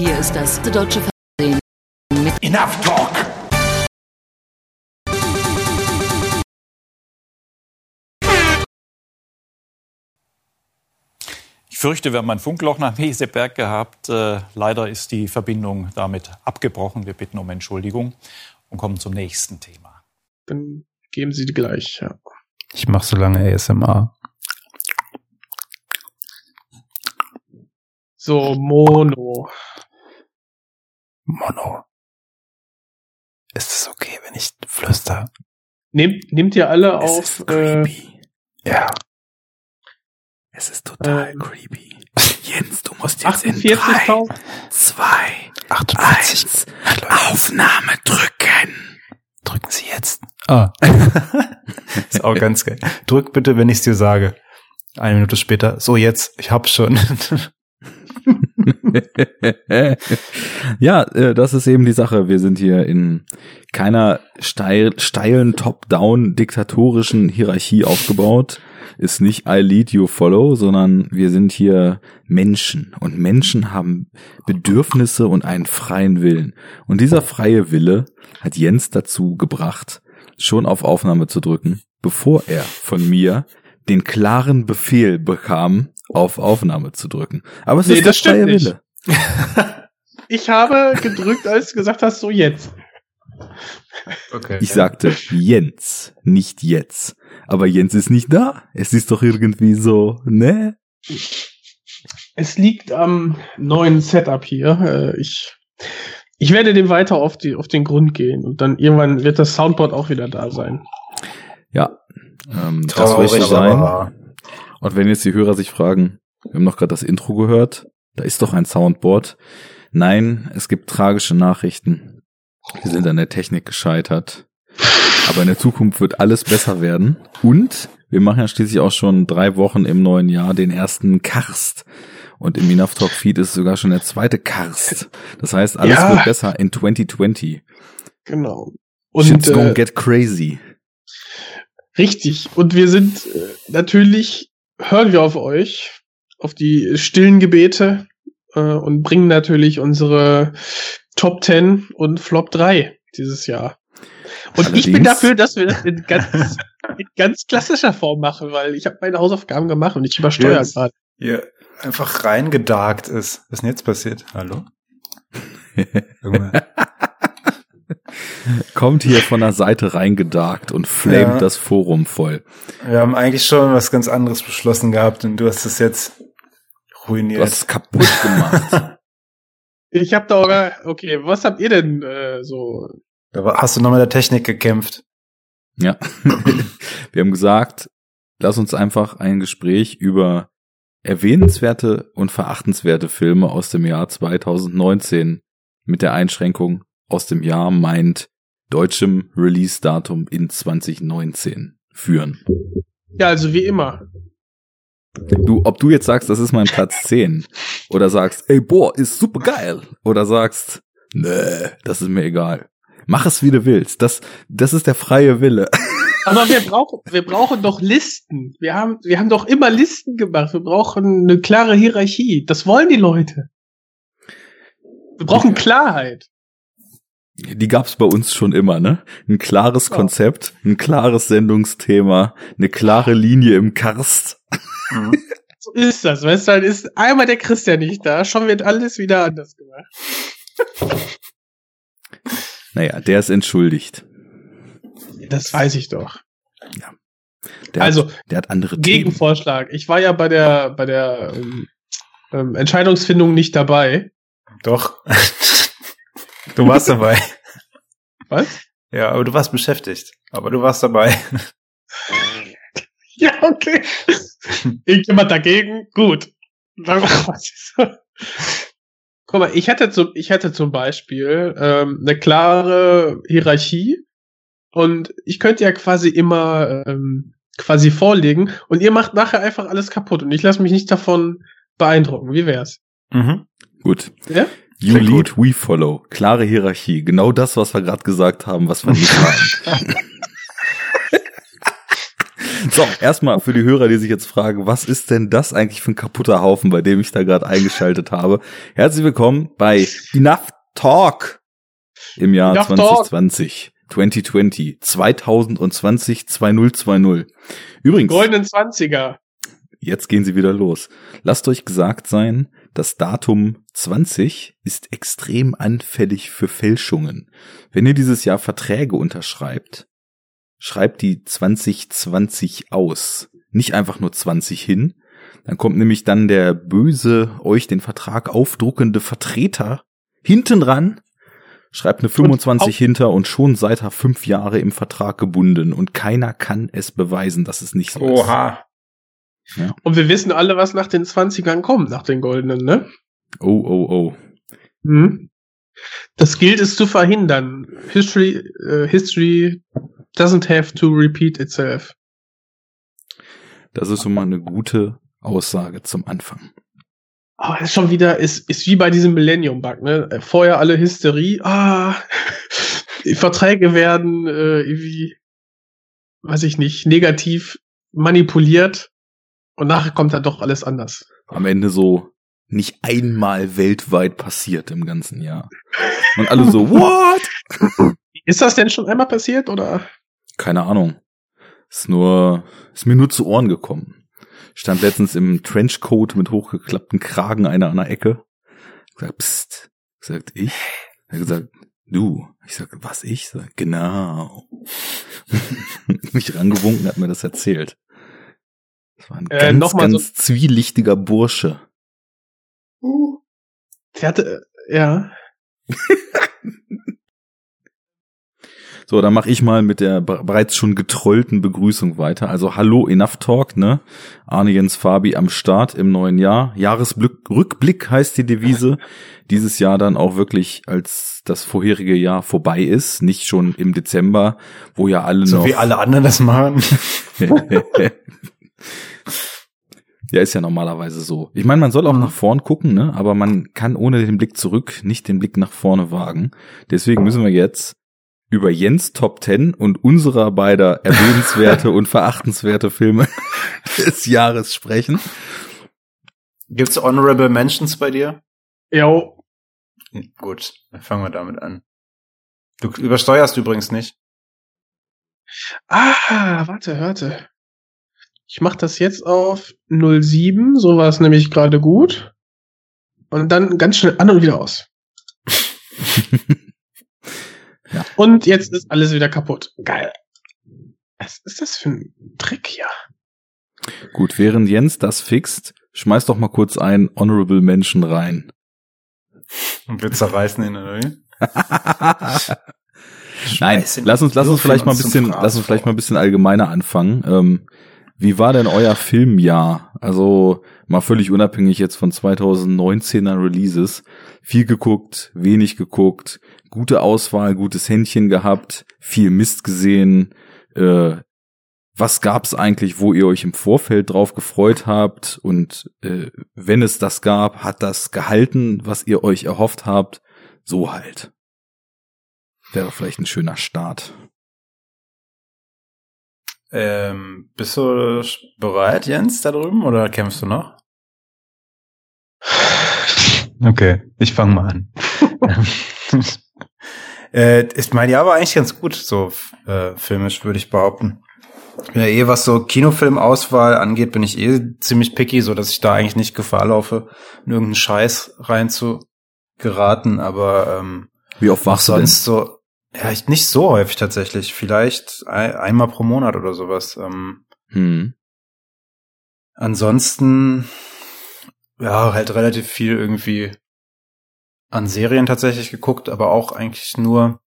Hier ist das deutsche Fernsehen mit Enough talk! Ich fürchte, wir haben ein Funkloch nach Meseberg gehabt. Äh, leider ist die Verbindung damit abgebrochen. Wir bitten um Entschuldigung und kommen zum nächsten Thema. Dann geben Sie die gleich, ja. Ich mache so lange ASMR. So, Mono. Mono. Ist es okay, wenn ich flüster? Nehmt, nehmt ihr alle Es auf, ist äh, creepy. ja. Es ist total Ähm. creepy. Jens, du musst jetzt in 48.000? 2, 48, Aufnahme drücken. Drücken Sie jetzt. Ah. ist auch ganz geil. Drück bitte, wenn ich es dir sage. Eine Minute später. So, jetzt. Ich hab's schon. ja, äh, das ist eben die Sache. Wir sind hier in keiner steil, steilen Top-Down diktatorischen Hierarchie aufgebaut. Ist nicht I lead you follow, sondern wir sind hier Menschen und Menschen haben Bedürfnisse und einen freien Willen. Und dieser freie Wille hat Jens dazu gebracht, schon auf Aufnahme zu drücken, bevor er von mir den klaren Befehl bekam, auf Aufnahme zu drücken. Aber es Nee, ist das der freie stimmt nicht. Wille. Ich habe gedrückt, als du gesagt hast, so jetzt. Okay. Ich sagte Jens, nicht jetzt. Aber Jens ist nicht da. Es ist doch irgendwie so, ne? Es liegt am neuen Setup hier. Äh, Ich, ich werde dem weiter auf, die, auf den Grund gehen und dann irgendwann wird das Soundboard auch wieder da sein. Ja, ähm, das aber sein. Und wenn jetzt die Hörer sich fragen, wir haben noch gerade das Intro gehört, da ist doch ein Soundboard. Nein, es gibt tragische Nachrichten. Wir sind an der Technik gescheitert. Aber in der Zukunft wird alles besser werden. Und wir machen ja schließlich auch schon drei Wochen im neuen Jahr den ersten Karst. Und im Enough Talk Feed ist sogar schon der zweite Karst. Das heißt, alles Ja. wird besser in 2020. Genau. Shit's Und gonna äh, get crazy. richtig. Und wir sind äh, natürlich, hören wir auf euch, auf die stillen Gebete äh, und bringen natürlich unsere Top 10 und Flop 3 dieses Jahr. Und ich bin Allerdings- dafür, dass wir das in ganz, in ganz klassischer Form machen, weil ich habe meine Hausaufgaben gemacht und ich übersteuere Jetzt. gerade. Hier einfach reingedarkt ist. Was ist denn jetzt passiert? Hallo? Kommt hier von der Seite reingedarkt und flamet Ja. das Forum voll. Wir haben eigentlich schon was ganz anderes beschlossen gehabt und du hast es jetzt Du ruiniert. hast es kaputt gemacht. Ich habe da auch, okay, was habt ihr denn äh, so? Da war- hast du noch mit der Technik gekämpft. ja. Wir haben gesagt, lass uns einfach ein Gespräch über erwähnenswerte und verachtenswerte Filme aus dem Jahr 2019 mit der Einschränkung aus dem Jahr meint deutschem Release-Datum in 2019 führen. Ja, also wie immer. Du, ob du jetzt sagst, das ist mein Platz 10 oder sagst, ey, boah, ist super geil oder sagst, nee, das ist mir egal. Mach es, wie du willst. Das, das ist der freie Wille. Aber wir brauchen, wir brauchen doch Listen. Wir haben, wir haben doch immer Listen gemacht. Wir brauchen eine klare Hierarchie. Das wollen die Leute. Wir brauchen Klarheit. Die gab's bei uns schon immer, ne? Ein klares Ja. Konzept, ein klares Sendungsthema, eine klare Linie im Karst. So ist das. Weißt du, dann ist einmal der Christian nicht da, schon wird alles wieder anders gemacht. Naja, der ist entschuldigt. Das weiß ich doch. Der Also, hat, der hat andere Themen. Gegenvorschlag. Ich war ja bei der, bei der ähm, ähm, Entscheidungsfindung nicht dabei. Doch. du warst dabei. Was? Ja, aber du warst beschäftigt. Aber du warst dabei. Ja, okay. Irgendjemand dagegen? Gut. Guck mal, ich hätte zum, ich hätte zum Beispiel ähm, eine klare Hierarchie und ich könnte ja quasi immer ähm, quasi vorlegen und ihr macht nachher einfach alles kaputt und ich lasse mich nicht davon beeindrucken. Wie wär's? Mhm. Gut. Ja? You Klingt lead, we follow. Klare Hierarchie. Genau das, was wir gerade gesagt haben, was wir nicht haben. So, erstmal für die Hörer, die sich jetzt fragen, was ist denn das eigentlich für ein kaputter Haufen, bei dem ich da gerade eingeschaltet habe? Herzlich willkommen bei Enough Talk im Jahr Enough 2020. 2020, 2020, 2020. Übrigens, Goldenen Zwanziger. jetzt gehen sie wieder los. Lasst euch gesagt sein, das Datum 20 ist extrem anfällig für Fälschungen. Wenn ihr dieses Jahr Verträge unterschreibt, schreibt die 2020 aus. Nicht einfach nur 20 hin. Dann kommt nämlich dann der böse, euch den Vertrag aufdruckende Vertreter hinten ran, schreibt eine 25 auf- hinter und schon seid ihr fünf Jahre im Vertrag gebunden und keiner kann es beweisen, dass es nicht so ist. Oha. Und wir wissen alle, was nach den Zwanzigern kommt, nach den Goldenen, ne? Oh, oh, oh. Mhm. Das gilt es zu verhindern. History, äh, history doesn't have to repeat itself. Das ist schon mal eine gute Aussage zum Anfang. Aber es ist schon wieder, ist, ist wie bei diesem Millennium-Bug, ne? Äh, Vorher alle Hysterie, ah, die Verträge werden äh, irgendwie, weiß ich nicht, negativ manipuliert und nachher kommt dann doch alles anders. Am Ende so nicht einmal weltweit passiert im ganzen Jahr. Und alle so, what? Ist das denn schon einmal passiert oder? Keine Ahnung. Ist nur, ist mir nur zu Ohren gekommen. Stand letztens im Trenchcoat mit hochgeklappten Kragen einer an der Ecke. Gesagt, psst. Gesagt, ich? Er hat gesagt, du. Ich sag, was ich? Sag, genau. Mich rangewunken, hat mir das erzählt. Das war ein Äh, ganz, mal so- ganz zwielichtiger Bursche. Uh. Der hatte, äh, ja. So, dann mache ich mal mit der be- bereits schon getrollten Begrüßung weiter. Also hallo, Enough Talk, ne? Arne Jens Fabi am Start im neuen Jahr. Jahresrückblick heißt die Devise. Dieses Jahr dann auch wirklich, als das vorherige Jahr vorbei ist, nicht schon im Dezember, wo ja alle So noch. wie alle anderen das machen. ja, ist ja normalerweise so. Ich meine, man soll auch nach vorn gucken, ne? Aber man kann ohne den Blick zurück nicht den Blick nach vorne wagen. Deswegen müssen wir jetzt über Jens Top 10 und unserer beider erwähnenswerte und verachtenswerte Filme des Jahres sprechen. Gibt's Honorable Mentions bei dir? Jo. Hm, Gut, dann fangen wir damit an. Du übersteuerst übrigens nicht. Ah, warte, warte. Ich mach das jetzt auf 07, so war es nämlich gerade gut. Und dann ganz schnell an und wieder aus. Ja. Und jetzt ist alles wieder kaputt. Geil. Was ist das für ein Trick hier? Gut, während Jens das fixt, schmeiß doch mal kurz ein Honorable Mention rein. Und wir zerreißen ihn, oder wie? Nein, lass uns, lass uns vielleicht mal ein bisschen, lass uns vielleicht mal ein bisschen allgemeiner anfangen. Ähm, wie war denn euer Filmjahr? Also mal völlig unabhängig jetzt von 2019er Releases. Viel geguckt, wenig geguckt, gute Auswahl, gutes Händchen gehabt, viel Mist gesehen. Äh, was gab's eigentlich, wo ihr euch im Vorfeld drauf gefreut habt? Und äh, wenn es das gab, hat das gehalten, was ihr euch erhofft habt? So halt. Wäre vielleicht ein schöner Start. Ähm, bist du bereit, Jens, da drüben, oder kämpfst du noch? Okay, ich fange mal an. äh, ist mein Jahr war eigentlich ganz gut, so äh, filmisch würde ich behaupten. Ich ja eh, was so Kinofilmauswahl angeht, bin ich eh ziemlich picky, so dass ich da eigentlich nicht Gefahr laufe, in irgendeinen Scheiß rein zu geraten, aber ähm, Wie oft auch wachst du denn? sonst so, ja, ich, nicht so häufig tatsächlich, vielleicht ein, einmal pro Monat oder sowas. Ähm, Hm. Ansonsten, ja, halt relativ viel irgendwie an Serien tatsächlich geguckt, aber auch eigentlich nur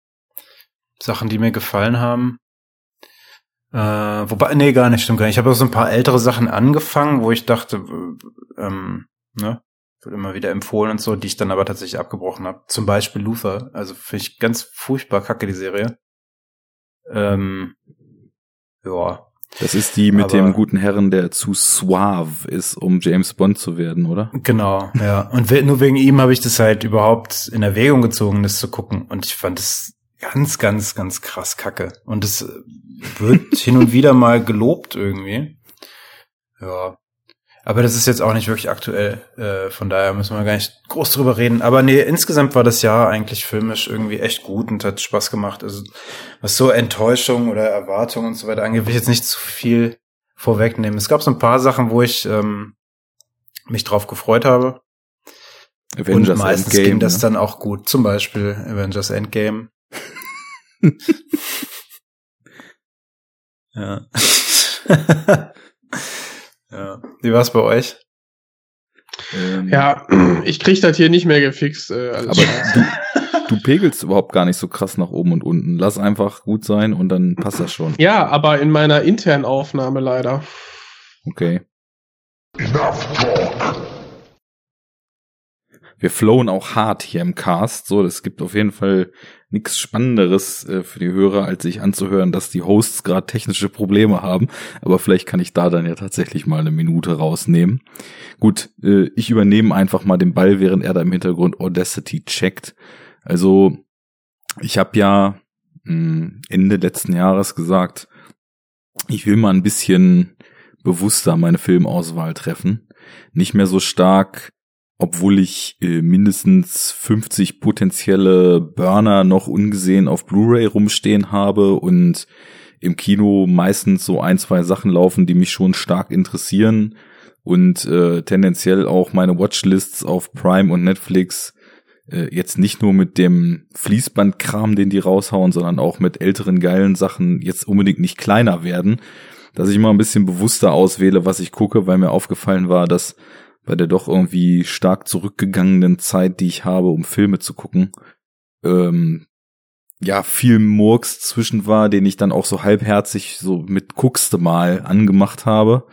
Sachen, die mir gefallen haben. Äh, wobei, nee, gar nicht, stimmt gar nicht. Ich habe auch so ein paar ältere Sachen angefangen, wo ich dachte, äh, ähm, ne, wird immer wieder empfohlen und so, die ich dann aber tatsächlich abgebrochen habe. Zum Beispiel Luther. Also finde ich ganz furchtbar kacke, die Serie. Ähm, ja, Das ist die mit Aber- dem guten Herren, der zu suave ist, um James Bond zu werden, oder? Genau, ja. Und nur wegen ihm habe ich das halt überhaupt in Erwägung gezogen, das zu gucken. Und ich fand es ganz, ganz, ganz krass kacke. Und es wird hin und wieder mal gelobt irgendwie. Ja. Aber das ist jetzt auch nicht wirklich aktuell. Äh, von daher müssen wir gar nicht groß drüber reden. Aber nee, insgesamt war das Jahr eigentlich filmisch irgendwie echt gut und hat Spaß gemacht. Also was so Enttäuschung oder Erwartung und so weiter angeht, will ich jetzt nicht zu viel vorwegnehmen. Es gab so ein paar Sachen, wo ich ähm, mich drauf gefreut habe. Avengers und meistens Endgame, ging das ne? dann auch gut. Zum Beispiel Avengers Endgame. ja. ja. Wie war's bei euch? Ähm, ja, ich krieg das hier nicht mehr gefixt. Äh, aber du, du pegelst überhaupt gar nicht so krass nach oben und unten. Lass einfach gut sein und dann passt das schon. Ja, aber in meiner internen Aufnahme leider. Okay. Enough talk wir flowen auch hart hier im Cast. So, es gibt auf jeden Fall nichts Spannenderes äh, für die Hörer, als sich anzuhören, dass die Hosts gerade technische Probleme haben. Aber vielleicht kann ich da dann ja tatsächlich mal eine Minute rausnehmen. Gut, äh, ich übernehme einfach mal den Ball, während er da im Hintergrund Audacity checkt. Also, ich habe ja mh, hm, Ende letzten Jahres gesagt, ich will mal ein bisschen bewusster meine Filmauswahl treffen. Nicht mehr so stark obwohl ich äh, mindestens 50 potenzielle Burner noch ungesehen auf Blu-ray rumstehen habe und im Kino meistens so ein, zwei Sachen laufen, die mich schon stark interessieren und äh, tendenziell auch meine Watchlists auf Prime und Netflix äh, jetzt nicht nur mit dem Fließbandkram, den die raushauen, sondern auch mit älteren geilen Sachen jetzt unbedingt nicht kleiner werden, dass ich mal ein bisschen bewusster auswähle, was ich gucke, weil mir aufgefallen war, dass bei der doch irgendwie stark zurückgegangenen Zeit, die ich habe, um Filme zu gucken, ähm, ja, viel Murks zwischen war, den ich dann auch so halbherzig so mit guckste mal angemacht habe.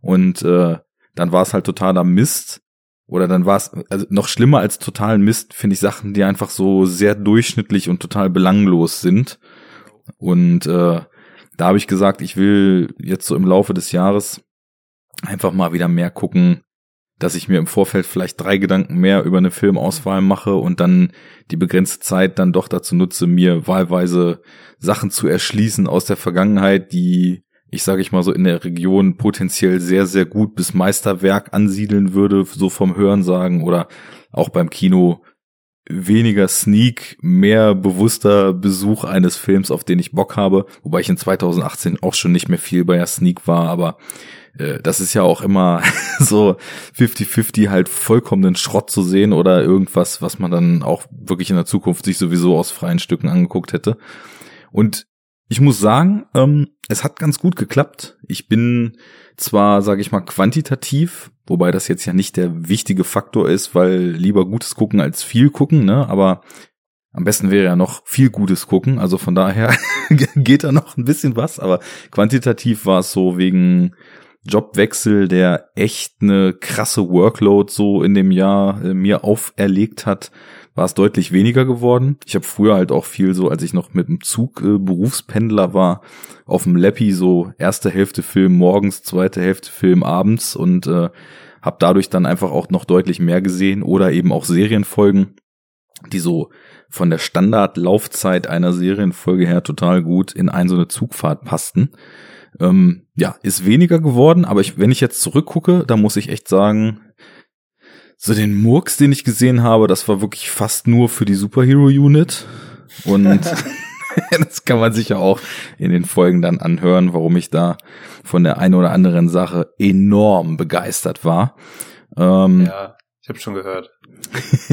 Und äh, dann war es halt totaler Mist. Oder dann war es, also noch schlimmer als totalen Mist, finde ich Sachen, die einfach so sehr durchschnittlich und total belanglos sind. Und äh, da habe ich gesagt, ich will jetzt so im Laufe des Jahres einfach mal wieder mehr gucken, dass ich mir im Vorfeld vielleicht drei Gedanken mehr über eine Filmauswahl mache und dann die begrenzte Zeit dann doch dazu nutze, mir wahlweise Sachen zu erschließen aus der Vergangenheit, die ich sage ich mal so in der Region potenziell sehr sehr gut bis Meisterwerk ansiedeln würde, so vom Hören sagen oder auch beim Kino weniger Sneak, mehr bewusster Besuch eines Films, auf den ich Bock habe, wobei ich in 2018 auch schon nicht mehr viel bei der Sneak war, aber äh, das ist ja auch immer so 50-50 halt vollkommenen Schrott zu sehen oder irgendwas, was man dann auch wirklich in der Zukunft sich sowieso aus freien Stücken angeguckt hätte. Und ich muss sagen, ähm, es hat ganz gut geklappt. Ich bin zwar, sage ich mal, quantitativ, wobei das jetzt ja nicht der wichtige Faktor ist, weil lieber Gutes gucken als viel gucken, ne? Aber am besten wäre ja noch viel Gutes gucken. Also von daher geht da noch ein bisschen was, aber quantitativ war es so wegen Jobwechsel, der echt eine krasse Workload so in dem Jahr äh, mir auferlegt hat, war es deutlich weniger geworden. Ich habe früher halt auch viel so, als ich noch mit dem Zug äh, Berufspendler war, auf dem Lappy so erste Hälfte Film morgens, zweite Hälfte Film abends und äh, habe dadurch dann einfach auch noch deutlich mehr gesehen oder eben auch Serienfolgen, die so von der Standardlaufzeit einer Serienfolge her total gut in ein so eine Zugfahrt passten. Ähm, ja, ist weniger geworden, aber ich, wenn ich jetzt zurückgucke, da muss ich echt sagen, so den Murks, den ich gesehen habe, das war wirklich fast nur für die Superhero Unit. Und das kann man sich ja auch in den Folgen dann anhören, warum ich da von der einen oder anderen Sache enorm begeistert war. Ähm, ja, ich habe schon gehört.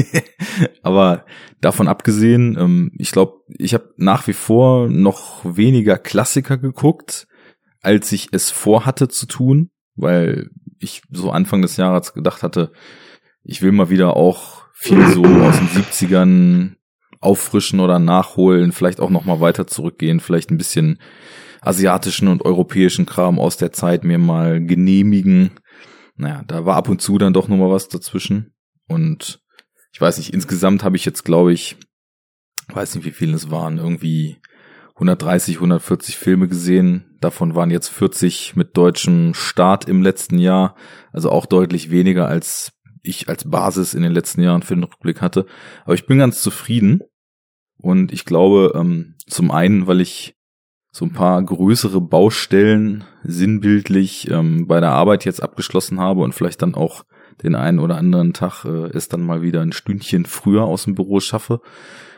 aber davon abgesehen, ähm, ich glaube, ich habe nach wie vor noch weniger Klassiker geguckt als ich es vorhatte zu tun, weil ich so Anfang des Jahres gedacht hatte, ich will mal wieder auch viel so aus den 70ern auffrischen oder nachholen, vielleicht auch noch mal weiter zurückgehen, vielleicht ein bisschen asiatischen und europäischen Kram aus der Zeit mir mal genehmigen. Naja, da war ab und zu dann doch noch mal was dazwischen. Und ich weiß nicht, insgesamt habe ich jetzt, glaube ich, weiß nicht, wie viele es waren, irgendwie 130, 140 Filme gesehen. Davon waren jetzt 40 mit deutschem Start im letzten Jahr. Also auch deutlich weniger als ich als Basis in den letzten Jahren für den Rückblick hatte. Aber ich bin ganz zufrieden. Und ich glaube, ähm, zum einen, weil ich so ein paar größere Baustellen sinnbildlich ähm, bei der Arbeit jetzt abgeschlossen habe und vielleicht dann auch den einen oder anderen Tag äh, es dann mal wieder ein Stündchen früher aus dem Büro schaffe.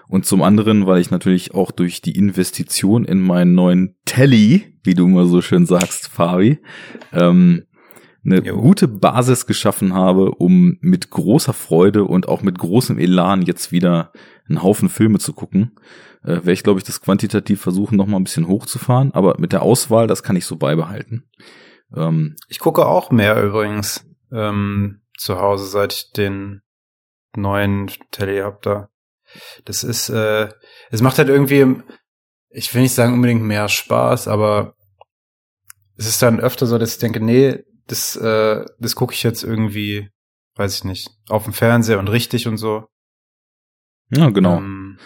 Und zum anderen, weil ich natürlich auch durch die Investition in meinen neuen Telly, wie du immer so schön sagst, Fabi, ähm, eine Jo. gute Basis geschaffen habe, um mit großer Freude und auch mit großem Elan jetzt wieder einen Haufen Filme zu gucken. Äh, Werde ich, glaube ich, das quantitativ versuchen, noch mal ein bisschen hochzufahren. Aber mit der Auswahl, das kann ich so beibehalten. Ähm, Ich gucke auch mehr übrigens ähm, zu Hause, seit ich den neuen Telly hab da. Das ist, äh, es macht halt irgendwie, ich will nicht sagen unbedingt mehr Spaß, aber es ist dann öfter so, dass ich denke, nee, das, äh, das gucke ich jetzt irgendwie, weiß ich nicht, auf dem Fernseher und richtig und so. ja, genau. Ähm,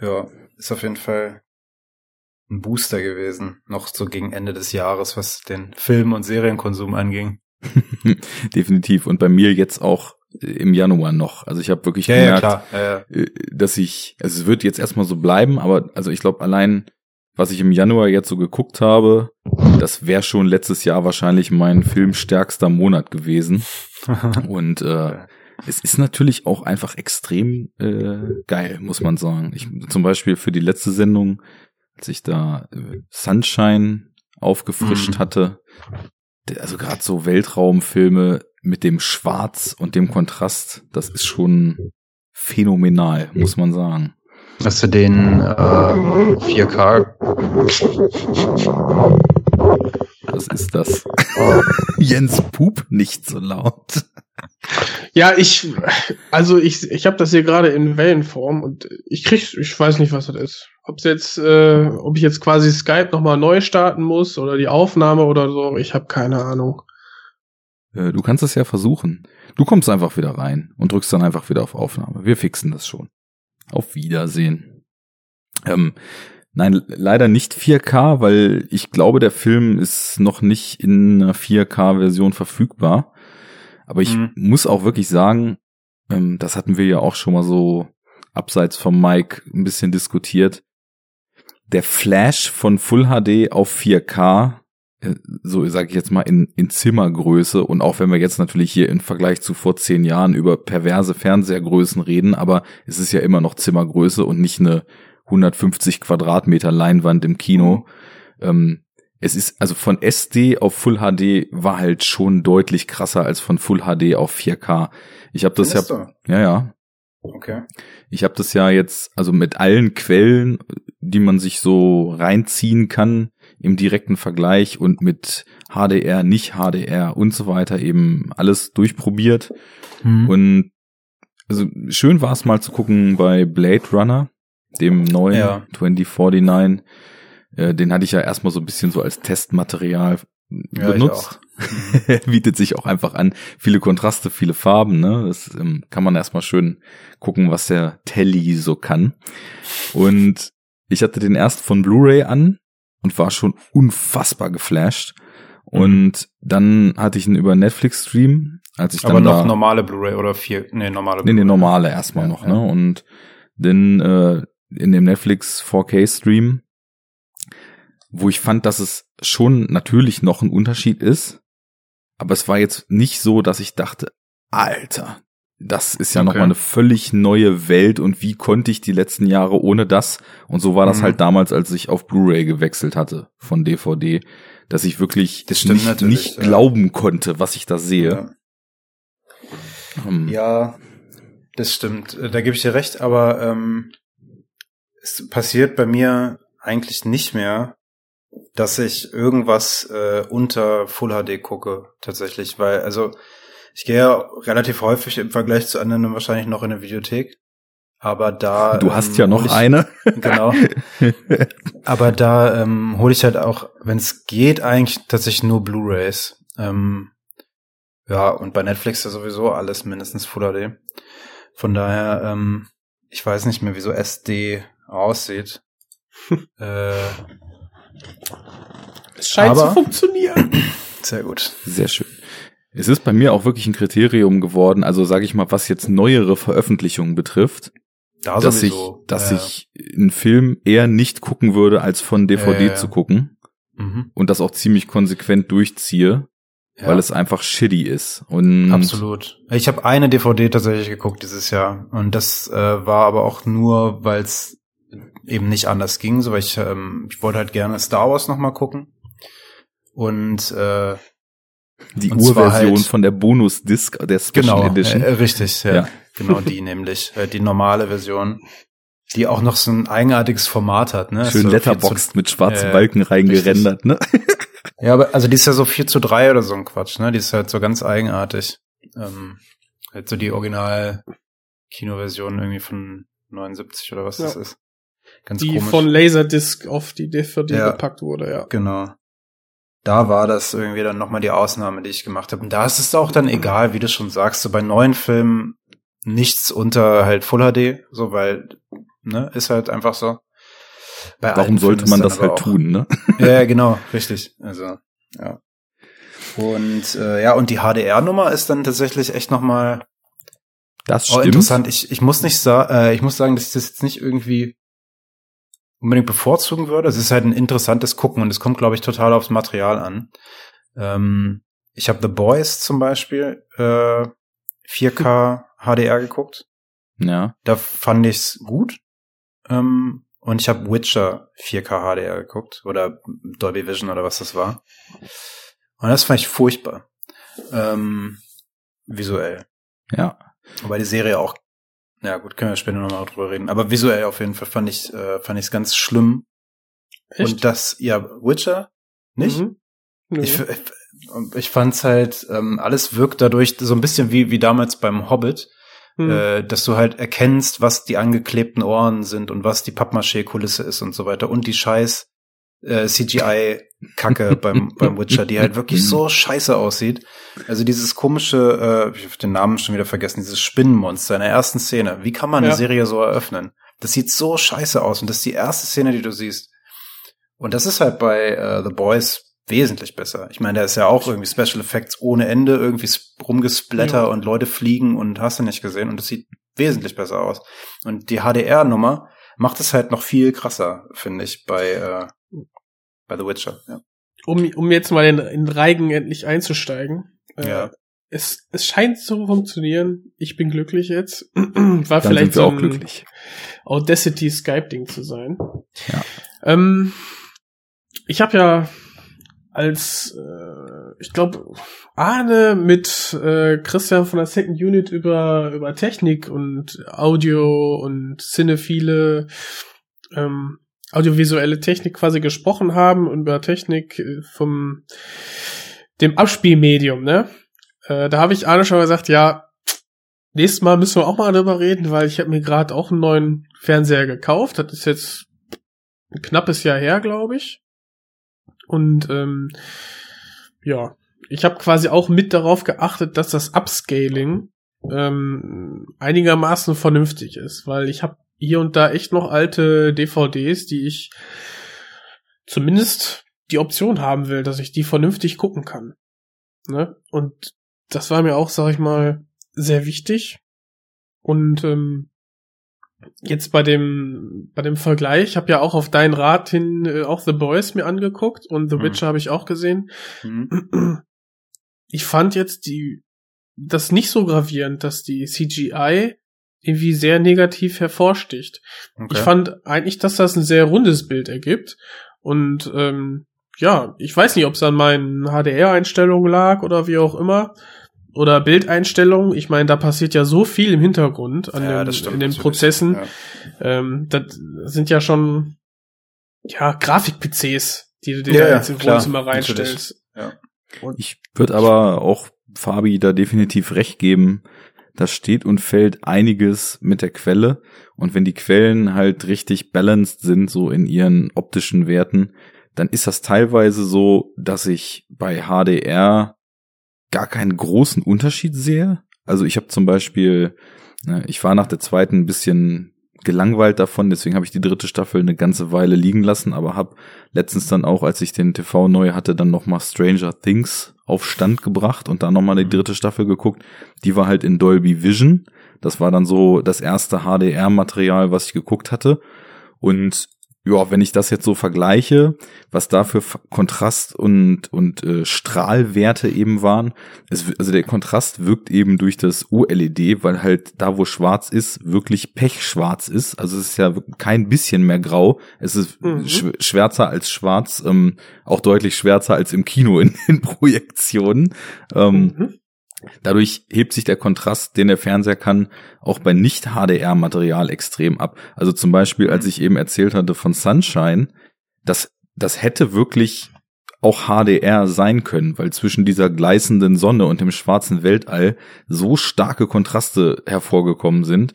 ja, ist auf jeden Fall ein Booster gewesen, noch so gegen Ende des Jahres, was den Film- und Serienkonsum anging. Definitiv. Und bei mir jetzt auch im Januar noch. Also ich habe wirklich gemerkt, Ja, ja. äh, dass ich, also es wird jetzt erstmal so bleiben, aber also ich glaube allein, was ich im Januar jetzt so geguckt habe, das wäre schon letztes Jahr wahrscheinlich mein filmstärkster Monat gewesen. Und äh, es ist natürlich auch einfach extrem äh, geil, muss man sagen. Ich, zum Beispiel für die letzte Sendung, als ich da äh, Sunshine aufgefrischt Mhm. hatte, also gerade so Weltraumfilme mit dem Schwarz und dem Kontrast, das ist schon phänomenal, muss man sagen. Hast du den äh, 4K? Was ist das? Jens Pup nicht so laut. Ja, ich, also ich, ich habe das hier gerade in Wellenform und ich krieg, ich weiß nicht, was das ist. Ob's jetzt, äh, ob ich jetzt quasi Skype nochmal neu starten muss oder die Aufnahme oder so, ich habe keine Ahnung. Äh, Du kannst es ja versuchen. Du kommst einfach wieder rein und drückst dann einfach wieder auf Aufnahme. Wir fixen das schon. Auf Wiedersehen. Ähm, nein, leider nicht 4K, weil ich glaube, der Film ist noch nicht in einer 4K-Version verfügbar. Aber ich Mhm. muss auch wirklich sagen, ähm, das hatten wir ja auch schon mal so abseits vom Mic ein bisschen diskutiert. Der Flash von Full HD auf 4K äh, so sage ich jetzt mal in, in Zimmergröße und auch wenn wir jetzt natürlich hier im Vergleich zu vor zehn Jahren über perverse Fernsehergrößen reden, aber es ist ja immer noch Zimmergröße und nicht eine 150 Quadratmeter Leinwand im Kino. Ähm, es ist also von SD auf Full HD war halt schon deutlich krasser als von Full HD auf 4K. Ich habe das ja, ja, ja, Okay. ich habe das ja jetzt, also mit allen Quellen, die man sich so reinziehen kann im direkten Vergleich und mit HDR, nicht HDR und so weiter eben alles durchprobiert. Mhm. Und also schön war es mal zu gucken bei Blade Runner, dem neuen Ja. 2049. Äh, den hatte ich ja erstmal so ein bisschen so als Testmaterial Ja, benutzt. Bietet sich auch einfach an. Viele Kontraste, viele Farben, ne? Das ähm, kann man erstmal schön gucken, was der Telly so kann. Und ich hatte den erst von Blu-ray an und war schon unfassbar geflasht. Und dann hatte ich ihn über Netflix Stream, als ich dann Aber noch da, normale Blu-ray oder vier, nee, normale Nee, nee, Blu-ray. normale erstmal Ja, noch, ja. ne? Und dann äh, in dem Netflix 4K Stream, wo ich fand, dass es schon natürlich noch ein Unterschied ist, aber es war jetzt nicht so, dass ich dachte, Alter, das ist ja Okay. noch mal eine völlig neue Welt und wie konnte ich die letzten Jahre ohne das? Und so war das Mhm. halt damals, als ich auf Blu-ray gewechselt hatte von DVD, dass ich wirklich Das nicht, nicht ja. glauben konnte, was ich da sehe. Ja. Ähm, Ja, das stimmt. Da gebe ich dir recht, aber ähm, es passiert bei mir eigentlich nicht mehr, dass ich irgendwas äh, unter Full HD gucke, tatsächlich, weil, also ich gehe ja relativ häufig im Vergleich zu anderen wahrscheinlich noch in eine Videothek. Aber da. Du ähm, hast ja noch ich, eine. Genau. Aber da ähm, hole ich halt auch, wenn es geht, eigentlich tatsächlich nur Blu-rays. Ähm, ja, und bei Netflix ja sowieso alles mindestens Full HD. Von daher, ähm, ich weiß nicht mehr, wie so SD aussieht. äh, Es scheint Aber- zu funktionieren. sehr gut. Sehr schön. Es ist bei mir auch wirklich ein Kriterium geworden, also sage ich mal, was jetzt neuere Veröffentlichungen betrifft. Da dass sowieso. ich, dass Ja, ich einen Film eher nicht gucken würde, als von DVD Ja, zu gucken Mhm. und das auch ziemlich konsequent durchziehe, weil es einfach shitty ist. Und Absolut. Ich habe eine DVD tatsächlich geguckt dieses Jahr und das äh, war aber auch nur, weil es eben nicht anders ging, so weil ich ähm, ich wollte halt gerne Star Wars noch mal gucken und äh, die Urversion halt- von der Bonus-Disc der Special genau Edition. Äh, richtig, ja, Ja. genau die nämlich äh, die normale Version, die auch noch so ein eigenartiges Format hat, ne? Schön So letterboxed mit schwarzen Ja, Balken reingerendert, ne? Ja, aber also die ist ja so 4 zu 3 oder so ein Quatsch, ne? Die ist halt so ganz eigenartig. Ähm, halt so die Original-Kinoversion irgendwie von 79 oder was Ja. das ist. Ganz Die komisch. von Laserdisc auf die DVD Ja. gepackt wurde, ja. genau. Da war das irgendwie dann nochmal die Ausnahme, die ich gemacht habe. Und da ist es auch dann egal, wie du schon sagst, so bei neuen Filmen nichts unter halt Full HD, so weil, ne, ist halt einfach so. Bei Warum sollte man das halt auch- tun, ne? Ja, genau, richtig. Also, ja. Und äh, ja, und die HDR-Nummer ist dann tatsächlich echt nochmal Das oh, stimmt. interessant. Ich, ich muss nicht sa äh, ich muss sagen, dass ich das jetzt nicht irgendwie unbedingt bevorzugen würde. Es ist halt ein interessantes Gucken und es kommt, glaube ich, total aufs Material an. Ähm, ich habe The Boys zum Beispiel äh, 4K HDR geguckt. Ja. Da fand ich's gut. Ähm, und ich habe Witcher 4K HDR geguckt oder Dolby Vision oder was das war. Und das fand ich furchtbar. Ähm, visuell. Ja. Wobei die Serie auch, ja gut, können wir später nochmal drüber reden. Aber visuell auf jeden Fall fand ich äh, fand ich's ganz schlimm. Echt? Und das, ja, Witcher nicht? Mhm. Nö. Ich, ich, ich fand's halt, ähm, alles wirkt dadurch so ein bisschen wie, wie damals beim Hobbit, Hm. äh, dass du halt erkennst, was die angeklebten Ohren sind und was die Pappmaché-Kulisse ist und so weiter und die scheiß äh, CGI-Kacke beim, beim Witcher, die halt wirklich so scheiße aussieht. Also dieses komische, äh, ich habe den Namen schon wieder vergessen, dieses Spinnenmonster in der ersten Szene. Wie kann man eine Ja. Serie so eröffnen? Das sieht so scheiße aus und das ist die erste Szene, die du siehst. Und das ist halt bei äh, The Boys wesentlich besser. Ich meine, da ist ja auch irgendwie Special Effects ohne Ende, irgendwie rumgesplatter Ja. und Leute fliegen und hast du nicht gesehen und das sieht wesentlich besser aus. Und die HDR-Nummer macht es halt noch viel krasser, finde ich, bei, äh, bei The Witcher. Ja. um, um jetzt mal in, in Reigen endlich einzusteigen. Äh, Ja. Es, es scheint zu funktionieren. Ich bin glücklich jetzt. War Dann vielleicht so auch ein glücklich. Audacity Skype-Ding zu sein. Ja. Ähm, ich habe ja als, äh, ich glaube, Arne mit äh, Christian von der Second Unit über, über Technik und Audio und cinephile, ähm, audiovisuelle Technik quasi gesprochen haben und über Technik äh, vom dem Abspielmedium, ne? Äh, da habe ich Arne schon gesagt, ja, nächstes Mal müssen wir auch mal darüber reden, weil ich habe mir gerade auch einen neuen Fernseher gekauft. Das ist jetzt ein knappes Jahr her, glaube ich. Und ähm, ja, ich habe quasi auch mit darauf geachtet, dass das Upscaling ähm, einigermaßen vernünftig ist, weil ich habe hier und da echt noch alte DVDs, die ich zumindest die Option haben will, dass ich die vernünftig gucken kann. Ne? Und das war mir auch, sag ich mal, sehr wichtig. Und ähm, jetzt bei dem bei dem Vergleich, ich habe ja auch auf deinen Rat hin äh, auch The Boys mir angeguckt und The Mhm. Witcher habe ich auch gesehen. Mhm. Ich fand jetzt die das nicht so gravierend, dass die CGI irgendwie sehr negativ hervorsticht. Okay. Ich fand eigentlich, dass das ein sehr rundes Bild ergibt. Und ähm, ja, ich weiß nicht, ob es an meinen HDR-Einstellungen lag oder wie auch immer. Oder Bildeinstellungen. Ich meine, da passiert ja so viel im Hintergrund an ja, den, das stimmt in den. Prozessen. Ja. Ähm, das sind ja schon ja Grafik-PCs, die du dir Ja, da ja, jetzt im klar, Wohnzimmer reinstellst. Ich würde aber auch Fabi da definitiv recht geben. Da steht und fällt einiges mit der Quelle. Und wenn die Quellen halt richtig balanced sind, so in ihren optischen Werten, dann ist das teilweise so, dass ich bei HDR gar keinen großen Unterschied sehe. Also ich habe zum Beispiel, ne, ich war nach der zweiten ein bisschen gelangweilt davon, deswegen habe ich die dritte Staffel eine ganze Weile liegen lassen, aber habe letztens dann auch, als ich den TV neu hatte, dann nochmal Stranger Things auf Stand gebracht und dann nochmal die dritte Staffel geguckt. Die war halt in Dolby Vision. Das war dann so das erste HDR-Material, was ich geguckt hatte. Und ja, wenn ich das jetzt so vergleiche, was da für Kontrast und, und äh, Strahlwerte eben waren, es, also der Kontrast wirkt eben durch das OLED, weil halt da, wo schwarz ist, wirklich pechschwarz ist. Also es ist ja kein bisschen mehr grau. Es ist mhm. sch schwärzer als schwarz, ähm, auch deutlich schwärzer als im Kino in den Projektionen. Ähm, mhm. Dadurch hebt sich der Kontrast, den der Fernseher kann, auch bei Nicht-HDR-Material extrem ab. Also zum Beispiel, als ich eben erzählt hatte von Sunshine, das, das hätte wirklich auch HDR sein können, weil zwischen dieser gleißenden Sonne und dem schwarzen Weltall so starke Kontraste hervorgekommen sind.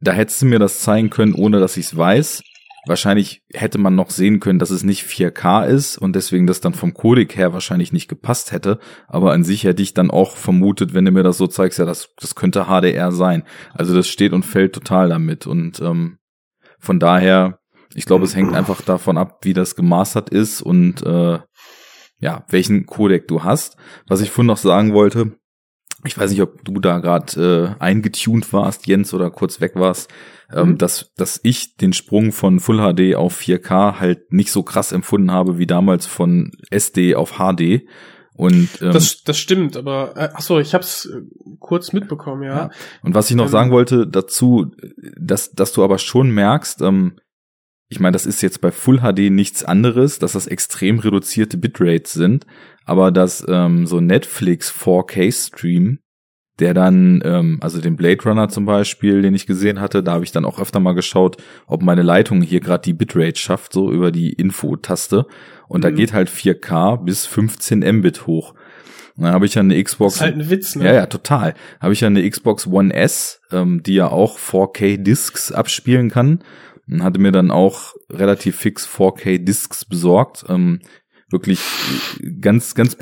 Da hättest du mir das zeigen können, ohne dass ich es weiß. Wahrscheinlich hätte man noch sehen können, dass es nicht 4K ist und deswegen das dann vom Codec her wahrscheinlich nicht gepasst hätte. Aber an sich hätte ich dann auch vermutet, wenn du mir das so zeigst, ja, das, das könnte HDR sein. Also das steht und fällt total damit. Und ähm, von daher, ich glaube, es hängt einfach davon ab, wie das gemastert ist und äh, ja, welchen Codec du hast. Was ich vorhin noch sagen wollte, ich weiß nicht, ob du da gerade äh, eingetuned warst, Jens, oder kurz weg warst mhm. dass, dass ich den Sprung von Full HD auf 4K halt nicht so krass empfunden habe wie damals von SD auf HD. Und ähm, das, das stimmt, aber äh, ach so, ich hab's äh, kurz mitbekommen, ja. ja. Und was ich noch ähm, sagen wollte dazu, dass, dass du aber schon merkst, ähm, ich meine, das ist jetzt bei Full HD nichts anderes, dass das extrem reduzierte Bitrates sind, aber dass ähm, so Netflix 4K Stream der dann, ähm, also den Blade Runner zum Beispiel, den ich gesehen hatte, da habe ich dann auch öfter mal geschaut, ob meine Leitung hier gerade die Bitrate schafft, so über die Info-Taste. Und mhm. da geht halt 4K bis 15 Mbit hoch. Und dann habe ich ja eine Xbox. Das ist halt ein Witz, ne? Ja, ja, total. Habe ich ja eine Xbox One S, ähm, die ja auch 4K Discs abspielen kann. Und hatte mir dann auch relativ fix 4K Discs besorgt. Ähm, wirklich ganz, ganz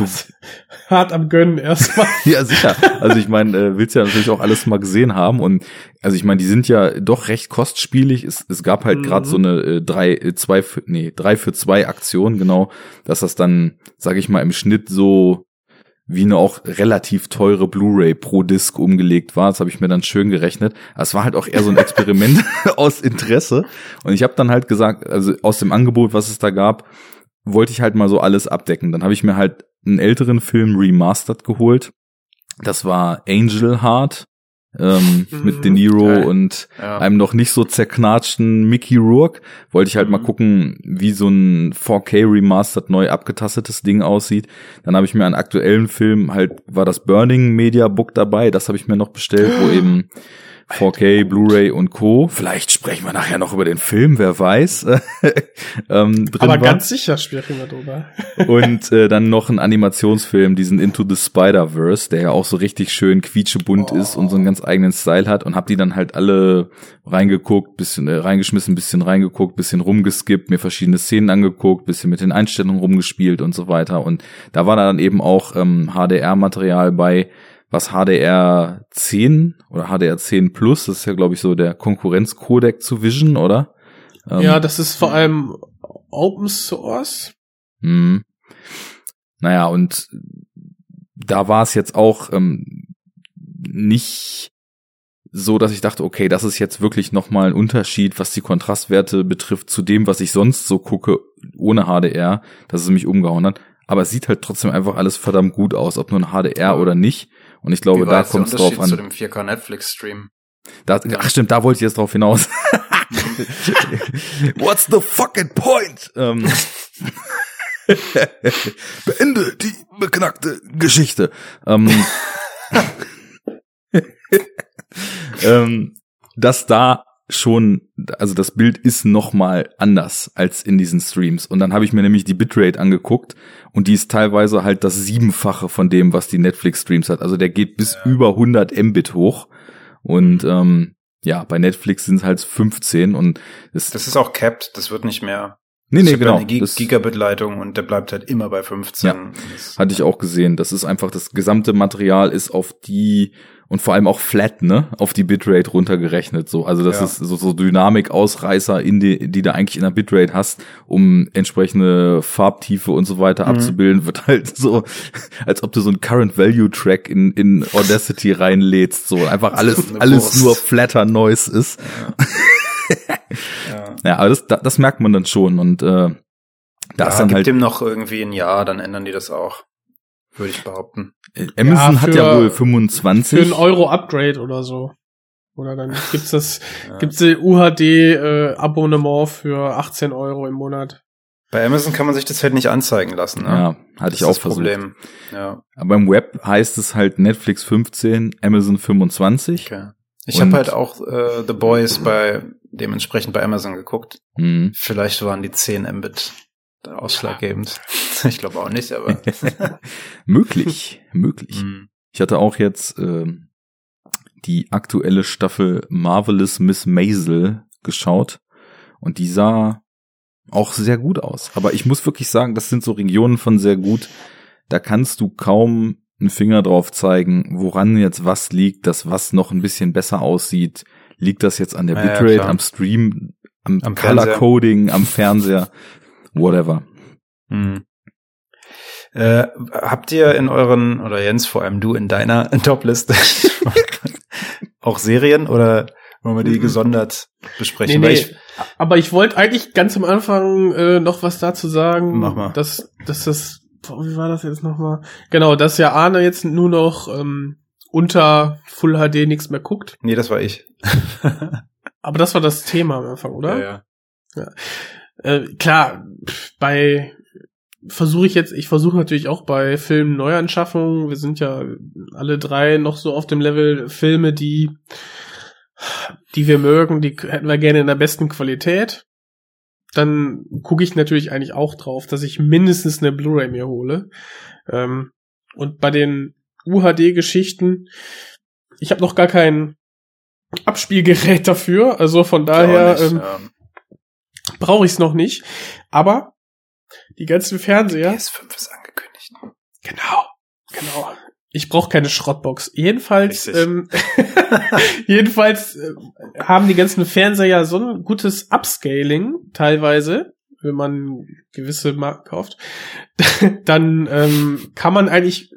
hart am Gönnen erstmal. ja, sicher. Also ich meine, äh, willst ja natürlich auch alles mal gesehen haben und also ich meine, die sind ja doch recht kostspielig. Es, es gab halt mhm. gerade so eine äh, drei, äh, zwei, für, nee, drei für zwei Aktion, genau, dass das dann, sage ich mal, im Schnitt so wie eine auch relativ teure Blu-ray pro Disc umgelegt war. Das habe ich mir dann schön gerechnet. Es war halt auch eher so ein Experiment aus Interesse. Und ich habe dann halt gesagt, also aus dem Angebot, was es da gab, wollte ich halt mal so alles abdecken. Dann habe ich mir halt einen älteren Film remastered geholt. Das war Angel Heart ähm, mhm, mit De Niro geil. und ja. einem noch nicht so zerknatschten Mickey Rourke. Wollte ich halt mhm. mal gucken, wie so ein 4K remastered neu abgetastetes Ding aussieht. Dann habe ich mir einen aktuellen Film halt war das Burning Media Book dabei. Das habe ich mir noch bestellt, wo eben 4K, Blu-ray und Co. Vielleicht sprechen wir nachher noch über den Film, wer weiß. ähm, Aber war. ganz sicher sprechen wir drüber. und äh, dann noch ein Animationsfilm, diesen Into the Spider-Verse, der ja auch so richtig schön quietschebunt oh. ist und so einen ganz eigenen Style hat und hab die dann halt alle reingeguckt, bisschen äh, reingeschmissen, bisschen reingeguckt, bisschen rumgeskippt, mir verschiedene Szenen angeguckt, bisschen mit den Einstellungen rumgespielt und so weiter. Und da war dann eben auch ähm, HDR-Material bei, was HDR 10 oder HDR 10 Plus, das ist ja, glaube ich, so der Konkurrenzcodec zu Vision, oder? Ähm, ja, das ist vor allem Open Source. Mh. Naja, und da war es jetzt auch ähm, nicht so, dass ich dachte, okay, das ist jetzt wirklich nochmal ein Unterschied, was die Kontrastwerte betrifft, zu dem, was ich sonst so gucke, ohne HDR, dass es mich umgehauen hat. Aber es sieht halt trotzdem einfach alles verdammt gut aus, ob nur ein HDR oder nicht. Und ich glaube, da kommt es drauf an. zu dem 4K Netflix Stream. Da, ach stimmt, da wollte ich jetzt drauf hinaus. What's the fucking point? Ähm, beende die beknackte Geschichte. Ähm, ähm, dass da schon, also das Bild ist noch mal anders als in diesen Streams. Und dann habe ich mir nämlich die Bitrate angeguckt und die ist teilweise halt das Siebenfache von dem, was die Netflix-Streams hat. Also der geht bis ja. über 100 Mbit hoch. Und ähm, ja, bei Netflix sind es halt 15 und es das ist auch capped, das wird nicht mehr. Nee, nee, genau. Eine Gig Gigabit-Leitung und der bleibt halt immer bei 15. Ja, hatte ich auch gesehen. Das ist einfach, das gesamte Material ist auf die und vor allem auch flat, ne, auf die Bitrate runtergerechnet, so. Also das Ja. ist so, so Dynamik-Ausreißer, in die, die du eigentlich in der Bitrate hast, um entsprechende Farbtiefe und so weiter Mhm. abzubilden, wird halt so, als ob du so einen Current Value Track in, in Audacity reinlädst, so. Einfach alles, alles nur flatter Noise ist. Ja. Ja, aber das, da- das merkt man dann schon und, äh, da Da ist dann gibt halt, dem noch irgendwie ein Jahr, dann ändern die das auch. Würde ich behaupten. äh, Amazon Ja, hat für- ja wohl Für 25. ein Euro Upgrade oder so. Oder dann gibt's das, Ja. gibt's die UHD äh, Abonnement für 18 Euro im Monat. Bei Amazon kann man sich das halt nicht anzeigen lassen. Ne? ja, hatte das ich ist auch das versucht. Problem. Ja, Aber im Web heißt es halt Netflix 15, Amazon 25. okay. Ich habe halt auch äh, The Boys bei dementsprechend bei Amazon geguckt. Mhm. Vielleicht waren die 10 Mbit ausschlaggebend. Ich glaube auch nicht, aber. möglich, möglich. Mhm. Ich hatte auch jetzt ähm, die aktuelle Staffel Marvelous Miss Maisel geschaut und die sah auch sehr gut aus. Aber ich muss wirklich sagen, das sind so Regionen von sehr gut. Da kannst du kaum einen Finger drauf zeigen, woran jetzt was liegt, dass was noch ein bisschen besser aussieht. Liegt das jetzt an der Ja, ja, Bitrate, klar. am Stream, am, Am Color. Coding, am Fernseher, whatever. Mhm. Äh, habt ihr in euren, oder Jens, vor allem du in deiner Top-Liste auch Serien oder wollen wir die Mhm. gesondert besprechen? Nee, nee. ich, Aber ich wollte eigentlich ganz am Anfang äh, noch was dazu sagen. Mach mal. Dass, dass das, boah, wie war das jetzt nochmal? Genau, dass ja Arne jetzt nur noch ähm, unter Full HD nichts mehr guckt. nee, das war ich. Aber das war das Thema am Anfang, oder? Ja, ja. Äh, klar, bei versuche ich jetzt, ich versuche natürlich auch bei Filmen Neuanschaffungen, wir sind ja alle drei noch so auf dem Level Filme, die die wir mögen, die hätten wir gerne in der besten Qualität. Dann gucke ich natürlich eigentlich auch drauf, dass ich mindestens eine Blu-ray mir hole. Ähm, und bei den UHD-Geschichten, ich habe noch gar kein Abspielgerät dafür, also von daher nicht, ähm, ja. Brauche ich es noch nicht. Aber die ganzen Fernseher. PS5 ist angekündigt. Genau, genau. Ich brauche keine Schrottbox. Jedenfalls, Richtig. ähm, jedenfalls äh, haben die ganzen Fernseher ja so ein gutes Upscaling teilweise, wenn man gewisse Marken kauft. Dann ähm, kann man eigentlich,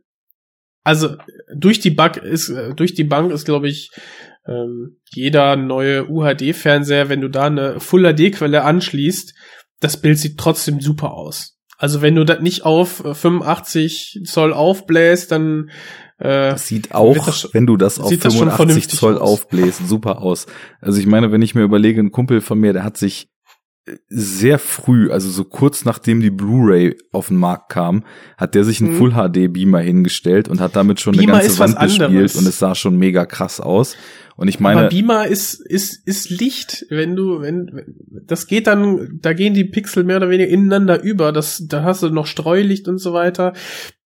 also durch die Bank ist, äh, durch die Bank ist, glaube ich, ähm, jeder neue UHD-Fernseher, wenn du da eine Full HD-Quelle anschließt, das Bild sieht trotzdem super aus. Also wenn du das nicht auf äh, 85 Zoll aufbläst, dann äh, Das sieht auch, das wenn du das auf sieht das schon 85 vernünftig Zoll aus. aufbläst, super aus. Also ich meine, wenn ich mir überlege, ein Kumpel von mir, der hat sich äh, sehr früh, also so kurz nachdem die Blu-ray auf den Markt kam, hat der sich einen Mhm. Full HD Beamer hingestellt und hat damit schon Beamer eine ganze Wand bespielt anderes. und es sah schon mega krass aus. Und ich aber meine, Beamer ist ist ist Licht, wenn du wenn das geht dann, da gehen die Pixel mehr oder weniger ineinander über. Das da hast du noch Streulicht und so weiter.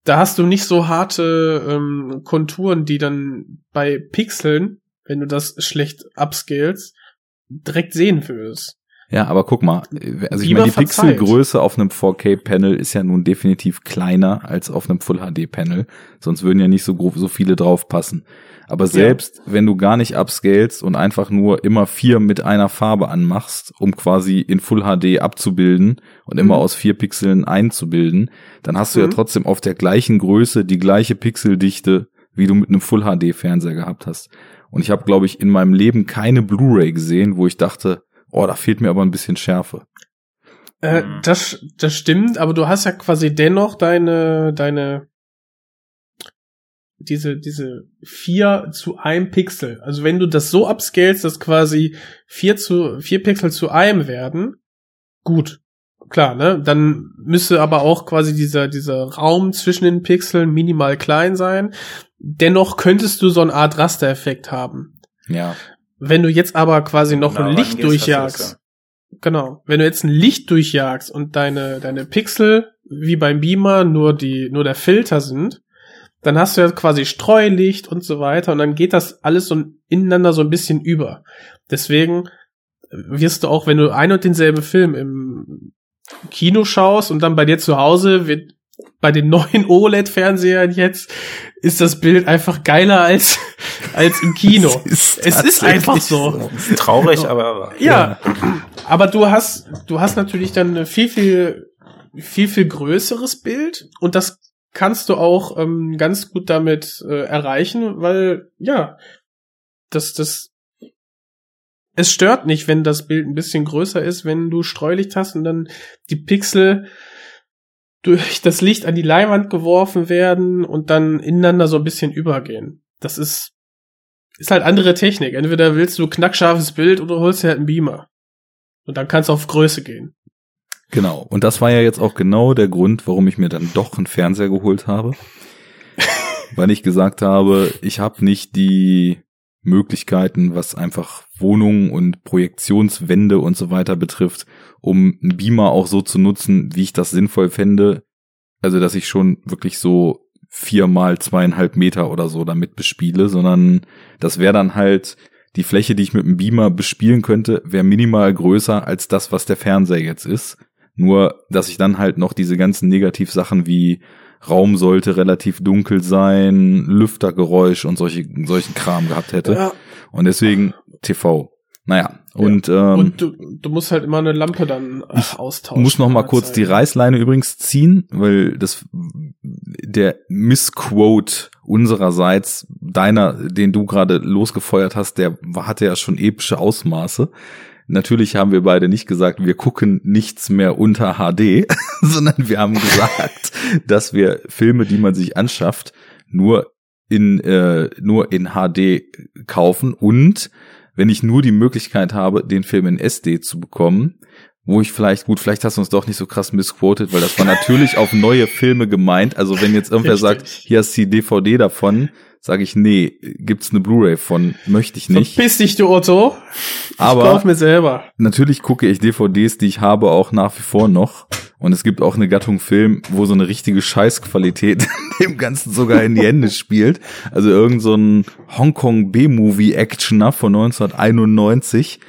Da hast du nicht so harte ähm, Konturen, die dann bei Pixeln, wenn du das schlecht upscalest, direkt sehen würdest. ja, aber guck mal, also ich meine, die verzeiht. Pixelgröße auf einem 4K-Panel ist ja nun definitiv kleiner als auf einem Full HD-Panel. Sonst würden ja nicht so grob so viele draufpassen. Aber selbst wenn du gar nicht upscalest und einfach nur immer vier mit einer Farbe anmachst, um quasi in Full HD abzubilden und immer Mhm. aus vier Pixeln einzubilden, dann hast du ja Mhm. trotzdem auf der gleichen Größe die gleiche Pixeldichte, wie du mit einem Full HD Fernseher gehabt hast. Und ich habe, glaube ich, in meinem Leben keine Blu-ray gesehen, wo ich dachte, oh, da fehlt mir aber ein bisschen Schärfe. Äh, Mhm. das, das stimmt, aber du hast ja quasi dennoch deine, deine, diese, diese vier zu einem Pixel. Also wenn du das so upscalest, dass quasi vier zu, vier Pixel zu einem werden, gut. Klar, ne? Dann müsste aber auch quasi dieser, dieser Raum zwischen den Pixeln minimal klein sein. Dennoch könntest du so eine Art Rastereffekt haben. Ja, Wenn du jetzt aber quasi noch Nah ein Licht durchjagst, Genau. Wenn du jetzt ein Licht durchjagst und deine, deine Pixel, wie beim Beamer, nur die, nur der Filter sind, dann hast du ja quasi Streulicht und so weiter und dann geht das alles so ineinander so ein bisschen über. Deswegen wirst du auch, wenn du ein und denselben Film im Kino schaust und dann bei dir zu Hause wird bei den neuen OLED-Fernsehern jetzt ist das Bild einfach geiler als, als im Kino. Es ist es ist einfach so. Traurig, aber Ja, aber du hast, du hast natürlich dann ein viel, viel, viel, viel größeres Bild und das kannst du auch ähm, ganz gut damit äh, erreichen, weil, ja, das, das, es stört nicht, wenn das Bild ein bisschen größer ist, wenn du Streulicht hast und dann die Pixel durch das Licht an die Leinwand geworfen werden und dann ineinander so ein bisschen übergehen. Das ist, ist halt andere Technik. Entweder willst du knackscharfes Bild oder holst dir halt einen Beamer. Und dann kannst du auf Größe gehen. Genau. Und das war ja jetzt auch genau der Grund, warum ich mir dann doch einen Fernseher geholt habe. Weil ich gesagt habe, ich habe nicht die Möglichkeiten, was einfach Wohnungen und Projektionswände und so weiter betrifft, um einen Beamer auch so zu nutzen, wie ich das sinnvoll fände. Also, dass ich schon wirklich so vier mal zweieinhalb Meter oder so damit bespiele, sondern das wäre dann halt die Fläche, die ich mit dem Beamer bespielen könnte, wäre minimal größer als das, was der Fernseher jetzt ist. Nur, dass ich dann halt noch diese ganzen Negativsachen wie Raum sollte relativ dunkel sein, Lüftergeräusch und solche, solchen Kram gehabt hätte. Ja. Und deswegen TV. Naja, und, ähm, und du, du musst halt immer eine Lampe dann äh, austauschen. muss noch mal kurz Zeit. die Reißleine übrigens ziehen, weil das der Missquote unsererseits deiner, den du gerade losgefeuert hast, der hatte ja schon epische Ausmaße. Natürlich haben wir beide nicht gesagt, wir gucken nichts mehr unter HD, sondern wir haben gesagt, dass wir Filme, die man sich anschafft, nur in äh, nur in HD kaufen und wenn ich nur die Möglichkeit habe, den Film in SD zu bekommen, wo ich vielleicht, gut, vielleicht hast du uns doch nicht so krass missquoted, weil das war natürlich auf neue Filme gemeint. Also wenn jetzt irgendwer Richtig. sagt, hier hast du die DVD davon, sage ich, nee, gibt's eine Blu-ray von, möchte ich nicht. Verpiss dich, du Otto. ich Aber kauf mir selber. natürlich gucke ich DVDs, die ich habe, auch nach wie vor noch. Und es gibt auch eine Gattung Film, wo so eine richtige Scheißqualität dem Ganzen sogar in die Hände spielt. Also irgend so ein Hongkong B-Movie-Actioner von 1991.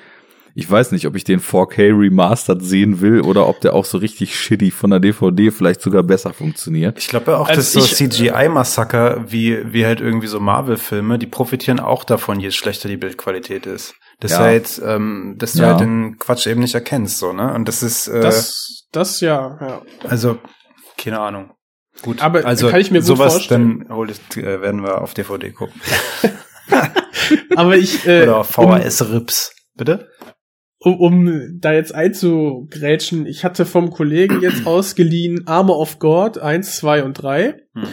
Ich weiß nicht, ob ich den 4K Remastered sehen will oder ob der auch so richtig shitty von der DVD vielleicht sogar besser funktioniert. Ich glaube ja auch, Also dass so CGI-Massaker wie, wie halt irgendwie so Marvel-Filme, die profitieren auch davon, je schlechter die Bildqualität ist. Das Ja. halt, ähm, dass du Ja. halt den Quatsch eben nicht erkennst, so, ne? Und das ist, äh, Das, das ja, ja. also, keine Ahnung. Gut, Aber also kann ich mir gut sowas, vorstellen. dann hol ich, äh, werden wir auf DVD gucken. Aber ich, äh, Oder auf VHS-Rips. Bitte? Um, um da jetzt einzugrätschen, ich hatte vom Kollegen jetzt ausgeliehen Armor of God 1, 2 und 3. Hm.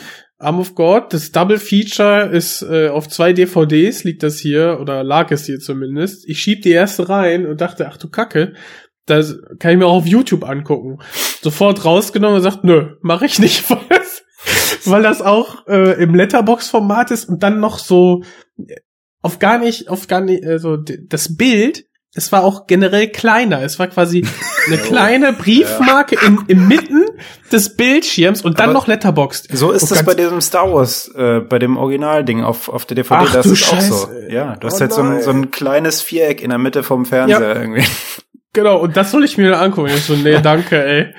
Arm of God, das Double Feature ist äh, auf zwei DVDs, liegt das hier, oder lag es hier zumindest. Ich schieb die erste rein und dachte, ach du Kacke, das kann ich mir auch auf YouTube angucken. Sofort rausgenommen und sagt, nö, mache ich nicht, weil das, weil das auch äh, im Letterbox-Format ist und dann noch so äh, auf gar nicht, auf gar nicht, also das Bild, es war auch generell kleiner. Es war quasi eine kleine Briefmarke in, im Mitten des Bildschirms und dann Aber noch Letterboxd. So ist Und das bei diesem Star Wars, äh, bei dem Originalding auf, auf der DVD, Ach das du ist auch so. Scheiße. Ja, du hast Oh halt so ein, so ein kleines Viereck in der Mitte vom Fernseher Ja. irgendwie. Genau, und das soll ich mir angucken. Ich so, nee, danke, ey.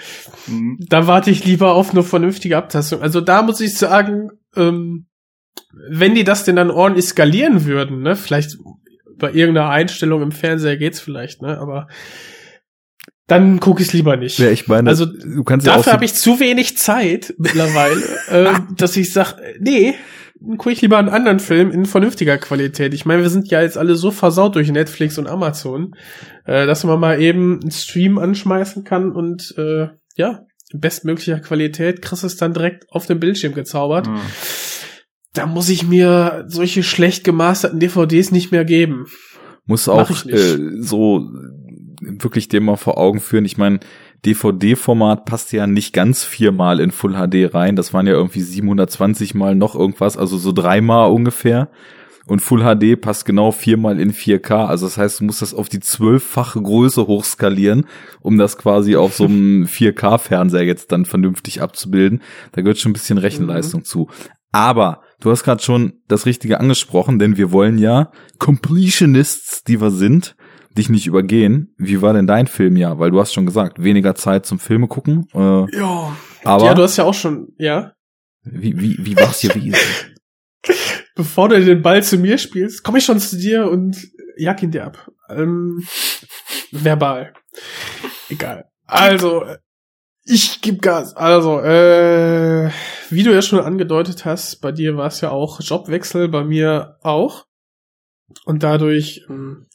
Da warte ich lieber auf eine vernünftige Abtastung. Also da muss ich sagen, ähm, wenn die das denn dann ordentlich skalieren würden, ne, vielleicht bei irgendeiner Einstellung im Fernseher geht's vielleicht, ne, aber dann gucke ich lieber nicht. Ja, ich meine, Also, du kannst ja auch Dafür so- habe ich zu wenig Zeit mittlerweile, äh, dass ich sag, nee, dann gucke ich lieber einen anderen Film in vernünftiger Qualität. Ich meine, wir sind ja jetzt alle so versaut durch Netflix und Amazon, äh, dass man mal eben einen Stream anschmeißen kann und äh, ja, in bestmöglicher Qualität kriegst du es dann direkt auf dem Bildschirm gezaubert. Hm. Da muss ich mir solche schlecht gemasterten DVDs nicht mehr geben. muss auch äh, so wirklich dem mal vor Augen führen. Ich meine, DVD-Format passt ja nicht ganz viermal in Full HD rein. Das waren ja irgendwie 720 mal noch irgendwas, also so dreimal ungefähr. Und Full HD passt genau viermal in 4K. Also das heißt, du musst das auf die zwölffache Größe hochskalieren, um das quasi auf so einem 4K-Fernseher jetzt dann vernünftig abzubilden. Da gehört schon ein bisschen Rechenleistung zu. Aber du hast gerade schon das Richtige angesprochen, denn wir wollen ja Completionists, die wir sind, dich nicht übergehen. Wie war denn dein Filmjahr? Weil du hast schon gesagt, weniger Zeit zum Filme gucken. Äh, Ja. Aber ja, du hast ja auch schon, ja. wie, wie, wie war's gewesen? Bevor du den Ball zu mir spielst, komme ich schon zu dir und jag ihn dir ab. Ähm, verbal. Egal. Also, ich geb Gas. Also, äh, wie du ja schon angedeutet hast, bei dir war es ja auch Jobwechsel, bei mir auch. Und dadurch, ähm,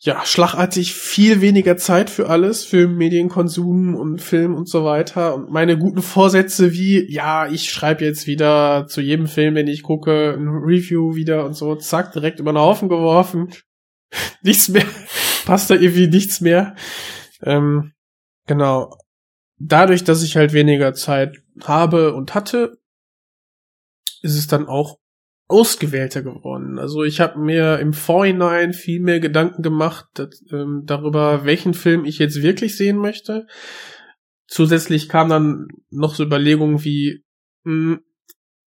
ja, schlagartig viel weniger Zeit für alles, für Medienkonsum und Film und so weiter. Und meine guten Vorsätze wie, ja, ich schreibe jetzt wieder zu jedem Film, den ich gucke, ein Review wieder und so, zack, direkt über den Haufen geworfen. nichts mehr, passt da irgendwie nichts mehr. Ähm, genau. Dadurch, dass ich halt weniger Zeit habe und hatte, ist es dann auch ausgewählter geworden. Also ich habe mir im Vorhinein viel mehr Gedanken gemacht dass, ähm, darüber, welchen Film ich jetzt wirklich sehen möchte. Zusätzlich kam dann noch so Überlegungen wie, mh,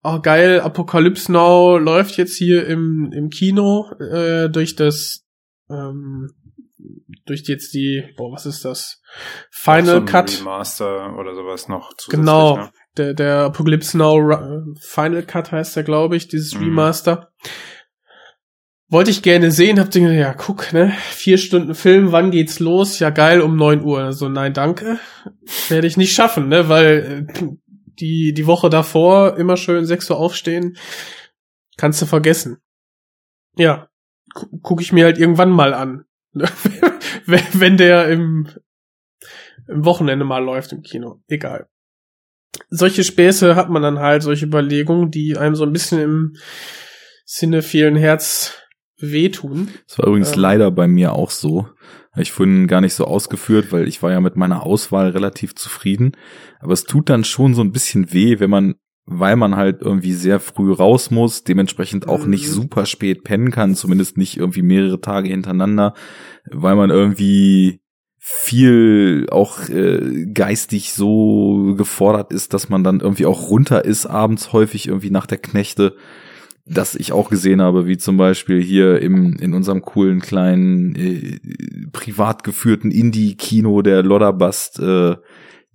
oh geil, Apocalypse Now läuft jetzt hier im, im Kino äh, durch das ähm, durch jetzt die, boah, was ist das? Final so Cut. Remaster oder sowas noch. Genau, Ne? der, der Apocalypse Now Ru- Final Cut heißt der, glaube ich, dieses Mhm. Remaster. Wollte ich gerne sehen, hab gedacht, ja, guck, ne, vier Stunden Film, wann geht's los? Ja, geil, um neun Uhr. Also, nein, danke. Werde ich nicht schaffen, ne, weil äh, die, die Woche davor immer schön sechs Uhr aufstehen, kannst du vergessen. Ja, gu guck ich mir halt irgendwann mal an. Wenn, der im, im Wochenende mal läuft im Kino. Egal solche Späße hat man dann halt, solche Überlegungen, die einem so ein bisschen im Sinne vielen Herz wehtun. Das war übrigens Ähm. leider bei mir auch so. Ich vorhin gar nicht so ausgeführt, weil ich war ja mit meiner Auswahl relativ zufrieden. Aber es tut dann schon so ein bisschen weh, wenn man, weil man halt irgendwie sehr früh raus muss, dementsprechend auch Mhm. nicht super spät pennen kann, zumindest nicht irgendwie mehrere Tage hintereinander, weil man irgendwie viel auch äh, geistig so gefordert ist, dass man dann irgendwie auch runter ist abends häufig irgendwie nach der Knechte das ich auch gesehen habe, wie zum Beispiel hier im, in unserem coolen kleinen äh, privat geführten Indie-Kino der Lodderbast äh,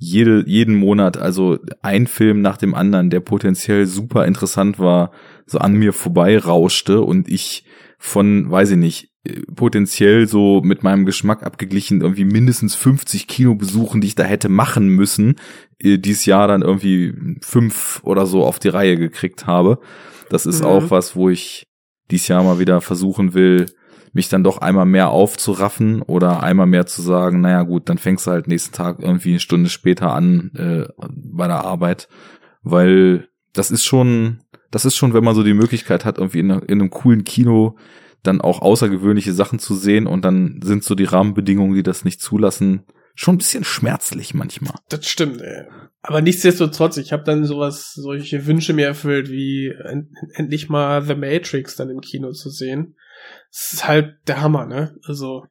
jede, jeden Monat, also ein Film nach dem anderen, der potenziell super interessant war, so an mir vorbei rauschte und ich von, weiß ich nicht, potenziell so mit meinem Geschmack abgeglichen irgendwie mindestens 50 Kinobesuchen, die ich da hätte machen müssen, äh, dieses Jahr dann irgendwie fünf oder so auf die Reihe gekriegt habe. Das ist Mhm. auch was, wo ich dieses Jahr mal wieder versuchen will, mich dann doch einmal mehr aufzuraffen oder einmal mehr zu sagen, naja gut, dann fängst du halt nächsten Tag irgendwie eine Stunde später an äh, bei der Arbeit, weil das ist schon, das ist schon, wenn man so die Möglichkeit hat, irgendwie in, in einem coolen Kino dann auch außergewöhnliche Sachen zu sehen und dann sind so die Rahmenbedingungen, die das nicht zulassen, schon ein bisschen schmerzlich manchmal. Das stimmt, ey. Aber nichtsdestotrotz, ich habe dann sowas, solche Wünsche mir erfüllt, wie en endlich mal The Matrix dann im Kino zu sehen. Das ist halt der Hammer, ne? Also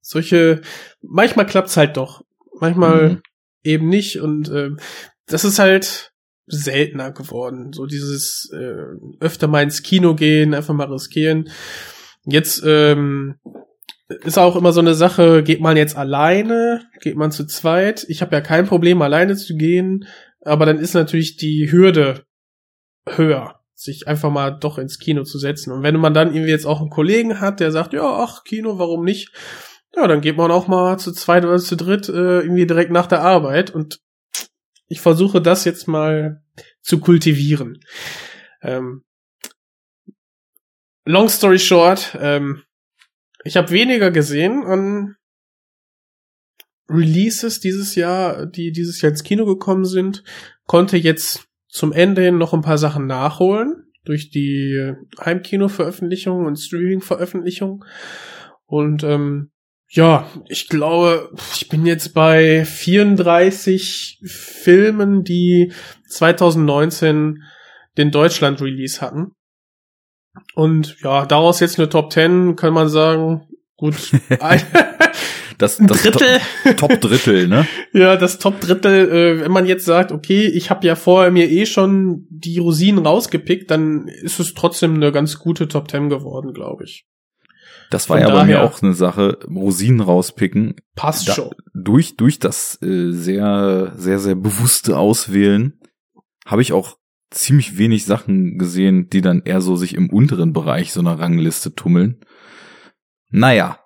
solche, manchmal klappt's halt doch, manchmal Mhm. eben nicht und ähm, das ist halt seltener geworden. So dieses äh, öfter mal ins Kino gehen, einfach mal riskieren. Jetzt ähm, ist auch immer so eine Sache, geht man jetzt alleine, geht man zu zweit. Ich habe ja kein Problem, alleine zu gehen, aber dann ist natürlich die Hürde höher, sich einfach mal doch ins Kino zu setzen. Und wenn man dann irgendwie jetzt auch einen Kollegen hat, der sagt, ja, ach, Kino, warum nicht? Ja, dann geht man auch mal zu zweit oder zu dritt äh, irgendwie direkt nach der Arbeit und ich versuche das jetzt mal zu kultivieren. Ähm, long story short, ähm, ich habe weniger gesehen an Releases dieses Jahr, die dieses Jahr ins Kino gekommen sind, konnte jetzt zum Ende hin noch ein paar Sachen nachholen durch die Heimkino-Veröffentlichung und Streaming-Veröffentlichung. Und ähm, ja, ich glaube, ich bin jetzt bei 34 Filmen, die 2019 den Deutschland-Release hatten. Und ja, daraus jetzt eine Top 10 kann man sagen, gut, ein, Das, das Drittel. Top, Top Drittel, ne? Ja, das Top-Drittel, äh, wenn man jetzt sagt, okay, ich habe ja vorher mir eh schon die Rosinen rausgepickt, dann ist es trotzdem eine ganz gute Top 10 geworden, glaube ich. Das war Von ja bei mir daher- auch eine Sache, Rosinen rauspicken. Passt Da- schon. Durch, durch das äh, sehr, sehr, sehr bewusste Auswählen habe ich auch ziemlich wenig Sachen gesehen, die dann eher so sich im unteren Bereich so einer Rangliste tummeln. Naja,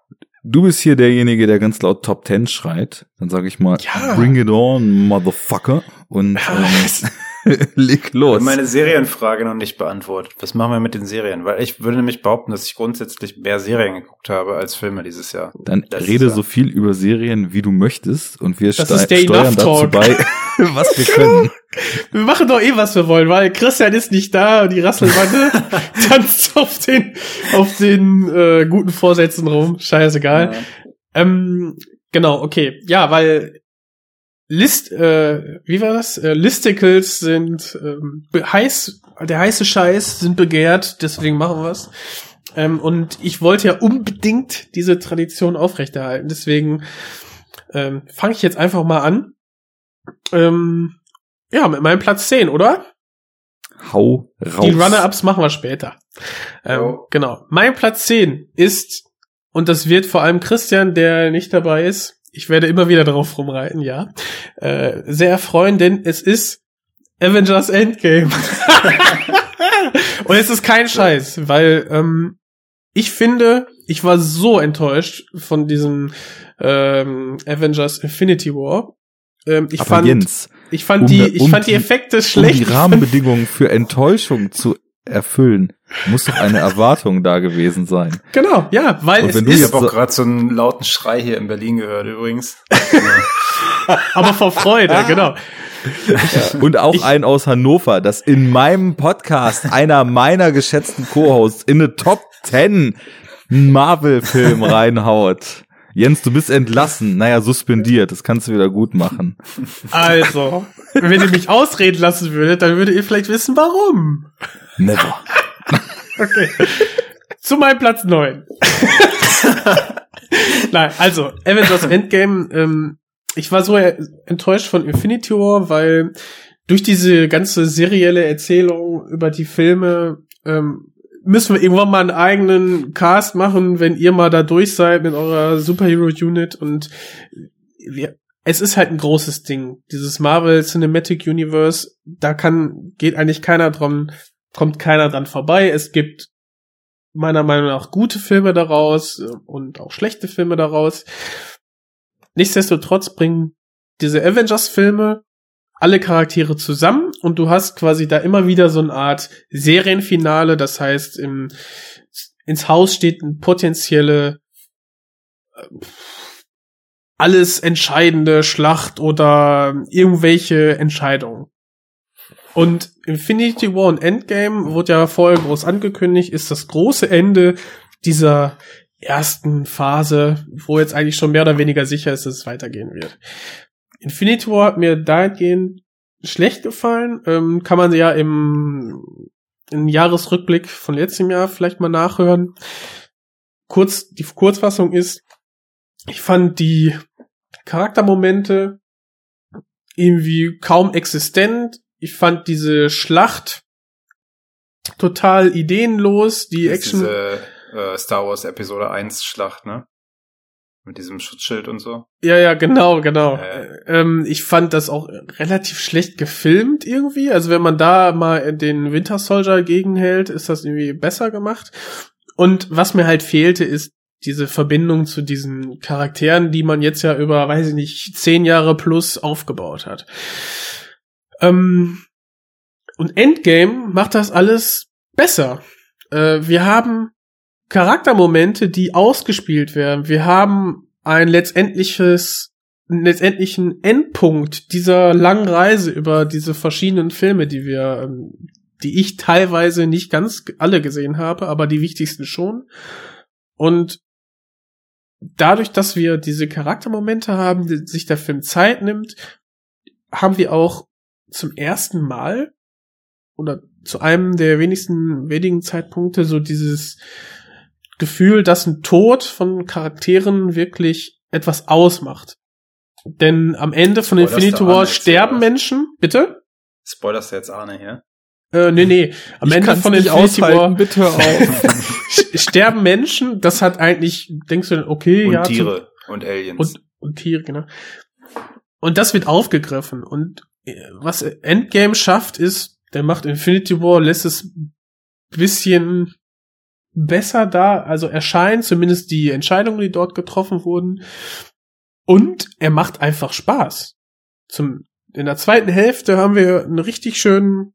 du bist hier derjenige, der ganz laut Top 10 schreit. Dann sage ich mal, Ja. bring it on, motherfucker. Und ähm, leg los. Meine Serienfrage noch nicht beantwortet. Was machen wir mit den Serien? Weil ich würde nämlich behaupten, dass ich grundsätzlich mehr Serien geguckt habe als Filme dieses Jahr. Dann Das rede ja- so viel über Serien, wie du möchtest, und wir Das stei- ist der steuern dazu bei, was wir können. Wir machen doch eh, was wir wollen, weil Christian ist nicht da und die Rasselbande tanzt auf den, auf den äh, guten Vorsätzen rum. Scheißegal. Ähm, genau, okay. Ja, weil List, äh, wie war das? Äh, Listicles sind ähm, heiß, der heiße Scheiß sind begehrt, deswegen machen wir's. Ähm, und ich wollte ja unbedingt diese Tradition aufrechterhalten, deswegen ähm, fange ich jetzt einfach mal an. Ähm, ja, mit meinem Platz 10, oder? Hau raus. Die Runner-Ups machen wir später. Ähm, genau. Mein Platz 10 ist, und das wird vor allem Christian, der nicht dabei ist, ich werde immer wieder drauf rumreiten, ja, äh, sehr erfreuen, denn es ist Avengers Endgame. und es ist kein Scheiß, weil ähm, ich finde, ich war so enttäuscht von diesem ähm, Avengers Infinity War. Ähm, ich Aber fand, Jens, ich fand um die, ich um fand die die- Effekte um schlecht. die Ich fand- Rahmenbedingungen für Enttäuschung zu erfüllen, muss doch eine Erwartung da gewesen sein. Genau, ja, weil Und es wenn du Ich ist, jetzt- habe auch gerade so einen lauten Schrei hier in Berlin gehört übrigens. aber vor Freude, genau. Und auch Ich- ein aus Hannover, das in meinem Podcast einer meiner geschätzten Co-Hosts in eine Top 10 Marvel-Film reinhaut. Jens, du bist entlassen. Naja, suspendiert. Das kannst du wieder gut machen. Also, wenn ihr mich ausreden lassen würdet, dann würdet ihr vielleicht wissen, warum. Never. Okay. Zu meinem Platz 9. Nein, also, Avengers Endgame, ähm, ich war so enttäuscht von Infinity War, weil durch diese ganze serielle Erzählung über die Filme ähm, müssen wir irgendwann mal einen eigenen Cast machen, wenn ihr mal da durch seid mit eurer Superhero-Unit und wir, es ist halt ein großes Ding. Dieses Marvel Cinematic Universe, da kann, geht eigentlich keiner dran, kommt keiner dran vorbei. Es gibt meiner Meinung nach gute Filme daraus und auch schlechte Filme daraus. Nichtsdestotrotz bringen diese Avengers-Filme alle Charaktere zusammen und du hast quasi da immer wieder so eine Art Serienfinale. Das heißt, im, ins Haus steht eine potenzielle äh, alles entscheidende Schlacht oder irgendwelche Entscheidungen. Und Infinity War und Endgame wurde ja vorher groß angekündigt, ist das große Ende dieser ersten Phase, wo jetzt eigentlich schon mehr oder weniger sicher ist, dass es weitergehen wird. Infinity War hat mir dahingehend schlecht gefallen. Ähm, kann man ja im, im Jahresrückblick von letztem Jahr vielleicht mal nachhören. Kurz, die Kurzfassung ist, ich fand die Charaktermomente irgendwie kaum existent. Ich fand diese Schlacht total ideenlos. Die Action. Diese äh, Star Wars Episode 1 Schlacht, ne? Mit diesem Schutzschild und so. Ja, ja, genau, genau. Äh. Ähm, ich fand das auch relativ schlecht gefilmt irgendwie. Also wenn man da mal den Winter Soldier gegenhält, ist das irgendwie besser gemacht. Und was mir halt fehlte, ist diese Verbindung zu diesen Charakteren, die man jetzt ja über, weiß ich nicht, zehn Jahre plus aufgebaut hat. Ähm, und Endgame macht das alles besser. Äh, wir haben Charaktermomente, die ausgespielt werden. Wir haben ein letztendliches, einen letztendlichen Endpunkt dieser langen Reise über diese verschiedenen Filme, die wir, ähm, die ich teilweise nicht ganz alle gesehen habe, aber die wichtigsten schon. Und dadurch, dass wir diese Charaktermomente haben, die sich der Film Zeit nimmt, haben wir auch zum ersten Mal oder zu einem der wenigsten wenigen Zeitpunkte so dieses Gefühl, dass ein Tod von Charakteren wirklich etwas ausmacht. Denn am Ende von Spoilerst Infinity War sterben? Menschen, bitte? Spoilerst du jetzt Arne hier? Äh, nee, nee. Am Ich Ende von nicht Infinity War bitte auf. sterben Menschen. Das hat eigentlich, denkst du, okay, Und ja. zum- Tiere und Aliens. Und, und Tiere, genau. Und das wird aufgegriffen. Und äh, was Endgame schafft, ist, der macht Infinity War, lässt es ein bisschen besser da, also erscheinen, zumindest die Entscheidungen, die dort getroffen wurden. Und er macht einfach Spaß. Zum, in der zweiten Hälfte haben wir einen richtig schönen,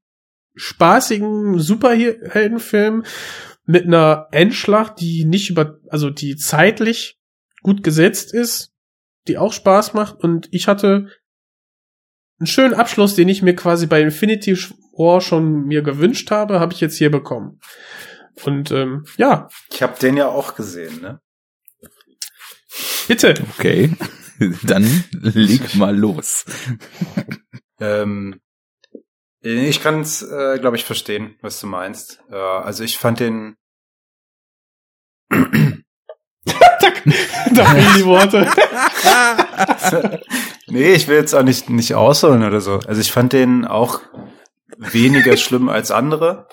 spaßigen Superheldenfilm mit einer Endschlacht, die nicht über, also die zeitlich gut gesetzt ist, die auch Spaß macht und ich hatte einen schönen Abschluss, den ich mir quasi bei Infinity War schon mir gewünscht habe, habe ich jetzt hier bekommen. Und ähm, ja, ich habe den ja auch gesehen, ne? bitte. Okay, dann leg mal los. Ähm, ich kann es, äh, glaube ich, verstehen, was du meinst. Äh, also ich fand den. Da fehlen die Worte. nee, ich will jetzt auch nicht nicht ausholen oder so. Also ich fand den auch weniger schlimm als andere.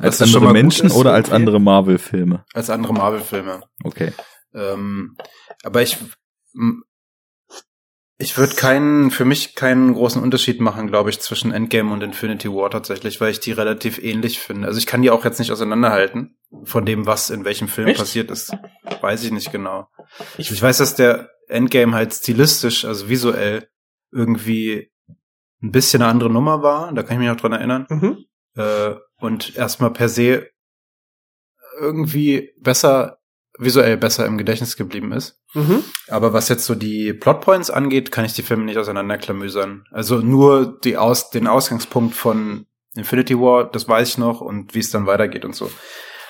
Als schon andere Menschen ist, oder als okay. andere Marvel-Filme? Als andere Marvel-Filme. Okay. Ähm, aber ich, ich würde keinen, für mich keinen großen Unterschied machen, glaube ich, zwischen Endgame und Infinity War tatsächlich, weil ich die relativ ähnlich finde. Also ich kann die auch jetzt nicht auseinanderhalten von dem, was in welchem Film Echt? passiert ist. Weiß ich nicht genau. Ich- Ich, weiß, dass der Endgame halt stilistisch, also visuell, irgendwie ein bisschen eine andere Nummer war. Da kann ich mich noch dran erinnern. Mhm. Äh, und erstmal per se irgendwie besser, visuell besser im Gedächtnis geblieben ist. Mhm. Aber was jetzt so die Plotpoints angeht, kann ich die Filme nicht auseinanderklamüsern. Also nur die Aus den Ausgangspunkt von Infinity War, das weiß ich noch und wie es dann weitergeht und so.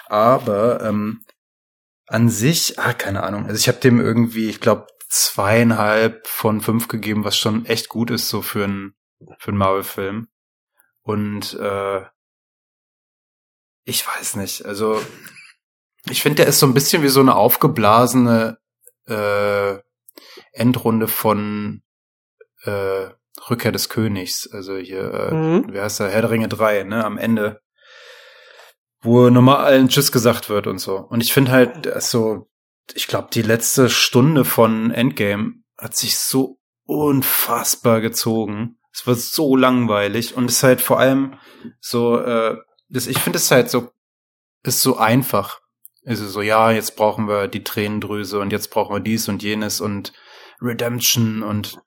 Aber ähm, an sich, ah, keine Ahnung. Also ich habe dem irgendwie, ich glaube, zweieinhalb von fünf gegeben, was schon echt gut ist so für einen für einen Marvel-Film. Und äh, ich weiß nicht. Also ich finde, der ist so ein bisschen wie so eine aufgeblasene äh, Endrunde von äh, Rückkehr des Königs. Also hier, äh, Mhm. wie heißt der? Herr der Ringe 3, ne? Am Ende. Wo nochmal allen Tschüss gesagt wird und so. Und ich finde halt, der ist so, ich glaube, die letzte Stunde von Endgame hat sich so unfassbar gezogen. Es war so langweilig und es ist halt vor allem so, äh, das, ich finde es halt so, ist so einfach. Ist es so, ja, jetzt brauchen wir die Tränendrüse und jetzt brauchen wir dies und jenes und Redemption und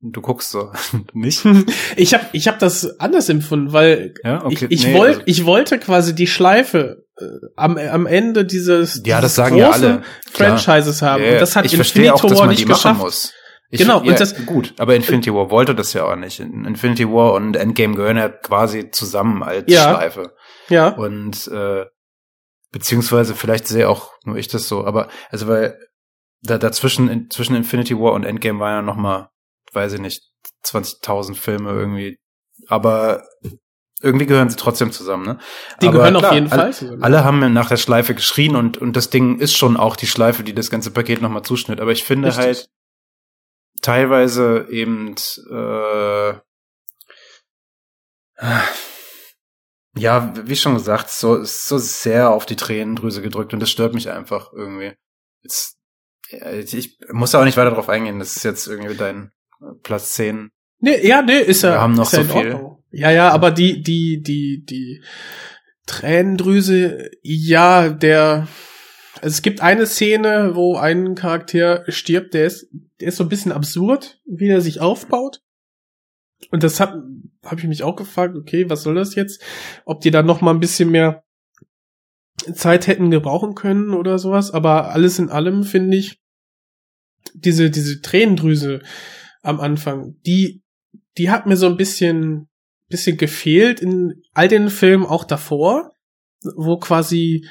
du guckst so, nicht? Ich habe ich hab das anders empfunden, weil Ja, ich, ich, wollt, also- ich wollte quasi die Schleife äh, am, am Ende dieses, Ja, das dieses sagen ja alle. Klar. Franchises haben. Ja, und das hat ich verstehe Infinity auch, dass War nicht geschafft. muss. Ich, Genau, ja, und das- gut, aber Infinity War wollte das ja auch nicht. Infinity War und Endgame gehören ja quasi zusammen als Ja. Schleife. Ja. Und äh, beziehungsweise vielleicht sehe auch nur ich das so, aber also weil da dazwischen in, zwischen Infinity War und Endgame waren ja noch mal, weiß ich nicht, 20.000 Filme irgendwie, aber irgendwie gehören sie trotzdem zusammen, ne? Die aber gehören auf klar, jeden alle, Fall zusammen. Alle haben nach der Schleife geschrien und und das Ding ist schon auch die Schleife, die das ganze Paket noch mal zuschnitt, aber ich finde Richtig. halt teilweise eben äh, ja, wie schon gesagt, so so sehr auf die Tränendrüse gedrückt und das stört mich einfach irgendwie. Jetzt, ich muss auch nicht weiter drauf eingehen, das ist jetzt irgendwie dein Platz 10. Nee, ja, nee, ist ja. Wir haben noch so viel. Ja, ja, aber die, die, die, die Tränendrüse, ja, der. Also es gibt eine Szene, wo ein Charakter stirbt, der ist, der ist so ein bisschen absurd, wie er sich aufbaut. Und das hat, habe ich mich auch gefragt, okay, was soll das jetzt? Ob die da noch mal ein bisschen mehr Zeit hätten gebrauchen können oder sowas. Aber alles in allem finde ich diese diese Tränendrüse am Anfang, die die hat mir so ein bisschen bisschen gefehlt in all den Filmen auch davor, wo quasi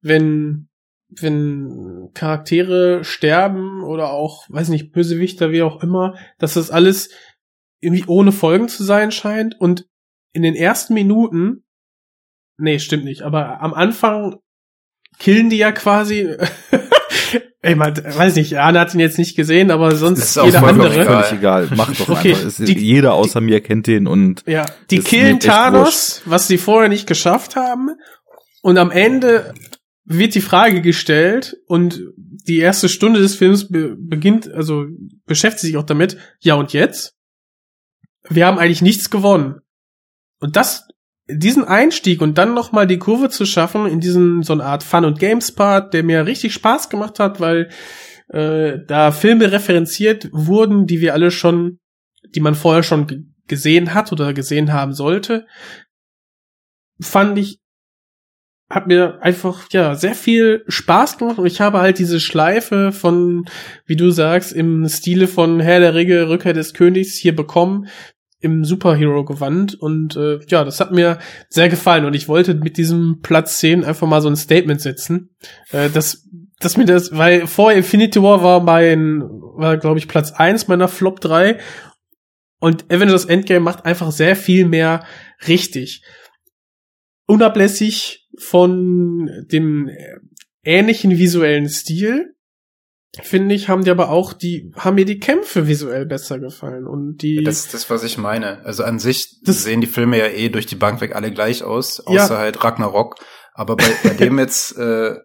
wenn wenn Charaktere sterben oder auch, weiß nicht, Bösewichter, wie auch immer, dass das alles irgendwie ohne Folgen zu sein scheint und in den ersten Minuten, nee, stimmt nicht, aber am Anfang killen die ja quasi Ey, man, weiß nicht, Arne hat ihn jetzt nicht gesehen, aber sonst Ist jeder andere. egal. Völlig egal. Mach doch Okay, einfach. Es, die- jeder außer mir kennt den und Ja, die Ist killen Thanos, was sie vorher nicht geschafft haben. Und am Ende wird die Frage gestellt und die erste Stunde des Films be beginnt, also beschäftigt sich auch damit, ja und jetzt? Wir haben eigentlich nichts gewonnen. Und das, diesen Einstieg und dann nochmal die Kurve zu schaffen in diesen, so eine Art Fun- und Games-Part, der mir richtig Spaß gemacht hat, weil äh, da Filme referenziert wurden, die wir alle schon, die man vorher schon ge- gesehen hat oder gesehen haben sollte, fand ich, hat mir einfach, ja, sehr viel Spaß gemacht und ich habe halt diese Schleife von, wie du sagst, im Stile von Herr der Ringe, Rückkehr des Königs hier bekommen, im Superhero-Gewand und äh, ja, das hat mir sehr gefallen und ich wollte mit diesem Platz 10 einfach mal so ein Statement setzen, äh, dass, dass mir das, weil vor Infinity War war mein, war glaube ich Platz 1 meiner Flop 3 und Avengers Endgame macht einfach sehr viel mehr richtig. Unablässig von dem äh, ähnlichen visuellen Stil, finde ich, haben die aber auch die, haben mir die Kämpfe visuell besser gefallen und die, Das ist das, was ich meine. Also an sich Das- sehen die Filme ja eh durch die Bank weg alle gleich aus, Ja. außer halt Ragnarok. Aber bei, bei dem jetzt, äh,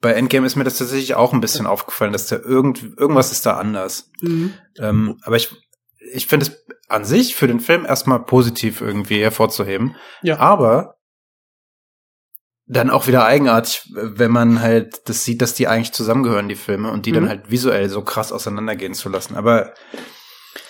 bei Endgame ist mir das tatsächlich auch ein bisschen aufgefallen, dass da irgend, irgendwas ist da anders. Mhm. Ähm, aber ich, ich finde es an sich für den Film erstmal positiv irgendwie hervorzuheben. Ja. Aber dann auch wieder eigenartig, wenn man halt das sieht, dass die eigentlich zusammengehören, die Filme, und die Mhm. dann halt visuell so krass auseinandergehen zu lassen. Aber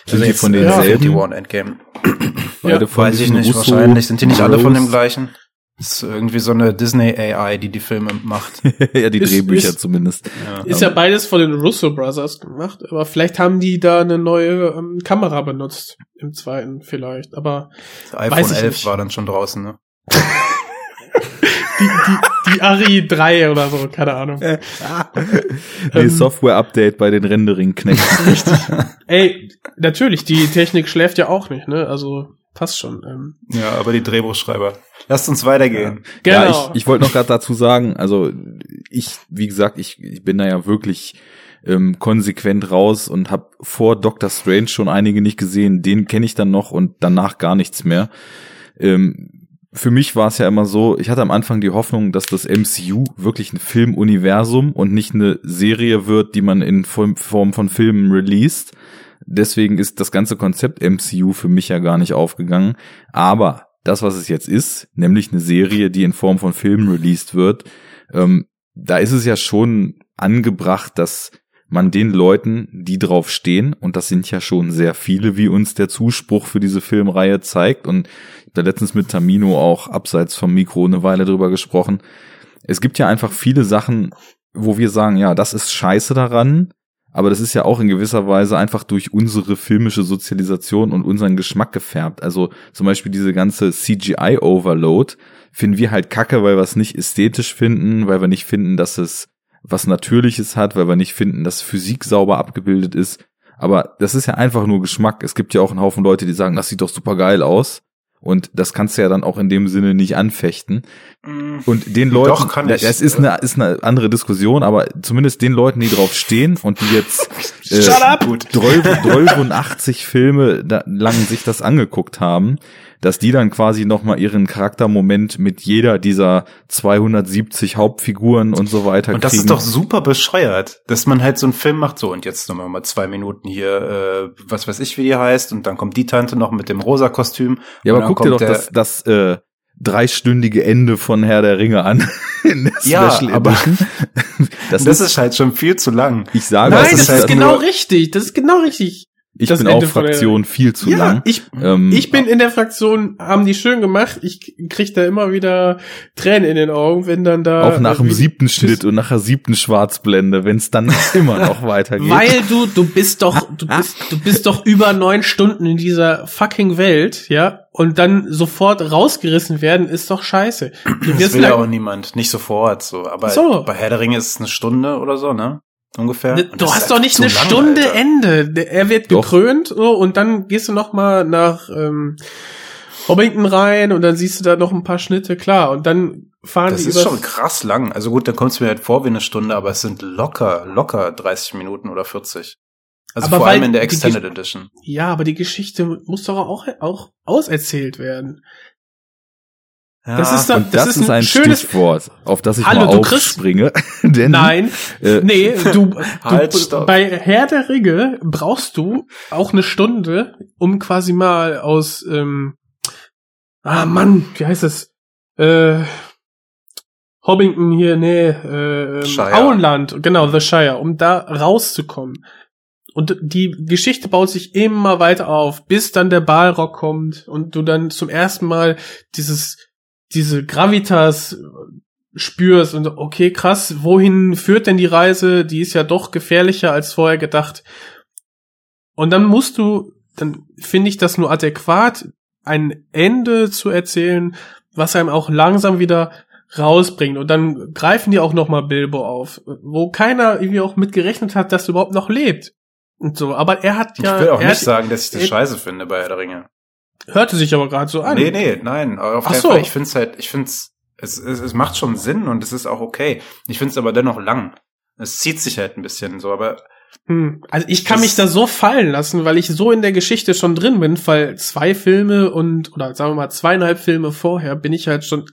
Sind die von denselben? War und Endgame. beide Ja, von Weiß ich nicht, Russo wahrscheinlich. Sind die nicht alle von dem gleichen? Das ist irgendwie so eine Disney AI, die die Filme macht. ja, die Ist- Drehbücher ist- zumindest. Ja. Ist ja beides von den Russo Brothers gemacht, aber vielleicht haben die da eine neue ähm, Kamera benutzt im zweiten vielleicht, aber Das Weiß iPhone ich 11 nicht. war dann schon draußen, ne? die, die, die Ari 3 oder so, keine Ahnung. Nee, Ähm, Software-Update bei den Rendering-Knechten. Ey, natürlich, die Technik schläft ja auch nicht, ne? Also passt schon. Ähm, Ja, aber die Drehbuchschreiber. Lasst uns weitergehen. genau. Ja, ich, ich wollte noch gerade dazu sagen, also ich, wie gesagt, ich, ich bin da ja wirklich ähm, konsequent raus und habe vor Doctor Strange schon einige nicht gesehen. Den kenne ich dann noch und danach gar nichts mehr. Ähm, für mich war es ja immer so, ich hatte am Anfang die Hoffnung, dass das MCU wirklich ein Filmuniversum und nicht eine Serie wird, die man in Form von Filmen released. Deswegen ist das ganze Konzept MCU für mich ja gar nicht aufgegangen. Aber das, was es jetzt ist, nämlich eine Serie, die in Form von Filmen released wird, ähm, da ist es ja schon angebracht, dass man den Leuten, die drauf stehen, und das sind ja schon sehr viele, wie uns der Zuspruch für diese Filmreihe zeigt, und da letztens mit Tamino auch abseits vom Mikro eine Weile drüber gesprochen. Es gibt ja einfach viele Sachen, wo wir sagen, ja, das ist scheiße daran, aber das ist ja auch in gewisser Weise einfach durch unsere filmische Sozialisation und unseren Geschmack gefärbt. Also zum Beispiel diese ganze CGI-Overload finden wir halt kacke, weil wir es nicht ästhetisch finden, weil wir nicht finden, dass es was Natürliches hat, weil wir nicht finden, dass Physik sauber abgebildet ist. Aber das ist ja einfach nur Geschmack. Es gibt ja auch einen Haufen Leute, die sagen, das sieht doch super geil aus. Und das kannst du ja dann auch in dem Sinne nicht anfechten. Und den Leuten, Doch, kann ich. das ist eine, ist eine andere Diskussion, aber zumindest den Leuten, die drauf stehen und die jetzt äh, Shut up! Gut. 83 Filme da, lang sich das angeguckt haben, dass die dann quasi nochmal ihren Charaktermoment mit jeder dieser 270 Hauptfiguren und so weiter Und das kriegen. ist doch super bescheuert, dass man halt so einen Film macht, so und jetzt nochmal mal zwei Minuten hier, äh, was weiß ich, wie die heißt, und dann kommt die Tante noch mit dem rosa Kostüm. ja, aber guck dir doch das, das äh, dreistündige Ende von Herr der Ringe an. Ja, Special aber-. Das, Das, ist, ist halt schon viel zu lang. ich sage, Nein, das das ist halt genau richtig. Das ist genau richtig. Ich das bin Ende auch von der- Fraktion viel zu ja, lang. ich, Ähm, ich bin in der Fraktion, haben die schön gemacht. Ich krieg da immer wieder Tränen in den Augen, wenn dann da. auch nach dem siebten Schnitt und nach der siebten Schwarzblende, wenn es dann immer noch weitergeht. Weil du, du bist doch, du bist, du bist doch über neun Stunden in dieser fucking Welt, ja, und dann sofort rausgerissen werden, ist doch scheiße. Du Das wirst will ja auch niemand, nicht sofort so. Aber So. bei Herr der Ringe ist es eine Stunde oder so, ne? Ungefähr. Ne, Du das hast ist doch nicht eine lang, Stunde Alter. Ende. Er wird Doch. gekrönt so, und dann gehst du noch mal nach ähm, Hobbiton rein und dann siehst du da noch ein paar Schnitte, klar. Und dann fahren Das die ist übers- schon krass lang. Also gut, dann kommt es mir halt vor wie eine Stunde, aber es sind locker, locker 30 Minuten oder 40. Also Aber vor allem in der Extended Edition. Ja, aber die Geschichte muss doch auch, auch auserzählt werden. Das ist Und Das das, ist ist ein ein schönes- Stichwort, auf das ich Hallo, mal aufspringe. Denn, Nein, äh, nee, du, Halt, du stopp. bei Herr der Ringe brauchst du auch eine Stunde, um quasi mal aus ähm, Ah Mann, wie heißt es? Äh, Hobbington hier, nee, äh, ähm, Shire. Auenland, genau, The Shire, um da rauszukommen. Und die Geschichte baut sich immer weiter auf, bis dann der Balrog kommt und du dann zum ersten Mal dieses, diese Gravitas spürst und okay, krass, wohin führt denn die Reise? Die ist ja doch gefährlicher als vorher gedacht. Und dann musst du, dann finde ich das nur adäquat, ein Ende zu erzählen, was einem auch langsam wieder rausbringt. Und dann greifen die auch noch mal Bilbo auf, wo keiner irgendwie auch mit gerechnet hat, dass er überhaupt noch lebt. Und so, aber er hat Ich ja, will auch nicht sagen, dass ich das scheiße finde bei Herr der Ringe. Hörte sich aber gerade so an. Nee, nee, nein. Auf Ach so. Fall. Ich finde es halt, ich finde es, es, es macht schon Sinn und es ist auch okay. Ich finde es aber dennoch lang. Es zieht sich halt ein bisschen so, aber Hm. Also ich kann mich da so fallen lassen, weil ich so in der Geschichte schon drin bin, weil zwei Filme und, oder sagen wir mal zweieinhalb Filme vorher bin ich halt schon,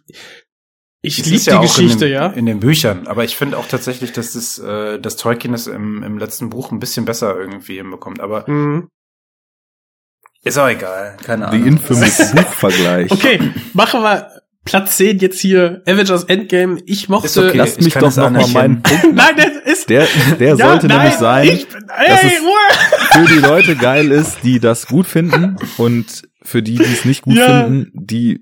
ich liebe die ja Geschichte, in den, ja. in den Büchern. Aber ich finde auch tatsächlich, dass das, äh, dass Tolkien es im, im letzten Buch ein bisschen besser irgendwie hinbekommt. Aber Hm. Ist auch egal. Keine The Ahnung. infamous Buchvergleich. Okay, machen wir Platz 10 jetzt hier, Avengers Endgame. Ich mochte, Ist okay. Lass ich mich doch noch mal meinen Punkt. nein, das ist, Der, der Ja, sollte nein, nämlich sein, ich ey, für die Leute geil ist, die das gut finden und für die, die es nicht gut Ja. finden, die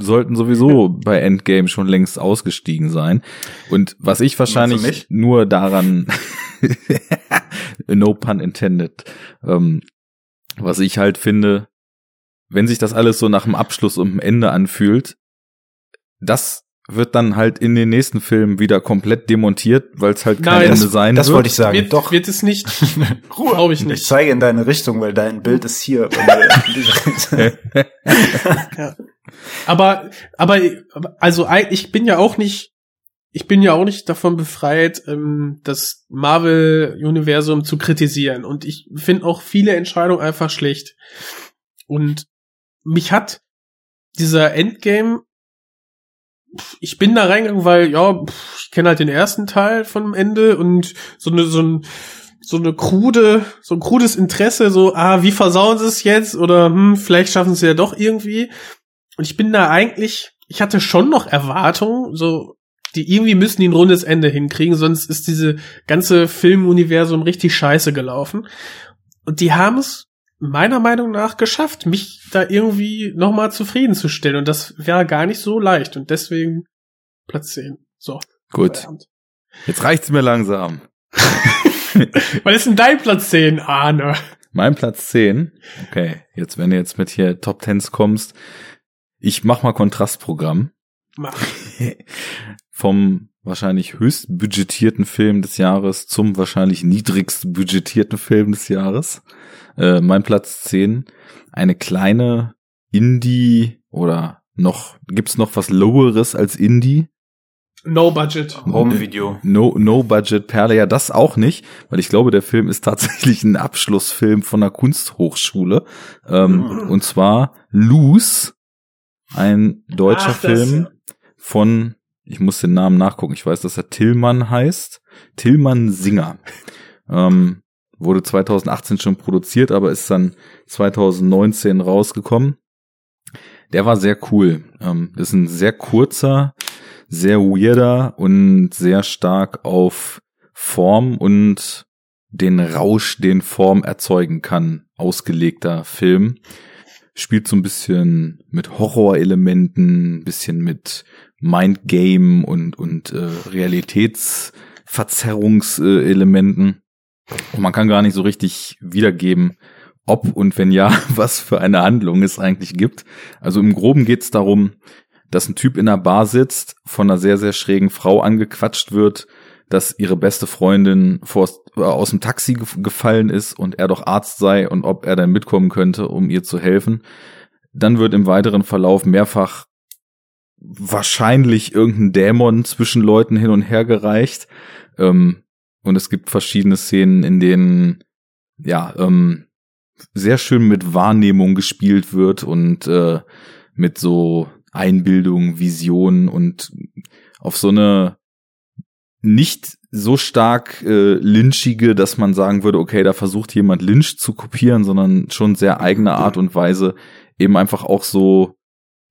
sollten sowieso bei Endgame schon längst ausgestiegen sein. Und was ich wahrscheinlich nur daran, no pun intended, ähm, was ich halt finde, wenn sich das alles so nach dem Abschluss und dem Ende anfühlt, das wird dann halt in den nächsten Filmen wieder komplett demontiert, weil es halt kein Nein, Ende das- sein Das wird. wollte ich sagen. Wird, Doch. wird es nicht, Ruhe. Glaub ich Ich nicht. zeige in deine Richtung, weil dein Bild ist hier. dieser- aber, aber, aber, also ich bin ja auch nicht, ich bin ja auch nicht davon befreit, ähm, das Marvel-Universum zu kritisieren. Und ich finde auch viele Entscheidungen einfach schlecht. Und mich hat dieser Endgame, ich bin da reingegangen, weil, ja, ich kenne halt den ersten Teil vom Ende und so eine, so ein, so eine krude, so ein krudes Interesse, so, ah, wie versauen sie es jetzt? Oder, hm, vielleicht schaffen sie ja doch irgendwie. Und ich bin da eigentlich, ich hatte schon noch Erwartungen, so, die irgendwie müssen die ein rundes Ende hinkriegen, sonst ist diese ganze Filmuniversum richtig scheiße gelaufen. Und die haben es meiner Meinung nach geschafft, mich da irgendwie nochmal zufriedenzustellen. Und das wäre gar nicht so leicht. Und deswegen Platz 10. So. Gut, jetzt reicht's mir langsam. Was ist denn dein Platz 10, Arne? Mein Platz 10. Okay, jetzt wenn du jetzt mit hier Top Tens kommst, ich mach mal Kontrastprogramm Mach. vom wahrscheinlich höchst budgetierten Film des Jahres zum wahrscheinlich niedrigst budgetierten Film des Jahres. Äh, mein Platz 10, eine kleine Indie oder noch gibt's noch was loweres als Indie? No Budget. Home-Video. No, no Budget Perle, ja, das auch nicht, weil ich glaube, der Film ist tatsächlich ein Abschlussfilm von einer Kunsthochschule. Ähm, und zwar Loose, ein deutscher Ach, Film von, ich muss den Namen nachgucken, ich weiß, dass er Tillmann heißt. Tillmann Singer. Ähm, wurde 2018 schon produziert, aber ist dann 2019 rausgekommen. Der war sehr cool. Ähm, ist ein sehr kurzer, sehr weirder und sehr stark auf Form und den Rausch, den Form erzeugen kann, ausgelegter Film. Spielt so ein bisschen mit Horrorelementen, ein bisschen mit Mindgame und, und äh, Realitätsverzerrungselementen. Und man kann gar nicht so richtig wiedergeben, ob und wenn ja, was für eine Handlung es eigentlich gibt. Also im Groben geht es darum, dass ein Typ in einer Bar sitzt, von einer sehr, sehr schrägen Frau angequatscht wird, dass ihre beste Freundin vor, äh, aus dem Taxi gef- gefallen ist und er doch Arzt sei und ob er dann mitkommen könnte, um ihr zu helfen. Dann wird im weiteren Verlauf mehrfach wahrscheinlich irgendein Dämon zwischen Leuten hin und her gereicht. Ähm, und es gibt verschiedene Szenen, in denen ja ähm, sehr schön mit Wahrnehmung gespielt wird und äh, mit so Einbildung, Vision und auf so eine nicht so stark äh, lynchige, dass man sagen würde, okay, da versucht jemand Lynch zu kopieren, sondern schon sehr eigene Art und Weise eben einfach auch so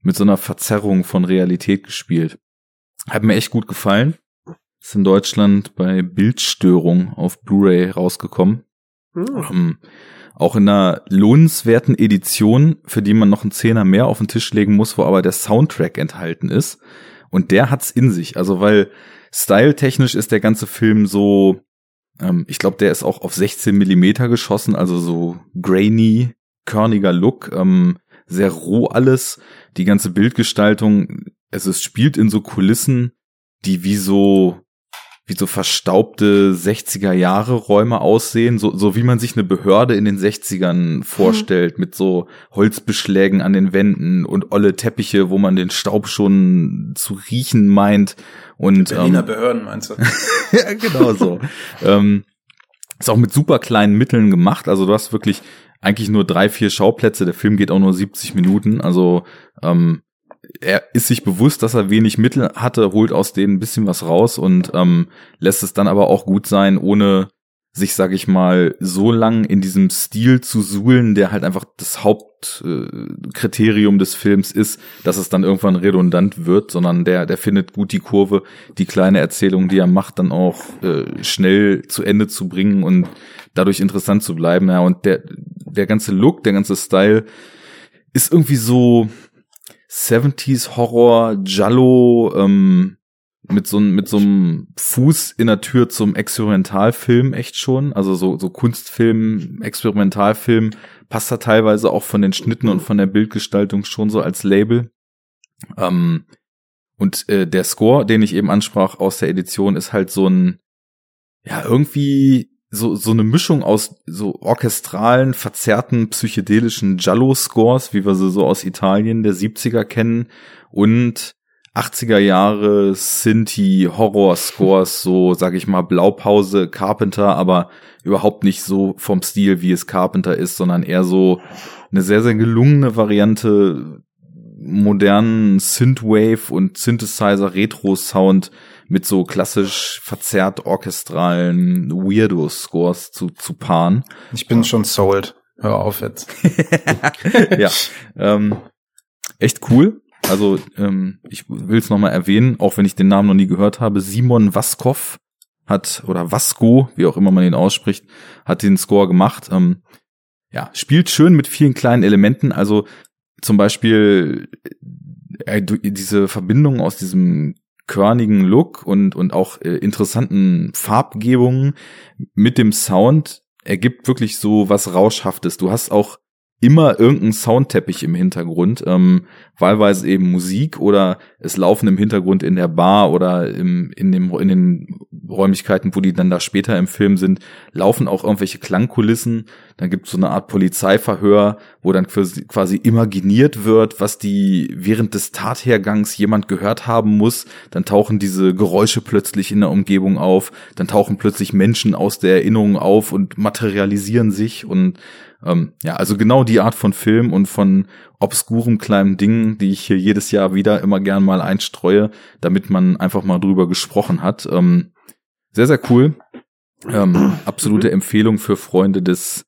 mit so einer Verzerrung von Realität gespielt. Hat mir echt gut gefallen. Ist in Deutschland bei Bildstörung auf Blu-ray rausgekommen. Hm. Ähm, auch in einer lohnenswerten Edition, für die man noch einen Zehner mehr auf den Tisch legen muss, wo aber der Soundtrack enthalten ist. Und der hat's in sich. Also weil styletechnisch ist der ganze Film so, ähm, ich glaube, der ist auch auf 16 Millimeter geschossen, also so grainy, körniger Look, ähm, sehr roh alles. Die ganze Bildgestaltung, es ist, spielt in so Kulissen, die wie so wie so verstaubte 60er Jahre Räume aussehen, so, so wie man sich eine Behörde in den 60ern vorstellt, mit so Holzbeschlägen an den Wänden und olle Teppiche, wo man den Staub schon zu riechen meint. Und Berliner ähm, Behörden meinst du? ja, genau so. ähm, ist auch mit super kleinen Mitteln gemacht. Also du hast wirklich eigentlich nur drei, vier Schauplätze. Der Film geht auch nur 70 Minuten. Also ähm, er ist sich bewusst, dass er wenig Mittel hatte, holt aus denen ein bisschen was raus und ähm, lässt es dann aber auch gut sein, ohne sich, sag ich mal, so lang in diesem Stil zu suhlen, der halt einfach das Hauptkriterium äh, des Films ist, dass es dann irgendwann redundant wird, sondern der, der findet gut die Kurve, die kleine Erzählung, die er macht, dann auch äh, schnell zu Ende zu bringen und dadurch interessant zu bleiben. Ja, und der, der ganze Look, der ganze Style ist irgendwie so, 70s Horror, Giallo, ähm, mit so, mit so einem Fuß in der Tür zum Experimentalfilm echt schon. Also so, so Kunstfilm, Experimentalfilm passt da teilweise auch von den Schnitten und von der Bildgestaltung schon so als Label. Ähm, und äh, der Score, den ich eben ansprach aus der Edition, ist halt so ein, ja, irgendwie so, so eine Mischung aus so orchestralen, verzerrten, psychedelischen Giallo-Scores, wie wir sie so aus Italien der 70er kennen, und 80er Jahre Sinti Horror-Scores, so sag ich mal Blaupause Carpenter, aber überhaupt nicht so vom Stil, wie es Carpenter ist, sondern eher so eine sehr, sehr gelungene Variante modernen Synthwave und Synthesizer Retro-Sound mit so klassisch verzerrt orchestralen Weirdo-Scores zu, zu paaren. Ich bin schon sold. Hör auf jetzt. ja, ähm, echt cool. Also ähm, ich will es nochmal erwähnen, auch wenn ich den Namen noch nie gehört habe. Simon Waskow hat, oder Vasco, wie auch immer man ihn ausspricht, hat den Score gemacht. Ähm, ja, spielt schön mit vielen kleinen Elementen. Also zum Beispiel äh, diese Verbindung aus diesem körnigen Look und, und auch äh, interessanten Farbgebungen mit dem Sound ergibt wirklich so was Rauschhaftes. Du hast auch immer irgendeinen Soundteppich im Hintergrund, ähm, wahlweise eben Musik oder es laufen im Hintergrund in der Bar oder im, in, dem, in den Räumlichkeiten, wo die dann da später im Film sind, laufen auch irgendwelche Klangkulissen. Dann gibt es so eine Art Polizeiverhör, wo dann quasi imaginiert wird, was die während des Tathergangs jemand gehört haben muss. Dann tauchen diese Geräusche plötzlich in der Umgebung auf. Dann tauchen plötzlich Menschen aus der Erinnerung auf und materialisieren sich und ähm, ja, also genau die Art von Film und von obskurem kleinen Dingen, die ich hier jedes Jahr wieder immer gern mal einstreue, damit man einfach mal drüber gesprochen hat. Ähm, sehr, sehr cool. Ähm, absolute Empfehlung für Freunde des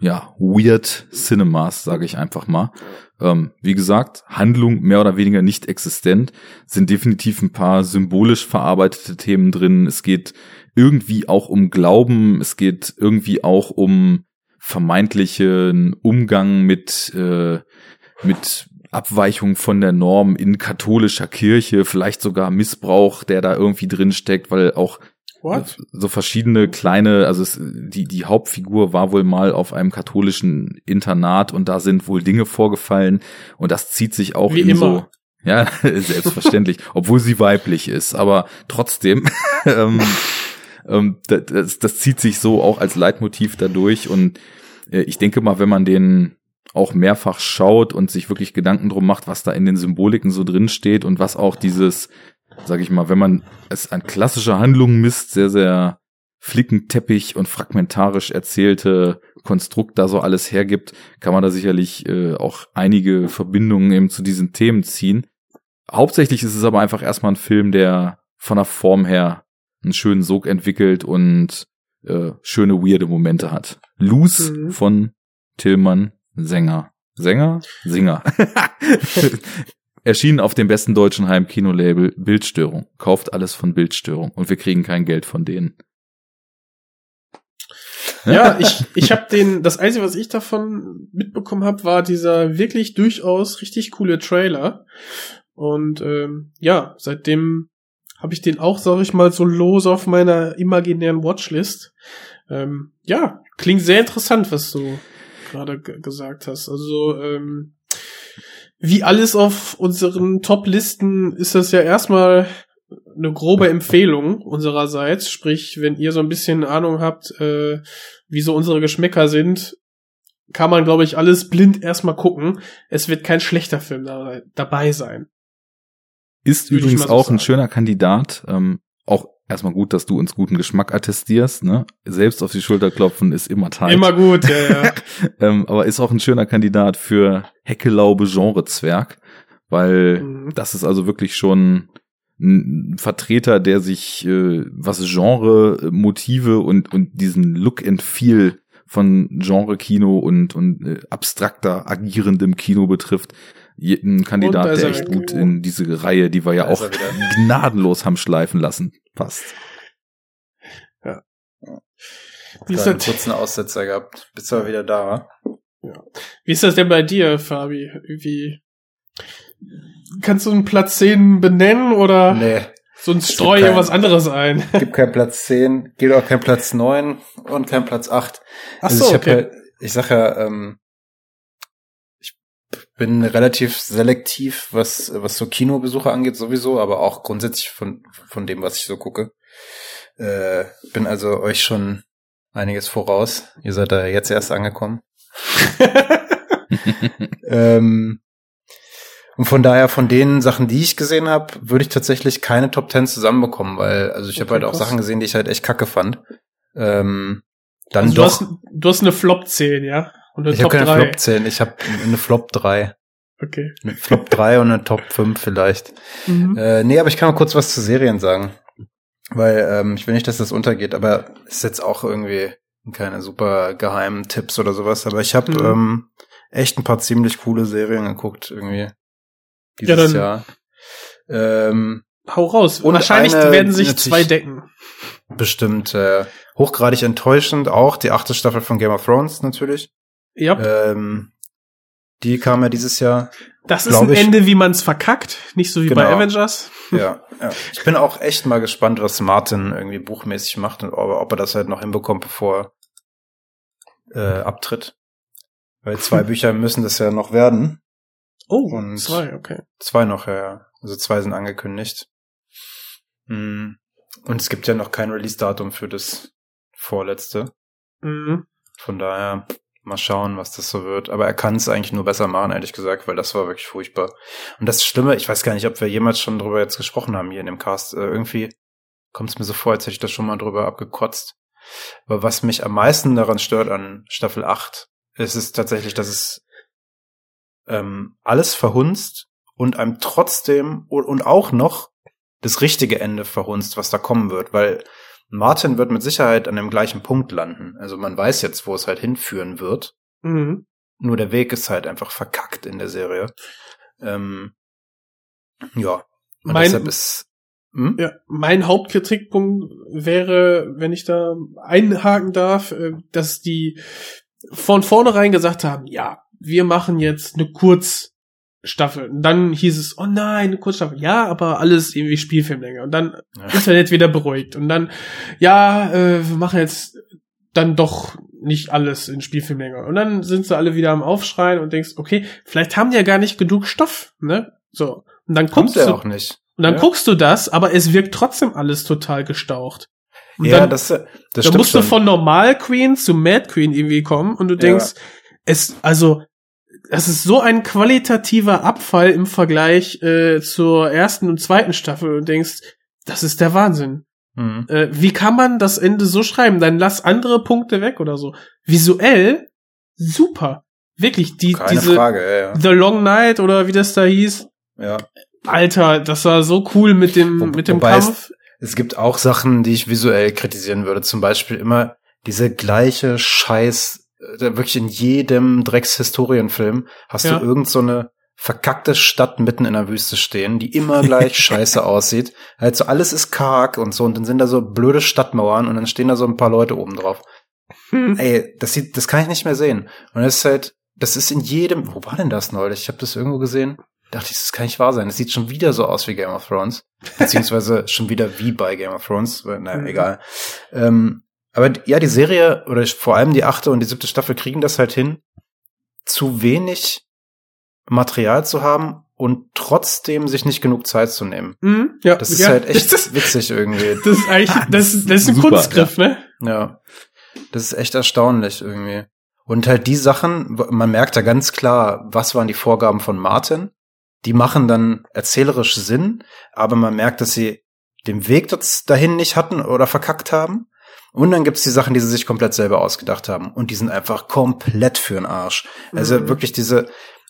ja, Weird Cinemas, sage ich einfach mal. Ähm, wie gesagt, Handlung mehr oder weniger nicht existent, sind definitiv ein paar symbolisch verarbeitete Themen drin. Es geht irgendwie auch um Glauben, es geht irgendwie auch um vermeintlichen Umgang mit, äh, mit Abweichung von der Norm in katholischer Kirche, vielleicht sogar Missbrauch, der da irgendwie drin steckt, weil auch What? so verschiedene kleine, also es, die, die Hauptfigur war wohl mal auf einem katholischen Internat und da sind wohl Dinge vorgefallen und das zieht sich auch Wie in immer. so, ja, selbstverständlich, obwohl sie weiblich ist, aber trotzdem, ähm, ähm, das, das zieht sich so auch als Leitmotiv dadurch und äh, ich denke mal, wenn man den auch mehrfach schaut und sich wirklich Gedanken drum macht, was da in den Symboliken so drin steht und was auch dieses, sag ich mal, wenn man es an klassischer Handlung misst, sehr, sehr flickenteppich und fragmentarisch erzählte Konstrukt da so alles hergibt, kann man da sicherlich äh, auch einige Verbindungen eben zu diesen Themen ziehen. Hauptsächlich ist es aber einfach erstmal ein Film, der von der Form her einen schönen Sog entwickelt und äh, schöne weirde Momente hat. Loose Mhm. von Tillmann Sänger. Sänger? Singer. Erschienen auf dem besten deutschen Heimkinolabel Bildstörung. Kauft alles von Bildstörung und wir kriegen kein Geld von denen. Ja, ich, ich habe den, das Einzige, was ich davon mitbekommen habe, war dieser wirklich durchaus richtig coole Trailer. Und ähm, ja, seitdem habe ich den auch, sag ich mal, so lose auf meiner imaginären Watchlist. Ähm, ja, klingt sehr interessant, was du gerade gesagt hast. Also ähm, wie alles auf unseren Top-Listen ist das ja erstmal eine grobe Empfehlung unsererseits. Sprich, wenn ihr so ein bisschen Ahnung habt, äh, wie so unsere Geschmäcker sind, kann man, glaube ich, alles blind erstmal gucken. Es wird kein schlechter Film da, dabei sein. Ist Würde übrigens so auch ein sagen. schöner Kandidat. Ähm, auch erstmal gut, dass du uns guten Geschmack attestierst. Ne? Selbst auf die Schulter klopfen ist immer tight. Immer gut, ja, ja. ähm, aber ist auch ein schöner Kandidat für Heckelaube Genre-Zwerg, weil Mhm. das ist also wirklich schon ein Vertreter, der sich äh, was Genre, äh, Motive und und diesen Look and Feel von Genre-Kino und und äh, abstrakter agierendem Kino betrifft, ein Kandidat, ist der er echt gut in diese Reihe, die wir ja auch gnadenlos haben schleifen lassen, passt. Wie ist, Einen das, kurzen Aussetzer gehabt. Bist aber wieder da, wa? wie ist das denn bei dir, Fabi? Wie kannst du einen Platz 10 benennen oder Nee, sonst Es streu gibt dir was anderes ein? gibt keinen Platz 10, gibt auch keinen Platz 9 und keinen Platz 8. Ach Also so, ich okay. halt, ich sag ja, ähm, bin relativ selektiv, was, was so Kinobesuche angeht sowieso, aber auch grundsätzlich von, von dem, was ich so gucke. Äh, bin also euch schon einiges voraus. Ihr seid da jetzt erst angekommen. ähm, und von daher, von den Sachen, die ich gesehen habe, würde ich tatsächlich keine Top 10 zusammenbekommen, weil, also ich habe Okay, halt auch krass. Sachen gesehen, die ich halt echt kacke fand. Ähm, dann Also du, doch. hast, du hast eine Flop 10, ja? Eine Ich habe keine 3. Flop 10, ich habe eine Flop 3. Okay. Eine Flop 3 und eine Top 5 vielleicht. Mhm. Äh, nee, aber ich kann mal kurz was zu Serien sagen. Weil ähm, ich will nicht, dass das untergeht, aber ist jetzt auch irgendwie keine super geheimen Tipps oder sowas. Aber ich habe Mhm. ähm, echt ein paar ziemlich coole Serien geguckt irgendwie Ja, dieses dann- Jahr. Ähm, Hau raus. Und Wahrscheinlich eine- werden sich zwei decken. bestimmt äh, hochgradig enttäuschend auch die achte Staffel von Game of Thrones natürlich. Ja, Ähm, die kam ja dieses Jahr. das ist ein ich- Ende, wie man es verkackt. Nicht so wie bei Genau. Avengers. Ja, ja. Ich bin auch echt mal gespannt, was Martin irgendwie buchmäßig macht und ob, er das halt noch hinbekommt, bevor er äh, abtritt. Weil zwei Bücher müssen das ja noch werden. Oh, Und- zwei, okay. Zwei noch, ja. Also zwei sind angekündigt. Mm. Und es gibt ja noch kein Release-Datum für das vorletzte. Mhm. Von daher mal schauen, was das so wird. Aber er kann es eigentlich nur besser machen, ehrlich gesagt, weil das war wirklich furchtbar. Und das Schlimme, ich weiß gar nicht, ob wir jemals schon drüber jetzt gesprochen haben hier in dem Cast. Äh, irgendwie kommt es mir so vor, als hätte ich das schon mal drüber abgekotzt. Aber was mich am meisten daran stört an Staffel 8, ist es tatsächlich, dass es ähm, alles verhunzt und einem trotzdem und auch noch das richtige Ende verhunzt, was da kommen wird, weil Martin wird mit Sicherheit an dem gleichen Punkt landen. Also man weiß jetzt, wo es halt hinführen wird. Mhm. Nur der Weg ist halt einfach verkackt in der Serie. Ähm, ja. Und Mein- deshalb ist. Hm? Ja, mein Hauptkritikpunkt wäre, wenn ich da einhaken darf, äh, dass die von vornherein gesagt haben, ja, wir machen jetzt eine Kurzstaffel. Und dann hieß es, oh nein, eine Kurzstaffel. Ja, aber alles irgendwie Spielfilmlänge. Und dann Ja. Internet wieder beruhigt. Und dann, ja, äh, wir machen jetzt dann doch nicht alles in Spielfilmlänge. Und dann sind sie alle wieder am Aufschreien und denkst, okay, vielleicht haben die ja gar nicht genug Stoff, ne? So. Und dann Kommt guckst er du, auch nicht. und dann Ja. guckst du das, aber es wirkt trotzdem alles total gestaucht. Und ja, dann, das, das dann stimmt musst du schon. von Normal Queen zu Mad Queen irgendwie kommen und du denkst, es, also, das ist so ein qualitativer Abfall im Vergleich äh, zur ersten und zweiten Staffel und denkst, das ist der Wahnsinn. Mhm. Äh, wie kann man das Ende so schreiben? Dann lass andere Punkte weg oder so. Visuell super. Wirklich, die, Keine diese Frage, ja, ja. The Long Night oder wie das da hieß. ja. Alter, das war so cool mit dem, Wo- mit dem wobei es- Kampf. Es gibt auch Sachen, die ich visuell kritisieren würde. Zum Beispiel immer diese gleiche Scheiß, wirklich in jedem Dreckshistorienfilm hast Ja. du irgend so eine verkackte Stadt mitten in der Wüste stehen, die immer gleich scheiße aussieht. Halt so alles ist karg und so und dann sind da so blöde Stadtmauern und dann stehen da so ein paar Leute oben drauf. Hm. Ey, das sieht, das kann ich nicht mehr sehen. Und das ist halt, das ist in jedem, wo war denn das neulich? Ich habe das irgendwo gesehen. Dachte ich, das kann nicht wahr sein. Das sieht schon wieder so aus wie Game of Thrones. Beziehungsweise schon wieder wie bei Game of Thrones. Naja, Mhm. egal. Ähm, aber ja, die Serie, oder vor allem die achte und die siebte Staffel kriegen das halt hin, zu wenig Material zu haben und trotzdem sich nicht genug Zeit zu nehmen. Hm? Ja, Das ist ja. halt echt Das, witzig irgendwie. das ist eigentlich, das, ist- das ist ein Super, Kunstgriff, ne? Ja. Das ist echt erstaunlich irgendwie. Und halt die Sachen, man merkt da ganz klar, was waren die Vorgaben von Martin. Die machen dann erzählerisch Sinn, aber man merkt, dass sie den Weg dort dahin nicht hatten oder verkackt haben. Und dann gibt's die Sachen, die sie sich komplett selber ausgedacht haben. Und die sind einfach komplett für'n Arsch. Also Mhm. wirklich diese,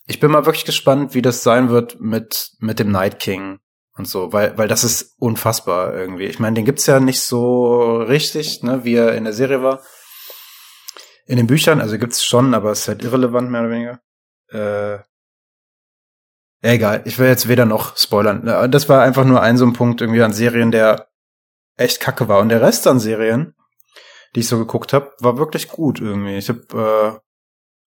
ich bin mal wirklich gespannt, wie das sein wird mit, mit dem Night King und so, weil, weil das ist unfassbar irgendwie. Ich meine, den gibt's ja nicht so richtig, ne, wie er in der Serie war. In den Büchern, also gibt's schon, aber es ist halt irrelevant, mehr oder weniger. Äh, egal, ich will jetzt weder noch spoilern. Das war einfach nur ein so ein Punkt irgendwie an Serien, der echt kacke war. Und der Rest an Serien, die ich so geguckt habe, war wirklich gut irgendwie. Ich habe äh,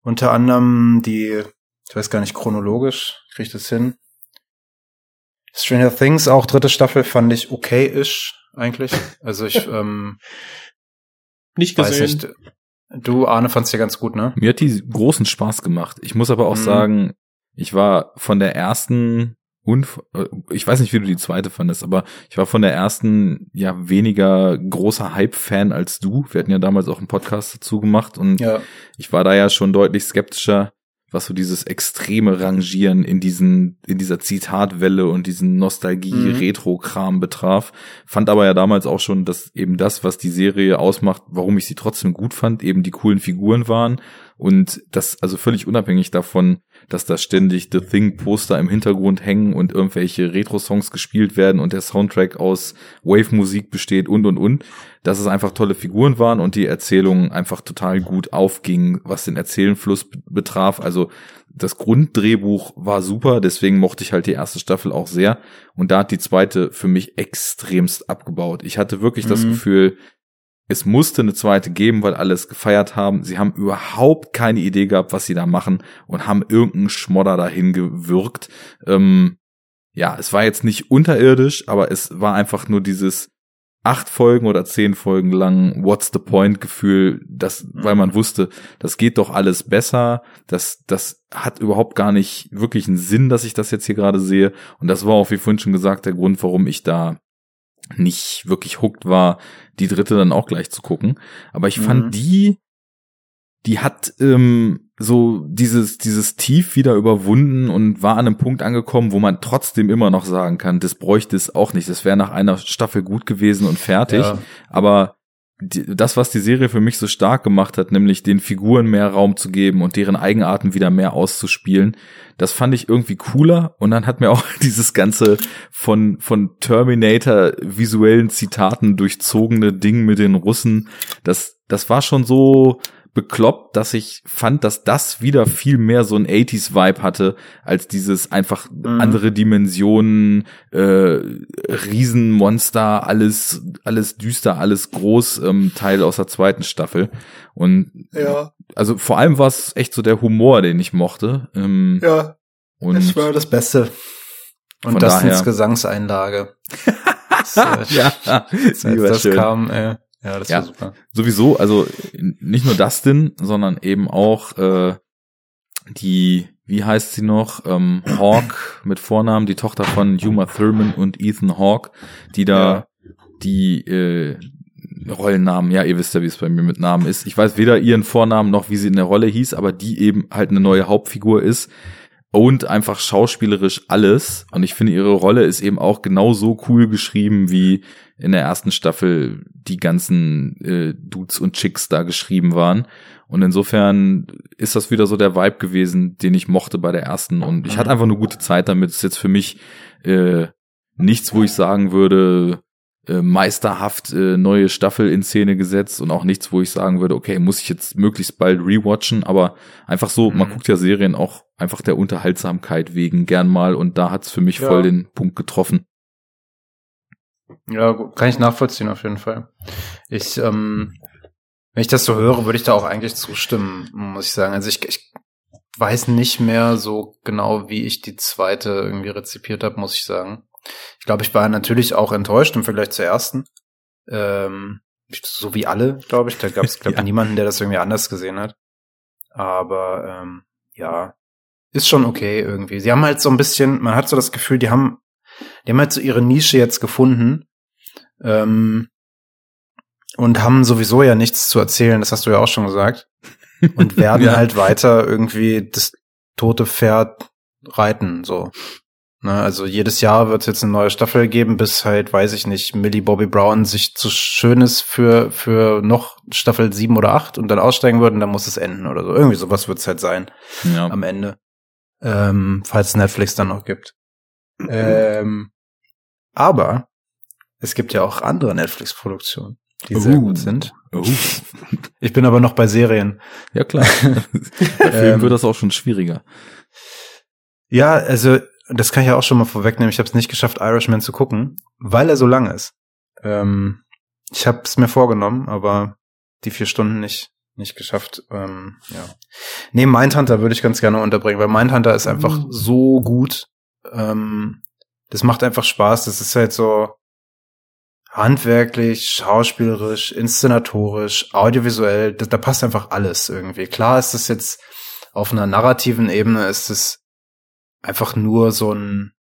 unter anderem die, ich weiß gar nicht, chronologisch, krieg ich das hin? Stranger Things, auch dritte Staffel, fand ich okay-ish eigentlich. Also ich ähm, Nicht weiß gesehen. nicht. Du, Arne, fandst ja ganz gut, ne? Mir hat die großen Spaß gemacht. Ich muss aber auch Mhm. sagen, ich war von der ersten und äh, ich weiß nicht, wie du die zweite fandest, aber ich war von der ersten ja weniger großer Hype-Fan als du. Wir hatten ja damals auch einen Podcast dazu gemacht und Ja. ich war da ja schon deutlich skeptischer, was so dieses extreme Rangieren in diesen, in dieser Zitatwelle und diesen Mhm. Nostalgie-Retro-Kram betraf. Fand aber ja damals auch schon, dass eben das, was die Serie ausmacht, warum ich sie trotzdem gut fand, eben die coolen Figuren waren. Und das, also völlig unabhängig davon, dass da ständig The Thing-Poster im Hintergrund hängen und irgendwelche Retro-Songs gespielt werden und der Soundtrack aus Wave-Musik besteht und und und, dass es einfach tolle Figuren waren und die Erzählung einfach total gut aufging, was den Erzählenfluss betraf. Also das Grunddrehbuch war super, deswegen mochte ich halt die erste Staffel auch sehr. Und da hat die zweite für mich extremst abgebaut. Ich hatte wirklich das Mhm. Gefühl, es musste eine zweite geben, weil alle es gefeiert haben. Sie haben überhaupt keine Idee gehabt, was sie da machen und haben irgendeinen Schmodder dahin gewirkt. Ähm, ja, es war jetzt nicht unterirdisch, aber es war einfach nur dieses acht Folgen oder zehn Folgen lang What's the Point Gefühl, das, weil man wusste, das geht doch alles besser, das, das hat überhaupt gar nicht wirklich einen Sinn, dass ich das jetzt hier gerade sehe. Und das war auch, wie vorhin schon gesagt, der Grund, warum ich da nicht wirklich hooked war, die dritte dann auch gleich zu gucken. Aber ich fand Mhm. die, die hat ähm, so dieses, dieses Tief wieder überwunden und war an einem Punkt angekommen, wo man trotzdem immer noch sagen kann, das bräuchte es auch nicht. Das wäre nach einer Staffel gut gewesen und fertig. Ja. Aber die, das, was die Serie für mich so stark gemacht hat, nämlich den Figuren mehr Raum zu geben und deren Eigenarten wieder mehr auszuspielen, das fand ich irgendwie cooler. Und dann hat mir auch dieses ganze von, von Terminator visuellen Zitaten durchzogene Ding mit den Russen, das, das war schon so bekloppt, dass ich fand, dass das wieder viel mehr so ein 80s-Vibe hatte, als dieses einfach Mhm. andere Dimensionen, äh, Riesenmonster, alles, alles düster, alles groß, ähm, Teil aus der zweiten Staffel. Und Ja, also vor allem war es echt so der Humor, den ich mochte. Ähm, ja. und es war das Beste. Und Dustins daher- Gesangseinlage. Das, äh, ja, das schön. kam, äh, ja, das Ja. war super. sowieso, also nicht nur Dustin, sondern eben auch äh, die, wie heißt sie noch, ähm, Hawk mit Vornamen, die Tochter von Uma Thurman und Ethan Hawke, die da die äh, Rollennamen, ja, ihr wisst ja, wie es bei mir mit Namen ist. Ich weiß weder ihren Vornamen noch, wie sie in der Rolle hieß, aber die eben halt eine neue Hauptfigur ist und einfach schauspielerisch alles. Und ich finde, ihre Rolle ist eben auch genauso cool geschrieben, wie in der ersten Staffel die ganzen äh, Dudes und Chicks da geschrieben waren. Und insofern ist das wieder so der Vibe gewesen, den ich mochte bei der ersten. Und ich hatte einfach eine gute Zeit damit. ist jetzt für mich äh, nichts, wo ich sagen würde, äh, meisterhaft äh, neue Staffel in Szene gesetzt und auch nichts, wo ich sagen würde, okay, muss ich jetzt möglichst bald rewatchen, aber einfach so, man Mhm. guckt ja Serien auch einfach der Unterhaltsamkeit wegen gern mal und da hat's für mich Ja. voll den Punkt getroffen. Ja, kann ich nachvollziehen auf jeden Fall. Ich, ähm, wenn ich das so höre, würde ich da auch eigentlich zustimmen, muss ich sagen. Also ich, ich weiß nicht mehr so genau, wie ich die zweite irgendwie rezipiert habe, muss ich sagen. Ich glaube, ich war natürlich auch enttäuscht im Vergleich zur ersten. Ähm, so wie alle, glaube ich. Da gab es, glaube ich, Ja. niemanden, der das irgendwie anders gesehen hat. Aber ähm, ja, ist schon okay irgendwie. Sie haben halt so ein bisschen, man hat so das Gefühl, die haben, die haben halt so ihre Nische jetzt gefunden ähm, und haben sowieso ja nichts zu erzählen. Das hast du ja auch schon gesagt. Und werden Ja. halt weiter irgendwie das tote Pferd reiten, so. Ne, also jedes Jahr wird es jetzt eine neue Staffel geben, bis halt, weiß ich nicht, Millie Bobby Brown sich zu schön ist für, für noch Staffel sieben oder acht und dann aussteigen wird und dann muss es enden oder so. Irgendwie sowas wird es halt sein Ja. am Ende. Ähm, falls Netflix dann noch gibt. Ähm, aber es gibt ja auch andere Netflix-Produktionen, die sehr Uh. gut sind. Oh. Ich bin aber noch bei Serien. Ja klar. Bei Film Ähm, wird das auch schon schwieriger. Ja, also das kann ich ja auch schon mal vorwegnehmen. Ich habe es nicht geschafft, Irishman zu gucken, weil er so lang ist. Ähm, ich habe es mir vorgenommen, aber die vier Stunden nicht nicht geschafft. Ähm, ja. Nee, Mindhunter würde ich ganz gerne unterbringen, weil Mindhunter ist einfach Mhm. so gut. Ähm, das macht einfach Spaß. Das ist halt so handwerklich, schauspielerisch, inszenatorisch, audiovisuell. Da, da passt einfach alles irgendwie. Klar ist das jetzt auf einer narrativen Ebene ist es einfach nur so ein,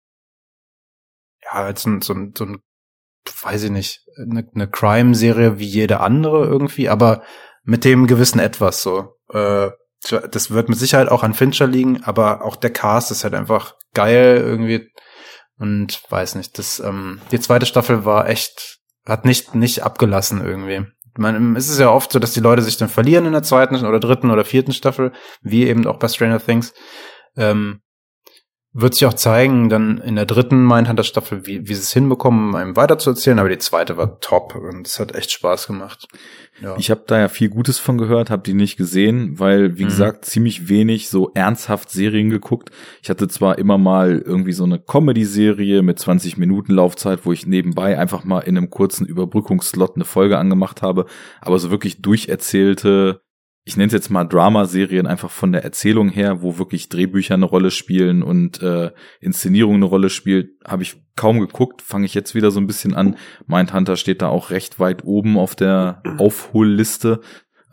ja, halt so ein, so ein, so ein weiß ich nicht, eine, eine Crime-Serie wie jede andere irgendwie, aber mit dem gewissen Etwas so. Äh, das wird mit Sicherheit auch an Fincher liegen, aber auch der Cast ist halt einfach geil irgendwie und weiß nicht, das ähm, die zweite Staffel war echt hat nicht nicht abgelassen irgendwie. Man, es ist ja oft so, dass die Leute sich dann verlieren in der zweiten oder dritten oder vierten Staffel, wie eben auch bei Stranger Things. Ähm, wird sich auch zeigen, dann in der dritten Mindhunter-Staffel, wie, wie sie es hinbekommen, einem weiterzuerzählen, aber die zweite war top und es hat echt Spaß gemacht. Ja. Ich habe da ja viel Gutes von gehört, habe die nicht gesehen, weil, wie Mhm. gesagt, ziemlich wenig so ernsthaft Serien geguckt. Ich hatte zwar immer mal irgendwie so eine Comedy-Serie mit 20 Minuten Laufzeit, wo ich nebenbei einfach mal in einem kurzen Überbrückungsslot eine Folge angemacht habe, aber so wirklich durcherzählte, ich nenne es jetzt mal Drama-Serien einfach von der Erzählung her, wo wirklich Drehbücher eine Rolle spielen und äh, Inszenierung eine Rolle spielt, habe ich kaum geguckt, fange ich jetzt wieder so ein bisschen an. Mindhunter steht da auch recht weit oben auf der Aufholliste.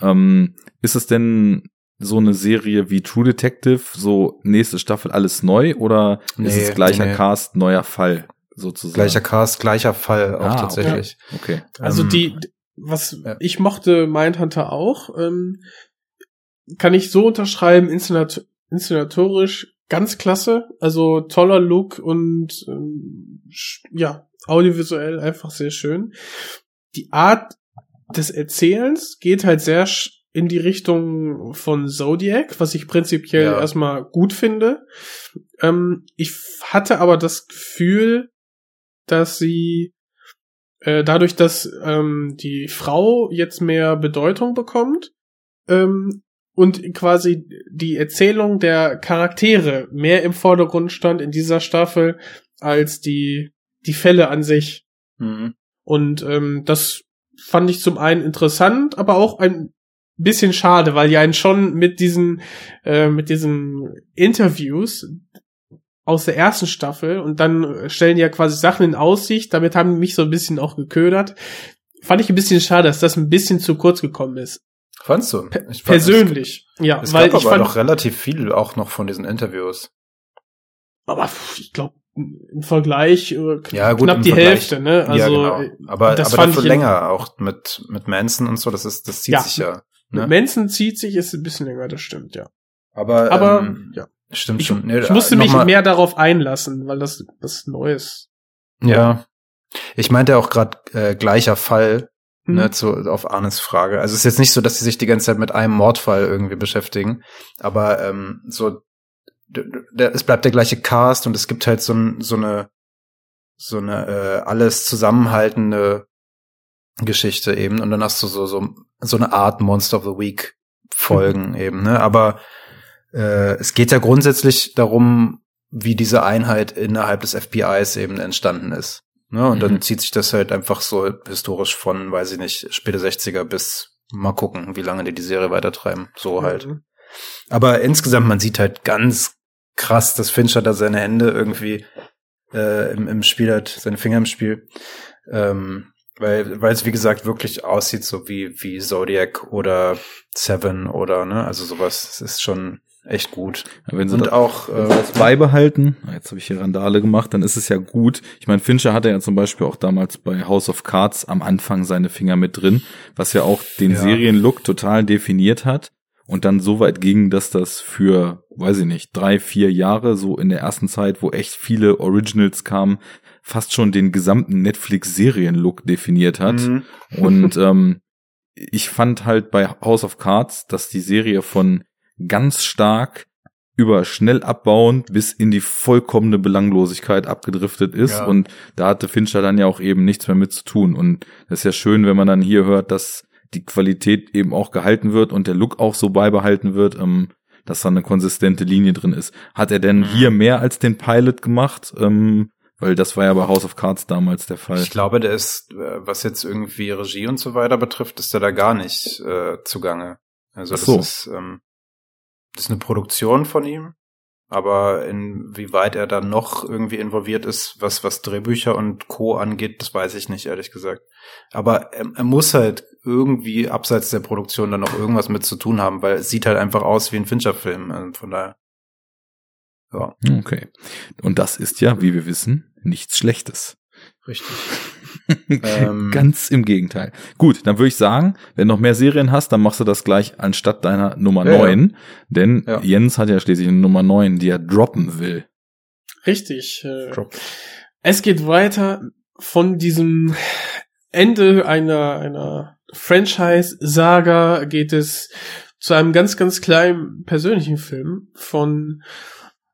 Ähm, ist es denn so eine Serie wie True Detective, so nächste Staffel alles neu oder ist Nee, es gleicher nee. Cast, neuer Fall sozusagen? Gleicher Cast, gleicher Fall auch Ah, tatsächlich. Okay. Also Ähm, die, was ja. ich mochte Mindhunter auch, ähm, kann ich so unterschreiben, inszenat inszenatorisch ganz klasse, also toller Look und ähm, ja, audiovisuell einfach sehr schön. Die Art des Erzählens geht halt sehr in die Richtung von Zodiac, was ich prinzipiell Ja. erstmal gut finde. Ähm, ich hatte aber das Gefühl, dass sie äh, dadurch, dass ähm, die Frau jetzt mehr Bedeutung bekommt ähm, und quasi die Erzählung der Charaktere mehr im Vordergrund stand in dieser Staffel als die die Fälle an sich. Mhm. Und ähm, das fand ich zum einen interessant, aber auch ein bisschen schade, weil die einen schon mit diesen äh, mit diesen Interviews aus der ersten Staffel und dann stellen die ja quasi Sachen in Aussicht. Damit haben die mich so ein bisschen auch geködert. Fand ich ein bisschen schade, dass das ein bisschen zu kurz gekommen ist. Fandst du? Ich fand- persönlich. ja, Es, es weil gab ich aber fand, noch relativ viel auch noch von diesen Interviews. aber ich glaube, im Vergleich äh, Ja, gut, knapp die Vergleich- Hälfte, ne? Also ja, genau. äh, Aber, das aber fand dafür ich länger, auch mit, mit Manson und so, das ist, das zieht Ja. sich ja. Mit Ne? Manson zieht sich ist ein bisschen länger, das stimmt, ja. Aber, Aber ähm, ja. Stimmt Ich, schon. Nee, ich musste mich mehr darauf einlassen, weil das was Neues. Ja. Ich meinte auch gerade äh, gleicher Fall, Hm. ne, zu, auf Arnes Frage. Also es ist jetzt nicht so, dass sie sich die ganze Zeit mit einem Mordfall irgendwie beschäftigen, aber ähm, so es bleibt der gleiche Cast und es gibt halt so, ein, so eine so eine äh, alles zusammenhaltende Geschichte eben und dann hast du so so so eine Art Monster of the Week Folgen eben, ne? Aber äh, es geht ja grundsätzlich darum, wie diese Einheit innerhalb des FBIs eben entstanden ist. Ne? Und dann Mhm. zieht sich das halt einfach so historisch von, weiß ich nicht, späte 60er bis mal gucken, wie lange die die Serie weitertreiben. So halt. Mhm. Aber insgesamt, man sieht halt ganz krass, dass Fincher da seine Hände irgendwie äh, im, im Spiel hat, seine Finger im Spiel. Ähm, weil, weil es wie gesagt wirklich aussieht, so wie, wie Zodiac oder Seven oder, ne, also sowas. Es ist schon echt gut. Wenn sie Und auch, äh, das beibehalten, ah, jetzt habe ich hier Randale gemacht, dann ist es ja gut. Ich meine, Fincher hatte ja zum Beispiel auch damals bei House of Cards am Anfang seine Finger mit drin, was ja auch den Ja. Serienlook total definiert hat und dann so weit ging, dass das für, weiß ich nicht, drei, vier Jahre, so in der ersten Zeit, wo echt viele Originals kamen, fast schon den gesamten Netflix-Serienlook definiert hat. mhm. Und ähm, ich fand halt bei House of Cards, dass die Serie von ganz stark über schnell abbauend bis in die vollkommene Belanglosigkeit abgedriftet ist. Ja. Und da hatte Fincher dann ja auch eben nichts mehr mit zu tun. Und das ist ja schön, wenn man dann hier hört, dass die Qualität eben auch gehalten wird und der Look auch so beibehalten wird, ähm, dass da eine konsistente Linie drin ist. Hat er denn hier mehr als den Pilot gemacht? Ähm, weil das war ja bei House of Cards damals der Fall. Ich glaube, der ist, äh, was jetzt irgendwie Regie und so weiter betrifft, ist der da gar nicht äh, zugange. Also Ach das so. ist, ähm, ist eine Produktion von ihm, aber inwieweit er da noch irgendwie involviert ist, was was Drehbücher und Co angeht, das weiß ich nicht ehrlich gesagt. Aber er, er muss halt irgendwie abseits der Produktion dann noch irgendwas mit zu tun haben, weil es sieht halt einfach aus wie ein Fincher-Film. Also von daher. Ja, Okay. Und das ist ja, wie wir wissen, nichts Schlechtes. richtig. Ähm. Ganz im Gegenteil. Gut, dann würde ich sagen, wenn du noch mehr Serien hast, dann machst du das gleich anstatt deiner Nummer Ja, 9. Denn Ja. Jens hat ja schließlich eine Nummer 9, die er droppen will. Richtig. Äh, Drop. es geht weiter von diesem Ende einer, einer Franchise-Saga geht es zu einem ganz, ganz kleinen persönlichen Film von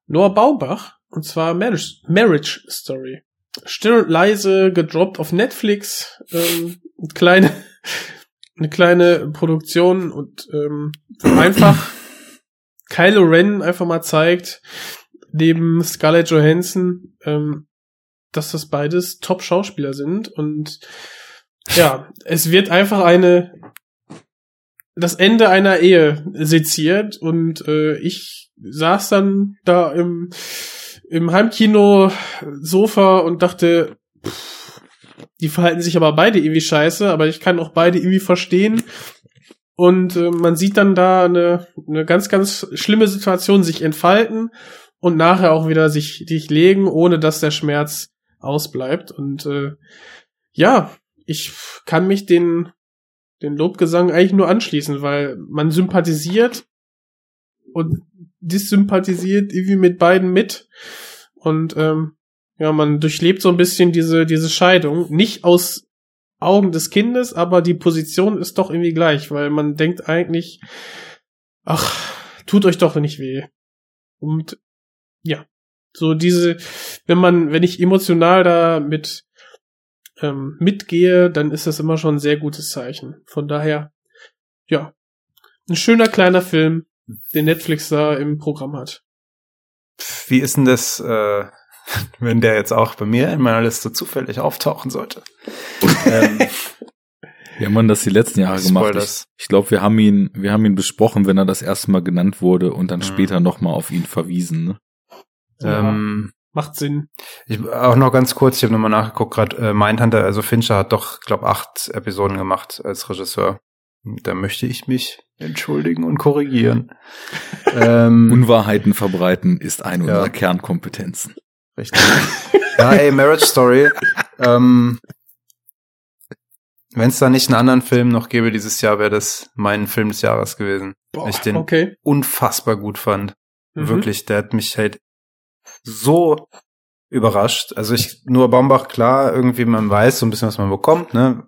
Noah Baubach, und zwar Marriage, Marriage Story. Still leise gedroppt auf Netflix, ähm, eine kleine, eine kleine Produktion und ähm, einfach Kylo Ren einfach mal zeigt, neben Scarlett Johansson, ähm, dass das beides Top-Schauspieler sind und ja, es wird einfach eine das Ende einer Ehe seziert und äh, ich saß dann da im im Heimkino Sofa und dachte, pff, die verhalten sich aber beide irgendwie scheiße, aber ich kann auch beide irgendwie verstehen. Und äh, man sieht dann da eine, eine ganz, ganz schlimme Situation sich entfalten und nachher auch wieder sich, sich legen, ohne dass der Schmerz ausbleibt. Und äh, ja, ich kann mich den, den Lobgesang eigentlich nur anschließen, weil man sympathisiert und dissympathisiert irgendwie mit beiden mit. Und ähm, ja, man durchlebt so ein bisschen diese, diese Scheidung. Nicht aus Augen des Kindes, aber die Position ist doch irgendwie gleich, weil man denkt eigentlich, ach, tut euch doch nicht weh. Und ja, so diese, wenn man, wenn ich emotional da mit ähm, mitgehe, dann ist das immer schon ein sehr gutes Zeichen. Von daher, ja, ein schöner kleiner Film, den Netflix da im Programm hat. Wie ist denn das, äh, wenn der jetzt auch bei mir in meiner Liste zufällig auftauchen sollte? ähm, Wie haben wir das die letzten Jahre gemacht? Ich, ich glaube, wir haben ihn, wir haben ihn besprochen, wenn er das erste Mal genannt wurde und dann Mhm. später nochmal auf ihn verwiesen. Ne? ähm, Macht Sinn. ich, auch noch ganz kurz, ich habe nochmal nachgeguckt, gerade äh, Mindhunter, also Fincher hat doch, glaube acht Episoden gemacht als Regisseur. Da möchte ich mich entschuldigen und korrigieren. ähm, Unwahrheiten verbreiten ist eine Ja. unserer Kernkompetenzen. Richtig. ja, ey, Marriage Story. ähm, Wenn es da nicht einen anderen Film noch gäbe dieses Jahr, wäre das mein Film des Jahres gewesen. Boah, ich den okay. unfassbar gut fand. Mhm. Wirklich, der hat mich halt so überrascht. Also ich, nur Baumbach, klar, irgendwie man weiß so ein bisschen, was man bekommt, ne?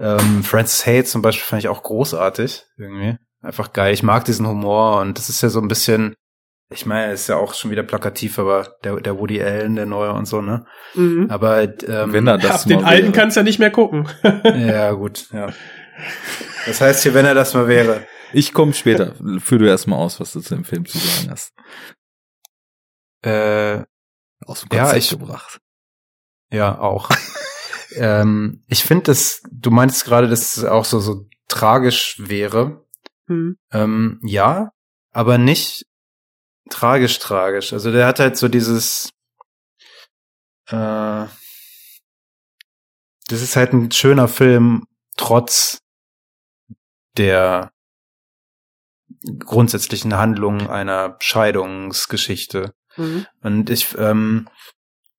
Ähm, Francis Hay zum Beispiel fand ich auch großartig, irgendwie. Einfach geil. Ich mag diesen Humor und das ist ja so ein bisschen, ich meine, ist ja auch schon wieder plakativ, aber der, der Woody Allen, der neue und so, ne? Mhm. Aber ähm, Wenn er das Ab den alten wäre. kannst du ja nicht mehr gucken. ja, gut, ja. Das heißt hier, wenn er das mal wäre. Ich komme später. Führ du erstmal aus, was du zu dem Film zu sagen hast. Äh, Aus dem Ja, Konzept ich- gebracht. Ja, auch. Ähm, ich finde das, du meintest gerade, dass es auch so, so tragisch wäre. Mhm. Ähm, ja, aber nicht tragisch tragisch. Also der hat halt so dieses, äh, das ist halt ein schöner Film, trotz der grundsätzlichen Handlung einer Scheidungsgeschichte. Mhm. Und ich, ähm,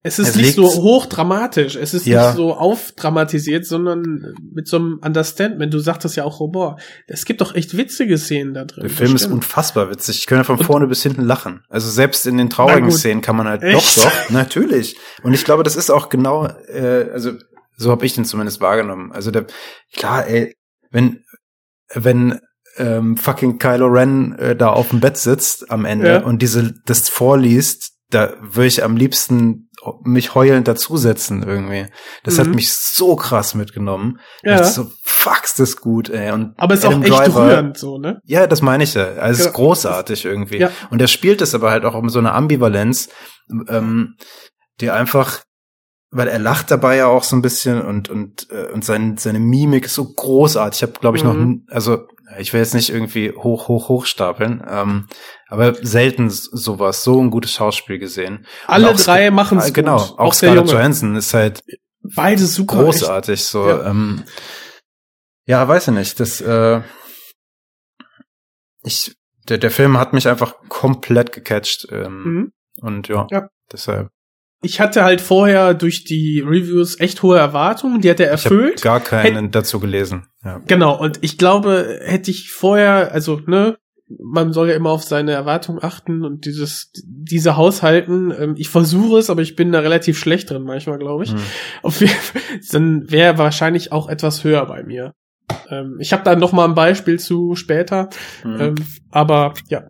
Es ist Es nicht so hochdramatisch, es ist Ja. nicht so aufdramatisiert, sondern mit so einem Understandment. Du sagtest ja auch Humor. Es gibt doch echt witzige Szenen da drin. Der Film ist unfassbar witzig. Ich kann ja von Und- vorne bis hinten lachen. Also selbst in den traurigen. Szenen kann man halt Echt? doch, doch, natürlich. Und ich glaube, das ist auch genau, äh, also so habe ich den zumindest wahrgenommen. Also der, klar, ey, wenn wenn ähm, fucking Kylo Ren äh, da auf dem Bett sitzt am Ende Ja. und diese das vorliest, da würde ich am liebsten mich heulend dazusetzen irgendwie. Das hat Mhm. mich so krass mitgenommen. Ja. Ich so, fuck's das gut, ey. Und Aber es ist auch Adam echt Driver- rührend, so, ne? ja, das meine ich ja. Also es ist Ja. großartig irgendwie. Ja. Und er spielt es aber halt auch um so eine Ambivalenz, ähm, die einfach, weil er lacht dabei ja auch so ein bisschen und und äh, und sein, seine Mimik ist so großartig. Ich habe, glaube ich, noch, Mhm. n- also ich will jetzt nicht irgendwie hoch, hoch, hoch stapeln, ähm, aber selten sowas, so ein gutes Schauspiel gesehen. Alle drei machen es Ah, Genau, gut. auch, Auch Scarlett. Johansson ist halt Beide super. echt. großartig. So, Ja. ähm, ja, weiß ich nicht. Das, äh, ich, der, der Film hat mich einfach komplett gecatcht. Ähm, Mhm. Und ja, Ja. deshalb. Ich hatte halt vorher durch die Reviews echt hohe Erwartungen, die hat er Ich habe erfüllt. gar keinen dazu gelesen. Ja. Genau, und ich glaube, hätte ich vorher, also, ne, man soll ja immer auf seine Erwartungen achten und dieses, diese Haushalten, ähm, ich versuche es, aber ich bin da relativ schlecht drin manchmal, glaube ich. Hm. Auf jeden Fall, dann wäre wahrscheinlich auch etwas höher bei mir. Ähm, ich habe da noch mal ein Beispiel zu später, Hm. ähm, aber ja.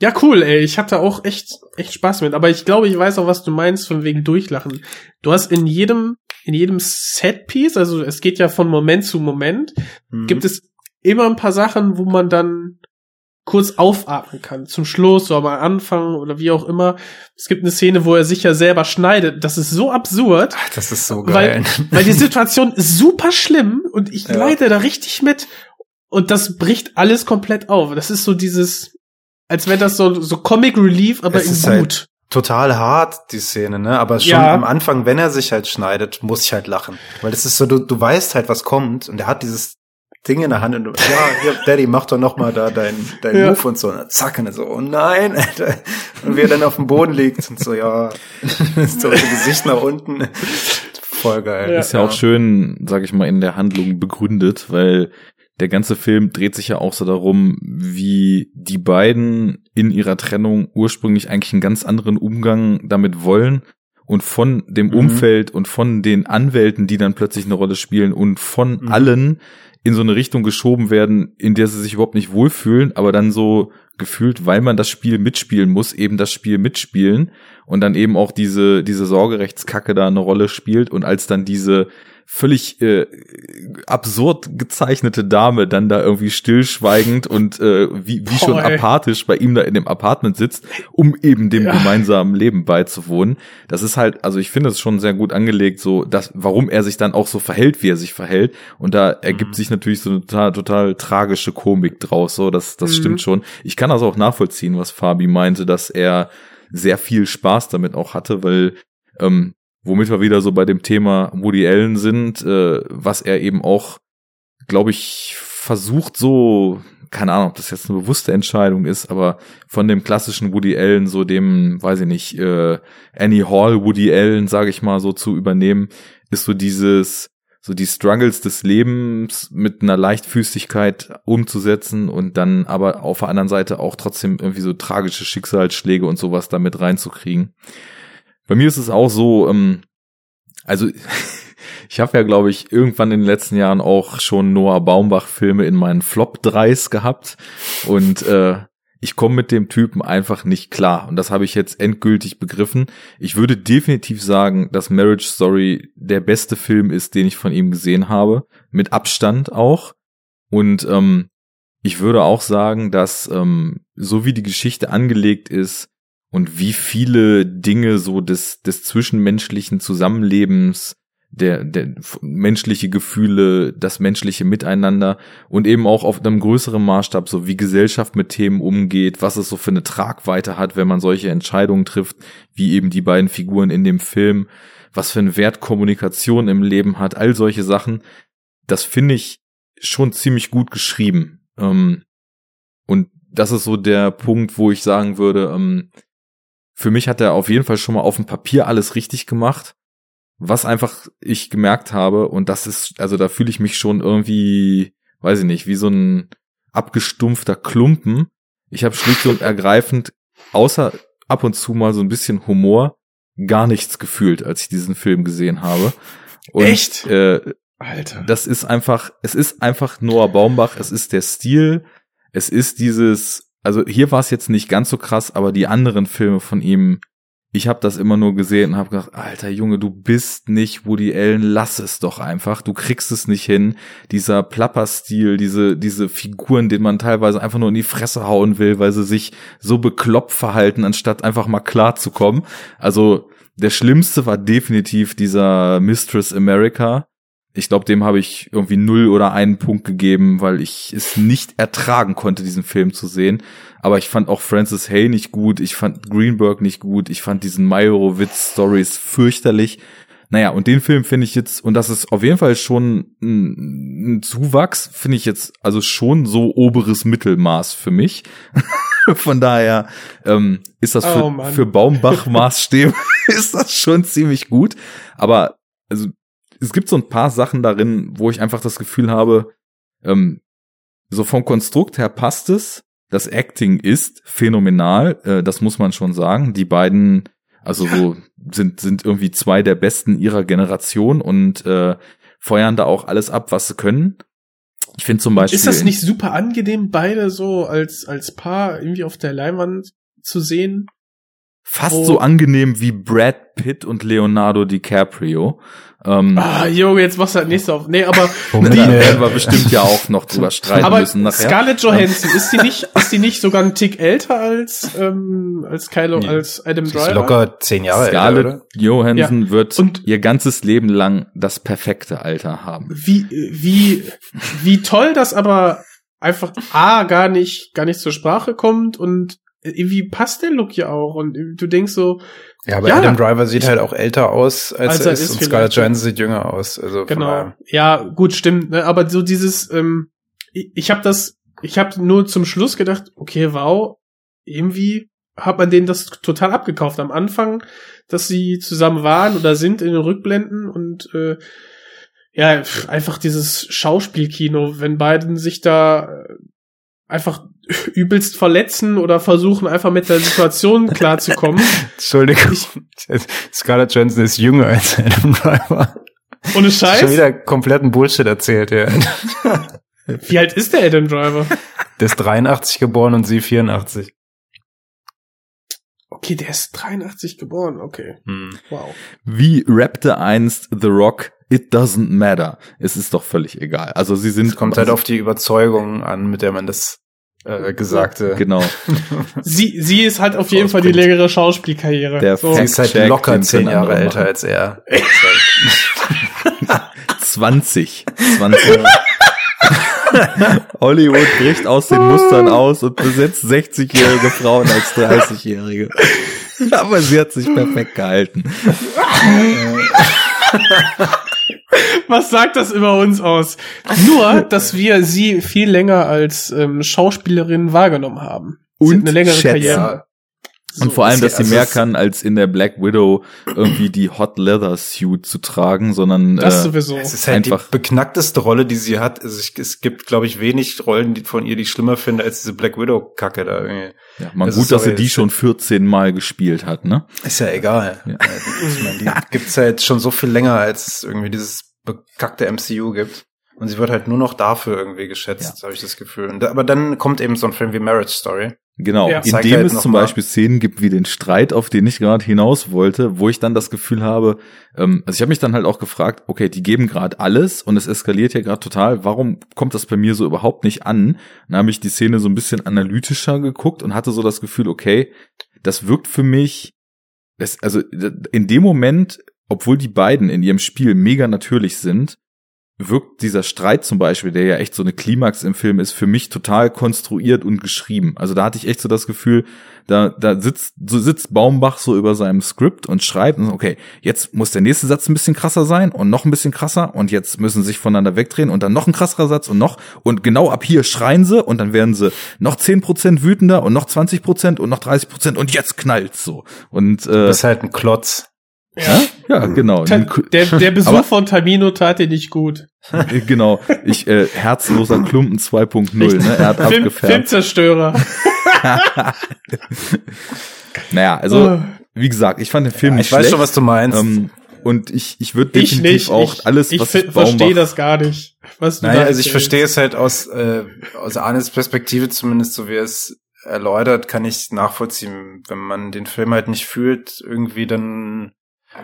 Ja, cool, ey. Ich hatte auch echt, echt Spaß mit. Aber ich glaube, ich weiß auch, was du meinst von wegen Durchlachen. Du hast in jedem, in jedem Setpiece, also es geht ja von Moment zu Moment, Hm. gibt es immer ein paar Sachen, wo man dann kurz aufatmen kann. Zum Schluss oder am Anfang oder wie auch immer. Es gibt eine Szene, wo er sich ja selber schneidet. Das ist so absurd. Ach, das ist so Weil, geil. weil die Situation ist super schlimm und ich Ja. leide da richtig mit. Und das bricht alles komplett auf. Das ist so dieses, als wäre das so, so Comic Relief, aber Es in ist gut. halt total hart, die Szene, ne? Aber schon Ja. am Anfang, wenn er sich halt schneidet, muss ich halt lachen. Weil das ist so, du, du weißt halt, was kommt und er hat dieses Ding in der Hand und du, ja, hier, Daddy, mach doch noch mal da dein, dein Ja. Move und so. Und dann zack, und dann so, oh nein, Alter. Und wie er dann auf dem Boden liegt und so, ja, so Gesicht nach unten. Voll geil. Ja. Ist ja auch schön, sag ich mal, in der Handlung begründet, weil der ganze Film dreht sich ja auch so darum, wie die beiden in ihrer Trennung ursprünglich eigentlich einen ganz anderen Umgang damit wollen und von dem Mhm. Umfeld und von den Anwälten, die dann plötzlich eine Rolle spielen und von Mhm. allen in so eine Richtung geschoben werden, in der sie sich überhaupt nicht wohlfühlen, aber dann so gefühlt, weil man das Spiel mitspielen muss, eben das Spiel mitspielen und dann eben auch diese, diese Sorgerechtskacke da eine Rolle spielt und als dann diese völlig äh, absurd gezeichnete Dame dann da irgendwie stillschweigend und äh, wie, wie schon apathisch bei ihm da in dem Apartment sitzt, um eben dem Ja. gemeinsamen Leben beizuwohnen. Das ist halt, also ich finde es schon sehr gut angelegt, so dass, warum er sich dann auch so verhält, wie er sich verhält. Und da ergibt Mhm. sich natürlich so eine total, total tragische Komik draus. So, das, das Mhm. stimmt schon. Ich kann also auch nachvollziehen, was Fabi meinte, dass er sehr viel Spaß damit auch hatte, weil ähm, womit wir wieder so bei dem Thema Woody Allen sind, äh, was er eben auch, glaube ich, versucht so keine Ahnung, ob das jetzt eine bewusste Entscheidung ist, aber von dem klassischen Woody Allen, so dem, weiß ich nicht, äh, Annie Hall Woody Allen, sage ich mal, so zu übernehmen, ist so dieses, so die Struggles des Lebens mit einer Leichtfüßigkeit umzusetzen und dann aber auf der anderen Seite auch trotzdem irgendwie so tragische Schicksalsschläge und sowas damit reinzukriegen. Bei mir ist es auch so, ähm, also ich habe ja, glaube ich, irgendwann in den letzten Jahren auch schon Noah Baumbach-Filme in meinen Flop 3s gehabt. Und äh, ich komme mit dem Typen einfach nicht klar. Und das habe ich jetzt endgültig begriffen. Ich würde definitiv sagen, dass Marriage Story der beste Film ist, den ich von ihm gesehen habe. Mit Abstand auch. Und ähm, ich würde auch sagen, dass ähm, so wie die Geschichte angelegt ist und wie viele Dinge so des, des zwischenmenschlichen Zusammenlebens der, der menschliche Gefühle, das menschliche Miteinander und eben auch auf einem größeren Maßstab, so wie Gesellschaft mit Themen umgeht, was es so für eine Tragweite hat, wenn man solche Entscheidungen trifft, wie eben die beiden Figuren in dem Film, was für einen Wert Kommunikation im Leben hat, all solche Sachen, das finde ich schon ziemlich gut geschrieben. Ähm, und das ist so der Punkt, wo ich sagen würde, ähm, für mich hat er auf jeden Fall schon mal auf dem Papier alles richtig gemacht was einfach ich gemerkt habe, und das ist, also da fühle ich mich schon irgendwie, weiß ich nicht, wie so ein abgestumpfter Klumpen. Ich habe schlicht und ergreifend, außer ab und zu mal so ein bisschen Humor, gar nichts gefühlt, als ich diesen Film gesehen habe. Und, Echt? Äh, Alter. das ist einfach, es ist einfach Noah Baumbach, es ist der Stil, es ist dieses, also hier war es jetzt nicht ganz so krass, aber die anderen Filme von ihm, ich habe das immer nur gesehen und habe gedacht, alter Junge, du bist nicht Woody Allen, lass es doch einfach, du kriegst es nicht hin. Dieser Plapperstil, diese diese Figuren, denen man teilweise einfach nur in die Fresse hauen will, weil sie sich so bekloppt verhalten, anstatt einfach mal klar zu kommen. Also der schlimmste war definitiv dieser Mistress America. Ich glaube, dem habe ich irgendwie null oder einen Punkt gegeben, weil ich es nicht ertragen konnte, diesen Film zu sehen. Aber ich fand auch Francis Hay nicht gut, ich fand Greenberg nicht gut, ich fand diesen Meyerowitz-Stories fürchterlich. Naja, und den Film finde ich jetzt, und das ist auf jeden Fall schon ein, ein Zuwachs, finde ich jetzt also schon so oberes Mittelmaß für mich. Von daher ähm, ist das für, Oh für Baumbach-Maßstäbe ist das schon ziemlich gut. Aber also es gibt so ein paar Sachen darin, wo ich einfach das Gefühl habe, ähm, so vom Konstrukt her passt es. Das Acting ist phänomenal, äh, das muss man schon sagen. Die beiden, also so sind sind irgendwie zwei der besten ihrer Generation und äh, feuern da auch alles ab, was sie können. Ich finde zum Beispiel Ist das nicht super angenehm, beide so als, als Paar irgendwie auf der Leinwand zu sehen? fast Oh. so angenehm wie Brad Pitt und Leonardo DiCaprio. Ähm, Ah, Junge, jetzt machst du halt nächste auf. Nee, aber, da werden wir bestimmt ja auch noch drüber streiten aber müssen nachher. Scarlett Johansson, ist die nicht, ist die nicht sogar ein Tick älter als, ähm, als Kylo, Nee. als Adam Die ist Driver? locker zehn Jahre älter, Scarlett oder? Johansson wird Und- ihr ganzes Leben lang das perfekte Alter haben. wie, wie, wie toll das aber einfach A, gar nicht, gar nicht zur Sprache kommt und irgendwie passt der Look ja auch und du denkst so, Ja, aber Ja. Adam Driver sieht halt auch älter aus, als, Als er ist, ist und. Scarlett Johansson sieht jünger aus. Also Genau. Ja, gut, stimmt. Ne? Aber so dieses, ähm, ich, ich habe das, ich habe nur zum Schluss gedacht, okay, wow, irgendwie hat man denen das total abgekauft am Anfang, dass sie zusammen waren oder sind in den Rückblenden und äh, ja, einfach dieses Schauspielkino, wenn beiden sich da äh, einfach übelst verletzen oder versuchen einfach mit der Situation klarzukommen. Entschuldigung. Scarlett Johansson ist jünger als Adam Driver. Ohne Schon Scheiß. wieder kompletten Bullshit erzählt, ja. Wie alt ist der Adam Driver? Der ist 83 geboren und sie 84. Okay, der ist 83 geboren, okay. Hm. Wow. Wie rappte einst The Rock, it doesn't matter. Es ist doch völlig egal. Also sie sind Es kommt halt auf die Überzeugung an, mit der man das äh, Gesagte. genau Sie, sie ist halt auf jeden Fall die längere Schauspielkarriere. Der so. Sie ist halt locker zehn Jahre älter als er. 20. 20. Hollywood bricht aus den Mustern aus und besetzt 60-jährige Frauen als 30-jährige. Aber sie hat sich perfekt gehalten. Was sagt das über uns aus? Nur, dass wir sie viel länger als ähm, Schauspielerin wahrgenommen haben. Sie Und hat eine längere schätzen. Karriere. Und vor allem, dass ja- sie also mehr kann, als in der Black Widow irgendwie die Hot Leather Suit zu tragen, sondern Das äh, sowieso. Es ist halt Einfach. die beknackteste Rolle, die sie hat. Also ich, es gibt, glaube ich, wenig Rollen die von ihr, die ich schlimmer finde als diese Black Widow-Kacke da irgendwie. ja, man Also gut, dass sie die schon 14 Mal gespielt hat, ne? Ist ja egal. Ja. Äh, Ich meine, die gibt's halt schon so viel länger, als es irgendwie dieses bekackte MCU gibt. Und sie wird halt nur noch dafür irgendwie geschätzt, habe ich das Gefühl. Und da, aber dann kommt eben so ein Film wie Marriage Story. Genau, Ja. in Zeigt dem halt es zum mal- Beispiel Szenen gibt wie den Streit, auf den ich gerade hinaus wollte, wo ich dann das Gefühl habe, ähm, also ich habe mich dann halt auch gefragt, okay, die geben gerade alles und es eskaliert ja gerade total, warum kommt das bei mir so überhaupt nicht an? Dann habe ich die Szene so ein bisschen analytischer geguckt und hatte so das Gefühl, okay, das wirkt für mich, es, also in dem Moment, obwohl die beiden in ihrem Spiel mega natürlich sind, wirkt dieser Streit zum Beispiel, der ja echt so eine Klimax im Film ist, für mich total konstruiert und geschrieben. Also da hatte ich echt so das Gefühl, da, da sitzt, so sitzt Baumbach so über seinem Skript und schreibt, okay, jetzt muss der nächste Satz ein bisschen krasser sein und noch ein bisschen krasser und jetzt müssen sie sich voneinander wegdrehen und dann noch ein krasserer Satz und noch und genau ab hier schreien sie und dann werden sie noch 10% wütender und noch 20% und noch 30% und jetzt knallt's so. Und äh, Das ist halt ein Klotz. Ja, ja, genau. Ta der, der Besuch Aber- von Tamino tat dir nicht gut. genau, ich äh, herzloser Klumpen 2.0, ne? Er hat Film, abgefärbt. Filmzerstörer. Naja, also Oh. wie gesagt, ich fand den Film Ja, nicht ich weiß schlecht. schon, was du meinst. ähm, und ich ich würde Ich definitiv nicht. auch ich alles ich was Baumbach- verstehe das gar nicht. Was du Naja, also ich verstehe es halt aus, äh, aus Arnes Perspektive zumindest, so wie er es erläutert, kann ich nachvollziehen. Wenn man den Film halt nicht fühlt, irgendwie dann,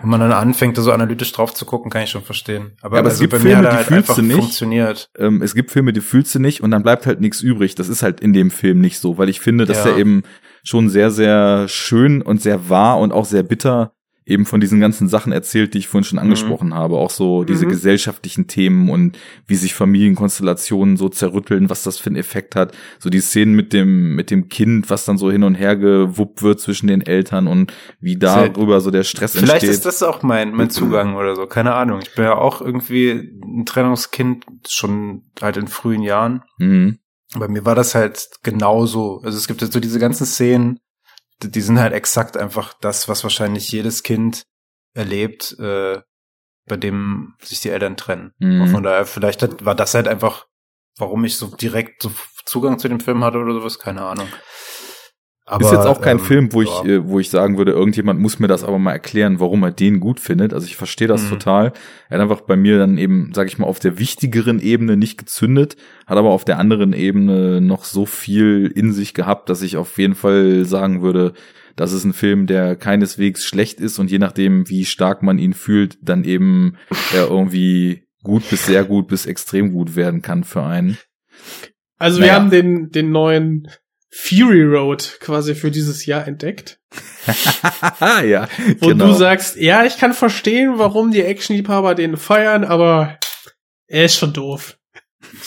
wenn man dann anfängt, da so analytisch drauf zu gucken, kann ich schon verstehen. Aber, Ja, aber es also gibt bei Filme, die halt fühlst du nicht. funktioniert. ähm, es gibt Filme, die fühlst du nicht und dann bleibt halt nichts übrig. Das ist halt in dem Film nicht so, weil ich finde, dass Ja. er eben schon sehr, sehr schön und sehr wahr und auch sehr bitter eben von diesen ganzen Sachen erzählt, die ich vorhin schon angesprochen habe. Auch so diese Mhm. gesellschaftlichen Themen und wie sich Familienkonstellationen so zerrütteln, was das für einen Effekt hat. So die Szenen mit dem, mit dem Kind, was dann so hin und her gewuppt wird zwischen den Eltern und wie darüber so der Stress Vielleicht entsteht. ist das auch mein, mein Zugang oder so, keine Ahnung. Ich bin ja auch irgendwie ein Trennungskind, schon halt in frühen Jahren. mhm. Bei mir war das halt genauso. Also es gibt jetzt so diese ganzen Szenen, die, sind halt exakt einfach das, was wahrscheinlich jedes Kind erlebt, äh, bei dem sich die Eltern trennen. Mhm. Und von daher, vielleicht hat, war das halt einfach, warum ich so direkt so Zugang zu dem Film hatte oder sowas, keine Ahnung. Ist jetzt auch kein ähm, Film, wo ich, ja. äh, wo ich sagen würde, irgendjemand muss mir das aber mal erklären, warum er den gut findet. Also ich verstehe das Mhm. total. Er hat einfach bei mir dann eben, sag ich mal, auf der wichtigeren Ebene nicht gezündet, hat aber auf der anderen Ebene noch so viel in sich gehabt, dass ich auf jeden Fall sagen würde, das ist ein Film, der keineswegs schlecht ist und je nachdem, wie stark man ihn fühlt, dann eben er irgendwie gut bis sehr gut bis extrem gut werden kann für einen. Also wir Naja. haben den, den neuen Fury Road quasi für dieses Jahr entdeckt. ja, genau. du sagst, ja, ich kann verstehen, warum die Actionliebhaber den feiern, aber er ist schon doof.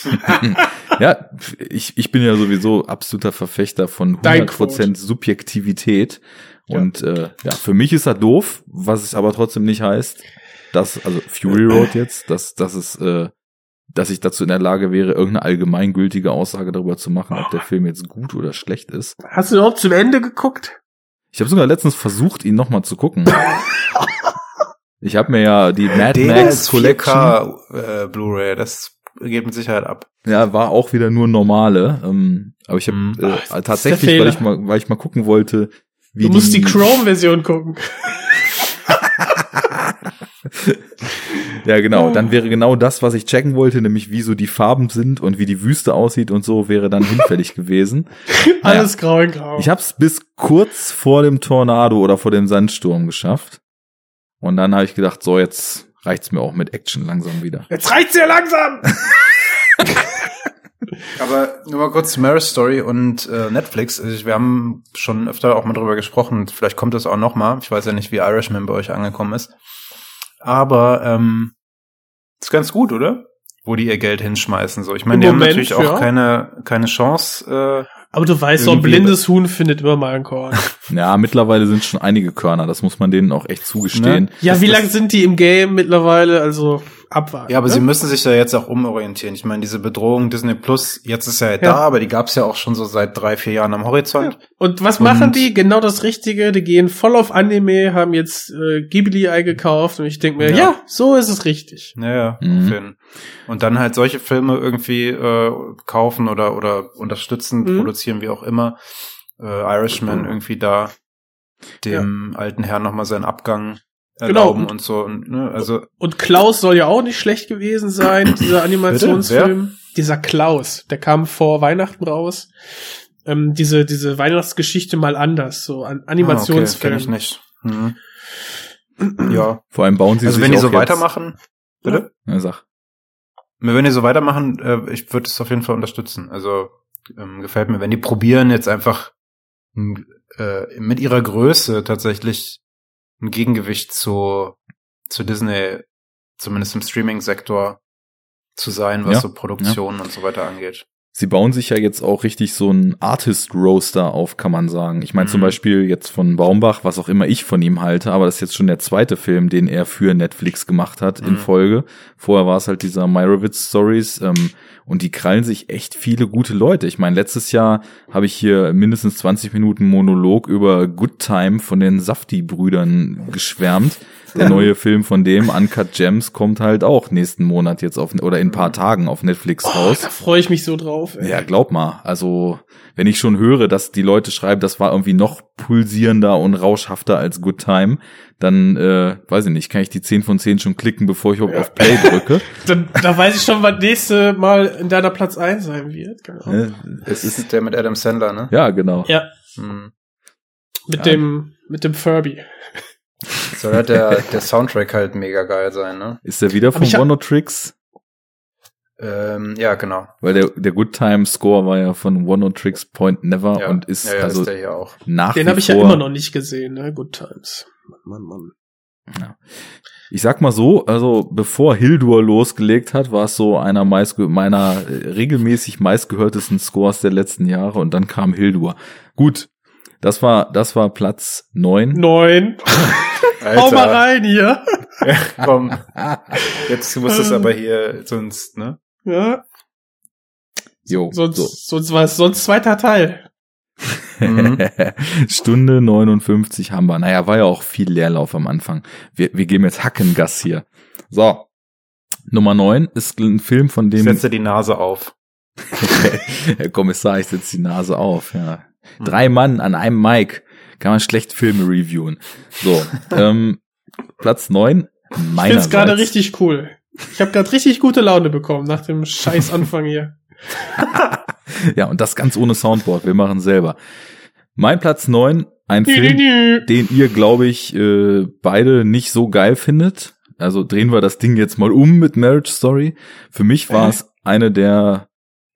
Ja, ich, ich bin ja sowieso absoluter Verfechter von Dein 100% Subjektivität. Ja. Und äh, ja, für mich ist er doof, was es aber trotzdem nicht heißt, dass, also Fury Road jetzt, dass, dass es, äh, dass ich dazu in der Lage wäre, irgendeine allgemeingültige Aussage darüber zu machen, ob der Film jetzt gut oder schlecht ist. Hast du überhaupt zum Ende geguckt? Ich habe sogar letztens versucht, ihn nochmal zu gucken. Ich habe mir ja die Mad Den Max Collection 4K äh, Blu-ray, das geht mit Sicherheit ab. Ja, war auch wieder nur normale. Ähm, aber ich habe Mhm. äh, ist tatsächlich, weil ich mal, weil ich mal gucken wollte, wie Du musst die Chrome-Version gucken. Ja, genau. Dann wäre genau das, was ich checken wollte, nämlich wie so die Farben sind und wie die Wüste aussieht und so, wäre dann hinfällig gewesen. Alles grau in grau. Ich habe es bis kurz vor dem Tornado oder vor dem Sandsturm geschafft. Und dann habe ich gedacht, so jetzt reicht's mir auch mit Action langsam wieder. Jetzt reicht's ja langsam! Aber nur mal kurz zu Marriage Story und äh, Netflix. Also wir haben schon öfter auch mal drüber gesprochen. Vielleicht kommt das auch noch mal. Ich weiß ja nicht, wie Irishman bei euch angekommen ist. Aber ähm, ist ganz gut, oder? Wo die ihr Geld hinschmeißen. So, ich meine, die haben Moment, natürlich auch ja. keine keine Chance. Äh, Aber du weißt, so ein blindes Huhn findet immer mal ein Korn. Ja, mittlerweile sind schon einige Körner, das muss man denen auch echt zugestehen. Ne? Ja, Das- wie lange sind die im Game mittlerweile? Also, abwarten. Ja, aber ne? sie müssen sich ja jetzt auch umorientieren. Ich meine, diese Bedrohung Disney Plus, jetzt ist ja, Ja. da, aber die gab's ja auch schon so seit drei, vier Jahren am Horizont. Und was Und- machen die? Genau das Richtige. Die gehen voll auf Anime, haben jetzt äh, Ghibli eingekauft und ich denke mir, ja. Ja. so ist es richtig. Ja, ja, Mhm. Und dann halt solche Filme irgendwie äh, kaufen oder oder unterstützen, Mhm. produzieren, wie auch immer. Äh, Irishman irgendwie da dem alten Herrn nochmal seinen Abgang Genau. erlauben und so. Und, ne, also Und Klaus soll ja auch nicht schlecht gewesen sein, dieser Animationsfilm. Dieser Klaus, der kam vor Weihnachten raus. Ähm, diese, diese Weihnachtsgeschichte mal anders, so an ah, okay, Animationsfilm. kenn ich nicht. Mhm. ja, Vor allem bauen sie also sich wenn die so jetzt, weitermachen, bitte? Ja, sag. Wenn die so weitermachen, äh, ich würde es auf jeden Fall unterstützen. Also ähm, gefällt mir, wenn die probieren jetzt einfach äh, mit ihrer Größe tatsächlich ein Gegengewicht zu zu Disney, zumindest im Streaming-Sektor zu sein, was Ja, so Produktion und so weiter angeht. Sie bauen sich ja jetzt auch richtig so ein Artist-Roaster auf, kann man sagen. Ich meine zum Mhm. Beispiel jetzt von Baumbach, was auch immer ich von ihm halte, aber das ist jetzt schon der zweite Film, den er für Netflix gemacht hat in Mhm. Folge. Vorher war es halt dieser Meyerowitz Stories ähm, und die krallen sich echt viele gute Leute. Ich meine, letztes Jahr habe ich hier mindestens 20 Minuten Monolog über Good Time von den Safti-Brüdern geschwärmt. Der neue Film von dem, Uncut Gems, kommt halt auch nächsten Monat jetzt auf, oder in ein paar Tagen auf Netflix Oh, raus. da freue ich mich so drauf. Ey. Ja, glaub mal. Also, wenn ich schon höre, dass die Leute schreiben, das war irgendwie noch pulsierender und rauschhafter als Good Time, dann, äh, weiß ich nicht, kann ich die 10 von 10 schon klicken, bevor ich überhaupt auf Play drücke. Dann, da weiß ich schon, was nächste Mal in deiner Platz 1 sein wird. Genau. Es ist der mit Adam Sandler, ne? ja, genau. Ja, Hm. mit Ja. dem, mit dem Furby. Soll halt der, der Soundtrack halt mega geil sein, ne? Ist der wieder von One Tricks? Ähm, ja, genau. Weil der, der Good Time Score war ja von One Tricks Point Never Ja. und ist ja, ja, also ist der hier auch. nach Den habe ich ja immer noch nicht gesehen, ne? Good Times. Mann, Mann, Mann. Ich sag mal so, also bevor Hildur losgelegt hat, war es so einer meist, meiner äh, regelmäßig meistgehörtesten Scores der letzten Jahre und dann kam Hildur. Gut, das war, das war Platz neun. Neun. Hau mal rein hier. Ja, komm. Jetzt muss es aber hier sonst, ne? Ja, Jo, sonst, so. sonst war es sonst zweiter Teil. Mhm. Stunde 59 haben wir. Naja, war ja auch viel Leerlauf am Anfang. Wir, wir geben jetzt Hackengas hier. So. Nummer neun ist ein Film, von Ich dem setze die Nase auf. Herr Kommissar, ich setze die Nase auf, ja. Hm. Drei Mann an einem Mic. Kann man schlecht Filme reviewen. So, ähm, Platz neun Ich meiner find's gerade richtig cool. Ich habe gerade richtig gute Laune bekommen nach dem scheiß Anfang hier. Ja, und das ganz ohne Soundboard. Wir machen selber. Mein Platz neun, ein Film, den ihr, glaube ich, äh, beide nicht so geil findet. Also drehen wir das Ding jetzt mal um mit Marriage Story. Für mich war es eine der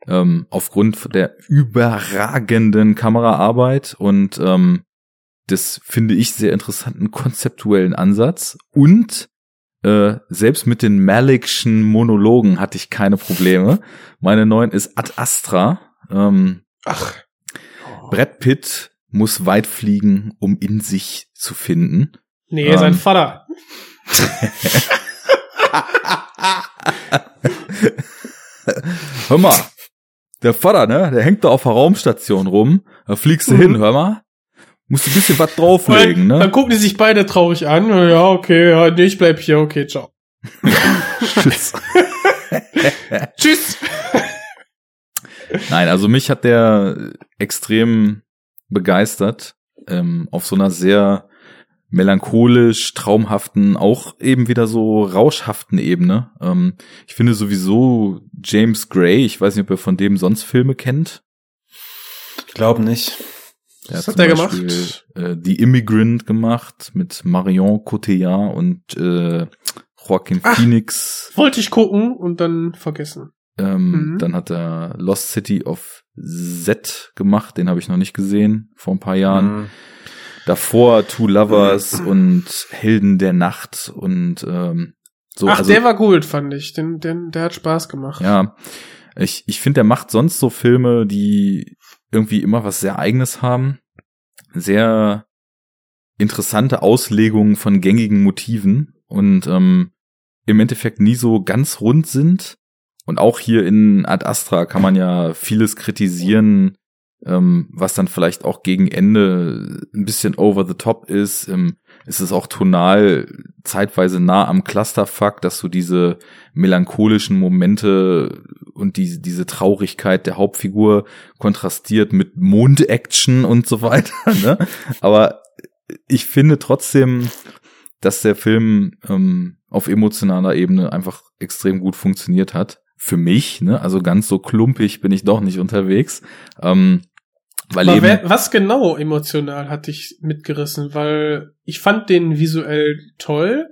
ähm, aufgrund der überragenden Kameraarbeit und ähm, des finde ich sehr interessanten konzeptuellen Ansatz und äh, selbst mit den Malikschen Monologen hatte ich keine Probleme. Meine neuen ist Ad Astra. Ähm, Ach. Brad Pitt muss weit fliegen, um in sich zu finden. Nee, Ähm. sein Vater. Hör mal, der Vater, ne, der hängt da auf der Raumstation rum. Da fliegst du hin, hör mal. Musst du ein bisschen was drauflegen, Dann ne? gucken die sich beide traurig an. Ja, okay, ja, nee, ich bleib hier, okay, ciao. Tschüss. Tschüss. Nein, also mich hat der extrem begeistert. Ähm, auf so einer sehr melancholisch, traumhaften, auch eben wieder so rauschhaften Ebene. Ähm, ich finde sowieso James Gray, ich weiß nicht, ob ihr von dem sonst Filme kennt. Ich glaube nicht. Was zum hat der Beispiel, gemacht? Äh, The Immigrant gemacht mit Marion Cotillard und äh, Joaquin Ach. Phoenix. Wollte ich gucken und dann vergessen. Ähm, Mhm. Dann hat er Lost City of Z gemacht, den habe ich noch nicht gesehen, vor ein paar Jahren. Mhm. Davor Two Lovers und Helden der Nacht und ähm, so. Ach, also, der war gut, fand ich. Den, den, der hat Spaß gemacht. ja, ich, ich finde, der macht sonst so Filme, die irgendwie immer was sehr Eigenes haben. Sehr interessante Auslegungen von gängigen Motiven. Und ähm, im Endeffekt nie so ganz rund sind. Und auch hier in Ad Astra kann man ja vieles kritisieren, ähm, was dann vielleicht auch gegen Ende ein bisschen over the top ist. Ähm, es ist auch tonal zeitweise nah am Clusterfuck, dass du diese melancholischen Momente und die, diese Traurigkeit der Hauptfigur kontrastiert mit Mond-Action und so weiter. Ne? Aber ich finde trotzdem, dass der Film ähm, auf emotionaler Ebene einfach extrem gut funktioniert hat. Für mich, ne? Also ganz so klumpig bin ich doch nicht unterwegs. Ähm, weil Aber eben, wer, was genau emotional hat dich mitgerissen? Weil ich fand den visuell toll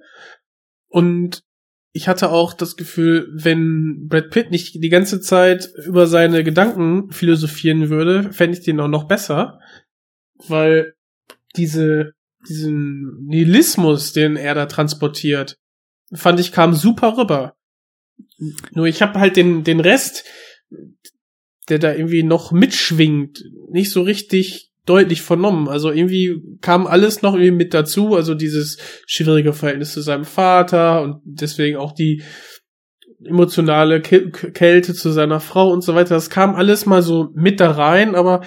und ich hatte auch das Gefühl, wenn Brad Pitt nicht die ganze Zeit über seine Gedanken philosophieren würde, fände ich den auch noch besser. Weil diese, diesen Nihilismus, den er da transportiert, fand ich kam super rüber. Nur ich habe halt den, den Rest, der da irgendwie noch mitschwingt, nicht so richtig deutlich vernommen. Also irgendwie kam alles noch irgendwie mit dazu, also dieses schwierige Verhältnis zu seinem Vater und deswegen auch die emotionale Kälte zu seiner Frau und so weiter. Das kam alles mal so mit da rein, aber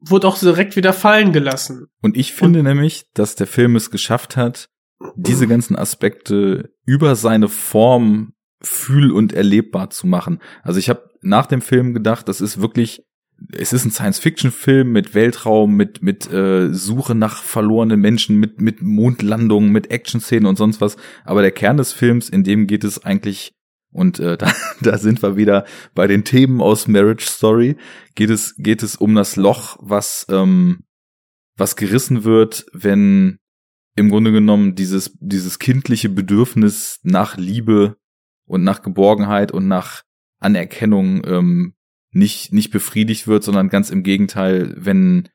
wurde auch direkt wieder fallen gelassen. Und ich finde und nämlich, dass der Film es geschafft hat, diese ganzen Aspekte über seine Form fühl- und erlebbar zu machen. Also ich habe nach dem Film gedacht, das ist wirklich, es ist ein Science-Fiction-Film mit Weltraum, mit mit äh, Suche nach verlorenen Menschen, mit mit Mondlandungen, mit Action-Szenen und sonst was. Aber der Kern des Films, in dem geht es eigentlich und äh, da, da sind wir wieder bei den Themen aus Marriage Story. Geht es geht es um das Loch, was ähm, was gerissen wird, wenn im Grunde genommen dieses dieses kindliche Bedürfnis nach Liebe und nach Geborgenheit und nach Anerkennung ähm, nicht nicht befriedigt wird, sondern ganz im Gegenteil, wenn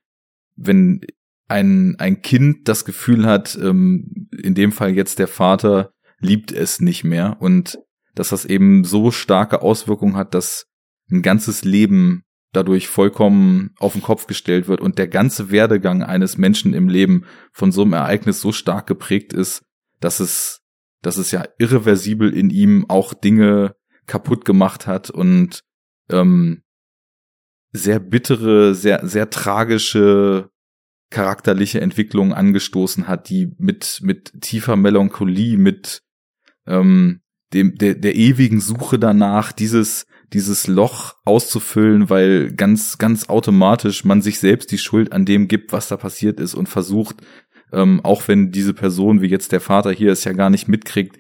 wenn ein ein Kind das Gefühl hat, ähm, in dem Fall jetzt der Vater liebt es nicht mehr und dass das eben so starke Auswirkungen hat, dass ein ganzes Leben dadurch vollkommen auf den Kopf gestellt wird und der ganze Werdegang eines Menschen im Leben von so einem Ereignis so stark geprägt ist, dass es, dass es ja irreversibel in ihm auch Dinge kaputt gemacht hat und ähm, sehr bittere, sehr, sehr tragische charakterliche Entwicklungen angestoßen hat, die mit, mit tiefer Melancholie, mit ähm, dem, der, der ewigen Suche danach, dieses, dieses Loch auszufüllen, weil ganz, ganz automatisch man sich selbst die Schuld an dem gibt, was da passiert ist und versucht, ähm, auch wenn diese Person, wie jetzt der Vater hier es ja gar nicht mitkriegt,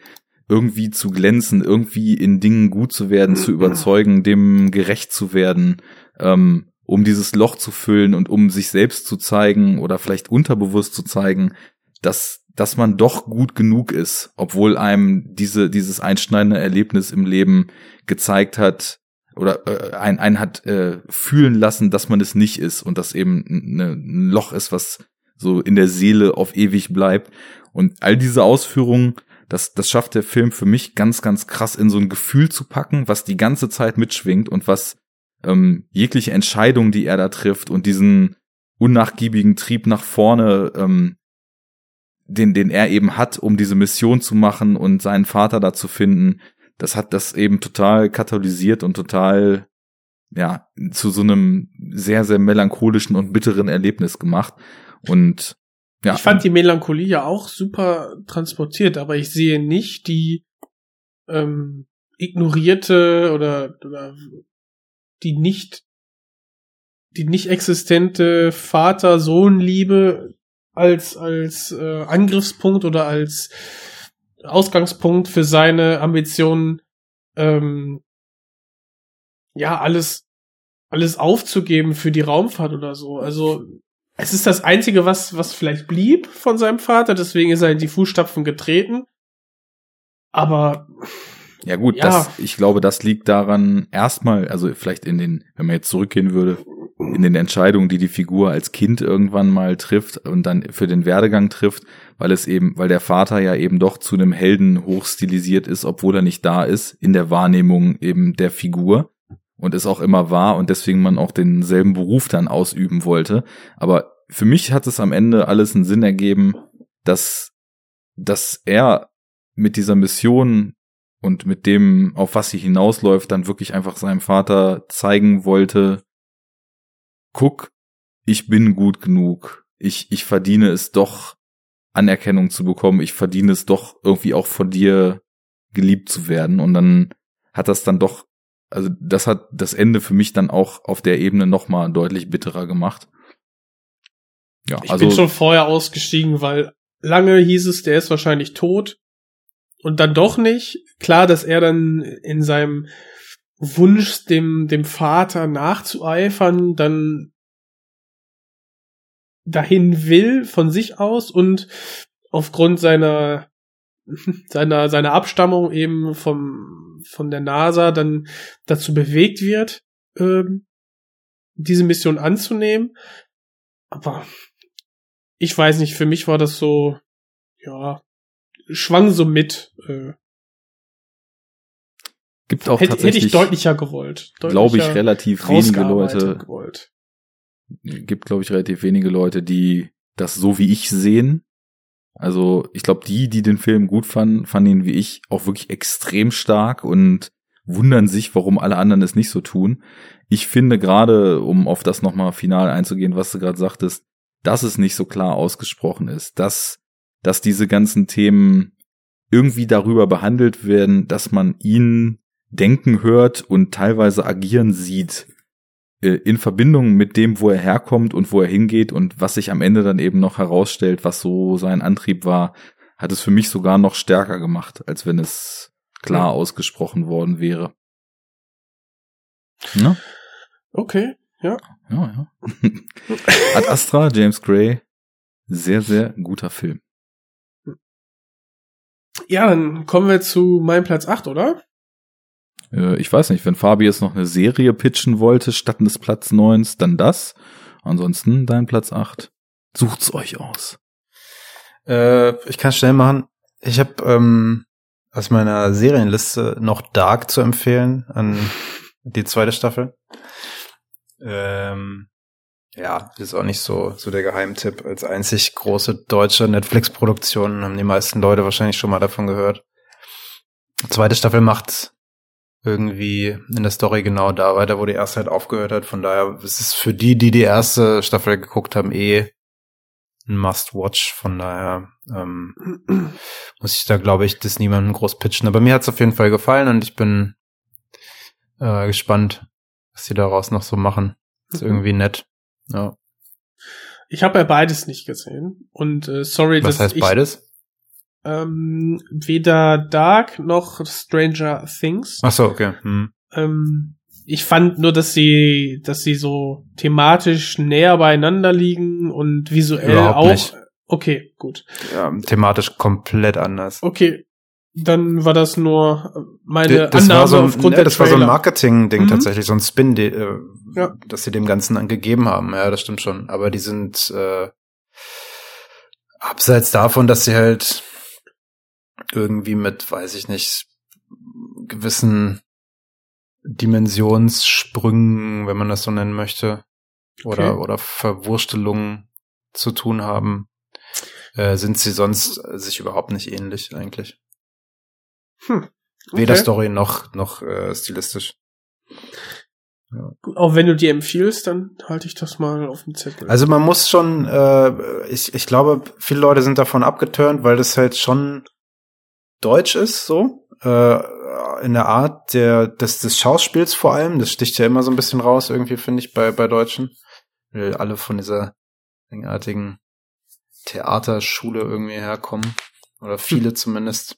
irgendwie zu glänzen, irgendwie in Dingen gut zu werden, zu überzeugen, dem gerecht zu werden, ähm, um dieses Loch zu füllen und um sich selbst zu zeigen oder vielleicht unterbewusst zu zeigen, dass, dass man doch gut genug ist, obwohl einem diese, dieses einschneidende Erlebnis im Leben gezeigt hat oder äh, ein, ein hat äh, fühlen lassen, dass man es nicht ist und dass eben ne, ein Loch ist, was so in der Seele auf ewig bleibt. Und all diese Ausführungen das, das schafft der Film für mich ganz, ganz krass in so ein Gefühl zu packen, was die ganze Zeit mitschwingt und was ähm, jegliche Entscheidung, die er da trifft und diesen unnachgiebigen Trieb nach vorne, ähm, den, den er eben hat, um diese Mission zu machen und seinen Vater da zu finden, das hat das eben total katalysiert und total, ja, zu so einem sehr, sehr melancholischen und bitteren Erlebnis gemacht. Und ja. Ich fand die Melancholie ja auch super transportiert, aber ich sehe nicht die ähm, ignorierte oder, oder die nicht die nicht existente Vater-Sohn-Liebe als als äh, Angriffspunkt oder als Ausgangspunkt für seine Ambitionen ähm, ja alles alles aufzugeben für die Raumfahrt oder so. Also es ist das Einzige, was, was vielleicht blieb von seinem Vater, deswegen ist er in die Fußstapfen getreten. Aber. Ja gut, ja. Das, ich glaube, das liegt daran erstmal, also vielleicht in den, wenn man jetzt zurückgehen würde, in den Entscheidungen, die die Figur als Kind irgendwann mal trifft und dann für den Werdegang trifft, weil es eben, weil der Vater ja eben doch zu einem Helden hochstilisiert ist, obwohl er nicht da ist, in der Wahrnehmung eben der Figur und es auch immer war und deswegen man auch denselben Beruf dann ausüben wollte. Aber für mich hat es am Ende alles einen Sinn ergeben, dass, dass er mit dieser Mission und mit dem, auf was sie hinausläuft, dann wirklich einfach seinem Vater zeigen wollte, guck, ich bin gut genug. Ich, ich verdiene es doch, Anerkennung zu bekommen. Ich verdiene es doch irgendwie auch von dir geliebt zu werden. Und dann hat das dann doch, also das hat das Ende für mich dann auch auf der Ebene nochmal deutlich bitterer gemacht. Ja, ich also, bin schon vorher ausgestiegen, weil lange hieß es, der ist wahrscheinlich tot. Und dann doch nicht. Klar, dass er dann in seinem Wunsch, dem, dem Vater nachzueifern, dann dahin will von sich aus und aufgrund seiner seiner seiner Abstammung eben vom von der NASA dann dazu bewegt wird, ähm, diese Mission anzunehmen. Aber ich weiß nicht, für mich war das so, ja, schwang so mit. Äh, Gibt auch hätte, tatsächlich, hätte ich deutlicher gewollt. Glaube ich, relativ wenige Leute. Gewollt. Gibt, glaube ich, relativ wenige Leute, die das so wie ich sehen. Also ich glaube, die, die den Film gut fanden, fanden ihn wie ich auch wirklich extrem stark und wundern sich, warum alle anderen es nicht so tun. Ich finde gerade, um auf das nochmal final einzugehen, was du gerade sagtest, dass es nicht so klar ausgesprochen ist, dass, dass diese ganzen Themen irgendwie darüber behandelt werden, dass man ihn denken hört und teilweise agieren sieht in Verbindung mit dem, wo er herkommt und wo er hingeht und was sich am Ende dann eben noch herausstellt, was so sein Antrieb war, hat es für mich sogar noch stärker gemacht, als wenn es klar ausgesprochen worden wäre. Ne? Okay, ja. Ja, ja. Ad Astra, James Gray, sehr, sehr guter Film. Ja, dann kommen wir zu meinem Platz 8, oder? Äh, ich weiß nicht, wenn Fabi jetzt noch eine Serie pitchen wollte, statt des Platz 9, dann das. Ansonsten dein Platz 8. Sucht's euch aus. Äh, ich kann schnell machen. Ich habe ähm, aus meiner Serienliste noch Dark zu empfehlen an die zweite Staffel. Ähm, ja, ist auch nicht so, so der Geheimtipp. Als einzig große deutsche Netflix-Produktion haben die meisten Leute wahrscheinlich schon mal davon gehört. Zweite Staffel macht irgendwie in der Story genau da weiter, wo die erste halt aufgehört hat. Von daher ist es für die, die die erste Staffel geguckt haben, eh ein Must-Watch. Von daher ähm, muss ich da, glaube ich, das niemandem groß pitchen. Aber mir hat es auf jeden Fall gefallen und ich bin äh, gespannt, was die daraus noch so machen. Ist mhm. irgendwie nett. Ja. Ich habe ja beides nicht gesehen. Und äh, sorry, was dass heißt ich, beides? Ähm, weder Dark noch Stranger Things. Ach so, okay. Hm. Ähm, ich fand nur, dass sie, dass sie so thematisch näher beieinander liegen und visuell Überhaupt auch. Nicht. Okay, gut. Ja, thematisch komplett anders. Okay, dann war das nur meine das Annahme war so ein, aufgrund ne, der Das war so ein Trailer. Marketing-Ding Mhm. tatsächlich, so ein Spin, die, äh, Ja. dass sie dem Ganzen angegeben haben. Ja, das stimmt schon. Aber die sind äh, abseits davon, dass sie halt irgendwie mit, weiß ich nicht, gewissen Dimensionssprüngen, wenn man das so nennen möchte, oder, Okay. oder Verwurstelungen zu tun haben, äh, sind sie sonst sich überhaupt nicht ähnlich eigentlich. Hm. Weder Okay. Story noch, noch äh, stilistisch. Auch wenn du die empfiehlst, dann halte ich das mal auf dem Zettel. Also man muss schon, äh, ich, ich glaube, viele Leute sind davon abgeturnt, weil das halt schon deutsch ist, so. Äh, in der Art der, des, des Schauspiels vor allem. Das sticht ja immer so ein bisschen raus, irgendwie, finde ich, bei, bei Deutschen. Weil alle von dieser eigenartigen Theaterschule irgendwie herkommen. Oder viele zumindest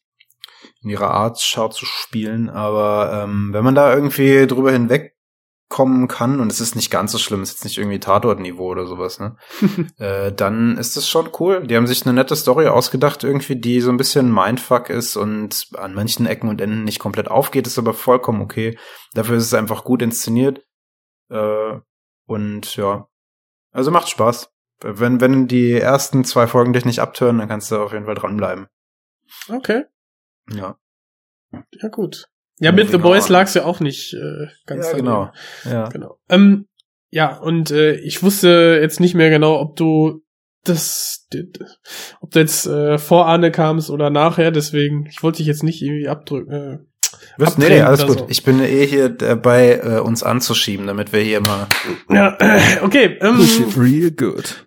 in ihrer Art Schau zu spielen. Aber ähm, wenn man da irgendwie drüber hinwegkommen kann, und es ist nicht ganz so schlimm, es ist jetzt nicht irgendwie Tatortniveau oder sowas, ne? äh, dann ist das schon cool. Die haben sich eine nette Story ausgedacht, irgendwie, die so ein bisschen Mindfuck ist und an manchen Ecken und Enden nicht komplett aufgeht, ist aber vollkommen okay. Dafür ist es einfach gut inszeniert. Äh, und ja, also macht Spaß. Wenn, wenn die ersten zwei Folgen dich nicht abtören, dann kannst du auf jeden Fall dranbleiben. okay, Ja. ja gut. Ja, mit The Moving Boys on. lag's ja auch nicht äh, ganz Ja, daneben. genau. Ja. Genau. Ähm, ja, und äh, ich wusste jetzt nicht mehr genau, ob du das, ob du jetzt äh, vor Arne kamst oder nachher, deswegen, ich wollte dich jetzt nicht irgendwie abdrücken, äh, Was? Nee, nee, alles gut. So. Ich bin eh hier dabei, äh, uns anzuschieben, damit wir hier mal. Ja, äh, okay. Ähm, real good.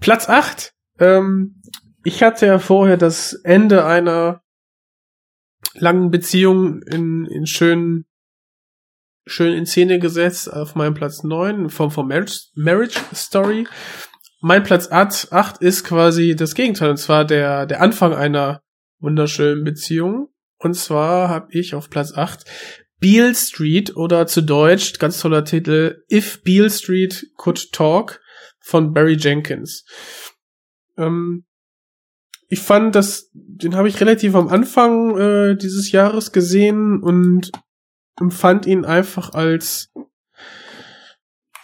Platz 8. Ähm, ich hatte ja vorher das Ende einer langen Beziehung in, in schön, schön in Szene gesetzt auf meinem Platz 9 in Form von Marriage, Marriage Story. Mein Platz 8, 8 ist quasi das Gegenteil, und zwar der, der Anfang einer wunderschönen Beziehung. Und zwar habe ich auf Platz 8 Beale Street oder zu Deutsch, ganz toller Titel, If Beale Street Could Talk von Barry Jenkins. Ähm, ich fand, dass den habe ich relativ am Anfang äh, dieses Jahres gesehen und empfand ihn einfach als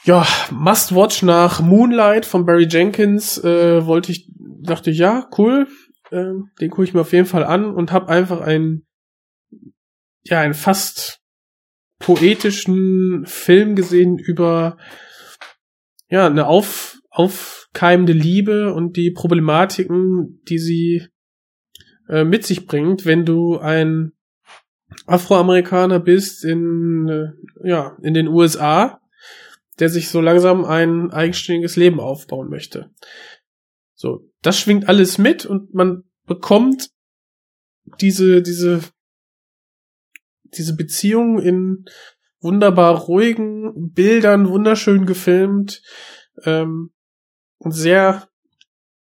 ja Must Watch nach Moonlight von Barry Jenkins. Äh, wollte ich dachte ja cool, äh, den gucke ich mir auf jeden Fall an und habe einfach einen ja einen fast poetischen Film gesehen über ja eine auf aufkeimende Liebe und die Problematiken, die sie äh, mit sich bringt, wenn du ein Afroamerikaner bist in, äh, ja, in den USA, der sich so langsam ein eigenständiges Leben aufbauen möchte. So, das schwingt alles mit und man bekommt diese, diese, diese Beziehung in wunderbar ruhigen Bildern, wunderschön gefilmt, ähm, sehr,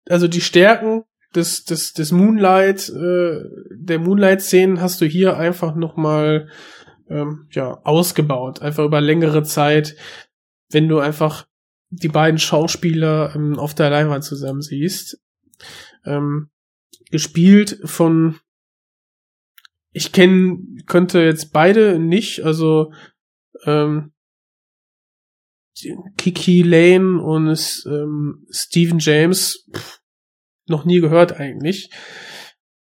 also die Stärken des, des, des Moonlight, äh, der Moonlight-Szenen hast du hier einfach nochmal ähm, ja, ausgebaut, einfach über längere Zeit, wenn du einfach die beiden Schauspieler ähm, auf der Leinwand zusammen siehst. Ähm, gespielt von ich kenne könnte jetzt beide nicht, also ähm, Kiki Lane und ähm, Stephen James pff, noch nie gehört eigentlich.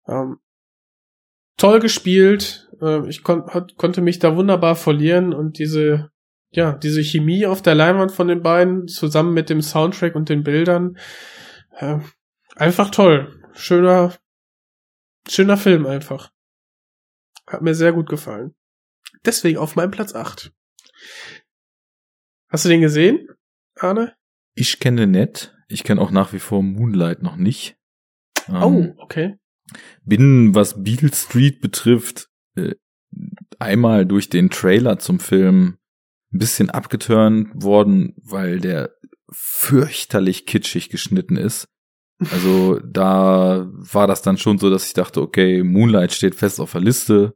Ähm, toll gespielt. Ähm, ich kon hat, konnte mich da wunderbar verlieren und diese ja diese Chemie auf der Leinwand von den beiden zusammen mit dem Soundtrack und den Bildern äh, einfach toll. Schöner schöner Film einfach. Hat mir sehr gut gefallen. Deswegen auf meinem Platz 8. Hast du den gesehen, Arne? Ich kenne nett. Ich kenne auch nach wie vor Moonlight noch nicht. Ähm, oh, okay. Bin, was Beale Street betrifft, äh, einmal durch den Trailer zum Film ein bisschen abgeturnt worden, weil der fürchterlich kitschig geschnitten ist. Also da war das dann schon so, dass ich dachte, okay, Moonlight steht fest auf der Liste,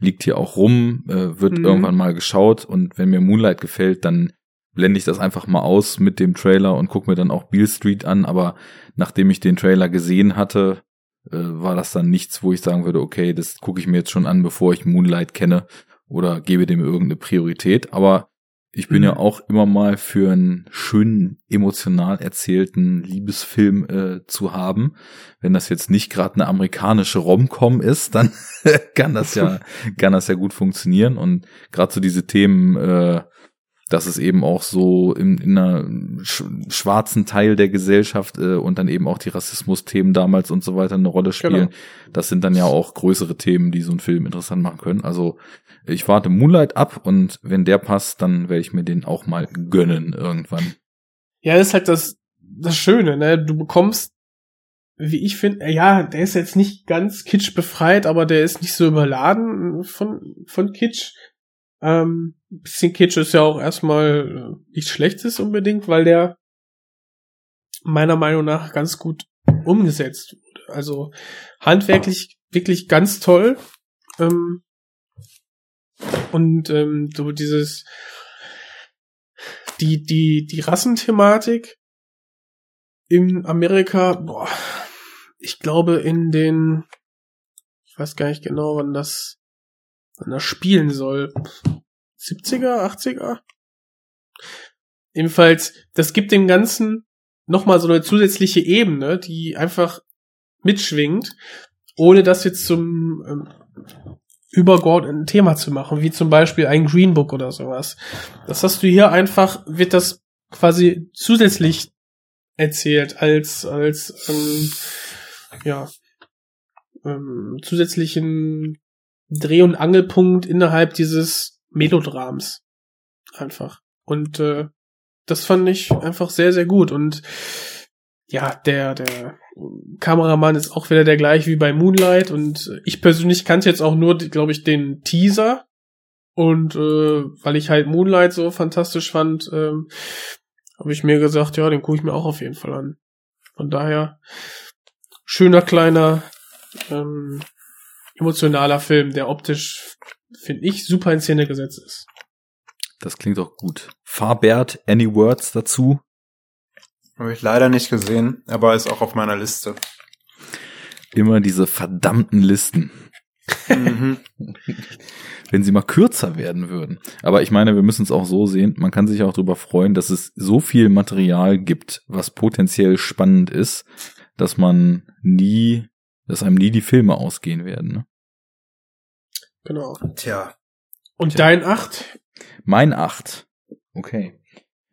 liegt hier auch rum, äh, wird mhm. irgendwann mal geschaut und wenn mir Moonlight gefällt, dann blende ich das einfach mal aus mit dem Trailer und gucke mir dann auch Beale Street an. Aber nachdem ich den Trailer gesehen hatte, äh, war das dann nichts, wo ich sagen würde, okay, das gucke ich mir jetzt schon an, bevor ich Moonlight kenne oder gebe dem irgendeine Priorität. Aber ich bin mhm. ja auch immer mal für einen schönen, emotional erzählten Liebesfilm äh, zu haben. Wenn das jetzt nicht gerade eine amerikanische Romcom ist, dann kann das ja, kann das ja gut funktionieren. Und gerade so diese Themen, äh, dass es eben auch so in, in einer sch schwarzen Teil der Gesellschaft äh, und dann eben auch die Rassismus-Themen damals und so weiter eine Rolle spielen. Genau. Das sind dann ja auch größere Themen, die so einen Film interessant machen können. Also ich warte Moonlight ab und wenn der passt, dann werde ich mir den auch mal gönnen irgendwann. Ja, das ist halt das, das Schöne, ne? Du bekommst, wie ich finde, ja, der ist jetzt nicht ganz kitsch befreit, aber der ist nicht so überladen von, von Kitsch ähm, bisschen ist ja auch erstmal äh, nichts Schlechtes unbedingt, weil der meiner Meinung nach ganz gut umgesetzt wurde. Also handwerklich wirklich ganz toll. Ähm, und ähm, so dieses die die die Rassenthematik in Amerika, boah, ich glaube in den ich weiß gar nicht genau, wann das wann das spielen soll. 70er, 80er? Jedenfalls, das gibt dem Ganzen nochmal so eine zusätzliche Ebene, die einfach mitschwingt, ohne das jetzt zum ähm, übergeordneten Thema zu machen, wie zum Beispiel ein Green Book oder sowas. Das hast du hier einfach, wird das quasi zusätzlich erzählt als, als, ähm, ja, ähm, zusätzlichen Dreh- und Angelpunkt innerhalb dieses Melodrams. Einfach. Und äh, das fand ich einfach sehr, sehr gut. Und ja, der, der Kameramann ist auch wieder der gleiche wie bei Moonlight. Und ich persönlich kannte jetzt auch nur, glaube ich, den Teaser. Und äh, weil ich halt Moonlight so fantastisch fand, ähm, habe ich mir gesagt, ja, den gucke ich mir auch auf jeden Fall an. Von daher, schöner, kleiner, ähm, emotionaler Film, der optisch, finde ich, super in Szene gesetzt ist. Das klingt doch gut. Farbert, any words dazu? Habe ich leider nicht gesehen, aber ist auch auf meiner Liste. Immer diese verdammten Listen. Mhm. Wenn sie mal kürzer werden würden. Aber ich meine, wir müssen es auch so sehen. Man kann sich auch darüber freuen, dass es so viel Material gibt, was potenziell spannend ist, dass man nie, dass einem nie die Filme ausgehen werden. Ne? Genau. Tja. Und dein Acht? Mein acht. Okay.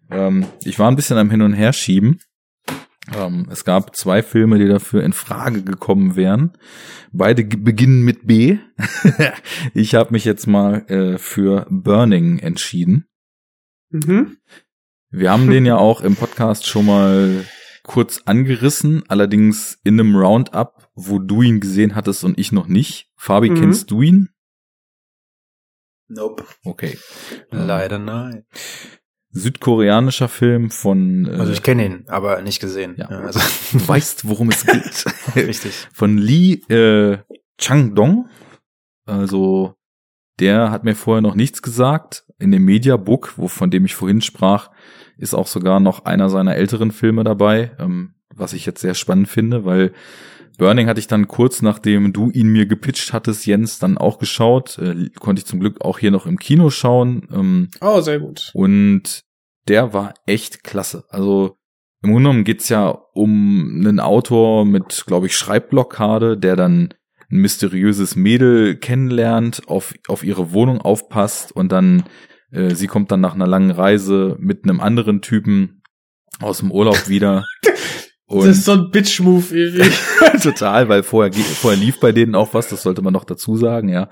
Ähm, ich war ein bisschen am Hin und Her schieben. Ähm, es gab zwei Filme, die dafür in Frage gekommen wären. Beide beginnen mit B. ich habe mich jetzt mal äh, für Burning entschieden. Mhm. Wir haben den ja auch im Podcast schon mal kurz angerissen, allerdings in einem Roundup, wo du ihn gesehen hattest und ich noch nicht. Fabi, Mhm. kennst du ihn? Nope. Okay. Ähm, Leider nein. Südkoreanischer Film von äh, Also ich kenne ihn, aber nicht gesehen. Ja. also, du weißt, worum es geht. richtig. von Lee äh, Chang-dong. Also der hat mir vorher noch nichts gesagt. In dem Mediabook, wo, von dem ich vorhin sprach, ist auch sogar noch einer seiner älteren Filme dabei, ähm, was ich jetzt sehr spannend finde, weil Burning hatte ich dann kurz nachdem du ihn mir gepitcht hattest, Jens, dann auch geschaut. Äh, konnte ich zum Glück auch hier noch im Kino schauen. Ähm, Oh, sehr gut. und der war echt klasse. Also im Grunde genommen geht's ja um einen Autor mit, glaube ich, Schreibblockade, der dann ein mysteriöses Mädel kennenlernt, auf, auf ihre Wohnung aufpasst und dann, äh, sie kommt dann nach einer langen Reise mit einem anderen Typen aus dem Urlaub wieder. das ist so ein Bitch-Move irgendwie. Total, weil vorher, vorher lief bei denen auch was, das sollte man noch dazu sagen, ja.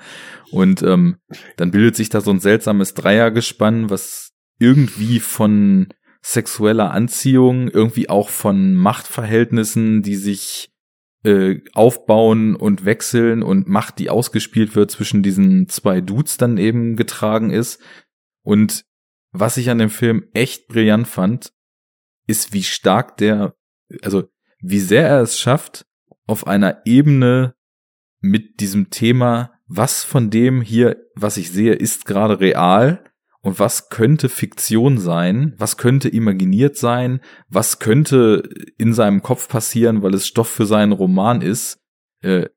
Und ähm, dann bildet sich da so ein seltsames Dreiergespann, was irgendwie von sexueller Anziehung, irgendwie auch von Machtverhältnissen, die sich äh, aufbauen und wechseln und Macht, die ausgespielt wird zwischen diesen zwei Dudes dann eben getragen ist. Und was ich an dem Film echt brillant fand, ist, wie stark der, also wie sehr er es schafft, auf einer Ebene mit diesem Thema, was von dem hier, was ich sehe, ist gerade real und was könnte Fiktion sein, was könnte imaginiert sein, was könnte in seinem Kopf passieren, weil es Stoff für seinen Roman ist. Äh,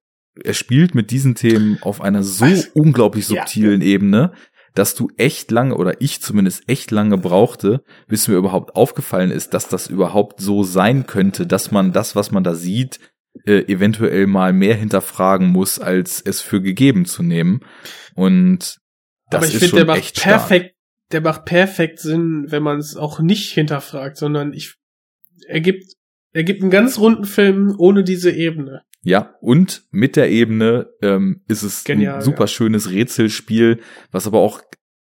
er spielt mit diesen Themen auf einer so Was? unglaublich Ja. subtilen Ebene, dass du echt lange oder ich zumindest echt lange brauchte, bis mir überhaupt aufgefallen ist, dass das überhaupt so sein könnte, dass man das, was man da sieht, äh, eventuell mal mehr hinterfragen muss, als es für gegeben zu nehmen. Und das Aber ich finde, der macht echt stark. perfekt, der macht perfekt Sinn, wenn man es auch nicht hinterfragt, sondern ich, er gibt, er gibt einen ganz runden Film ohne diese Ebene. Ja, und mit der Ebene ähm, ist es Genial, ein super schönes Rätselspiel, was aber auch,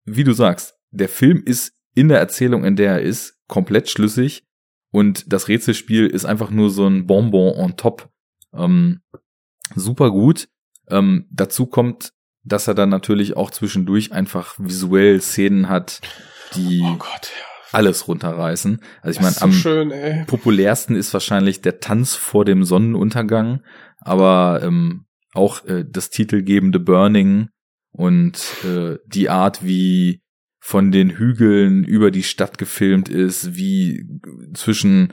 wie du sagst, der Film ist in der Erzählung, in der er ist, komplett schlüssig und das Rätselspiel ist einfach nur so ein Bonbon on top. Ähm, super gut. Ähm, dazu kommt, dass er dann natürlich auch zwischendurch einfach visuell Szenen hat, die Oh Gott, ja. Alles runterreißen. Also ich meine, so am, schön, populärsten ist wahrscheinlich der Tanz vor dem Sonnenuntergang, aber ähm, auch äh, das titelgebende Burning und äh, die Art, wie von den Hügeln über die Stadt gefilmt ist, wie zwischen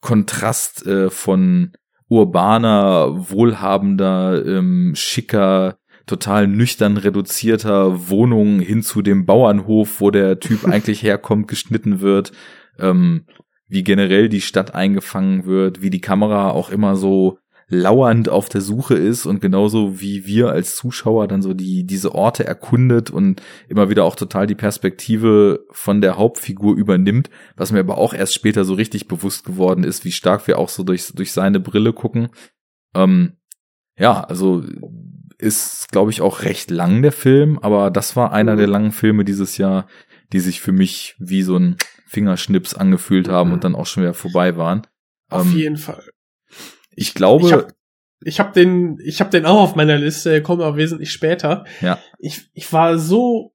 Kontrast äh, von urbaner, wohlhabender, ähm, schicker, total nüchtern reduzierter Wohnung hin zu dem Bauernhof, wo der Typ eigentlich herkommt, geschnitten wird. Ähm, wie generell die Stadt eingefangen wird, wie die Kamera auch immer so lauernd auf der Suche ist und genauso wie wir als Zuschauer dann so die diese Orte erkundet und immer wieder auch total die Perspektive von der Hauptfigur übernimmt, was mir aber auch erst später so richtig bewusst geworden ist, wie stark wir auch so durch durch seine Brille gucken. Ähm, ja, also ist, glaube ich, auch recht lang, der Film, aber das war einer der langen Filme dieses Jahr, die sich für mich wie so ein Fingerschnips angefühlt haben und dann auch schon wieder vorbei waren. Auf Ähm, jeden Fall. Ich glaube, Ich hab, ich hab den, ich hab den auch auf meiner Liste, kommt aber wesentlich später. Ja. Ich, ich war so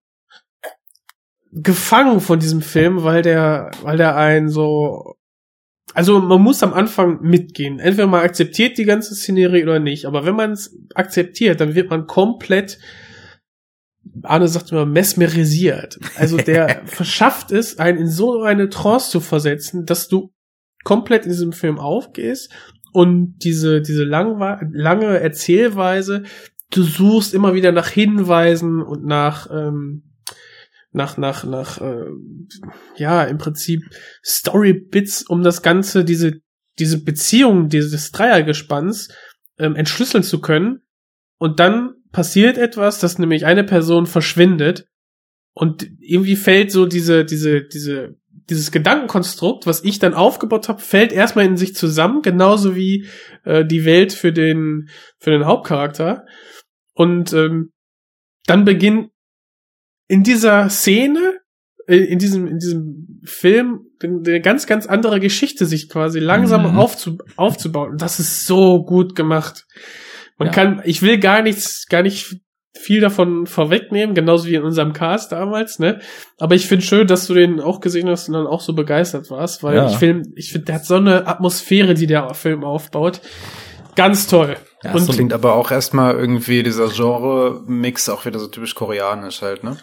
gefangen von diesem Film, weil der, weil der einen so, also man muss am Anfang mitgehen. Entweder man akzeptiert die ganze Szenerie oder nicht. Aber wenn man es akzeptiert, dann wird man komplett, Arne sagt immer, mesmerisiert. Also der verschafft es, einen in so eine Trance zu versetzen, dass du komplett in diesem Film aufgehst und diese, diese langwa- lange Erzählweise, du suchst immer wieder nach Hinweisen und nach, ähm, nach, nach, nach, äh, ja, im Prinzip Story-Bits, um das Ganze, diese, diese Beziehung dieses Dreiergespanns ähm, entschlüsseln zu können. Und dann passiert etwas, dass nämlich eine Person verschwindet und irgendwie fällt so diese, diese, diese, dieses Gedankenkonstrukt, was ich dann aufgebaut habe, fällt erstmal in sich zusammen, genauso wie äh, die Welt für den, für den Hauptcharakter. Und ähm, dann beginnt in dieser Szene, äh, in diesem, in diesem Film, eine ganz, ganz andere Geschichte sich quasi langsam Mhm. aufzu, aufzubauen. Und das ist so gut gemacht. Man Ja. kann, ich will gar nichts, gar nicht viel davon vorwegnehmen, genauso wie in unserem Cast damals, ne? Aber ich finde schön, dass du den auch gesehen hast und dann auch so begeistert warst, weil Ja. ich finde, ich finde, der hat so eine Atmosphäre, die der Film aufbaut. Ganz toll. Ja, und so Klingt aber auch erstmal irgendwie dieser Genre-Mix auch wieder so typisch koreanisch halt, ne?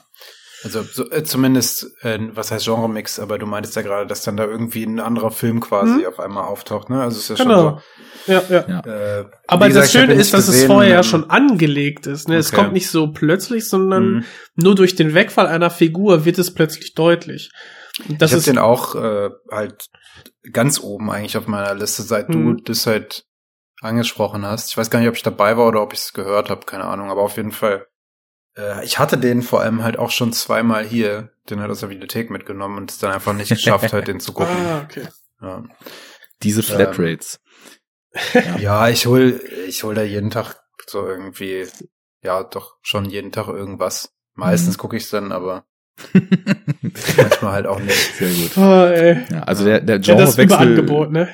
Also so, äh, zumindest, äh, was heißt Genre-Mix, aber du meintest ja gerade, dass dann da irgendwie ein anderer Film quasi Mhm. auf einmal auftaucht, ne? Also es ist ja genau. Ja, ja. Ja. schon so. Äh, Aber gesagt, das Schöne ist, dass es gesehen, vorher ähm, schon angelegt ist. Ne? Es okay. kommt nicht so plötzlich, sondern mhm. nur durch den Wegfall einer Figur wird es plötzlich deutlich. Das ich habe ist den auch äh, halt ganz oben eigentlich auf meiner Liste, seit du Mhm. das halt angesprochen hast. Ich weiß gar nicht, ob ich dabei war oder ob ich es gehört habe, keine Ahnung, aber auf jeden Fall. Äh, ich hatte den vor allem halt auch schon zweimal hier, den halt aus der Videothek mitgenommen und es dann einfach nicht geschafft, halt den zu gucken. Ah, okay. Ja. diese Flatrates. ja, ich hol, ich hol da jeden Tag so irgendwie, ja, doch schon jeden Tag irgendwas. Meistens Mhm. gucke ich dann, aber manchmal halt auch nicht. Sehr gut. Ah, ey. Ja, also der, der Ja, das Genrewechsel, Überangebot, ne?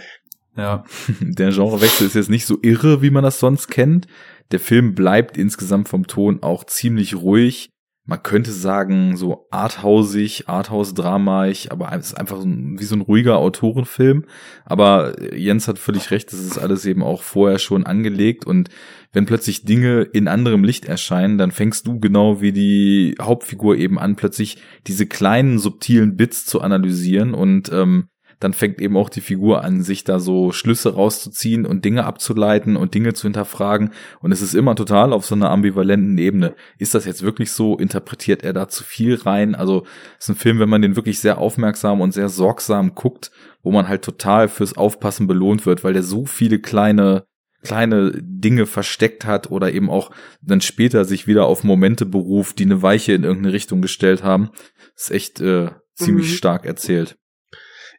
Ja. der Genrewechsel ist jetzt nicht so irre, wie man das sonst kennt. Der Film bleibt insgesamt vom Ton auch ziemlich ruhig. Man könnte sagen, so arthausig, arthouse-dramaig, aber es ist einfach wie so ein ruhiger Autorenfilm. Aber Jens hat völlig recht, das ist alles eben auch vorher schon angelegt und wenn plötzlich Dinge in anderem Licht erscheinen, dann fängst du genau wie die Hauptfigur eben an, plötzlich diese kleinen subtilen Bits zu analysieren und ähm, dann fängt eben auch die Figur an, sich da so Schlüsse rauszuziehen und Dinge abzuleiten und Dinge zu hinterfragen. Und es ist immer total auf so einer ambivalenten Ebene. Ist das jetzt wirklich so? Interpretiert er da zu viel rein? Also es ist ein Film, wenn man den wirklich sehr aufmerksam und sehr sorgsam guckt, wo man halt total fürs Aufpassen belohnt wird, weil der so viele kleine kleine Dinge versteckt hat oder eben auch dann später sich wieder auf Momente beruft, die eine Weiche in irgendeine Richtung gestellt haben. Ist echt äh, ziemlich Mhm. stark erzählt.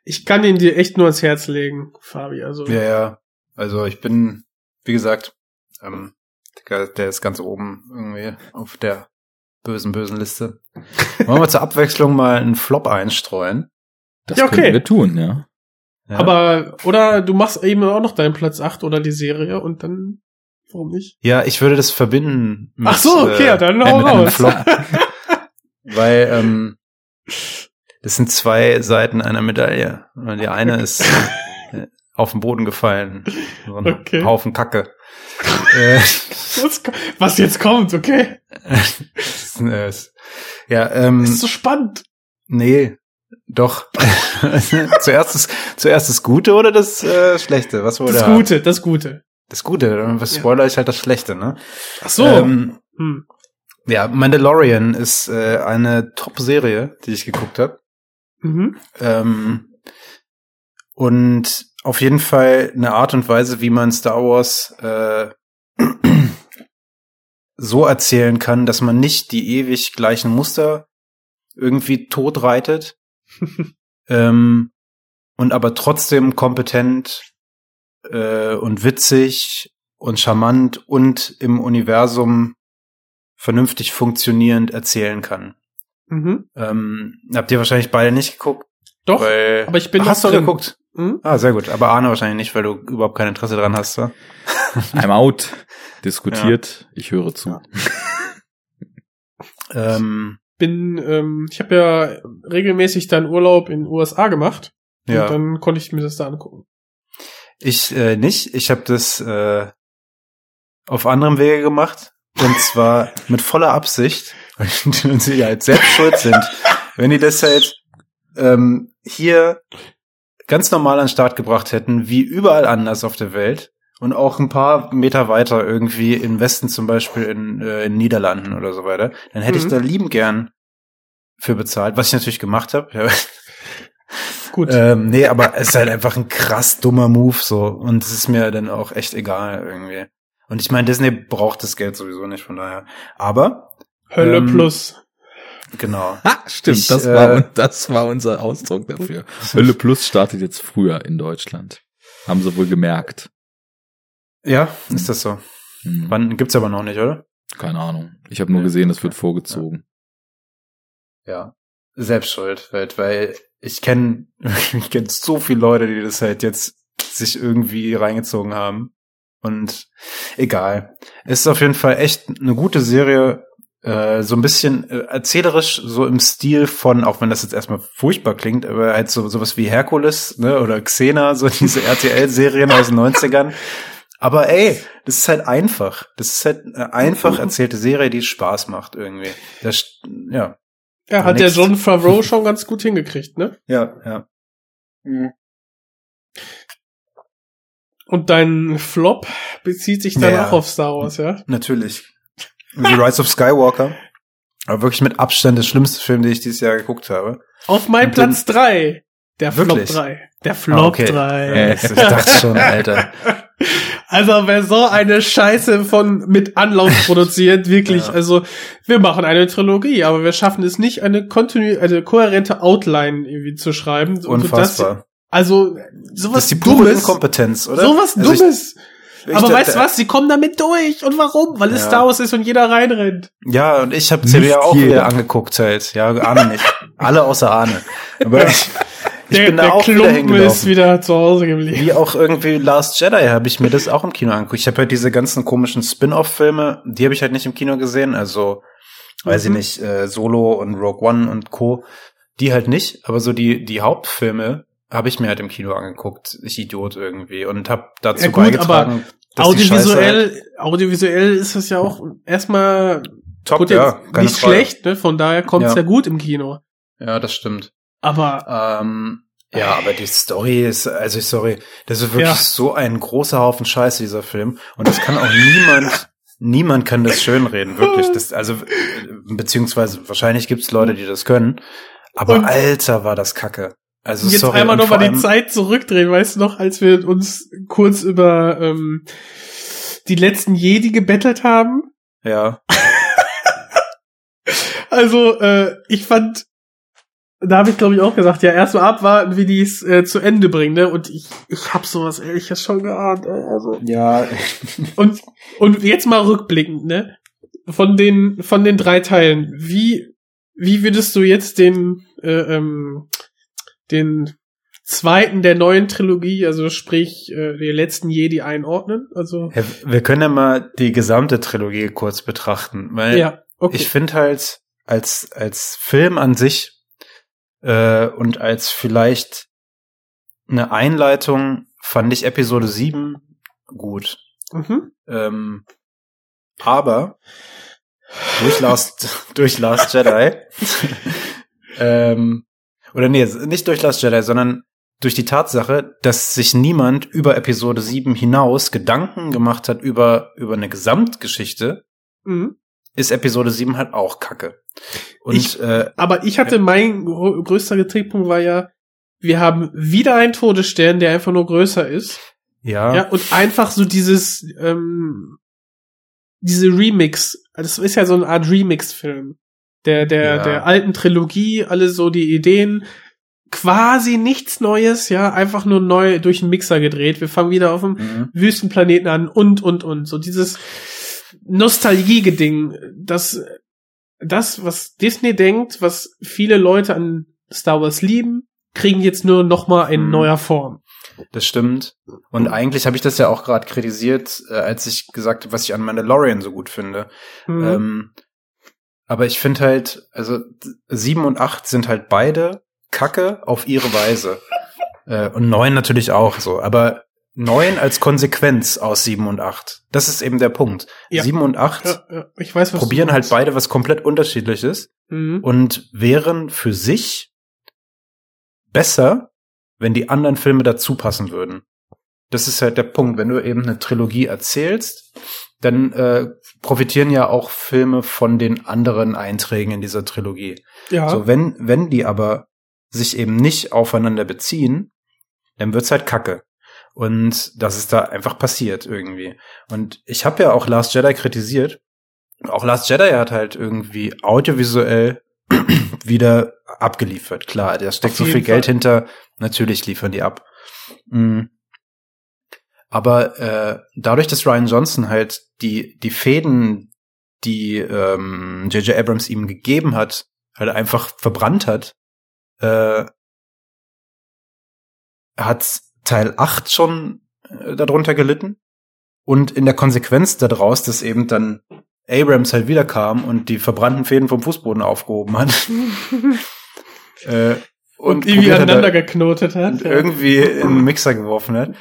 Ich kann ihn dir echt nur ans Herz legen, Fabi. Also Ja, ja. Also ich bin, wie gesagt, ähm, der, der ist ganz oben irgendwie auf der bösen, bösen Liste. Wollen wir zur Abwechslung mal einen Flop einstreuen? Das Ja, okay. könnten wir tun, ja. Ja. Aber, oder du machst eben auch noch deinen Platz 8 oder die Serie und dann, warum nicht? Ja, ich würde das verbinden. Mit, Ach so, okay, ja, dann hau raus. Flop. Weil ähm, das sind zwei Seiten einer Medaille. Und die eine ist äh, auf den Boden gefallen. So ein Okay. Haufen Kacke. äh, Was, jetzt kommt, okay? das ist, äh, ja, ähm, ist so spannend. nee, doch. zuerst, das, zuerst das Gute oder das äh, Schlechte? Was wurde Das Gute, das Gute. Das Gute, was Ja. Spoiler ist halt das Schlechte, ne? Ach so. Ähm, hm. ja, Mandalorian ist äh, eine Top-Serie, die ich geguckt habe. Mhm. Ähm, und auf jeden Fall eine Art und Weise, wie man Star Wars äh, so erzählen kann, dass man nicht die ewig gleichen Muster irgendwie totreitet ähm, und aber trotzdem kompetent äh, und witzig und charmant und im Universum vernünftig funktionierend erzählen kann. Mhm. Ähm, habt ihr wahrscheinlich beide nicht geguckt? Doch, weil, aber ich bin Ach, hast du drin. geguckt? Mhm. Ah, sehr gut. Aber Arne wahrscheinlich nicht, weil du überhaupt kein Interesse dran hast. So. I'm out. Diskutiert. Ich höre zu. Ähm, bin, ähm, ich habe ja regelmäßig dann Urlaub in den USA gemacht. ja. Und dann konnte ich mir das da angucken. Ich äh, nicht. Ich habe das äh, auf anderem Wege gemacht. Und zwar mit voller Absicht, weil sie halt selbst schuld sind. Wenn die das halt ähm, hier ganz normal an den Start gebracht hätten, wie überall anders auf der Welt und auch ein paar Meter weiter irgendwie im Westen zum Beispiel in, äh, in Niederlanden oder so weiter, dann hätte Mhm. ich da lieben gern für bezahlt, was ich natürlich gemacht habe. Ja. Gut. Ähm, nee, aber es ist halt einfach ein krass dummer Move so und es ist mir dann auch echt egal irgendwie. Und ich meine, Disney braucht das Geld sowieso nicht, von daher. Aber Hölle ähm, plus. genau. Ha, stimmt, Ich, das, äh, war, das war unser Ausdruck dafür. Hölle Plus startet jetzt früher in Deutschland. Haben sie wohl gemerkt. Ja, ist das so. Hm. Wann gibt's aber noch nicht, oder? Keine Ahnung. Ich habe nur gesehen, es wird vorgezogen. Ja. Selbst schuld, weil, weil ich kenne ich kenn so viele Leute, die das halt jetzt sich irgendwie reingezogen haben. Und egal. Es ist auf jeden Fall echt eine gute Serie, äh, so ein bisschen äh, erzählerisch, so im Stil von, auch wenn das jetzt erstmal furchtbar klingt, aber halt so sowas wie Herkules, ne, oder Xena, so diese RTL-Serien aus den 90ern. Aber ey, das ist halt einfach. Das ist halt eine einfach erzählte Serie, die Spaß macht irgendwie. Das, ja, Ja, hat der. John Favreau schon ganz gut hingekriegt, ne? ja, ja. Und dein Flop bezieht sich dann Ja. auch auf Star Wars, ja? Natürlich. The Rise of Skywalker. Aber wirklich mit Abstand der schlimmste Film, den ich dieses Jahr geguckt habe. Auf mein Und dann- Platz drei. Der Wirklich? Flop 3. Der Flop Ah, okay. 3. Ja, ich dachte schon, Alter. Also wer so eine Scheiße von mit Anlauf produziert, wirklich, Ja. also wir machen eine Trilogie, aber wir schaffen es nicht, eine kontinu eine kohärente Outline irgendwie zu schreiben. Und Unfassbar. Das, also Das sowas ist die pure Dummes. Inkompetenz, oder? Sowas Also Dummes. ich aber dachte- weißt du was? Sie kommen damit durch. Und warum? Weil es Ja. Star Wars ist und jeder reinrennt. Ja, und ich habe CB ja auch jeder. wieder angeguckt halt. Ja, Arne nicht. Alle außer Arne. Aber ich, ich Der, bin da der auch wieder Klumpen ist hingelaufen. wieder zu Hause geblieben. Wie auch irgendwie Last Jedi habe ich mir das auch im Kino angeguckt. Ich habe halt diese ganzen komischen Spin-off-Filme, die habe ich halt nicht im Kino gesehen. Also, weiß Mhm. ich nicht, äh, Solo und Rogue One und Co. Die halt nicht, aber so die, die Hauptfilme habe ich mir halt im Kino angeguckt. Ich Idiot irgendwie. Und habe dazu Ja gut, beigetragen, die Scheiße halt Audiovisuell, audiovisuell ist es ja auch erstmal top, gut, ja, nicht Frage. schlecht, ne? Von daher kommt es Ja. ja gut im Kino. Ja, das stimmt. Aber Ähm, ja, aber die Story ist, also sorry, das ist wirklich Ja. so ein großer Haufen Scheiße, dieser Film. Und das kann auch niemand, niemand kann das schönreden, wirklich. Das, also, beziehungsweise wahrscheinlich gibt's Leute, die das können. Aber Und- Alter, war das Kacke. Also jetzt sorry. einmal nochmal die Zeit zurückdrehen, weißt du noch, als wir uns kurz über ähm, die letzten Jedi gebettelt haben? Ja, Also, äh, ich fand, da habe ich glaube ich auch gesagt, ja, erst mal abwarten, wie die es äh, zu Ende bringen, ne? Und ich, ich hab sowas ehrliches schon geahnt, ey, also. ja, Und, und jetzt mal rückblickend, ne? Von den, von den drei Teilen, wie, wie würdest du jetzt den, äh, ähm, den zweiten der neuen Trilogie, also sprich, äh, den letzten Jedi einordnen? Also, Ja, wir können ja mal die gesamte Trilogie kurz betrachten, weil ja, okay. ich finde halt als als Film an sich äh, und als vielleicht eine Einleitung fand ich Episode 7 gut. mhm. Ähm, aber durch Last durch Last Jedi ähm, oder nee, nicht durch Last Jedi, sondern durch die Tatsache, dass sich niemand über Episode 7 hinaus Gedanken gemacht hat über über eine Gesamtgeschichte, Mhm. ist Episode 7 halt auch kacke. Und Ich- äh, Aber ich hatte, mein grö- größter Kritikpunkt war ja, wir haben wieder einen Todesstern, der einfach nur größer ist. ja, Ja, und einfach so dieses, ähm, diese Remix, das ist ja so eine Art Remix-Film. Der, der, Ja. der alten Trilogie, alle so die Ideen quasi nichts Neues, ja, einfach nur neu durch den Mixer gedreht. Wir fangen wieder auf dem Mhm. Wüstenplaneten an und, und, und. So dieses Nostalgie-Ding, das, das, was Disney denkt, was viele Leute an Star Wars lieben, kriegen jetzt nur noch mal in Mhm. neuer Form. Das stimmt. Und eigentlich habe ich das ja auch gerade kritisiert, äh, als ich gesagt habe, was ich an Mandalorian so gut finde. Mhm. Ähm, aber ich finde halt, also sieben und acht sind halt beide Kacke auf ihre Weise. äh, und neun natürlich auch so. Aber neun als Konsequenz aus sieben und acht. Das ist eben der Punkt. Ja. Sieben und acht ja, ja, ich weiß, was probieren halt beide was komplett unterschiedliches Mhm. und wären für sich besser, wenn die anderen Filme dazu passen würden. Das ist halt der Punkt. Wenn du eben eine Trilogie erzählst, dann äh, profitieren ja auch Filme von den anderen Einträgen in dieser Trilogie. Ja. So, wenn, wenn die aber sich eben nicht aufeinander beziehen, dann wird's halt kacke. Und das ist da einfach passiert irgendwie. Und ich habe ja auch Last Jedi kritisiert. Auch Last Jedi hat halt irgendwie audiovisuell wieder abgeliefert. Klar, da steckt so viel jeden Geld Fall. hinter. Natürlich liefern die ab. Mhm. Aber äh, dadurch, dass Ryan Johnson halt die die Fäden, die ähm, J.J. Abrams ihm gegeben hat, halt einfach verbrannt hat, äh, hat Teil 8 schon äh, darunter gelitten. Und in der Konsequenz daraus, dass eben dann Abrams halt wiederkam und die verbrannten Fäden vom Fußboden aufgehoben hat. äh, und, irgendwie probiert hat, aneinander geknotet hat. und irgendwie in den Mixer geworfen hat.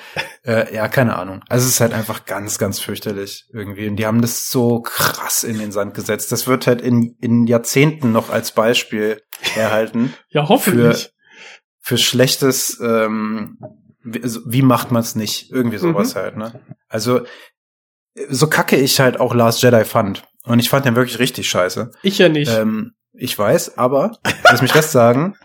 Äh, ja, keine Ahnung. Also es ist halt einfach ganz, ganz fürchterlich irgendwie. Und die haben das so krass in den Sand gesetzt. Das wird halt in, in Jahrzehnten noch als Beispiel erhalten ja, hoffentlich. für schlechtes, ähm, wie, also, wie macht man es nicht? Irgendwie sowas halt, ne? Also so kacke ich halt auch Last Jedi fand. Und ich fand den wirklich richtig scheiße. Ich ja nicht. Ähm, ich weiß, aber lass mich das sagen,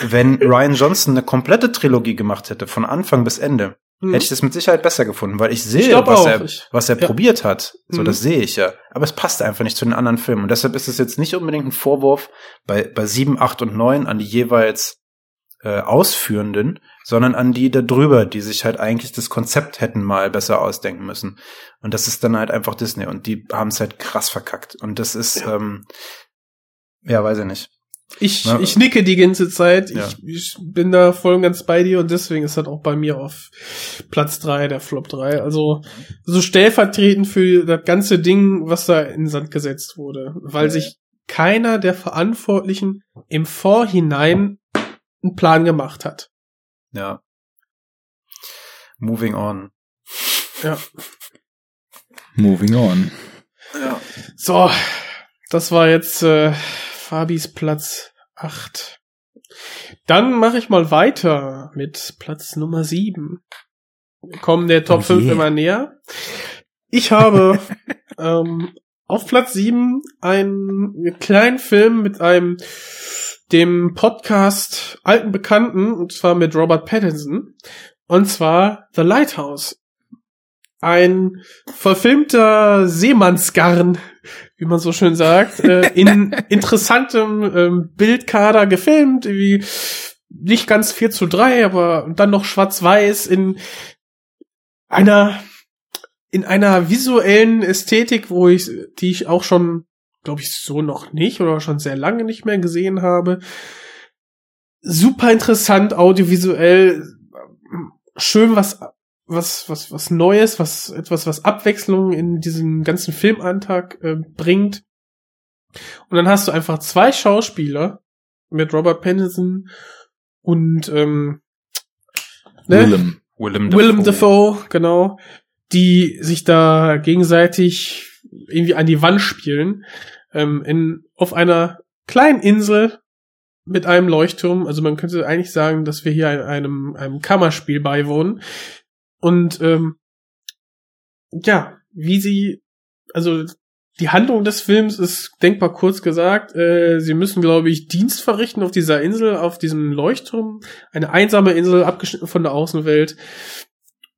wenn Ryan Johnson eine komplette Trilogie gemacht hätte, von Anfang bis Ende, Hm. hätte ich das mit Sicherheit besser gefunden, weil ich sehe, glaub was er, Ich- was er ja. probiert hat. So, Mhm. das sehe ich ja. Aber es passt einfach nicht zu den anderen Filmen. Und deshalb ist es jetzt nicht unbedingt ein Vorwurf bei, bei 7, 8 und 9 an die jeweils äh, Ausführenden, sondern an die da drüber, die sich halt eigentlich das Konzept hätten mal besser ausdenken müssen. Und das ist dann halt einfach Disney. Und die haben es halt krass verkackt. Und das ist, ja, ähm, ja weiß ich nicht. Ich, Na, ich nicke die ganze Zeit. Ja. Ich, ich bin da voll und ganz bei dir und deswegen ist das auch bei mir auf Platz drei der Flop 3. Also so stellvertretend für das ganze Ding, was da in den Sand gesetzt wurde. Weil sich keiner der Verantwortlichen im Vorhinein einen Plan gemacht hat. Ja. Moving on. Ja. Moving on. Ja. So, das war jetzt äh, Fabis Platz 8. Dann mache ich mal weiter mit Platz Nummer 7. Wir kommen der Top Oh 5 je. immer näher. Ich habe ähm, auf Platz 7 einen kleinen Film mit einem dem Podcast alten Bekannten, und zwar mit Robert Pattinson, und zwar The Lighthouse. Ein verfilmter Seemannsgarn, wie man so schön sagt, äh, in interessantem ähm, Bildkader gefilmt, wie nicht ganz 4 zu 3, aber dann noch schwarz-weiß in einer in einer visuellen Ästhetik, wo ich, die ich auch schon, glaube ich, so noch nicht oder schon sehr lange nicht mehr gesehen habe. Super interessant, audiovisuell, schön was, was, was, was Neues, was, etwas, was Abwechslung in diesen ganzen Filmantrag äh, bringt. Und dann hast du einfach zwei Schauspieler mit Robert Pattinson und ähm, ne? Willem. Willem Willem Dafoe, genau, die sich da gegenseitig irgendwie an die Wand spielen, ähm, in, auf einer kleinen Insel mit einem Leuchtturm. Also man könnte eigentlich sagen, dass wir hier in einem, einem Kammerspiel beiwohnen. Und ähm, ja, wie sie, also die Handlung des Films ist denkbar kurz gesagt. Äh, sie müssen, glaube ich, Dienst verrichten auf dieser Insel, auf diesem Leuchtturm. Eine einsame Insel, abgeschnitten von der Außenwelt.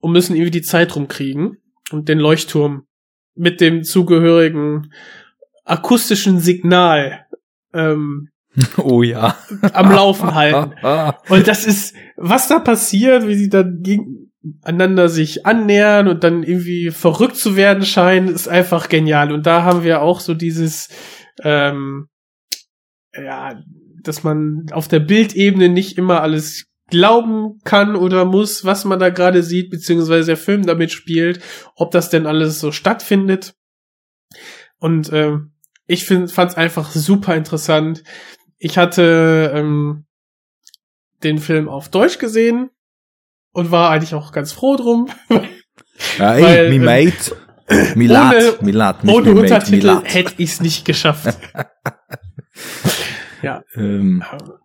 Und müssen irgendwie die Zeit rumkriegen. Und den Leuchtturm mit dem zugehörigen akustischen Signal ähm, Oh ja. am Laufen halten. Und das ist, was da passiert, wie sie dann gegeneinander sich annähern und dann irgendwie verrückt zu werden scheinen, ist einfach genial. Und da haben wir auch so dieses, ähm, ja, dass man auf der Bildebene nicht immer alles glauben kann oder muss, was man da gerade sieht, beziehungsweise der Film damit spielt, ob das denn alles so stattfindet. Und ähm, ich fand es einfach super interessant. Ich hatte ähm, den Film auf Deutsch gesehen und war eigentlich auch ganz froh drum. Ja, ey, Weil, mi ähm, mate. Milat, ohne- Milat, nicht Ohne mi Untertitel Milat. hätte ich es nicht geschafft. ja, Ähm,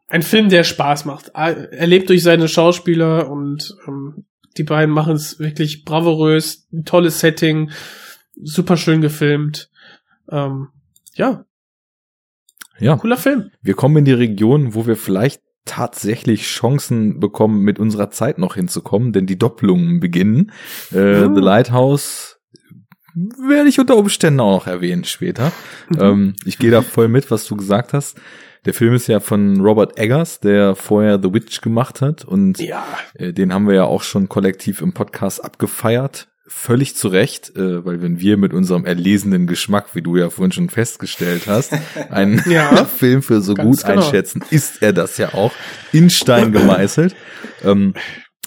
ein Film, der Spaß macht. Er lebt durch seine Schauspieler und ähm, die beiden machen es wirklich bravourös, ein tolles Setting, super schön gefilmt. Ähm, ja, ja, cooler Film. wir kommen in die Region, wo wir vielleicht tatsächlich Chancen bekommen, mit unserer Zeit noch hinzukommen, denn die Doppelungen beginnen. Äh, Oh. The Lighthouse werde ich unter Umständen auch noch erwähnen später. ähm, ich gehe da voll mit, was du gesagt hast. Der Film ist ja von Robert Eggers, der vorher The Witch gemacht hat und Ja, äh, den haben wir ja auch schon kollektiv im Podcast abgefeiert. Völlig zu Recht, äh, weil wenn wir mit unserem erlesenen Geschmack, wie du ja vorhin schon festgestellt hast, einen Ja. Film für so gut genau. einschätzen, ist er das ja auch in Stein gemeißelt. ähm,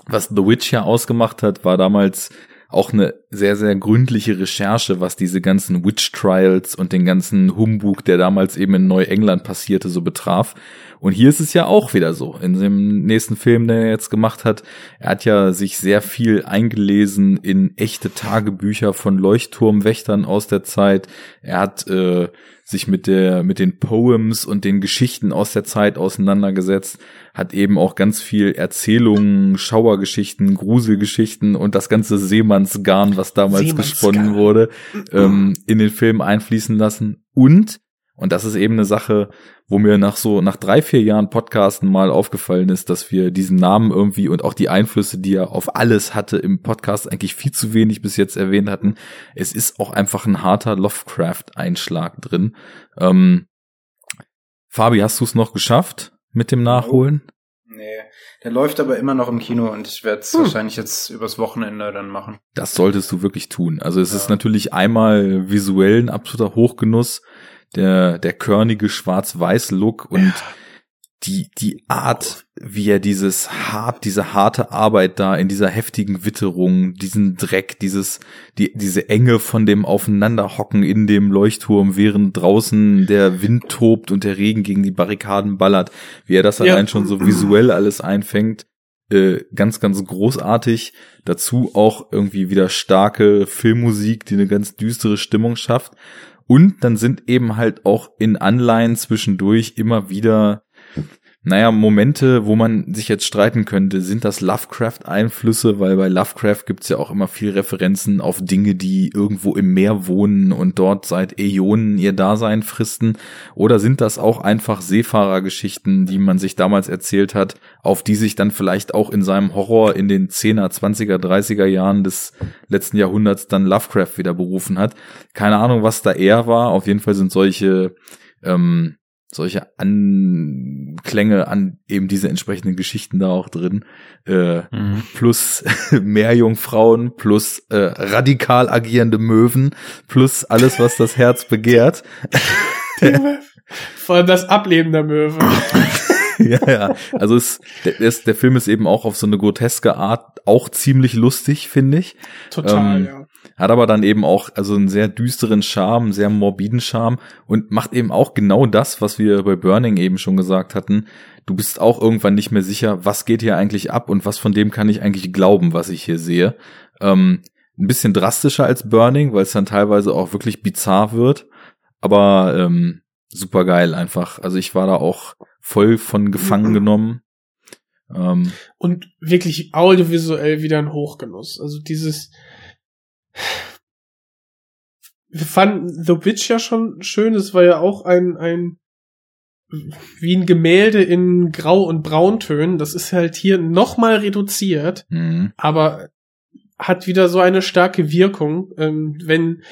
was The Witch ja ausgemacht hat, war damals auch eine sehr, sehr gründliche Recherche, was diese ganzen Witch Trials und den ganzen Humbug, der damals eben in Neuengland passierte, so betraf. Und hier ist es ja auch wieder so. In dem nächsten Film, den er jetzt gemacht hat, er hat ja sich sehr viel eingelesen in echte Tagebücher von Leuchtturmwächtern aus der Zeit. Er hat äh, sich mit der mit den Poems und den Geschichten aus der Zeit auseinandergesetzt, hat eben auch ganz viel Erzählungen, Schauergeschichten, Gruselgeschichten und das ganze Seemannsgarn, was damals Seemannsgarn. gesponnen wurde, ähm, in den Film einfließen lassen und und das ist eben eine Sache, wo mir nach so, nach drei, vier Jahren Podcasten mal aufgefallen ist, dass wir diesen Namen irgendwie und auch die Einflüsse, die er auf alles hatte im Podcast eigentlich viel zu wenig bis jetzt erwähnt hatten. Es ist auch einfach ein harter Lovecraft-Einschlag drin. Ähm, Fabi, hast du es noch geschafft mit dem Nachholen? Nee, der läuft aber immer noch im Kino und ich werde es Hm. wahrscheinlich jetzt übers Wochenende dann machen. Das solltest du wirklich tun. Also es Ja. ist natürlich einmal visuell ein absoluter Hochgenuss, der, der körnige Schwarz-Weiß-Look und die, die Art, wie er dieses hart, diese harte Arbeit da in dieser heftigen Witterung, diesen Dreck, dieses, die, diese Enge von dem Aufeinanderhocken in dem Leuchtturm, während draußen der Wind tobt und der Regen gegen die Barrikaden ballert, wie er das Ja. allein schon so visuell alles einfängt, äh, ganz, ganz großartig. Dazu auch irgendwie wieder starke Filmmusik, die eine ganz düstere Stimmung schafft. Und dann sind eben halt auch in Anleihen zwischendurch immer wieder, naja, Momente, wo man sich jetzt streiten könnte, sind das Lovecraft-Einflüsse, weil bei Lovecraft gibt's ja auch immer viel Referenzen auf Dinge, die irgendwo im Meer wohnen und dort seit Äonen ihr Dasein fristen, oder sind das auch einfach Seefahrergeschichten, die man sich damals erzählt hat, auf die sich dann vielleicht auch in seinem Horror in den 10er, 20er, 30er Jahren des letzten Jahrhunderts dann Lovecraft wieder berufen hat. Keine Ahnung, was da eher war. Auf jeden Fall sind solche ähm, solche Anklänge an eben diese entsprechenden Geschichten da auch drin. Äh, plus Meerjungfrauen, plus äh, radikal agierende Möwen, plus alles, was das Herz begehrt. vor allem das Ableben der Möwe. ja, ja. Also es, der, der Film ist eben auch auf so eine groteske Art auch ziemlich lustig, finde ich. Total, Ähm, ja. Hat aber dann eben auch also einen sehr düsteren Charme, einen sehr morbiden Charme und macht eben auch genau das, was wir bei Burning eben schon gesagt hatten. Du bist auch irgendwann nicht mehr sicher, was geht hier eigentlich ab und was von dem kann ich eigentlich glauben, was ich hier sehe. Ähm, ein bisschen drastischer als Burning, weil es dann teilweise auch wirklich bizarr wird. Aber ähm, super geil einfach. Also ich war da auch voll von gefangen genommen. Ähm, Und wirklich audiovisuell wieder ein Hochgenuss. Also dieses. Wir fanden The Witch ja schon schön. Es war ja auch ein, ein, wie ein Gemälde in Grau- und Brauntönen. Das ist halt hier nochmal reduziert, mh. aber hat wieder so eine starke Wirkung, ähm, wenn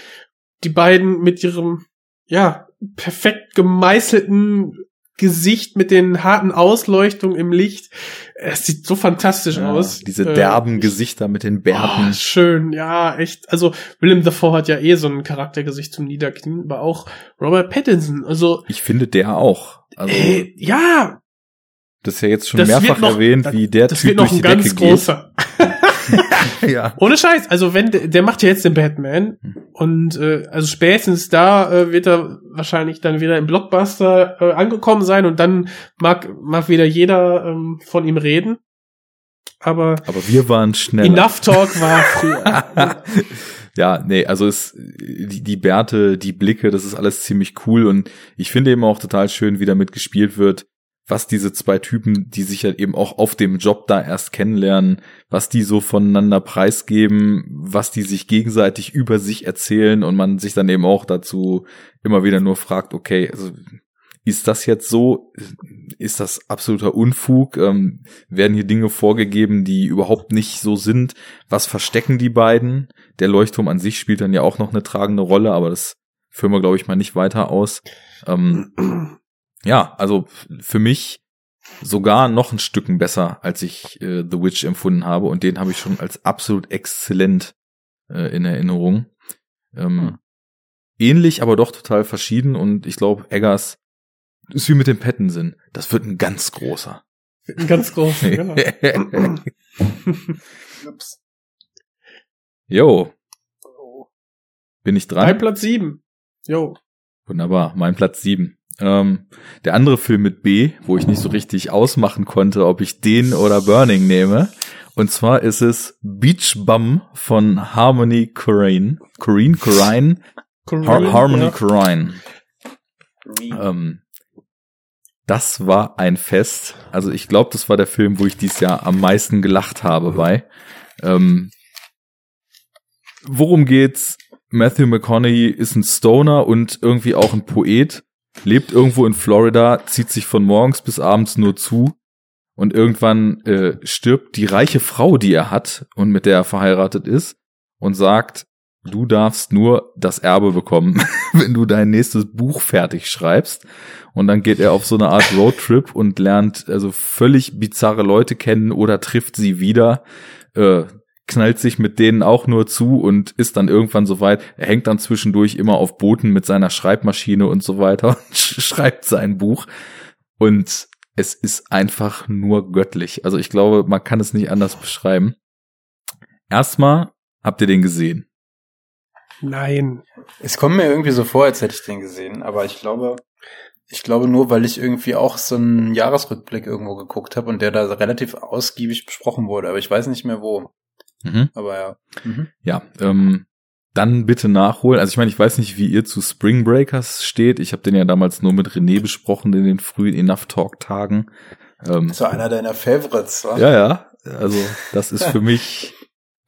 die beiden mit ihrem, ja, perfekt gemeißelten Gesicht mit den harten Ausleuchtungen im Licht. Es sieht so fantastisch Ja, aus. Diese Äh, derben Gesichter mit den Bärten. Oh, schön, ja, echt. Also Willem Dafoe hat ja eh so ein Charaktergesicht zum Niederknien, aber auch Robert Pattinson. Also Ich finde der auch. Also, äh, ja, das ist ja jetzt schon mehrfach noch, erwähnt, wie der das Typ wird noch durch ein die ganz Decke großer. ja. Ohne Scheiß, also wenn der, macht ja jetzt den Batman und äh, also spätestens da äh, wird er wahrscheinlich dann wieder im Blockbuster äh, angekommen sein und dann mag mag wieder jeder ähm, von ihm reden. Aber Aber wir waren schneller. Enough Talk war früher. ja, nee, also es, die, die Bärte, die Blicke, das ist alles ziemlich cool und ich finde eben auch total schön, wie damit gespielt wird, was diese zwei Typen, die sich halt eben auch auf dem Job da erst kennenlernen, was die so voneinander preisgeben, was die sich gegenseitig über sich erzählen und man sich dann eben auch dazu immer wieder nur fragt, okay, also ist das jetzt so? Ist das absoluter Unfug? Ähm, werden hier Dinge vorgegeben, die überhaupt nicht so sind? Was verstecken die beiden? Der Leuchtturm an sich spielt dann ja auch noch eine tragende Rolle, aber das führen wir, glaube ich, mal nicht weiter aus. Ähm, ja, also für mich sogar noch ein Stücken besser, als ich äh, The Witch empfunden habe und den habe ich schon als absolut exzellent äh, in Erinnerung. Ähm, Ähnlich, aber doch total verschieden und ich glaube, Eggers ist wie mit dem Pattinson. Das wird ein ganz großer. Ein ganz großer, genau. Jo. Bin ich dran? Bei Platz sieben. Jo. Wunderbar, mein Platz sieben. Ähm, der andere Film mit B, wo ich nicht so richtig ausmachen konnte, ob ich den oder Burning nehme. Und zwar ist es Beach Bum von Harmony Korine. Korine, Korine, Har Harmony Ja. Korine. Ähm, das war ein Fest. Also ich glaube, das war der Film, wo ich dieses Jahr am meisten gelacht habe bei. Ähm, worum geht's? Matthew McConaughey ist ein Stoner und irgendwie auch ein Poet, lebt irgendwo in Florida, zieht sich von morgens bis abends nur zu und irgendwann äh, stirbt die reiche Frau, die er hat und mit der er verheiratet ist und sagt, du darfst nur das Erbe bekommen, wenn du dein nächstes Buch fertig schreibst. Und dann geht er auf so eine Art Roadtrip und lernt also völlig bizarre Leute kennen oder trifft sie wieder, äh, knallt sich mit denen auch nur zu und ist dann irgendwann soweit. Er hängt dann zwischendurch immer auf Booten mit seiner Schreibmaschine und so weiter und sch- schreibt sein Buch. Und es ist einfach nur göttlich. Also ich glaube, man kann es nicht anders beschreiben. Erstmal habt ihr den gesehen. Nein. Es kommt mir irgendwie so vor, als hätte ich den gesehen, aber ich glaube, ich glaube nur, weil ich irgendwie auch so einen Jahresrückblick irgendwo geguckt habe und der da relativ ausgiebig besprochen wurde, aber ich weiß nicht mehr wo. Mhm. Aber ja. Mhm. Ja, ähm, dann bitte nachholen. Also ich meine, ich weiß nicht, wie ihr zu Spring Breakers steht. Ich habe den ja damals nur mit René besprochen in den frühen Enough Talk Tagen. Ähm, So einer deiner Favorites, wa? ja, ja. Also das ist für mich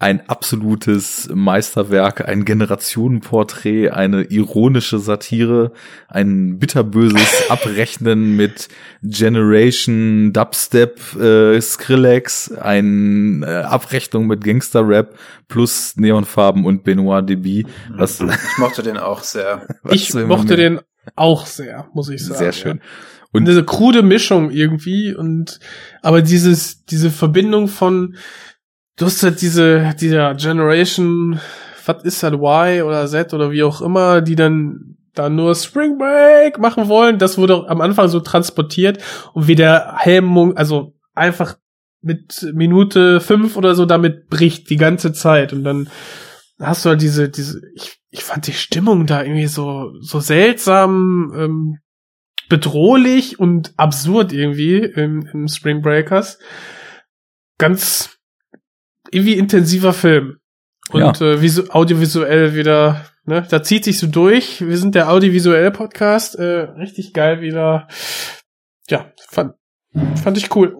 ein absolutes Meisterwerk, ein Generationenporträt, eine ironische Satire, ein bitterböses Abrechnen mit Generation Dubstep äh, Skrillex, ein äh, Abrechnung mit Gangster-Rap plus Neonfarben und Benoit Debie. Was, Ich mochte den auch sehr. was Ich mochte mehr- den auch sehr, muss ich sagen. sehr schön. Und Und diese krude Mischung irgendwie und aber dieses diese Verbindung von du hast halt diese dieser Generation was ist das Y oder Z oder wie auch immer, die dann da nur Spring Break machen wollen, das wurde am Anfang so transportiert und wie der Helm also einfach mit Minute fünf oder so damit bricht die ganze Zeit und dann hast du halt diese diese ich ich fand die Stimmung da irgendwie so so seltsam ähm, bedrohlich und absurd irgendwie im, im Spring Breakers. Ganz irgendwie intensiver Film. Und äh, visu audiovisuell wieder, ne, da zieht sich so durch. Wir sind der audiovisuell Podcast, äh, richtig geil wieder. Ja, fand, fand ich cool.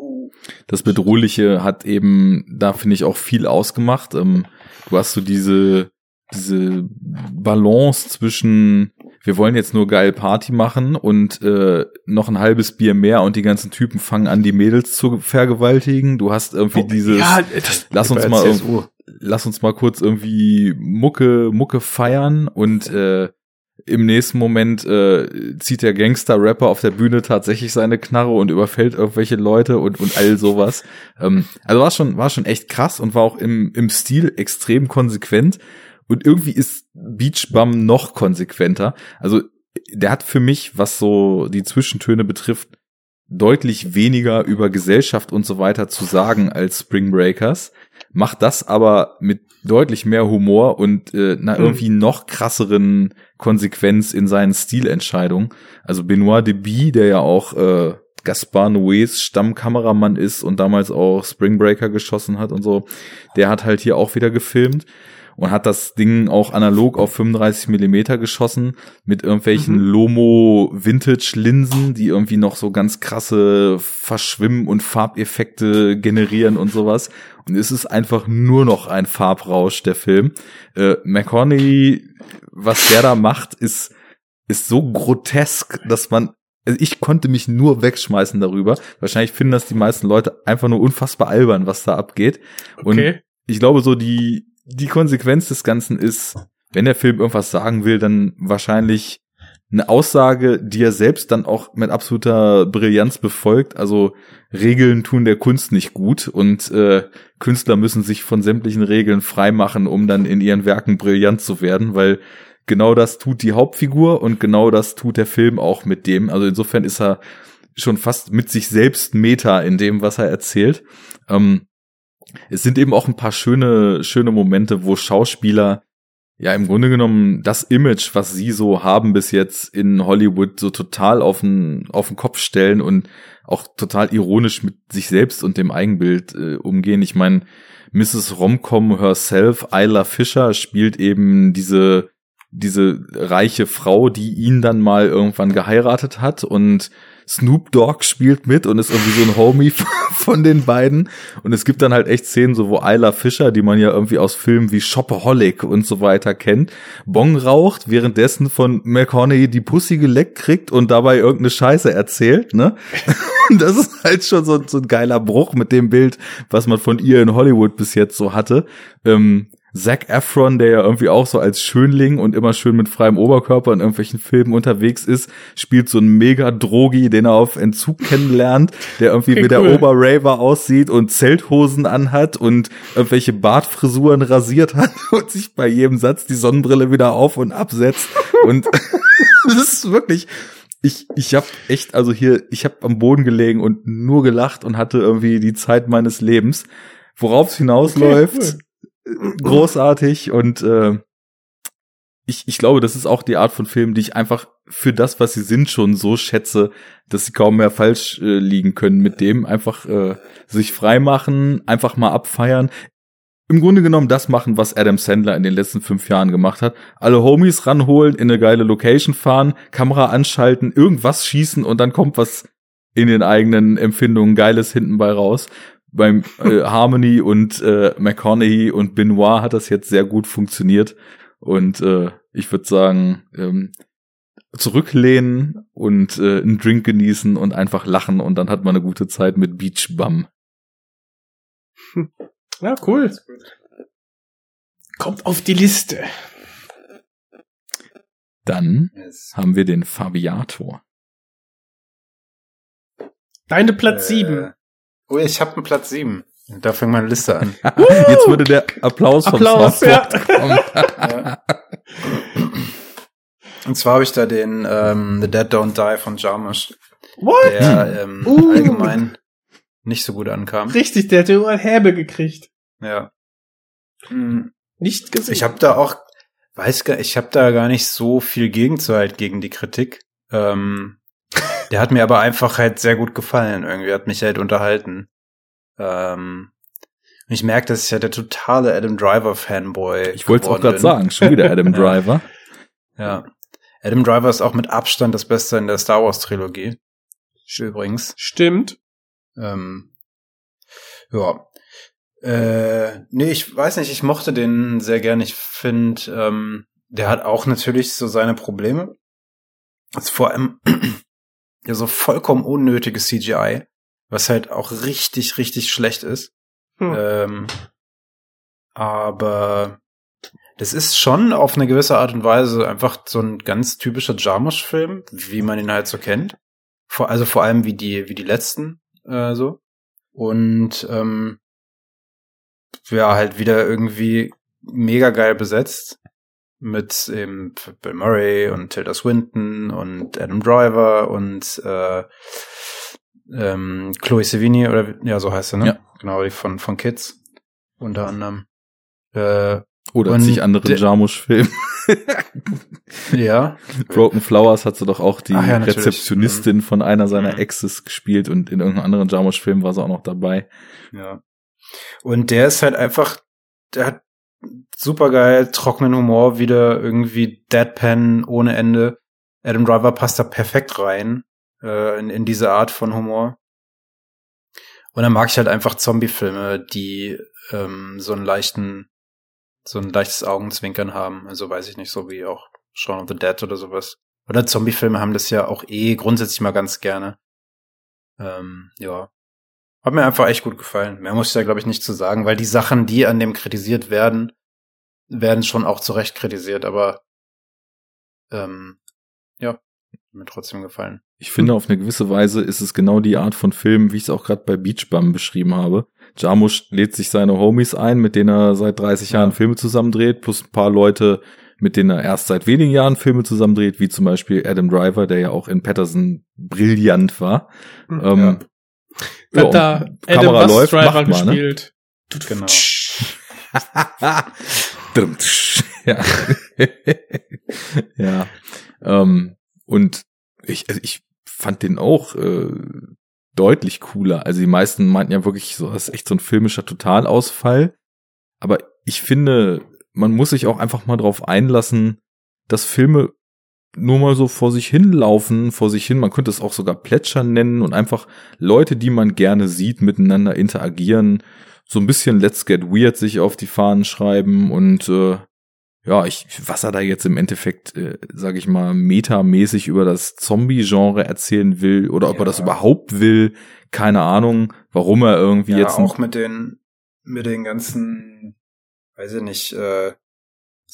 das Bedrohliche hat eben, da finde ich auch viel ausgemacht. Ähm, du hast so diese, diese Balance zwischen, wir wollen jetzt nur geil Party machen und äh, noch ein halbes Bier mehr und die ganzen Typen fangen an, die Mädels zu vergewaltigen. Du hast irgendwie dieses, ja, das, lass uns mal, CSU. lass uns mal kurz irgendwie Mucke, Mucke feiern und äh, Im nächsten Moment äh, zieht der Gangster-Rapper auf der Bühne tatsächlich seine Knarre und überfällt irgendwelche Leute und, und all sowas. ähm, also war schon, war schon echt krass und war auch im, im Stil extrem konsequent. Und irgendwie ist Beach Bum noch konsequenter. Also der hat für mich, was so die Zwischentöne betrifft, deutlich weniger über Gesellschaft und so weiter zu sagen als Spring Breakers, macht das aber mit deutlich mehr Humor und äh, einer Hm. irgendwie noch krasseren Konsequenz in seinen Stilentscheidungen. Also Benoit Deby, der ja auch äh, Gaspar Noés Stammkameramann ist und damals auch Spring Breaker geschossen hat und so, der hat halt hier auch wieder gefilmt und hat das Ding auch analog auf 35 Millimeter geschossen mit irgendwelchen Mhm. Lomo Vintage Linsen, die irgendwie noch so ganz krasse Verschwimmen und Farbeffekte generieren und sowas. Und es ist einfach nur noch ein Farbrausch der Film. Äh, McConaughey, was der da macht, ist ist so grotesk, dass man also ich konnte mich nur wegschmeißen darüber. Wahrscheinlich finden das die meisten Leute einfach nur unfassbar albern, was da abgeht. Und Okay. ich glaube, so die, die Konsequenz des Ganzen ist, wenn der Film irgendwas sagen will, dann wahrscheinlich eine Aussage, die er selbst dann auch mit absoluter Brillanz befolgt. Also Regeln tun der Kunst nicht gut und äh, Künstler müssen sich von sämtlichen Regeln freimachen, um dann in ihren Werken brillant zu werden, weil genau das tut die Hauptfigur und genau das tut der Film auch mit dem. Also insofern ist er schon fast mit sich selbst Meta in dem, was er erzählt. Ähm, es sind eben auch ein paar schöne, schöne Momente, wo Schauspieler ja im Grunde genommen das Image, was sie so haben bis jetzt in Hollywood, so total auf den, auf den Kopf stellen und auch total ironisch mit sich selbst und dem Eigenbild äh, umgehen. Ich meine, Mrs. Romcom herself, Isla Fisher, spielt eben diese diese reiche Frau, die ihn dann mal irgendwann geheiratet hat und Snoop Dogg spielt mit und ist irgendwie so ein Homie von den beiden. Und es gibt dann halt echt Szenen, so wo Isla Fischer, die man ja irgendwie aus Filmen wie Shopaholic und so weiter kennt, Bong raucht, währenddessen von McConaughey die Pussy geleckt kriegt und dabei irgendeine Scheiße erzählt, ne? Und das ist halt schon so, so ein geiler Bruch mit dem Bild, was man von ihr in Hollywood bis jetzt so hatte. Ähm, Zac Efron, der ja irgendwie auch so als Schönling und immer schön mit freiem Oberkörper in irgendwelchen Filmen unterwegs ist, spielt so einen Mega-Drogi, den er auf Entzug kennenlernt, der irgendwie Okay, wie der cool. Oberraver aussieht und Zelthosen anhat und irgendwelche Bartfrisuren rasiert hat und sich bei jedem Satz die Sonnenbrille wieder auf und absetzt. Und das ist wirklich, ich, ich habe echt, also hier, ich habe am Boden gelegen und nur gelacht und hatte irgendwie die Zeit meines Lebens. Worauf es hinausläuft, Okay, großartig und äh, ich, ich glaube, das ist auch die Art von Film, die ich einfach für das, was sie sind, schon so schätze, dass sie kaum mehr falsch äh, liegen können mit dem. Einfach äh, sich freimachen, einfach mal abfeiern. Im Grunde genommen das machen, was Adam Sandler in den letzten fünf Jahren gemacht hat. Alle Homies ranholen, in eine geile Location fahren, Kamera anschalten, irgendwas schießen und dann kommt was in den eigenen Empfindungen Geiles hinten bei raus. Beim äh, Harmony und äh, McConaughey und Benoit hat das jetzt sehr gut funktioniert. Und äh, ich würde sagen, ähm, zurücklehnen und äh, einen Drink genießen und einfach lachen und dann hat man eine gute Zeit mit Beach Bum. Ja, cool. Kommt auf die Liste. Dann haben wir den Fabiator. Deine Platz Äh, sieben. Oh, ich habe einen Platz sieben. Da fängt meine Liste an. Jetzt würde der Applaus vom Applaus, ja. Kommen. Ja. Und zwar habe ich da den ähm, The Dead Don't Die von Jarmusch, What? der ähm, Uh. allgemein nicht so gut ankam. Richtig, der hat überall Häbe gekriegt. Ja. Hm, Nicht gesehen. Ich habe da auch, weiß gar, ich habe da gar nicht so viel Gegenzuhalt gegen die Kritik. Ähm, der hat mir aber einfach halt sehr gut gefallen. Irgendwie hat mich halt unterhalten. Ähm, und ich merke, dass ich halt der totale Adam Driver Fanboy. Ich wollte es auch gerade sagen, schon wieder Adam Ja. Driver. Ja. Adam Driver ist auch mit Abstand das Beste in der Star Wars Trilogie. Übrigens. Stimmt. Ähm, ja. Äh, nee, ich weiß nicht, ich mochte den sehr gern. Ich finde, ähm, der hat auch natürlich so seine Probleme. Das ist vor allem ja so vollkommen unnötiges CGI, was halt auch richtig, richtig schlecht ist. Hm. Ähm, aber das ist schon auf eine gewisse Art und Weise einfach so ein ganz typischer Jarmusch-Film, wie man ihn halt so kennt. Vor, also vor allem wie die, wie die letzten, äh, so. Und ähm, ja, halt wieder irgendwie mega geil besetzt. Mit eben Bill Murray und Tilda Swinton und Adam Driver und äh, ähm, Chloe Sevigny oder ja, so heißt sie, ne? Ja. Genau, die von, von Kids. Unter anderem. Äh, Oder sich anderen der- Jarmusch-Film. ja. Broken Flowers hat sie doch auch die Ach ja. Rezeptionistin von einer seiner Mhm. Exes gespielt und in irgendeinem anderen Jarmusch-Film war sie auch noch dabei. Ja. Und der ist halt einfach, der hat super geil, trockenen Humor, wieder irgendwie Deadpan ohne Ende. Adam Driver passt da perfekt rein, äh, in, in diese Art von Humor. Und dann mag ich halt einfach Zombie-Filme, die ähm, so einen leichten, so ein leichtes Augenzwinkern haben. Also weiß ich nicht, so wie auch Shaun of the Dead oder sowas. Oder Zombie-Filme haben das ja auch eh grundsätzlich mal ganz gerne. Ähm, ja. Hat mir einfach echt gut gefallen. Mehr muss ich da, glaube ich, nicht zu sagen, weil die Sachen, die an dem kritisiert werden, werden schon auch zu Recht kritisiert, aber ähm, ja, mir trotzdem gefallen. Ich finde, auf eine gewisse Weise ist es genau die Art von Film, wie ich es auch gerade bei Beach Bum beschrieben habe. Jarmusch lädt sich seine Homies ein, mit denen er seit 30 Jahren Filme zusammendreht, plus ein paar Leute, mit denen er erst seit wenigen Jahren Filme zusammendreht, wie zum Beispiel Adam Driver, der ja auch in Patterson brillant war. Hm, Ähm, ja, Hat da und Adam Kamera läuft, Driver macht mal, ne? gespielt. Genau. Ja. ja. Ähm, und ich, also ich fand den auch äh, deutlich cooler. Also die meisten meinten ja wirklich, so das ist echt so ein filmischer Totalausfall. Aber ich finde, man muss sich auch einfach mal drauf einlassen, dass Filme nur mal so vor sich hinlaufen, vor sich hin. Man könnte es auch sogar Plätschern nennen und einfach Leute, die man gerne sieht, miteinander interagieren. So ein bisschen Let's Get Weird sich auf die Fahnen schreiben und äh, ja, ich, was er da jetzt im Endeffekt, äh, sag ich mal, metamäßig über das Zombie-Genre erzählen will oder ob Ja. er das überhaupt will, keine Ahnung, warum er irgendwie Ja, jetzt auch mit den, mit den ganzen, weiß ich nicht, äh,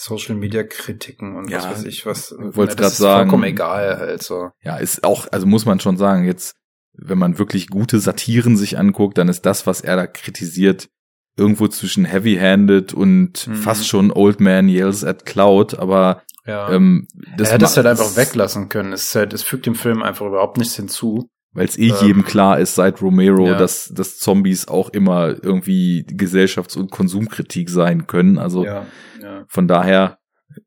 Social Media Kritiken und was Ja, weiß ich was. das ist sagen. Vollkommen egal, halt so. ja, ist auch, also muss man schon sagen, jetzt, wenn man wirklich gute Satiren sich anguckt, dann ist das, was er da kritisiert, irgendwo zwischen Heavy-Handed und Mhm. fast schon Old Man Yells at Cloud, aber Ja. ähm, das er hätte es halt einfach weglassen können. Es, halt, es fügt dem Film einfach überhaupt nichts hinzu. Weil es eh Ähm, jedem klar ist seit Romero, ja. dass, dass Zombies auch immer irgendwie Gesellschafts- und Konsumkritik sein können. Also Ja, ja. von daher,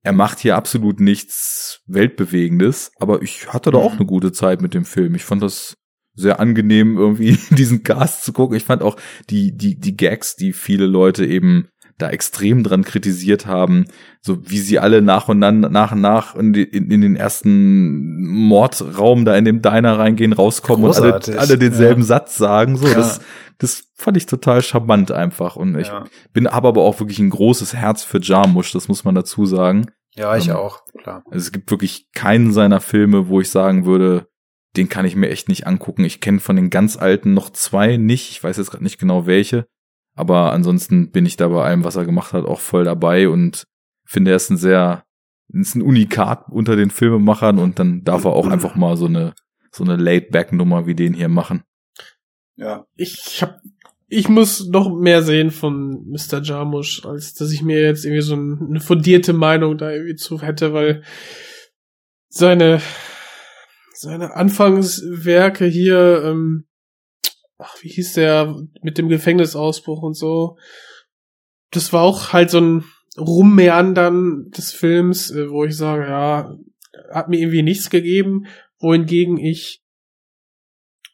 er macht hier absolut nichts Weltbewegendes, aber ich hatte da Mhm. auch eine gute Zeit mit dem Film. Ich fand das sehr angenehm, irgendwie diesen Cast zu gucken. Ich fand auch die, die, die Gags, die viele Leute eben da extrem dran kritisiert haben, so wie sie alle nach und nach, nach und nach in, die, in, in den ersten Mordraum da in dem Diner reingehen, rauskommen und alle, Großartig, alle denselben ja. Satz sagen. So, Ja. das, das fand ich total charmant einfach. Und ich ja. bin habe aber auch wirklich ein großes Herz für Jarmusch, das muss man dazu sagen. ja, ich Ähm, auch, klar. Also es gibt wirklich keinen seiner Filme, wo ich sagen würde, den kann ich mir echt nicht angucken. Ich kenne von den ganz alten noch zwei nicht. Ich weiß jetzt gerade nicht genau welche. Aber ansonsten bin ich da bei allem, was er gemacht hat, auch voll dabei und finde, er ist ein sehr, ist ein Unikat unter den Filmemachern und dann darf er auch einfach mal so eine, so eine Laid-Back-Nummer wie den hier machen. Ja. Ich hab, ich muss noch mehr sehen von Mr. Jarmusch, als dass ich mir jetzt irgendwie so ein- eine fundierte Meinung da irgendwie zu hätte, weil seine, seine Anfangswerke hier, ähm, ach, wie hieß der, mit dem Gefängnisausbruch und so, das war auch halt so ein Rummeandern des Films, äh, wo ich sage, ja, hat mir irgendwie nichts gegeben, wohingegen ich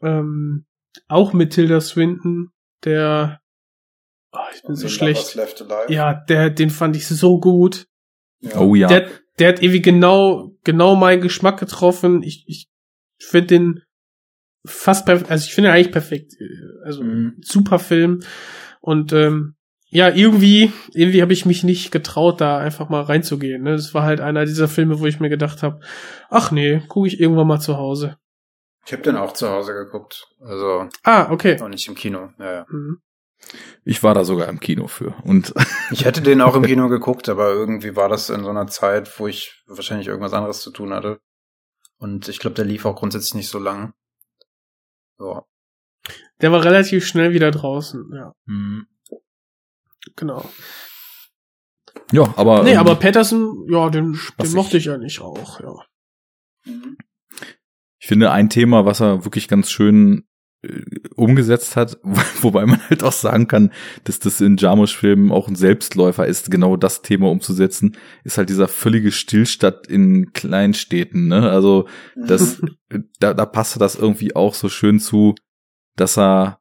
ähm, auch mit Tilda Swinton, der oh, ich bin so schlecht. Left Alive. Ja, der, den fand ich so gut. Ja. Oh ja. Der, der hat irgendwie genau, genau meinen Geschmack getroffen. Ich, ich finde den fast perfekt, also ich finde ihn eigentlich perfekt. Also Mhm. super Film. Und ähm, ja, irgendwie, irgendwie habe ich mich nicht getraut, da einfach mal reinzugehen. Ne? Das war halt einer dieser Filme, wo ich mir gedacht habe, ach nee, gucke ich irgendwann mal zu Hause. Ich habe den auch zu Hause geguckt. Also Ah, okay. auch nicht im Kino. Ja, ja. Mhm. Ich war da sogar im Kino für. Und Ich hätte den auch im Kino geguckt, aber irgendwie war das in so einer Zeit, wo ich wahrscheinlich irgendwas anderes zu tun hatte. Und ich glaube, der lief auch grundsätzlich nicht so lange. Ja. Der war relativ schnell wieder draußen, ja, Hm. genau. ja, aber. nee, ähm, aber Patterson, ja, den, den mochte ich- ich eigentlich auch, ja. Ich finde ein Thema, was er wirklich ganz schön umgesetzt hat, wobei man halt auch sagen kann, dass das in Jarmusch-Filmen auch ein Selbstläufer ist, genau das Thema umzusetzen, ist halt dieser völlige Stillstand in Kleinstädten. Ne? Also das, da, da passte das irgendwie auch so schön zu, dass er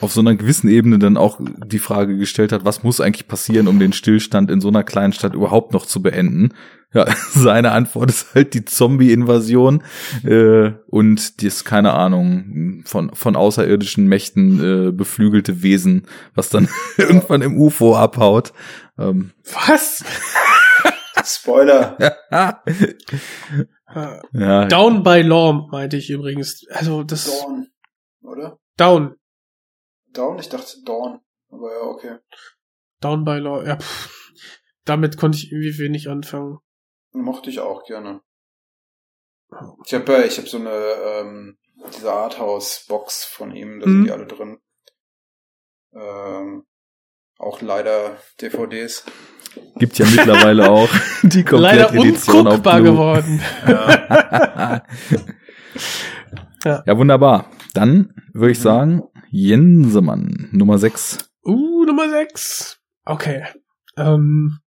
auf so einer gewissen Ebene dann auch die Frage gestellt hat, was muss eigentlich passieren, um den Stillstand in so einer kleinen Stadt überhaupt noch zu beenden? Ja, seine Antwort ist halt die Zombie-Invasion äh, und das, keine Ahnung, von, von außerirdischen Mächten äh, beflügelte Wesen, was dann irgendwann im UFO abhaut. Ähm, Was? Spoiler. Ja, Down by Law, meinte ich übrigens. Also, das, Dawn, oder? Down. Dawn? Ich dachte Dawn. Aber ja, okay. Down by Law, ja, pff. Damit konnte ich irgendwie wenig anfangen. Mochte ich auch gerne. Ich habe äh, ich hab so eine, ähm, diese Arthouse-Box von ihm, da Mhm. sind die alle drin. Ähm, auch leider DVDs. gibt ja mittlerweile auch die Leider Komplettedition auf unguckbar geworden. Ja. ja, wunderbar. Dann würde ich sagen, Jensemann, Nummer 6. Uh, Nummer 6. Okay. Ähm,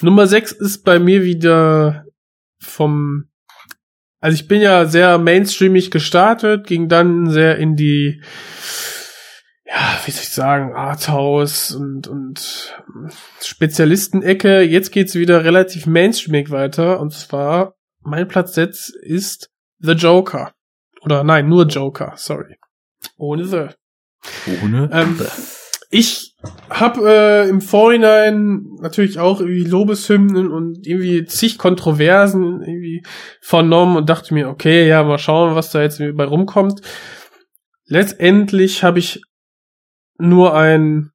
Nummer 6 ist bei mir wieder vom, also ich bin ja sehr mainstreamig gestartet, ging dann sehr in die, ja, wie soll ich sagen, Arthouse und, und Spezialistenecke. Jetzt geht's wieder relativ mainstreamig weiter und zwar mein Platz 6 ist The Joker. Oder nein, nur Joker, sorry. Ohne The. Ohne. Ähm, ich habe äh, im Vorhinein natürlich auch irgendwie Lobeshymnen und irgendwie zig Kontroversen irgendwie vernommen und dachte mir, okay, ja, mal schauen, was da jetzt bei rumkommt. Letztendlich habe ich nur ein,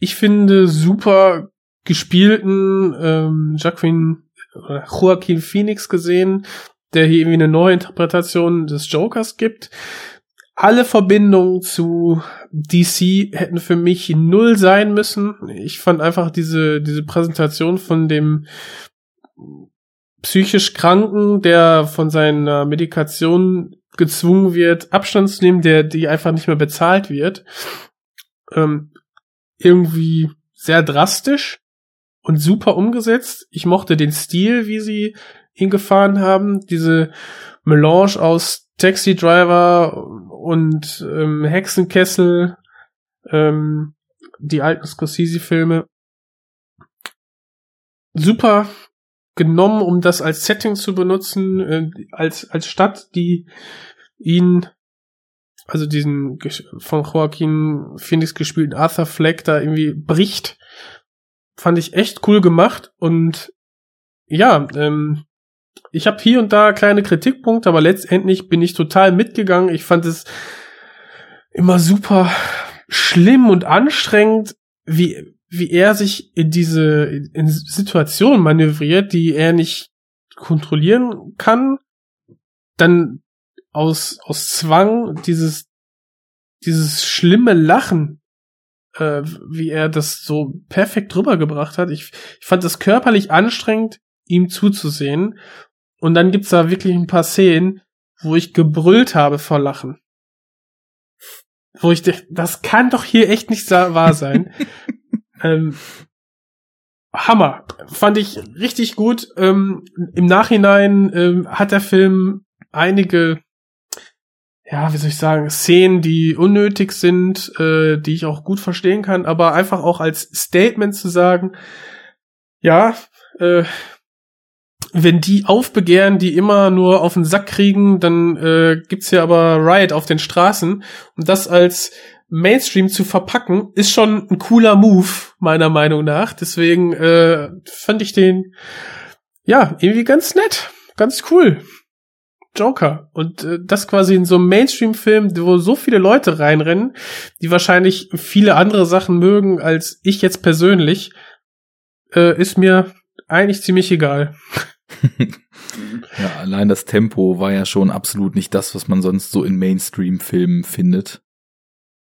ich finde, super gespielten ähm, Jacqueline oder Joaquin Phoenix gesehen, der hier irgendwie eine neue Interpretation des Jokers gibt alle Verbindungen zu DC hätten für mich null sein müssen. Ich fand einfach diese, diese Präsentation von dem psychisch Kranken, der von seiner Medikation gezwungen wird, Abstand zu nehmen, der, die einfach nicht mehr bezahlt wird, ähm, irgendwie sehr drastisch und super umgesetzt. Ich mochte den Stil, wie sie ihn gefahren haben, diese Melange aus Taxi Driver und ähm, Hexenkessel, ähm, die alten Scorsese-Filme. Super genommen, um das als Setting zu benutzen, äh, als, als Stadt, die ihn, also diesen von Joaquin Phoenix gespielten Arthur Fleck da irgendwie bricht. Fand ich echt cool gemacht und ja, ähm, ich habe hier und da kleine Kritikpunkte, aber letztendlich bin ich total mitgegangen. Ich fand es immer super schlimm und anstrengend, wie, wie er sich in diese in Situation manövriert, die er nicht kontrollieren kann. Dann aus, aus Zwang dieses, dieses schlimme Lachen, äh, wie er das so perfekt rübergebracht hat. Ich, ich fand das körperlich anstrengend, ihm zuzusehen. Und dann gibt's da wirklich ein paar Szenen, wo ich gebrüllt habe vor Lachen. Wo ich, das kann doch hier echt nicht wahr sein. ähm, Hammer. Fand ich richtig gut. Ähm, Im Nachhinein ähm, hat der Film einige, ja, wie soll ich sagen, Szenen, die unnötig sind, äh, die ich auch gut verstehen kann, aber einfach auch als Statement zu sagen, ja, äh, wenn die aufbegehren, die immer nur auf den Sack kriegen, dann äh, gibt's hier aber Riot auf den Straßen. Und das als Mainstream zu verpacken, ist schon ein cooler Move, meiner Meinung nach. Deswegen äh, fand ich den, ja, irgendwie ganz nett. Ganz cool. Joker. Und äh, das quasi in so einem Mainstream-Film, wo so viele Leute reinrennen, die wahrscheinlich viele andere Sachen mögen als ich jetzt persönlich, äh, ist mir eigentlich ziemlich egal. ja, allein das Tempo war ja schon absolut nicht das, was man sonst so in Mainstream-Filmen findet.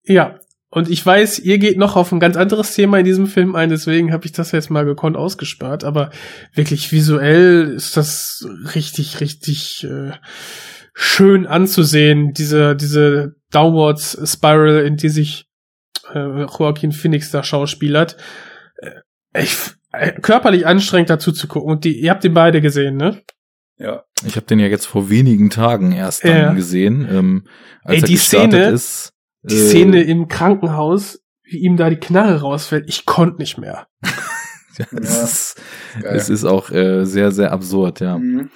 Ja, und ich weiß, ihr geht noch auf ein ganz anderes Thema in diesem Film ein, deswegen habe ich das jetzt mal gekonnt ausgespart. Aber wirklich visuell ist das richtig, richtig äh, schön anzusehen, diese, diese Downwards Spiral, in die sich äh, Joaquin Phoenix da schauspielert. Äh, ich, körperlich anstrengend dazu zu gucken. Und die, ihr habt den beide gesehen, ne? Ja. Ich habe den ja jetzt vor wenigen Tagen erst Ja. dann gesehen. Ähm, als Ey, er die Szene- ist. Die äh, Szene im Krankenhaus, wie ihm da die Knarre rausfällt, ich konnte nicht mehr. Ja, es, Ja. ist, es ist auch äh, sehr, sehr absurd, ja. Mhm.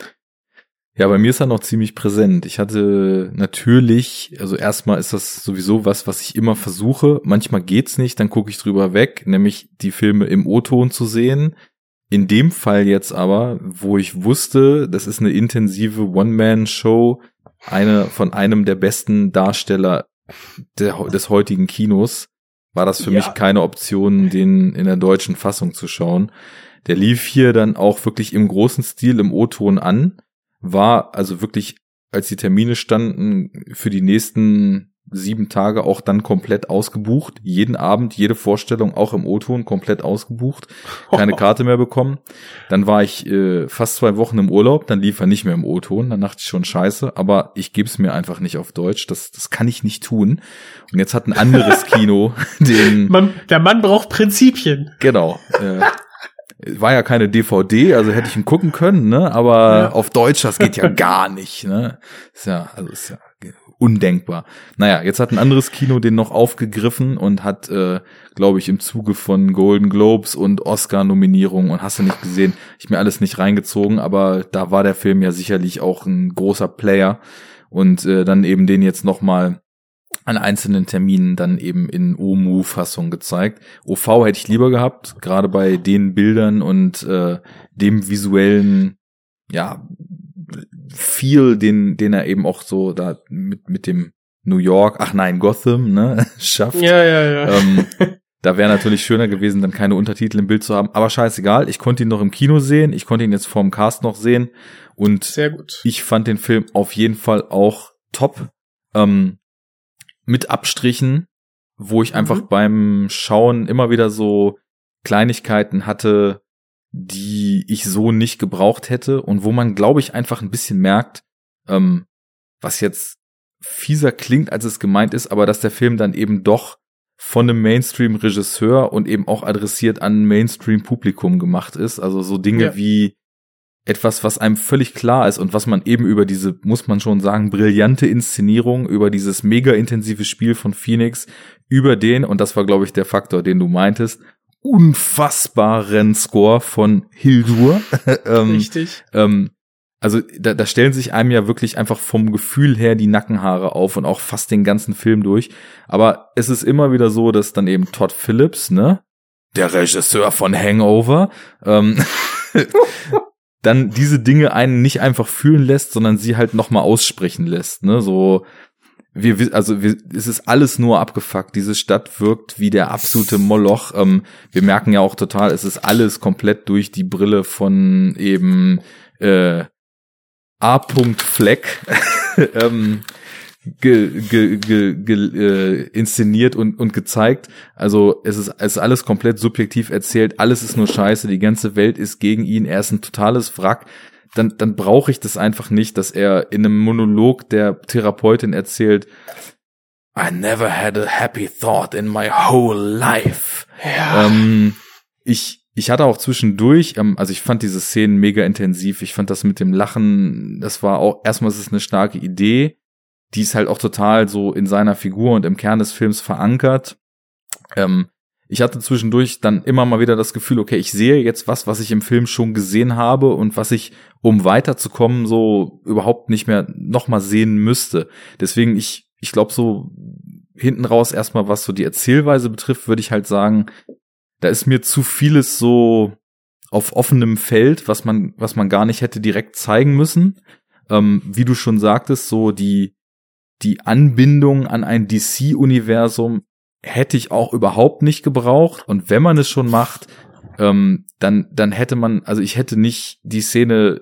Ja, bei mir ist er noch ziemlich präsent. Ich hatte natürlich, also erstmal ist das sowieso was, was ich immer versuche. Manchmal geht's nicht, dann gucke ich drüber weg, nämlich die Filme im O-Ton zu sehen. In dem Fall jetzt aber, wo ich wusste, das ist eine intensive One-Man-Show, eine von einem der besten Darsteller der, des heutigen Kinos, war das für Ja. mich keine Option, den in der deutschen Fassung zu schauen. Der lief hier dann auch wirklich im großen Stil im O-Ton an, war also wirklich, als die Termine standen, für die nächsten sieben Tage auch dann komplett ausgebucht. Jeden Abend, jede Vorstellung auch im O-Ton komplett ausgebucht. Keine Karte mehr bekommen. Dann war ich äh, fast zwei Wochen im Urlaub, dann lief er nicht mehr im O-Ton. Dann dachte ich schon scheiße, aber ich gebe es mir einfach nicht auf Deutsch. Das, das kann ich nicht tun. Und jetzt hat ein anderes Kino den Man, der Mann braucht Prinzipien. Genau. Äh, war ja keine DVD, also hätte ich ihn gucken können, ne? Aber Ja. auf Deutsch, das geht ja gar nicht, ne? Ist ja, also ist ja undenkbar. Naja, jetzt hat ein anderes Kino den noch aufgegriffen und hat, äh, glaube ich, im Zuge von Golden Globes und Oscar-Nominierungen und hast du nicht gesehen, ich mir alles nicht reingezogen, aber da war der Film ja sicherlich auch ein großer Player und äh, dann eben den jetzt noch mal an einzelnen Terminen dann eben in OMU-Fassung gezeigt. OV hätte ich lieber gehabt, gerade bei den Bildern und äh, dem visuellen, ja, viel, den, den er eben auch so da mit, mit dem New York, ach nein, Gotham, ne, schafft. Ja, ja, ja. Ähm, da wäre natürlich schöner gewesen, dann keine Untertitel im Bild zu haben. Aber scheißegal, ich konnte ihn noch im Kino sehen, ich konnte ihn jetzt vorm Cast noch sehen und Sehr gut. ich fand den Film auf jeden Fall auch top. Ähm, mit Abstrichen, wo ich einfach Mhm. beim Schauen immer wieder so Kleinigkeiten hatte, die ich so nicht gebraucht hätte und wo man, glaube ich, einfach ein bisschen merkt, ähm, was jetzt fieser klingt, als es gemeint ist, aber dass der Film dann eben doch von einem Mainstream-Regisseur und eben auch adressiert an ein Mainstream-Publikum gemacht ist. Also so Dinge Ja. wie etwas, was einem völlig klar ist und was man eben über diese, muss man schon sagen, brillante Inszenierung, über dieses mega intensive Spiel von Phoenix, über den, und das war, glaube ich, der Faktor, den du meintest, unfassbaren Score von Hildur. ähm, Richtig. ähm, also da, da stellen sich einem ja wirklich einfach vom Gefühl her die Nackenhaare auf und auch fast den ganzen Film durch. Aber es ist immer wieder so, dass dann eben Todd Phillips, ne, der Regisseur von Hangover, ähm, dann diese Dinge einen nicht einfach fühlen lässt, sondern sie halt nochmal aussprechen lässt, ne, so wir, wi- also wir, es ist alles nur abgefuckt. Diese Stadt wirkt wie der absolute Moloch. Ähm, wir merken ja auch total, es ist alles komplett durch die Brille von eben äh, A. Fleck ähm, ge, ge, ge, ge, äh, inszeniert und, und gezeigt. Also es ist, es ist alles komplett subjektiv erzählt. Alles ist nur Scheiße. Die ganze Welt ist gegen ihn. Er ist ein totales Wrack dann, dann brauche ich das einfach nicht, dass er in einem Monolog der Therapeutin erzählt, I never had a happy thought in my whole life. Ja. Ähm, ich, ich hatte auch zwischendurch, ähm, also ich fand diese Szenen mega intensiv. Ich fand das mit dem Lachen, das war auch, erstmal ist es eine starke Idee. Die ist halt auch total so in seiner Figur und im Kern des Films verankert. Ähm, ich hatte zwischendurch dann immer mal wieder das Gefühl, okay, ich sehe jetzt was, was ich im Film schon gesehen habe und was ich, um weiterzukommen, so überhaupt nicht mehr nochmal sehen müsste. Deswegen, ich, ich glaube, so hinten raus erstmal, was so die Erzählweise betrifft, würde ich halt sagen, da ist mir zu vieles so auf offenem Feld, was man, was man gar nicht hätte direkt zeigen müssen. ähm, wie du schon sagtest, so die, die Anbindung an ein DC-Universum hätte ich auch überhaupt nicht gebraucht. Und wenn man es schon macht, ähm, dann, dann hätte man, also ich hätte nicht die Szene,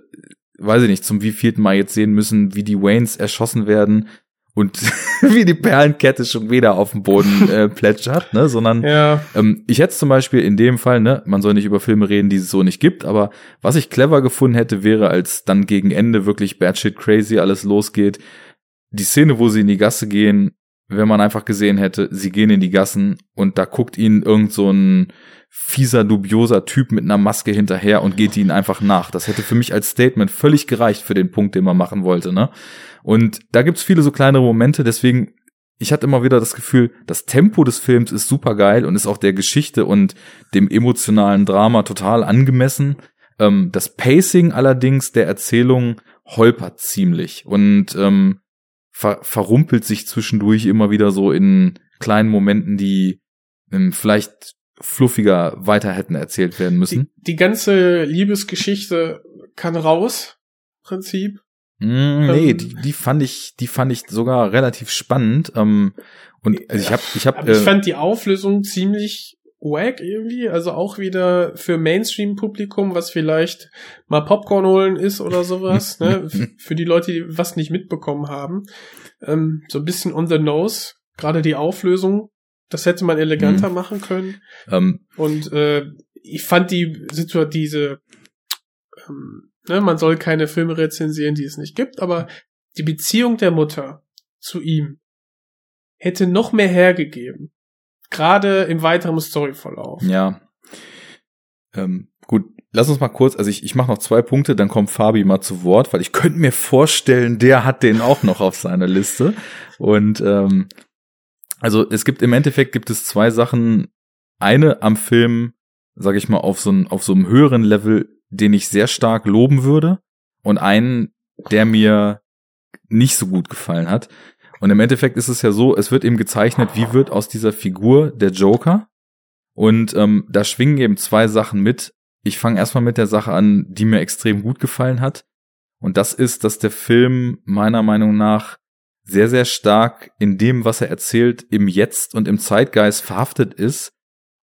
weiß ich nicht, zum wievielten Mal jetzt sehen müssen, wie die Waynes erschossen werden und wie die Perlenkette schon wieder auf dem Boden äh, plätschert, ne, sondern Ja. ähm, ich hätte zum Beispiel in dem Fall, ne, man soll nicht über Filme reden, die es so nicht gibt, aber was ich clever gefunden hätte, wäre, als dann gegen Ende wirklich batshit crazy alles losgeht, die Szene, wo sie in die Gasse gehen, wenn man einfach gesehen hätte, sie gehen in die Gassen und da guckt ihnen irgend so ein fieser, dubioser Typ mit einer Maske hinterher und geht ihnen einfach nach. Das hätte für mich als Statement völlig gereicht für den Punkt, den man machen wollte, ne? Und da gibt's viele so kleinere Momente, deswegen ich hatte immer wieder das Gefühl, das Tempo des Films ist super geil und ist auch der Geschichte und dem emotionalen Drama total angemessen. Ähm, das Pacing allerdings der Erzählung holpert ziemlich und ähm, ver verrumpelt sich zwischendurch immer wieder so in kleinen Momenten, die ähm, vielleicht fluffiger weiter hätten erzählt werden müssen. Die, die ganze Liebesgeschichte kann raus, Prinzip. Mm, nee, Ähm. die, die fand ich, die fand ich sogar relativ spannend. Ähm, und also ich habe, ich habe, ich äh, fand die Auflösung ziemlich wack irgendwie. Also auch wieder für Mainstream-Publikum, was vielleicht mal Popcorn holen ist oder sowas. ne? Für die Leute, die was nicht mitbekommen haben. Ähm, so ein bisschen on the nose. Gerade die Auflösung. Das hätte man eleganter machen können. ähm, Und äh, ich fand die Situation, diese, ähm, ne, man soll keine Filme rezensieren, die es nicht gibt, aber die Beziehung der Mutter zu ihm hätte noch mehr hergegeben. Gerade im weiteren Storyverlauf. ja. Ähm, gut, lass uns mal kurz, also ich, ich mache noch zwei Punkte, dann kommt Fabi mal zu Wort, weil ich könnte mir vorstellen, der hat den auch noch auf seiner Liste. Und ähm, also es gibt im Endeffekt gibt es zwei Sachen. Eine am Film, sage ich mal, auf so, ein, auf so einem höheren Level, den ich sehr stark loben würde. Und einen, der mir nicht so gut gefallen hat. Und im Endeffekt ist es ja so, es wird eben gezeichnet, wie wird aus dieser Figur der Joker. Und ähm, da schwingen eben zwei Sachen mit. Ich fange erstmal mit der Sache an, die mir extrem gut gefallen hat. Und das ist, dass der Film meiner Meinung nach sehr, sehr stark in dem, was er erzählt, im Jetzt und im Zeitgeist verhaftet ist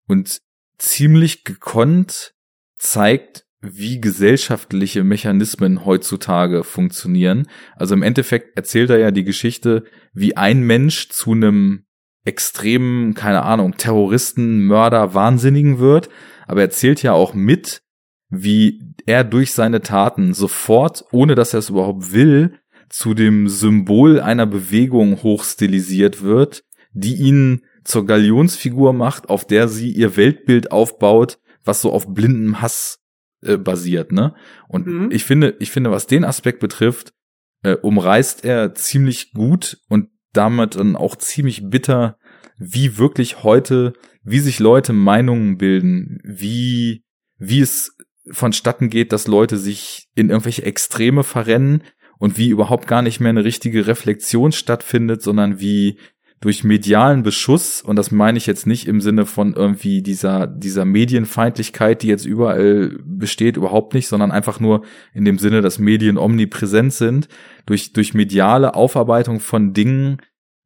und ziemlich gekonnt zeigt, wie gesellschaftliche Mechanismen heutzutage funktionieren. Also im Endeffekt erzählt er ja die Geschichte, wie ein Mensch zu einem extremen, keine Ahnung, Terroristen, Mörder, Wahnsinnigen wird, aber er erzählt ja auch mit, wie er durch seine Taten sofort, ohne dass er es überhaupt will, zu dem Symbol einer Bewegung hochstilisiert wird, die ihn zur Galionsfigur macht, auf der sie ihr Weltbild aufbaut, was so auf blindem Hass äh, basiert, ne? Und Mhm. ich finde, ich finde, was den Aspekt betrifft, äh, umreißt er ziemlich gut und damit dann auch ziemlich bitter, wie wirklich heute, wie sich Leute Meinungen bilden, wie, wie es vonstatten geht, dass Leute sich in irgendwelche Extreme verrennen und wie überhaupt gar nicht mehr eine richtige Reflexion stattfindet, sondern wie durch medialen Beschuss, und das meine ich jetzt nicht im Sinne von irgendwie dieser, dieser Medienfeindlichkeit, die jetzt überall besteht, überhaupt nicht, sondern einfach nur in dem Sinne, dass Medien omnipräsent sind, durch, durch mediale Aufarbeitung von Dingen,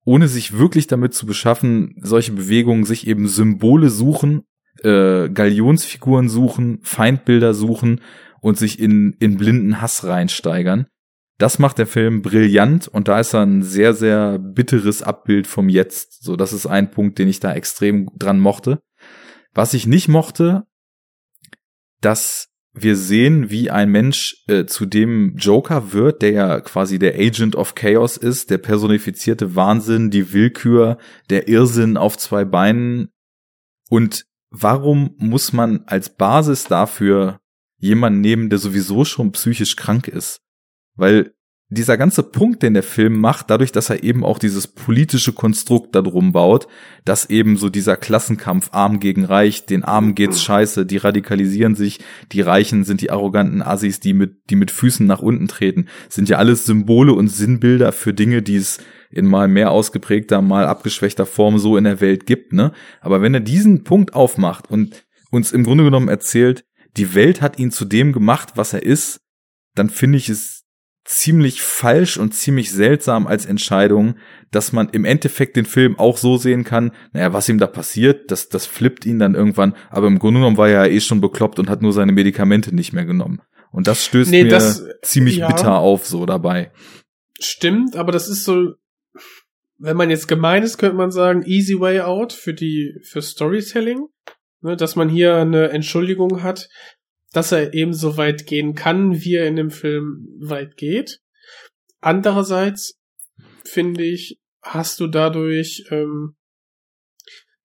ohne sich wirklich damit zu beschaffen, solche Bewegungen sich eben Symbole suchen, äh, Galionsfiguren suchen, Feindbilder suchen und sich in, in blinden Hass reinsteigern. Das macht der Film brillant und da ist er ein sehr, sehr bitteres Abbild vom Jetzt. So, das ist ein Punkt, den ich da extrem dran mochte. Was ich nicht mochte, dass wir sehen, wie ein Mensch äh, zu dem Joker wird, der ja quasi der Agent of Chaos ist, der personifizierte Wahnsinn, die Willkür, der Irrsinn auf zwei Beinen. Und warum muss man als Basis dafür jemanden nehmen, der sowieso schon psychisch krank ist? Weil dieser ganze Punkt, den der Film macht, dadurch, dass er eben auch dieses politische Konstrukt darum baut, dass eben so dieser Klassenkampf arm gegen reich, den Armen geht's scheiße, die radikalisieren sich, die Reichen sind die arroganten Assis, die mit, die mit Füßen nach unten treten, sind ja alles Symbole und Sinnbilder für Dinge, die es in mal mehr ausgeprägter, mal abgeschwächter Form so in der Welt gibt, ne? Aber wenn er diesen Punkt aufmacht und uns im Grunde genommen erzählt, die Welt hat ihn zu dem gemacht, was er ist, dann finde ich es ziemlich falsch und ziemlich seltsam als Entscheidung, dass man im Endeffekt den Film auch so sehen kann, naja, was ihm da passiert, das, das flippt ihn dann irgendwann, aber im Grunde genommen war er ja eh schon bekloppt und hat nur seine Medikamente nicht mehr genommen. Und das stößt Nee, mir das- ziemlich ja. bitter auf so dabei. Stimmt, aber das ist so, wenn man jetzt gemein ist, könnte man sagen, easy way out für die, für Storytelling. Ne, dass man hier eine Entschuldigung hat, dass er eben so weit gehen kann, wie er in dem Film weit geht. Andererseits finde ich, hast du dadurch ähm,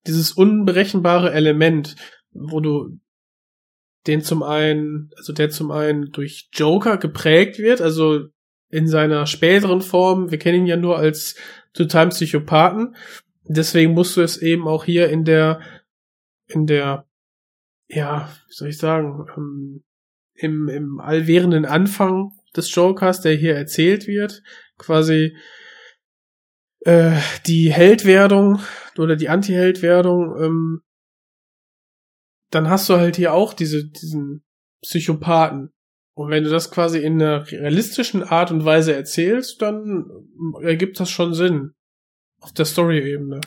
dieses unberechenbare Element, wo du den zum einen, also der zum einen durch Joker geprägt wird, also in seiner späteren Form, wir kennen ihn ja nur als totalen Psychopathen, deswegen musst du es eben auch hier in der, in der, ja, wie soll ich sagen, ähm, im, im allwährenden Anfang des Jokers, der hier erzählt wird, quasi äh, die Heldwerdung oder die Anti-Heldwerdung, ähm, dann hast du halt hier auch diese, diesen Psychopathen. Und wenn du das quasi in einer realistischen Art und Weise erzählst, dann ergibt das schon Sinn. Auf der Story-Ebene.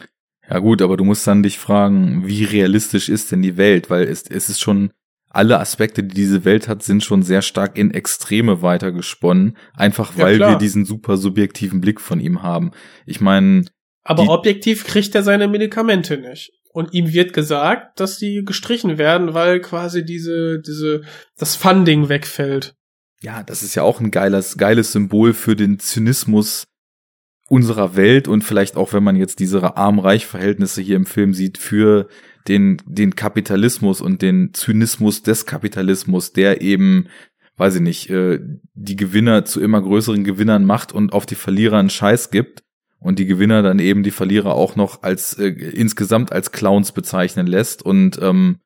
Ja gut, aber du musst dann dich fragen, wie realistisch ist denn die Welt? Weil es, es ist schon, alle Aspekte, die diese Welt hat, sind schon sehr stark in Extreme weitergesponnen. Einfach Ja, weil klar. wir diesen super subjektiven Blick von ihm haben. Ich meine, Aber objektiv kriegt er seine Medikamente nicht. Und ihm wird gesagt, dass die gestrichen werden, weil quasi diese, diese, das Funding wegfällt. ja, das ist ja auch ein geiles, geiles Symbol für den Zynismus unserer Welt und vielleicht auch, wenn man jetzt diese Arm-Reich-Verhältnisse hier im Film sieht, für den, den Kapitalismus und den Zynismus des Kapitalismus, der eben, weiß ich nicht, äh, die Gewinner zu immer größeren Gewinnern macht und auf die Verlierer einen Scheiß gibt und die Gewinner dann eben die Verlierer auch noch als äh, insgesamt als Clowns bezeichnen lässt und ähm,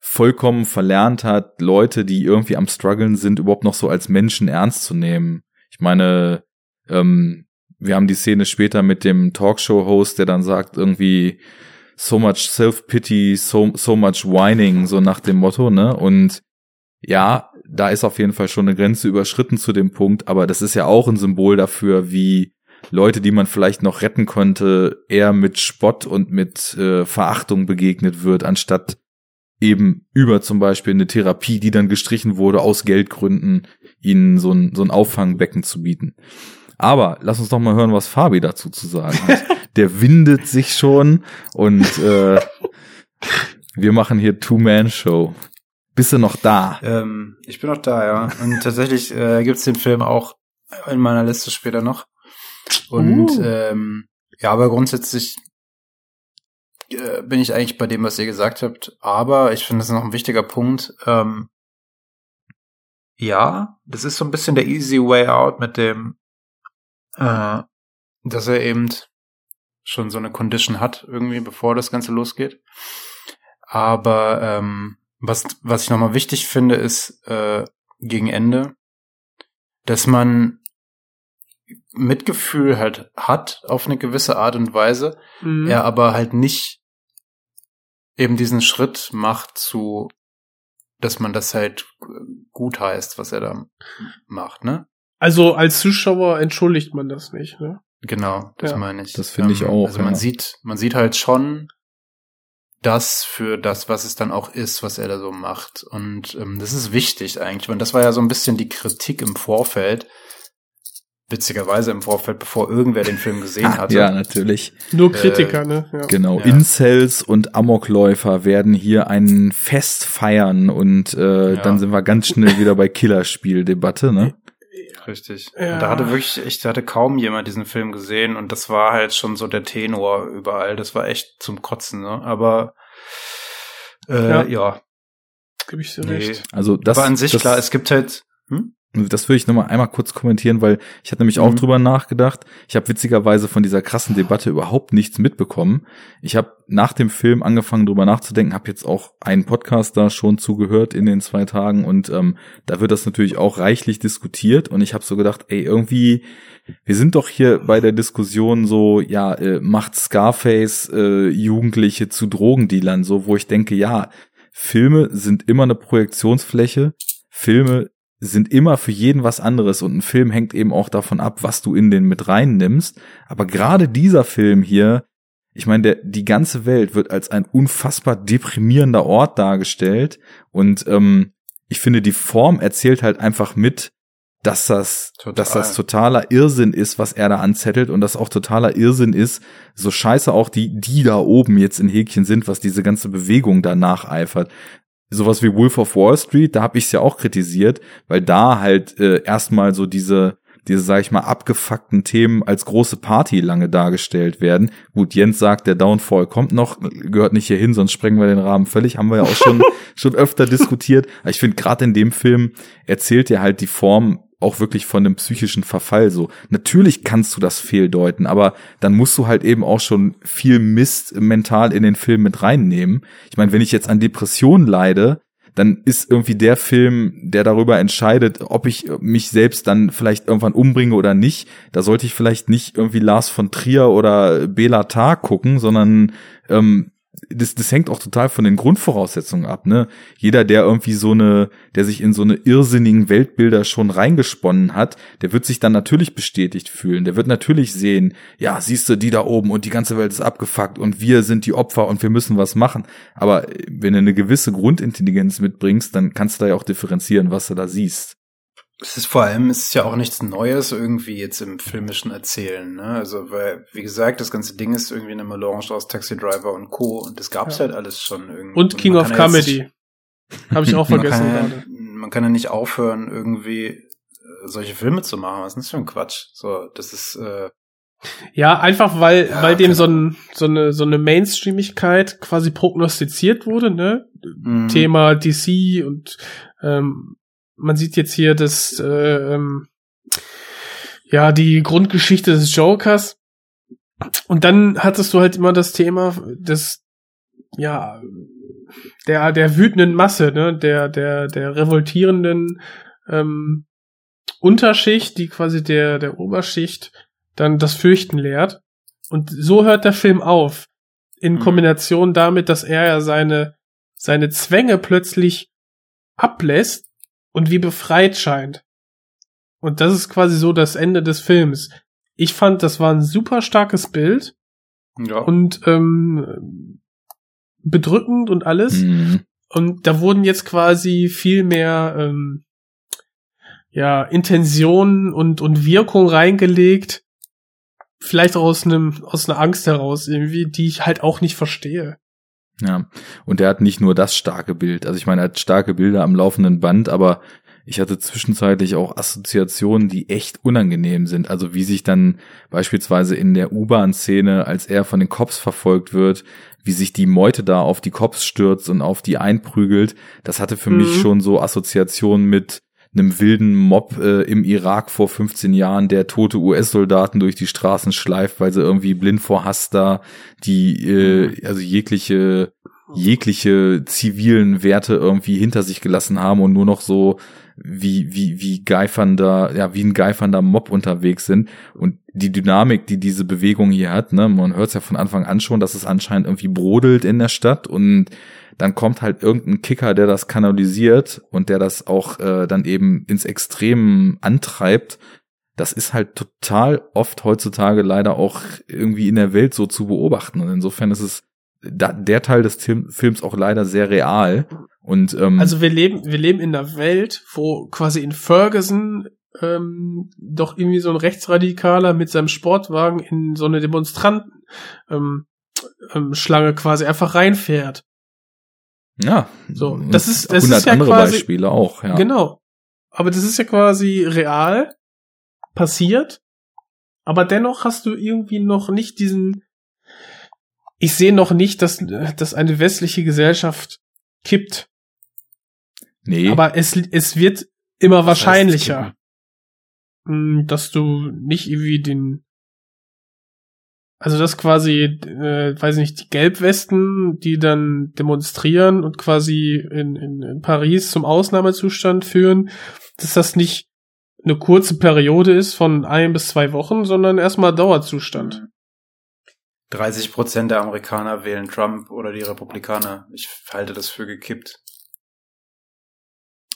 vollkommen verlernt hat, Leute, die irgendwie am struggeln sind, überhaupt noch so als Menschen ernst zu nehmen. Ich meine, ähm, wir haben die Szene später mit dem Talkshow-Host, der dann sagt irgendwie so much self-pity, so, so much whining, so nach dem Motto, ne? Und ja, da ist auf jeden Fall schon eine Grenze überschritten zu dem Punkt, aber das ist ja auch ein Symbol dafür, wie Leute, die man vielleicht noch retten konnte, eher mit Spott und mit äh, Verachtung begegnet wird, anstatt eben über zum Beispiel eine Therapie, die dann gestrichen wurde aus Geldgründen, ihnen so ein, so ein Auffangbecken zu bieten. Aber lass uns doch mal hören, was Fabi dazu zu sagen hat. Der windet sich schon und äh, wir machen hier Two-Man-Show. Bist du noch da? Ähm, ich bin noch da, ja. Und tatsächlich äh, gibt's den Film auch in meiner Liste später noch. Und Uh. ähm, ja, aber grundsätzlich äh, bin ich eigentlich bei dem, was ihr gesagt habt. Aber ich finde, das ist noch ein wichtiger Punkt. Ähm, ja, das ist so ein bisschen der easy way out mit dem, äh, dass er eben schon so eine Condition hat, irgendwie, bevor das Ganze losgeht. Aber ähm, was, was ich nochmal wichtig finde, ist äh, gegen Ende, dass man Mitgefühl halt hat auf eine gewisse Art und Weise, Mhm. er aber halt nicht eben diesen Schritt macht zu, dass man das halt gut heißt, was er da macht, ne? Also als Zuschauer entschuldigt man das nicht, ne? Genau, das Ja. meine ich. Das finde ich auch, Also man ja. sieht, man sieht halt schon das für das, was es dann auch ist, was er da so macht. Und ähm, das ist wichtig eigentlich. Und das war ja so ein bisschen die Kritik im Vorfeld. Witzigerweise im Vorfeld, bevor irgendwer den Film gesehen hatte. Ja, natürlich. Nur Kritiker, ne? Ja. Genau. Ja. Incels und Amokläufer werden hier ein Fest feiern und äh, Ja. dann sind wir ganz schnell wieder bei Killerspieldebatte, ne? Richtig. Ja. Und da hatte wirklich, ich da hatte kaum jemand diesen Film gesehen und das war halt schon so der Tenor überall. Das war echt zum Kotzen, ne? Aber äh, Ja. ja. Gebe ich dir Nee. recht. Also das Aber an sich das, klar, es gibt halt. Hm? Das würde ich nochmal einmal kurz kommentieren, weil ich hatte nämlich auch Mhm. drüber nachgedacht. Ich habe witzigerweise von dieser krassen Debatte überhaupt nichts mitbekommen. Ich habe nach dem Film angefangen drüber nachzudenken, habe jetzt auch einen Podcast da schon zugehört in den zwei Tagen und ähm, da wird das natürlich auch reichlich diskutiert und ich habe so gedacht, ey, irgendwie, wir sind doch hier bei der Diskussion so, ja, äh, macht Scarface äh, Jugendliche zu Drogendealern, so wo ich denke, ja, Filme sind immer eine Projektionsfläche. Filme sind immer für jeden was anderes und ein Film hängt eben auch davon ab, was du in den mit reinnimmst. Aber gerade dieser Film hier, ich meine, der, die ganze Welt wird als ein unfassbar deprimierender Ort dargestellt und ähm, ich finde, die Form erzählt halt einfach mit, dass das, Total. dass das totaler Irrsinn ist, was er da anzettelt und dass auch totaler Irrsinn ist, so scheiße auch die, die da oben jetzt in Häkchen sind, was diese ganze Bewegung da nacheifert. Sowas wie Wolf of Wall Street, da habe ich es ja auch kritisiert, weil da halt äh, erstmal so diese, diese, sag ich mal, abgefuckten Themen als große Party lange dargestellt werden. Gut, Jens sagt, der Downfall kommt noch, gehört nicht hier hin, sonst sprengen wir den Rahmen völlig, haben wir ja auch schon, schon öfter diskutiert. Aber ich finde, gerade in dem Film erzählt er halt die Form auch wirklich von einem psychischen Verfall so. Natürlich kannst du das fehldeuten, aber dann musst du halt eben auch schon viel Mist mental in den Film mit reinnehmen. Ich meine, wenn ich jetzt an Depressionen leide, dann ist irgendwie der Film, der darüber entscheidet, ob ich mich selbst dann vielleicht irgendwann umbringe oder nicht. Da sollte ich vielleicht nicht irgendwie Lars von Trier oder Bela Tar gucken, sondern ähm, das, das hängt auch total von den Grundvoraussetzungen ab, ne? Jeder, der irgendwie so eine, der sich in so eine irrsinnigen Weltbilder schon reingesponnen hat, der wird sich dann natürlich bestätigt fühlen. Der wird natürlich sehen, ja, siehst du, die da oben und die ganze Welt ist abgefuckt und wir sind die Opfer und wir müssen was machen. Aber wenn du eine gewisse Grundintelligenz mitbringst, dann kannst du da ja auch differenzieren, was du da siehst. Es ist vor allem, es ist ja auch nichts Neues irgendwie jetzt im filmischen Erzählen, ne? Also, weil, wie gesagt, das ganze Ding ist irgendwie eine Melange aus Taxi Driver und Co. Und das gab's Ja. halt alles schon irgendwie. Und King man of Comedy. Habe ich auch Man vergessen kann, ja, gerade. man kann ja nicht aufhören, irgendwie äh, solche Filme zu machen. Was ist denn das für ein Quatsch? So, das ist, äh, Ja, einfach weil, Ja, weil dem so, ein, so eine, so eine Mainstreamigkeit quasi prognostiziert wurde, ne? mh, Thema DC und ähm, man sieht jetzt hier das, äh, ähm, ja, die Grundgeschichte des Jokers. Und dann hattest du halt immer das Thema des, ja, der, der wütenden Masse, ne, der, der, der revoltierenden ähm, Unterschicht, die quasi der, der Oberschicht dann das Fürchten lehrt. Und so hört der Film auf. In Mhm. Kombination damit, dass er ja seine, seine Zwänge plötzlich ablässt und wie befreit scheint. Und das ist quasi so das Ende des Films. Ich fand, das war ein super starkes Bild ja. und ähm, bedrückend und alles. Mhm. Und da wurden jetzt quasi viel mehr ähm, ja, Intention und, und Wirkung reingelegt. Vielleicht auch aus einem, aus einer Angst heraus irgendwie, die ich halt auch nicht verstehe. Ja, und er hat nicht nur das starke Bild. Also ich meine, er hat starke Bilder am laufenden Band, aber ich hatte zwischenzeitlich auch Assoziationen, die echt unangenehm sind. Also wie sich dann beispielsweise in der U-Bahn-Szene, als er von den Cops verfolgt wird, wie sich die Meute da auf die Cops stürzt und auf die einprügelt, das hatte für Mhm. mich schon so Assoziationen mit einem wilden Mob äh, im Irak vor 15 Jahren, der tote US-Soldaten durch die Straßen schleift, weil sie irgendwie blind vor Hass da die, äh, also jegliche, jegliche zivilen Werte irgendwie hinter sich gelassen haben und nur noch so wie, wie, wie geifernder, ja, wie ein geifernder Mob unterwegs sind. Und die Dynamik, die diese Bewegung hier hat, ne, man hört es ja von Anfang an schon, dass es anscheinend irgendwie brodelt in der Stadt und dann kommt halt irgendein Kicker, der das kanalisiert und der das auch äh, dann eben ins Extrem antreibt. Das ist halt total oft heutzutage leider auch irgendwie in der Welt so zu beobachten. Und insofern ist es da, der Teil des Tim Films auch leider sehr real. Und ähm, Also wir leben, wir leben in einer Welt, wo quasi in Ferguson ähm, doch irgendwie so ein Rechtsradikaler mit seinem Sportwagen in so eine Demonstranten ähm, ähm, Schlange quasi einfach reinfährt. ja, So, das ist- das 100 ist ja andere quasi- Beispiele auch. Ja. Genau. Aber das ist ja quasi real passiert. Aber dennoch hast du irgendwie noch nicht diesen. Ich sehe noch nicht, dass, dass eine westliche Gesellschaft kippt. Nee, Aber es, es wird immer Was wahrscheinlicher, mh, dass du nicht irgendwie den. Also dass quasi, äh, weiß nicht, die Gelbwesten, die dann demonstrieren und quasi in, in, in Paris zum Ausnahmezustand führen, dass das nicht eine kurze Periode ist von ein bis zwei Wochen, sondern erstmal Dauerzustand. 30 Prozent der Amerikaner wählen Trump oder die Republikaner. Ich halte das für gekippt.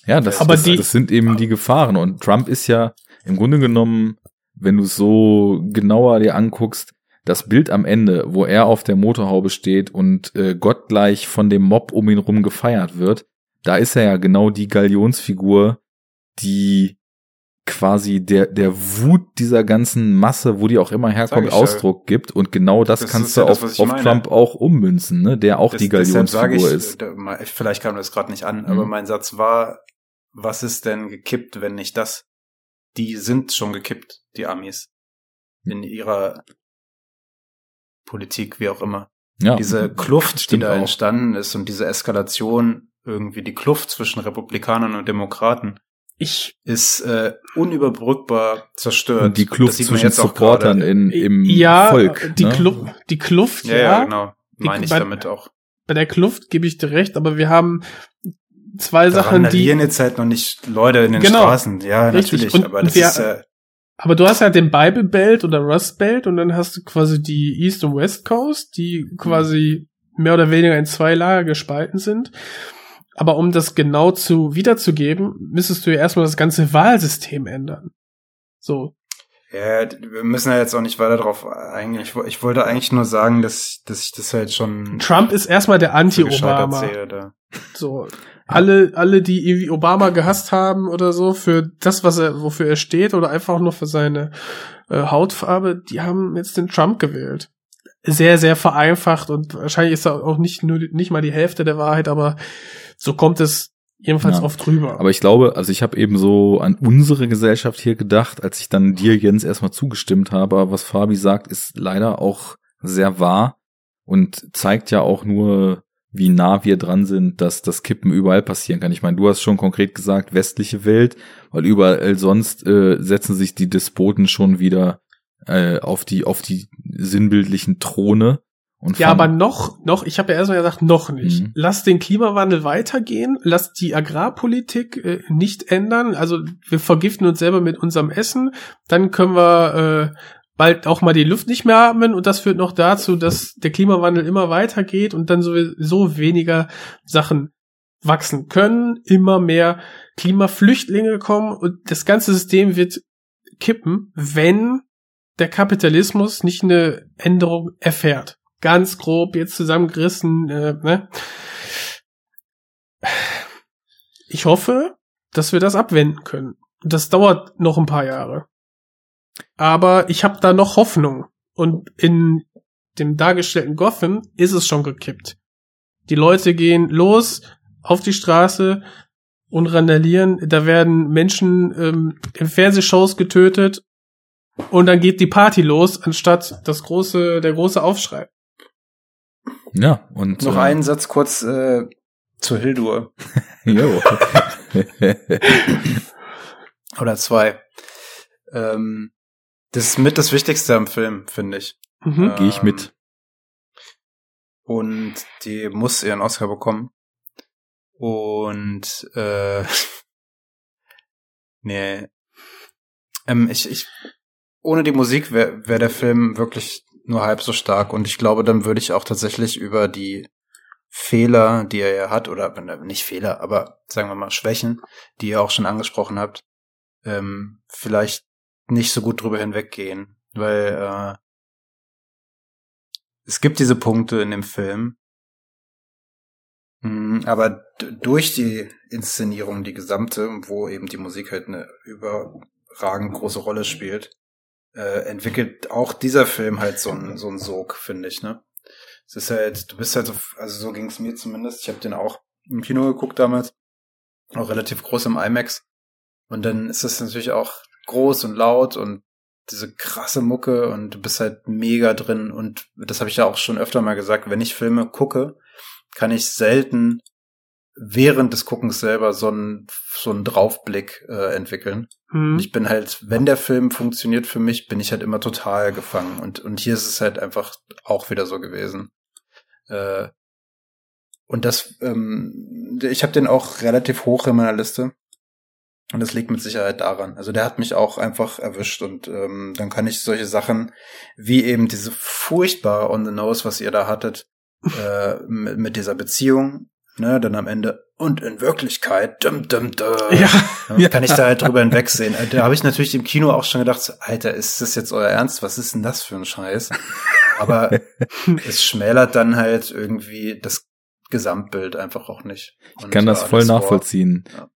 Ja, das, Aber das, die- das sind eben die Gefahren. Und Trump ist ja im Grunde genommen, wenn du es so genauer dir anguckst, das Bild am Ende, wo er auf der Motorhaube steht und äh, gottgleich von dem Mob um ihn rum gefeiert wird, da ist er ja genau die Galionsfigur, die quasi der, der Wut dieser ganzen Masse, wo die auch immer herkommt, ich ja. Ausdruck gibt. Und genau das, Das kannst du ja das, auf, auf. Trump auch ummünzen, ne? der auch die deshalb sage Galionsfigur ist. Vielleicht kam das gerade nicht an, Mhm. aber mein Satz war, was ist denn gekippt, wenn nicht das? Die sind schon gekippt, die Amis. In ihrer Politik, wie auch immer. Ja, Diese Kluft, die da auch. entstanden ist und diese Eskalation, irgendwie die Kluft zwischen Republikanern und Demokraten, Ich, ist äh, unüberbrückbar zerstört. Und die Kluft zwischen Supportern in, im ja, Volk. die, ne? Kluft, die Kluft, Ja, ja, ja, genau. Meine ich bei- damit auch. bei der Kluft gebe ich dir recht, aber wir haben zwei Da Sachen, die, jetzt halt noch nicht Leute in den Genau. Straßen. Ja, Richtig. natürlich. Und aber das wir- ist äh, aber du hast halt den Bible Belt oder Rust Belt und dann hast du quasi die East und West Coast, die quasi mehr oder weniger in zwei Lager gespalten sind. Aber um das genau zu wiederzugeben, müsstest du ja erstmal das ganze Wahlsystem ändern. So. Ja, wir müssen ja jetzt auch nicht weiter drauf eingehen. Ich, wo- ich wollte eigentlich nur sagen, dass, dass ich das halt schon Trump ist erstmal der Anti-Obama. So. Alle, alle, die irgendwie Obama gehasst haben oder so, für das, was er, wofür er steht, oder einfach nur für seine äh, Hautfarbe, die haben jetzt den Trump gewählt. Sehr, sehr vereinfacht und wahrscheinlich ist da auch nicht nur nicht mal die Hälfte der Wahrheit, aber so kommt es jedenfalls Ja. oft rüber. Aber ich glaube, also ich habe eben so an unsere Gesellschaft hier gedacht, als ich dann dir, Jens, erstmal zugestimmt habe. Aber was Fabi sagt, ist leider auch sehr wahr und zeigt ja auch nur, wie nah wir dran sind, dass das Kippen überall passieren kann. Ich meine, du hast schon konkret gesagt, westliche Welt, weil überall sonst äh, setzen sich die Despoten schon wieder äh, auf die auf die sinnbildlichen Throne. Ja, aber noch, noch, ich habe ja erstmal gesagt, noch nicht. Mhm. Lass den Klimawandel weitergehen, lass die Agrarpolitik äh, nicht ändern. Also wir vergiften uns selber mit unserem Essen, dann können wir äh, bald auch mal die Luft nicht mehr atmen und das führt noch dazu, dass der Klimawandel immer weitergeht und dann sowieso weniger Sachen wachsen können, immer mehr Klimaflüchtlinge kommen und das ganze System wird kippen, wenn der Kapitalismus nicht eine Änderung erfährt. Ganz grob jetzt zusammengerissen. Äh, ne? Ich hoffe, dass wir das abwenden können. Das dauert noch ein paar Jahre. Aber ich habe da noch Hoffnung. Und in dem dargestellten Gotham ist es schon gekippt. Die Leute gehen los auf die Straße und randalieren. Da werden Menschen ähm, in Fernsehshows getötet. Und dann geht die Party los, anstatt das große, der große Aufschrei. Ja und Noch äh, einen Satz kurz äh, zu Hildur. Jo. Oder zwei. Ähm, das ist mit das Wichtigste am Film, finde ich. Mhm. Gehe ich mit. Und die muss ihren Oscar bekommen. Und äh, nee. Ähm, ich, ich, ohne die Musik wäre wär der Film wirklich nur halb so stark. Und ich glaube, dann würde ich auch tatsächlich über die Fehler, die er ja hat, oder nicht Fehler, aber sagen wir mal Schwächen, die ihr auch schon angesprochen habt, ähm, vielleicht nicht so gut drüber hinweggehen. Weil äh, es gibt diese Punkte in dem Film, Mm, aber durch die Inszenierung, die gesamte, wo eben die Musik halt eine überragend große Rolle spielt, äh, entwickelt auch dieser Film halt so einen so einen Sog, finde ich, ne? Es ist halt, du bist halt so, also so ging es mir zumindest. Ich habe den auch im Kino geguckt damals, auch relativ groß im IMAX. Und dann ist es natürlich auch groß und laut und diese krasse Mucke und du bist halt mega drin. Und das habe ich ja auch schon öfter mal gesagt, wenn ich Filme gucke, kann ich selten während des Guckens selber so einen, so einen Draufblick äh, entwickeln. Mhm. Ich bin halt, wenn der Film funktioniert für mich, bin ich halt immer total gefangen. Und, und hier ist es halt einfach auch wieder so gewesen. Äh, und das, ähm, ich habe den auch relativ hoch in meiner Liste. Und das liegt mit Sicherheit daran. Also der hat mich auch einfach erwischt und ähm, dann kann ich solche Sachen wie eben diese furchtbare On the Nose, was ihr da hattet, äh, mit, mit dieser Beziehung, ne, dann am Ende und in Wirklichkeit, dum, dum, dum, Ja. ja. kann ich da halt drüber hinwegsehen. Äh, Da habe ich natürlich im Kino auch schon gedacht, Alter, ist das jetzt euer Ernst? Was ist denn das für ein Scheiß? Aber es schmälert dann halt irgendwie das Gesamtbild einfach auch nicht. Ich kann das voll nachvollziehen. Ja.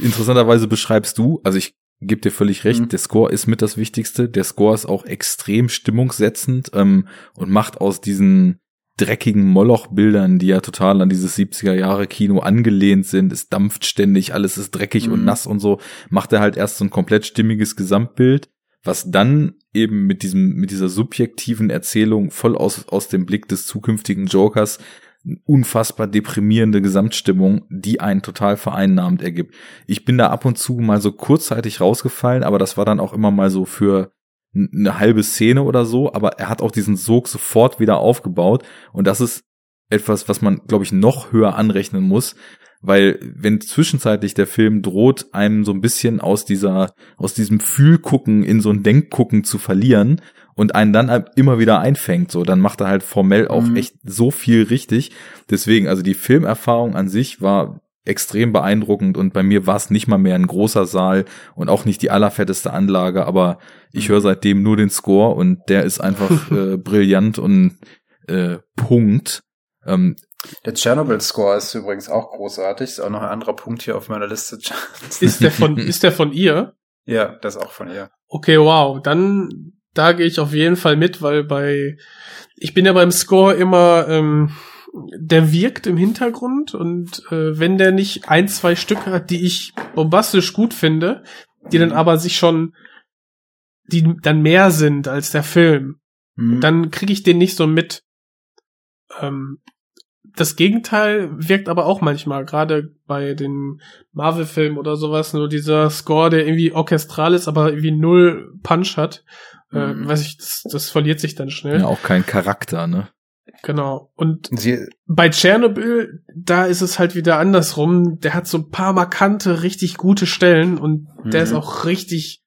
Interessanterweise beschreibst du, also ich gebe dir völlig recht, Mhm. der Score ist mit das Wichtigste. Der Score ist auch extrem stimmungssetzend ähm, und macht aus diesen dreckigen Moloch-Bildern, die ja total an dieses 70er Jahre Kino angelehnt sind, es dampft ständig, alles ist dreckig und Mhm. nass und so, macht er halt erst so ein komplett stimmiges Gesamtbild, was dann eben mit diesem, mit dieser subjektiven Erzählung voll aus, aus dem Blick des zukünftigen Jokers unfassbar deprimierende Gesamtstimmung, die einen total vereinnahmend ergibt. Ich bin da ab und zu mal so kurzzeitig rausgefallen, aber das war dann auch immer mal so für eine halbe Szene oder so, aber er hat auch diesen Sog sofort wieder aufgebaut und das ist etwas, was man, glaube ich, noch höher anrechnen muss, weil wenn zwischenzeitlich der Film droht, einem so ein bisschen aus dieser, aus diesem Fühlgucken in so ein Denkgucken zu verlieren und einen dann immer wieder einfängt, so, dann macht er halt formell auch Mhm. echt so viel richtig. Deswegen, also die Filmerfahrung an sich war extrem beeindruckend und bei mir war es nicht mal mehr ein großer Saal und auch nicht die allerfetteste Anlage, aber ich höre seitdem nur den Score und der ist einfach äh, brillant und äh, Punkt. Ähm, Der Chernobyl-Score ist übrigens auch großartig. Ist auch noch ein anderer Punkt hier auf meiner Liste. Ist der von, ist der von ihr? ja, das ist auch von ihr. Okay, wow. Dann, da gehe ich auf jeden Fall mit, weil bei, ich bin ja beim Score immer, ähm, der wirkt im Hintergrund und äh, wenn der nicht ein, zwei Stücke hat, die ich bombastisch gut finde, die dann aber sich schon, die dann mehr sind als der Film, Mhm. dann kriege ich den nicht so mit. Ähm, das Gegenteil wirkt aber auch manchmal, gerade bei den Marvel-Filmen oder sowas, nur dieser Score, der irgendwie orchestral ist, aber irgendwie null Punch hat. Äh, Mhm. weiß ich, das, das verliert sich dann schnell. ja, auch kein Charakter, ne? Genau. Und Sie, bei Tschernobyl, da ist es halt wieder andersrum. Der hat so ein paar markante, richtig gute Stellen und der Mhm. ist auch richtig,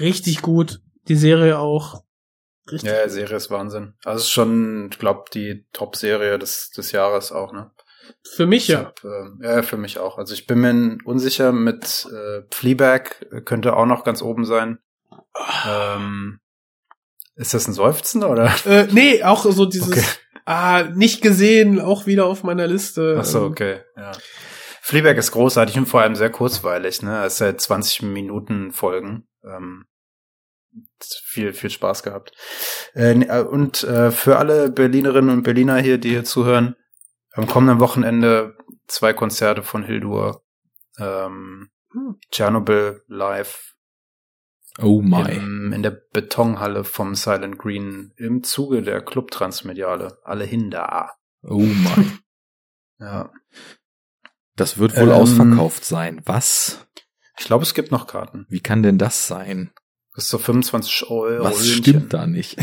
richtig gut. Die Serie auch. Richtig. ja, die Serie ist Wahnsinn. Also ist schon, ich glaube, die Top-Serie des, des Jahres auch, ne? Für mich Ich ja. hab, äh, ja, für mich auch. Also ich bin mir unsicher mit äh, Fleabag könnte auch noch ganz oben sein. Ähm, ist das ein Seufzen oder? Äh, nee, auch so dieses, Okay. Ah, nicht gesehen, auch wieder auf meiner Liste. Ach so, Ähm, okay. Ja. Fleabag ist großartig und vor allem sehr kurzweilig, ne? Es ist halt 20 Minuten Folgen. Ähm, viel, viel Spaß gehabt. Äh, ne, und äh, für alle Berlinerinnen und Berliner hier, die hier zuhören, am kommenden Wochenende zwei Konzerte von Hildur. Ähm, Hm. Chernobyl live Oh my. im, in der Betonhalle vom Silent Green im Zuge der Club Transmediale. Alle hin da. Oh my. Ja. Das wird wohl Ähm, ausverkauft sein. Was? Ich glaube, es gibt noch Karten. Wie kann denn das sein? Ist so 25 Euro. Was stimmt da nicht?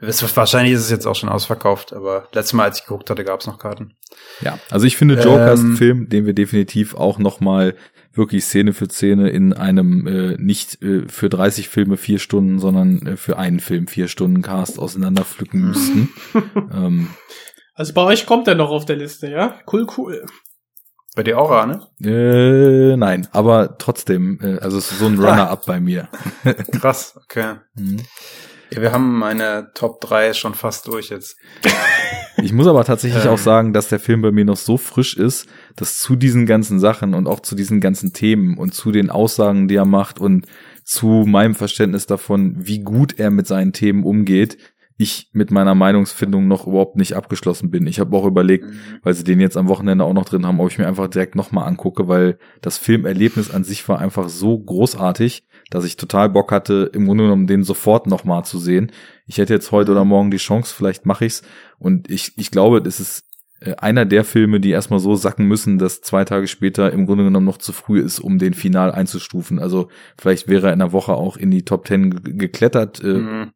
Es- Wahrscheinlich ist es jetzt auch schon ausverkauft, aber letztes Mal, als ich geguckt hatte, gab es noch Karten. Ja, also ich finde Joker ist ein Ähm, Film, den wir definitiv auch noch mal wirklich Szene für Szene in einem äh, nicht äh, für 30 Filme vier Stunden, sondern äh, für einen Film vier Stunden Cast auseinanderpflücken müssten. ähm, Also bei euch kommt er noch auf der Liste, ja? Cool, cool. Bei dir auch, Arne? äh, nein, aber trotzdem, äh, also es ist so ein Runner-up bei mir. Krass, okay. Mhm. Ja, wir haben meine Top 3 schon fast durch jetzt. Ich muss aber tatsächlich Ähm. auch sagen, dass der Film bei mir noch so frisch ist, dass zu diesen ganzen Sachen und auch zu diesen ganzen Themen und zu den Aussagen, die er macht und zu meinem Verständnis davon, wie gut er mit seinen Themen umgeht, ich mit meiner Meinungsfindung noch überhaupt nicht abgeschlossen bin. Ich habe auch überlegt, weil sie den jetzt am Wochenende auch noch drin haben, ob ich mir einfach direkt nochmal angucke, weil das Filmerlebnis an sich war einfach so großartig, dass ich total Bock hatte, im Grunde genommen den sofort nochmal zu sehen. Ich hätte jetzt heute oder morgen die Chance, vielleicht mache ich's. Und ich, ich glaube, das ist äh, einer der Filme, die erstmal so sacken müssen, dass zwei Tage später im Grunde genommen noch zu früh ist, um den final einzustufen. Also vielleicht wäre er in der Woche auch in die Top Ten ge- geklettert, äh, Mhm.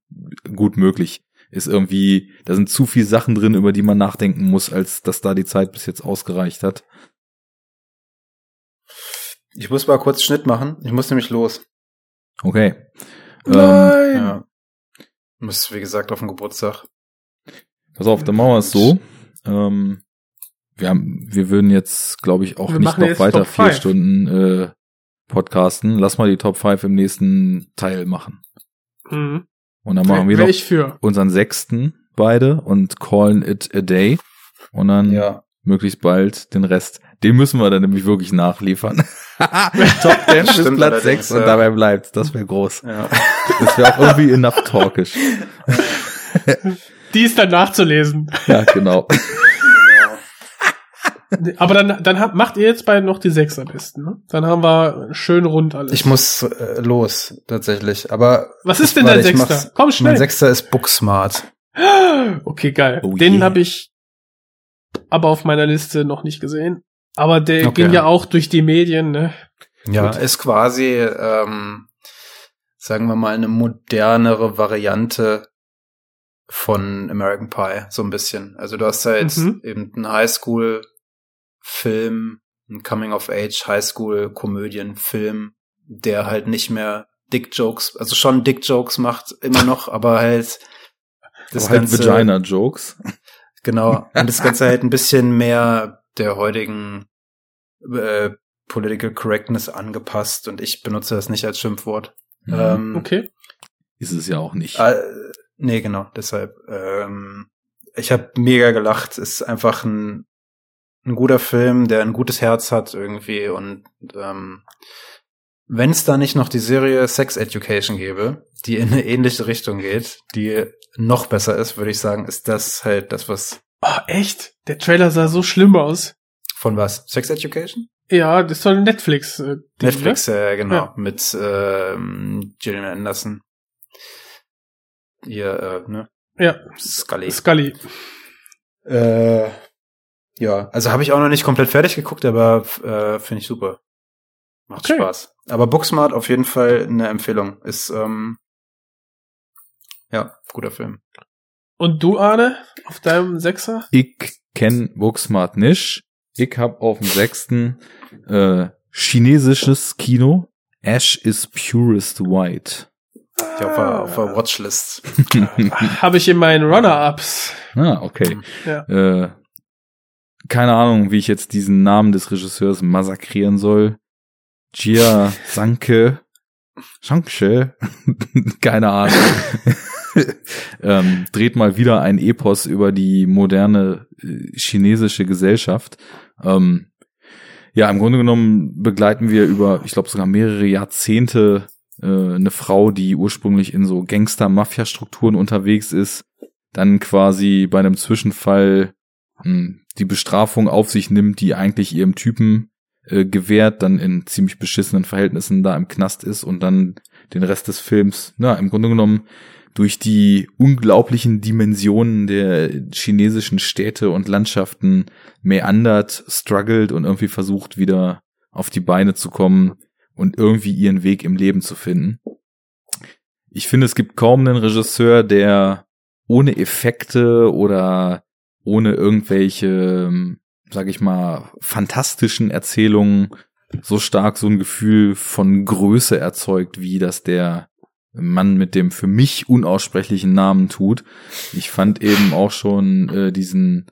gut möglich. Ist irgendwie, da sind zu viel Sachen drin, über die man nachdenken muss, als dass da die Zeit bis jetzt ausgereicht hat. Ich muss mal kurz Schnitt machen. Ich muss nämlich los. Okay. Ähm, Ja. Muss, wie gesagt, auf den Geburtstag. pass auf, dann machen wir es so. Ähm, wir haben, wir würden jetzt, glaube ich, auch Wir nicht noch weiter Top vier Five. Stunden äh, podcasten. Lass mal die Top 5 im nächsten Teil machen. Mhm. Und dann machen wir noch unseren sechsten beide und callen it a day. Und dann Ja. möglichst bald den Rest. Den müssen wir dann nämlich wirklich nachliefern. Top 10 bis Stimmt Platz allerdings, 6 und dabei bleibt. Das wäre groß. ja. Das wäre auch irgendwie enough talkisch. Die ist dann nachzulesen. Ja, genau. Aber dann, dann habt- macht ihr jetzt beide noch die sechs am besten, ne? Dann haben wir schön rund alles. Ich muss äh, los, tatsächlich. Aber Was ist denn dein Sechster? Komm schnell. Mein Sechster ist Booksmart. Okay, geil. Oh Den yeah. habe ich aber auf meiner Liste noch nicht gesehen. Aber der Okay. ging ja auch durch die Medien, ne? Ja, Gut. ist quasi, ähm, sagen wir mal, eine modernere Variante von American Pie, so ein bisschen. Also du hast halt Mhm. eben einen Highschool-Film, einen Coming-of-Age Highschool-Komödien-Film, der halt nicht mehr Dick-Jokes, also schon Dick-Jokes macht, immer noch, aber halt das Aber halt Ganze, Vagina-Jokes. Genau. Und das Ganze halt ein bisschen mehr der heutigen äh, Political Correctness angepasst und ich benutze das nicht als Schimpfwort. Mhm. Ähm, Okay. Ist es ja auch nicht. äh, nee, genau, deshalb. Ähm, ich habe mega gelacht. Ist einfach ein, ein guter Film, der ein gutes Herz hat irgendwie und ähm, wenn es da nicht noch die Serie Sex Education gäbe, die in eine ähnliche Richtung geht, die noch besser ist, würde ich sagen, ist das halt das, was Oh, echt? Der Trailer sah so schlimm aus. von was? Sex Education? Ja, das soll Netflix. Äh, Ding, Netflix, äh, genau, Ja. mit ähm, Gillian Anderson. Ihr, äh, ne? Ne? Ja, Scully. Scully. Äh, ja, also habe ich auch noch nicht komplett fertig geguckt, aber äh, finde ich super. Macht Okay. Spaß. Aber Booksmart auf jeden Fall eine Empfehlung. Ist ähm, ja guter Film. Und du, Arne, auf deinem Sechser? Ich kenn Booksmart nicht. Ich hab auf dem sechsten äh, chinesisches Kino. Ash is purest white. Ich auf, der- auf der Watchlist. Habe ich in meinen Runner-Ups. Ah, okay. Ja. Äh, keine Ahnung, wie ich jetzt diesen Namen des Regisseurs massakrieren soll. Jia Sanke. Shankche. keine Ahnung. ähm, dreht mal wieder ein Epos über die moderne äh, chinesische Gesellschaft. Ähm, ja, im Grunde genommen begleiten wir über, ich glaube sogar mehrere Jahrzehnte äh, eine Frau, die ursprünglich in so Gangster-Mafia-Strukturen unterwegs ist, dann quasi bei einem Zwischenfall mh, die Bestrafung auf sich nimmt, die eigentlich ihrem Typen äh, gewährt, dann in ziemlich beschissenen Verhältnissen da im Knast ist und dann den Rest des Films, na, im Grunde genommen durch die unglaublichen Dimensionen der chinesischen Städte und Landschaften meandert, struggelt und irgendwie versucht wieder auf die Beine zu kommen und irgendwie ihren Weg im Leben zu finden. Ich finde, es gibt kaum einen Regisseur, der ohne Effekte oder ohne irgendwelche, sag ich mal, fantastischen Erzählungen so stark so ein Gefühl von Größe erzeugt, wie das der Mann mit dem für mich unaussprechlichen Namen tut. Ich fand eben auch schon äh, diesen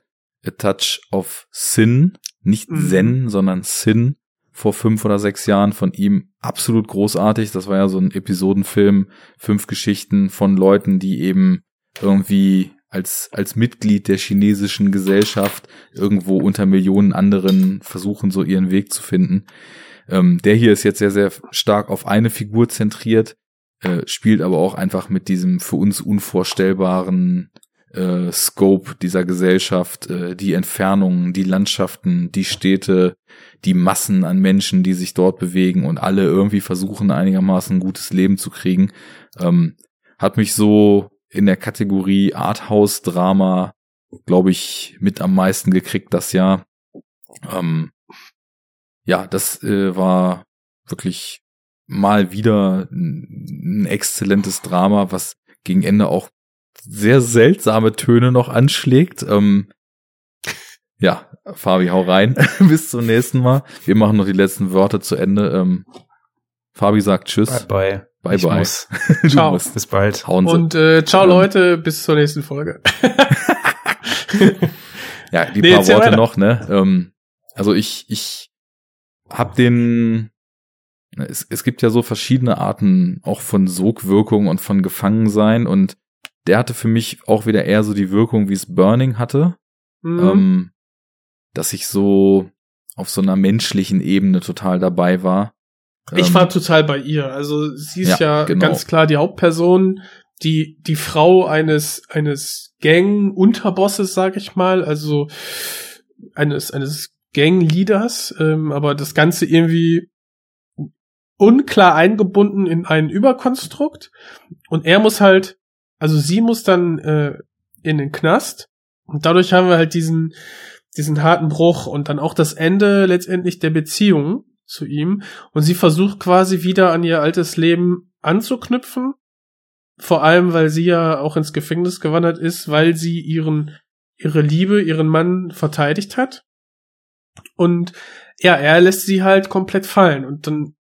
A Touch of Sin, nicht Mhm. Zen, sondern Sin vor fünf oder sechs Jahren von ihm absolut großartig. Das war ja so ein Episodenfilm, fünf Geschichten von Leuten, die eben irgendwie als, als Mitglied der chinesischen Gesellschaft irgendwo unter Millionen anderen versuchen, so ihren Weg zu finden. Ähm, der hier ist jetzt sehr, sehr stark auf eine Figur zentriert, äh, spielt aber auch einfach mit diesem für uns unvorstellbaren äh, Scope dieser Gesellschaft, äh, die Entfernungen, die Landschaften, die Städte, die Massen an Menschen, die sich dort bewegen und alle irgendwie versuchen, einigermaßen ein gutes Leben zu kriegen, ähm, hat mich so in der Kategorie Arthouse-Drama, glaube ich, mit am meisten gekriegt das Jahr. Ähm, ja, das äh, war wirklich mal wieder ein, exzellentes Drama, was gegen Ende auch sehr seltsame Töne noch anschlägt. Ähm, ja, Fabi, hau rein. Bis zum nächsten Mal. Wir machen noch die letzten Wörter zu Ende. Ähm, Fabi sagt Tschüss. Bye. Bye, Ich bye. muss. Du Ciao. musst. Bis bald. Hauen Sie. Und äh, ciao Ja. Leute, bis zur nächsten Folge. Ja, die Nee, paar Worte weiter. noch, ne? Ähm, also ich, ich hab den, es, es gibt ja so verschiedene Arten auch von Sogwirkung und von Gefangensein und der hatte für mich auch wieder eher so die Wirkung, wie es Burning hatte, Mhm. ähm, dass ich so auf so einer menschlichen Ebene total dabei war. Ich Ähm, war total bei ihr. Also sie ist Ja, ja, genau. ganz klar die Hauptperson, die die Frau eines eines Gang-Unterbosses, sag ich mal, also eines eines Gang-Leaders, ähm, aber das Ganze irgendwie unklar eingebunden in ein Überkonstrukt und er muss halt, also sie muss dann äh, in den Knast und dadurch haben wir halt diesen diesen harten Bruch und dann auch das Ende letztendlich der Beziehung zu ihm und sie versucht quasi wieder an ihr altes Leben anzuknüpfen. Vor allem, weil sie ja auch ins Gefängnis gewandert ist, weil sie ihren, ihre Liebe, ihren Mann verteidigt hat. Und ja, er lässt sie halt komplett fallen und dann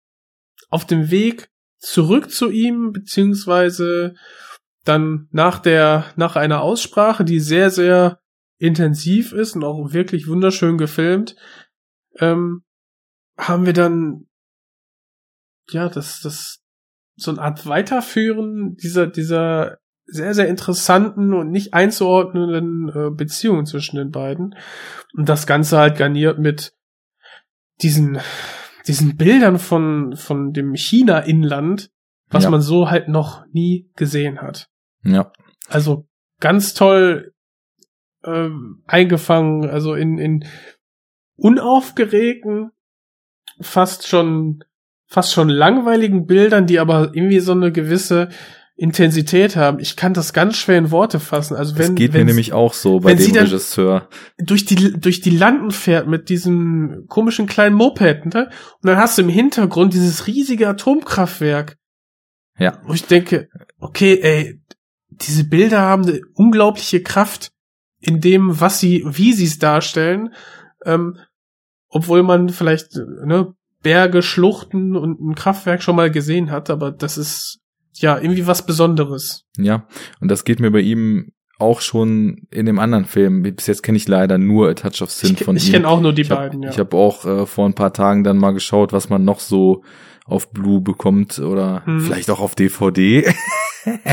auf dem Weg zurück zu ihm, beziehungsweise dann nach der, nach einer Aussprache, die sehr, sehr intensiv ist und auch wirklich wunderschön gefilmt, ähm, haben wir dann ja das das so eine Art Weiterführen dieser dieser sehr sehr interessanten und nicht einzuordnenden äh, Beziehungen zwischen den beiden. Und das Ganze halt garniert mit diesen diesen Bildern von von dem China Inland was Ja. man so halt noch nie gesehen hat Ja, also ganz toll ähm, eingefangen, also in, in unaufgeregten, fast schon, fast schon langweiligen Bildern, die aber irgendwie so eine gewisse Intensität haben. Ich kann das ganz schwer in Worte fassen. Also das wenn, geht mir nämlich auch so bei dem Regisseur. durch die durch die Landen fährt mit diesem komischen kleinen Moped, ne? Und dann hast du im Hintergrund dieses riesige Atomkraftwerk. Ja. Wo ich denke, okay, ey, diese Bilder haben eine unglaubliche Kraft in dem, was sie, wie sie es darstellen, ähm, obwohl man vielleicht ne, Berge, Schluchten und ein Kraftwerk schon mal gesehen hat, aber das ist ja irgendwie was Besonderes. Ja, und das geht mir bei ihm auch schon in dem anderen Film. Bis jetzt kenne ich leider nur A Touch of Sin Ich, von ich ihm. kenne auch nur die ich hab, beiden, ja. Ich habe auch äh, vor ein paar Tagen dann mal geschaut, was man noch so auf Blue bekommt oder Hm. vielleicht auch auf DVD.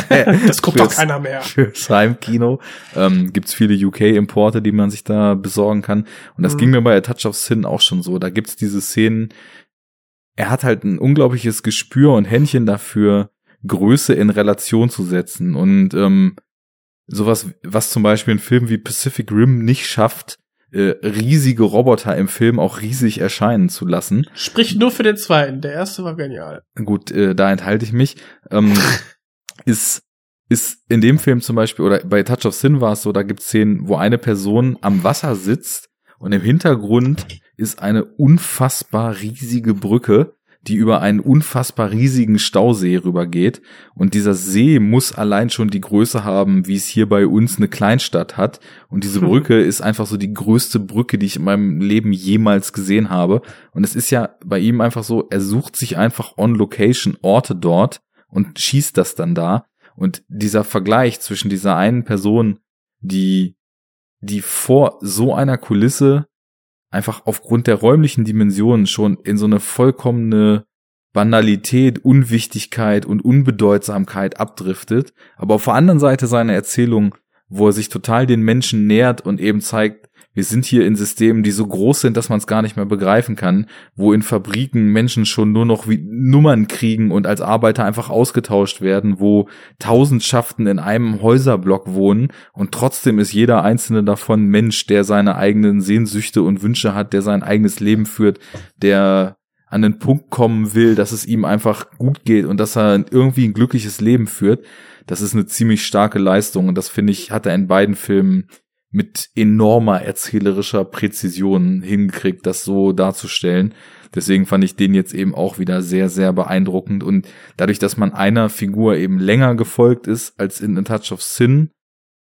das guckt doch keiner mehr. Fürs Heimkino. Ähm, gibt's viele UK-Importe, die man sich da besorgen kann. Und das Mhm. ging mir bei A Touch of Sin auch schon so. Da gibt's diese Szenen. Er hat halt ein unglaubliches Gespür und Händchen dafür, Größe in Relation zu setzen. Und ähm, sowas, was zum Beispiel ein Film wie Pacific Rim nicht schafft, äh, riesige Roboter im Film auch riesig erscheinen zu lassen. Sprich nur für den zweiten. Der erste war genial. Gut, äh, da enthalte ich mich. Ähm, ist ist in dem Film zum Beispiel oder bei Touch of Sin war es so, da gibt es Szenen, wo eine Person am Wasser sitzt und im Hintergrund ist eine unfassbar riesige Brücke, die über einen unfassbar riesigen Stausee rübergeht. Und dieser See muss allein schon die Größe haben, wie es hier bei uns eine Kleinstadt hat. Und diese Hm. Brücke ist einfach so die größte Brücke, die ich in meinem Leben jemals gesehen habe. Und es ist ja bei ihm einfach so, er sucht sich einfach on location Orte dort und schießt das dann da. Und dieser Vergleich zwischen dieser einen Person, die, die vor so einer Kulisse einfach aufgrund der räumlichen Dimensionen schon in so eine vollkommene Banalität, Unwichtigkeit und Unbedeutsamkeit abdriftet, aber auf der anderen Seite seine Erzählung, wo er sich total den Menschen nähert und eben zeigt, wir sind hier in Systemen, die so groß sind, dass man es gar nicht mehr begreifen kann, wo in Fabriken Menschen schon nur noch wie Nummern kriegen und als Arbeiter einfach ausgetauscht werden, wo Tausendschaften in einem Häuserblock wohnen und trotzdem ist jeder einzelne davon Mensch, der seine eigenen Sehnsüchte und Wünsche hat, der sein eigenes Leben führt, der an den Punkt kommen will, dass es ihm einfach gut geht und dass er irgendwie ein glückliches Leben führt. Das ist eine ziemlich starke Leistung und das finde ich, hat er in beiden Filmen mit enormer erzählerischer Präzision hingekriegt, das so darzustellen. Deswegen fand ich den jetzt eben auch wieder sehr, sehr beeindruckend. Und dadurch, dass man einer Figur eben länger gefolgt ist als in A Touch of Sin,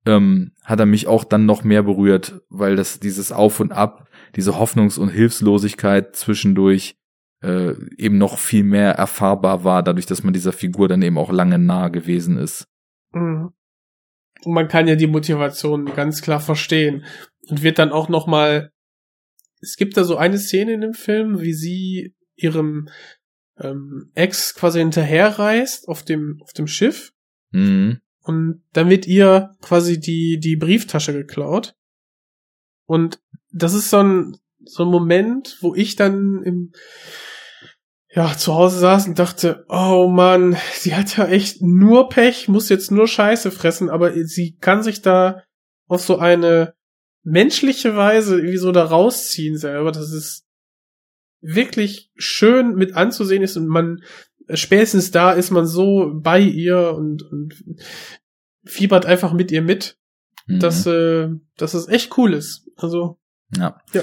ähm, hat er mich auch dann noch mehr berührt, weil das dieses Auf und Ab, diese Hoffnungs- und Hilflosigkeit zwischendurch äh, eben noch viel mehr erfahrbar war, dadurch, dass man dieser Figur dann eben auch lange nah gewesen ist. Mhm. Und man kann ja die Motivation ganz klar verstehen. und wird dann auch noch mal es gibt da so eine Szene in dem Film, wie sie ihrem ähm, Ex quasi hinterherreist auf dem auf dem Schiff Mhm. und dann wird ihr quasi die die Brieftasche geklaut und das ist so ein so ein Moment, wo ich dann im ja, zu Hause saß und dachte, oh Mann, sie hat ja echt nur Pech, muss jetzt nur Scheiße fressen, aber sie kann sich da auf so eine menschliche Weise irgendwie so da rausziehen selber. Das ist wirklich schön mit anzusehen ist und man spätestens da ist man so bei ihr und, und fiebert einfach mit ihr mit, Mhm. dass, äh, dass es echt cool ist. Also, Ja. Ja.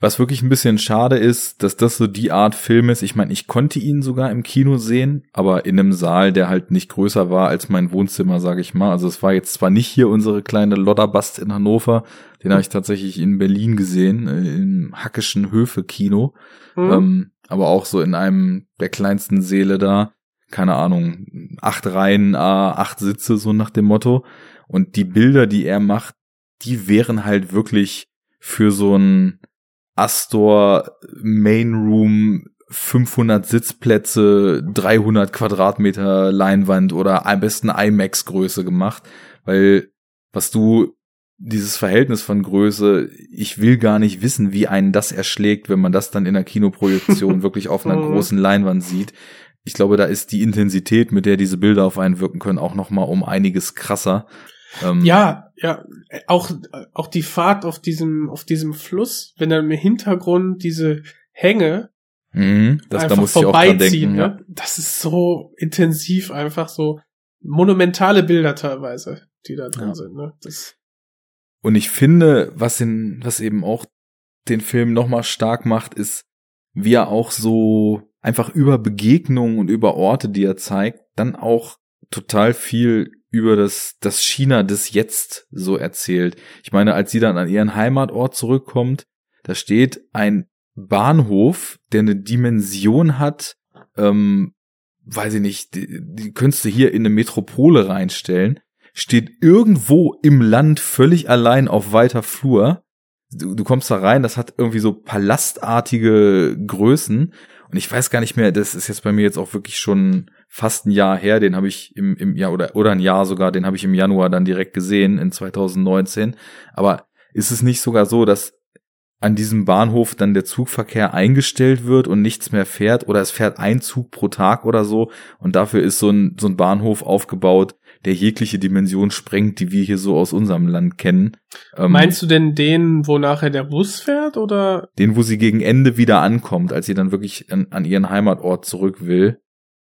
Was wirklich ein bisschen schade ist, dass das so die Art Film ist. Ich meine, ich konnte ihn sogar im Kino sehen, aber in einem Saal, der halt nicht größer war als mein Wohnzimmer, sage ich mal. Also es war jetzt zwar nicht hier unsere kleine Lodderbast in Hannover, den habe ich tatsächlich in Berlin gesehen, äh, im Hackischen Höfe Kino, hm, ähm, aber auch so in einem der kleinsten Säle da. Keine Ahnung, acht Reihen, äh, acht Sitze, so nach dem Motto. Und die Bilder, die er macht, die wären halt wirklich für so ein Astor Main Room 500 Sitzplätze, 300 Quadratmeter Leinwand oder am besten IMAX Größe gemacht, weil was du dieses Verhältnis von Größe, ich will gar nicht wissen, wie einen das erschlägt, wenn man das dann in der Kinoprojektion wirklich auf einer Mhm. großen Leinwand sieht. Ich glaube, da ist die Intensität, mit der diese Bilder auf einen wirken können, auch noch mal um einiges krasser. Ähm, Ja, ja, auch, auch die Fahrt auf diesem, auf diesem Fluss, wenn dann im Hintergrund diese Hänge mhm, das, da einfach muss ich auch vorbeiziehen, denken. Ja. ne? Das ist so intensiv, einfach so monumentale Bilder teilweise, die da drin Ja. sind, ne? Das, Und ich finde, was in, was eben auch den Film nochmal stark macht, ist, wie er auch so einfach über Begegnungen und über Orte, die er zeigt, dann auch total viel über das, das China des Jetzt so erzählt. Ich meine, als sie dann an ihren Heimatort zurückkommt, da steht ein Bahnhof, der eine Dimension hat, ähm, weiß ich nicht, die, die könntest du hier in eine Metropole reinstellen steht irgendwo im Land völlig allein auf weiter Flur. Du, du kommst da rein, das hat irgendwie so palastartige Größen. Und ich weiß gar nicht mehr, das ist jetzt bei mir jetzt auch wirklich schon fast ein Jahr her, den habe ich im, im Jahr oder, oder ein Jahr sogar, den habe ich im Januar dann direkt gesehen in 2019. Aber ist es nicht sogar so, dass an diesem Bahnhof dann der Zugverkehr eingestellt wird und nichts mehr fährt oder es fährt ein Zug pro Tag oder so und dafür ist so ein, so ein Bahnhof aufgebaut, der jegliche Dimension sprengt, die wir hier so aus unserem Land kennen. Ähm, Meinst du denn den, wo nachher der Bus fährt oder? den, wo sie gegen Ende wieder ankommt, als sie dann wirklich an, an ihren Heimatort zurück will?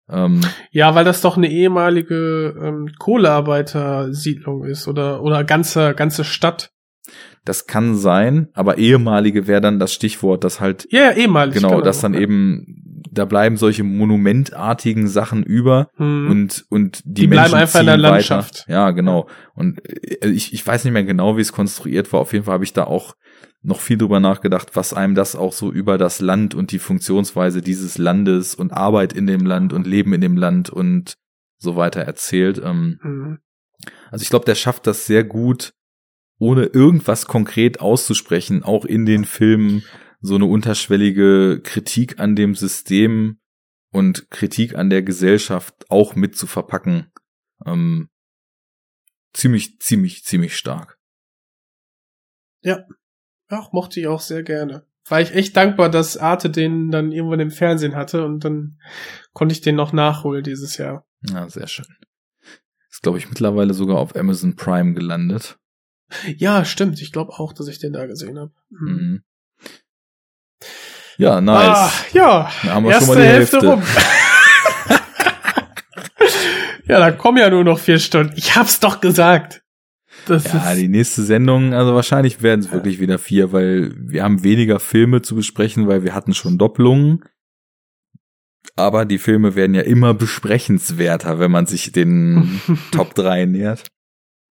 Ähm, Ja, weil das doch eine ehemalige ähm, Kohlearbeitersiedlung ist oder oder ganze ganze Stadt. das kann sein, aber ehemalige wäre dann das Stichwort, das halt Ja, ja ehemalig. genau, dass dann eben da bleiben solche monumentartigen Sachen über Hm. und und die, Die bleiben Menschen einfach in der ziehen weiter. Landschaft. Ja, genau. Und äh, ich, ich weiß nicht mehr genau, wie es konstruiert war. Auf jeden Fall habe ich da auch noch viel drüber nachgedacht, was einem das auch so über das Land und die Funktionsweise dieses Landes und Arbeit in dem Land und Leben in dem Land und so weiter erzählt. Ähm, Hm. also ich glaube, der schafft das sehr gut, ohne irgendwas konkret auszusprechen, auch in den Filmen so eine unterschwellige Kritik an dem System und Kritik an der Gesellschaft auch mit zu verpacken. Ähm, ziemlich, ziemlich, ziemlich stark. Ach, mochte ich auch sehr gerne. War ich echt dankbar, dass Arte den dann irgendwann im Fernsehen hatte und dann konnte ich den noch nachholen dieses Jahr. Ja, sehr schön. Ist, glaube ich, mittlerweile sogar auf Amazon Prime gelandet. Ja, stimmt. Ich glaube auch, dass ich den da gesehen habe. Hm. Mhm. Ja, nice. Ah, ja, Da haben wir erste schon mal die Hälfte, Hälfte. rum. ja, da kommen ja nur noch vier Stunden. Ich hab's doch gesagt. Das Ja, die nächste Sendung, also wahrscheinlich werden es wirklich wieder vier, weil wir haben weniger Filme zu besprechen, weil wir hatten schon Doppelungen. Aber die Filme werden ja immer besprechenswerter, wenn man sich den Top 3 nähert.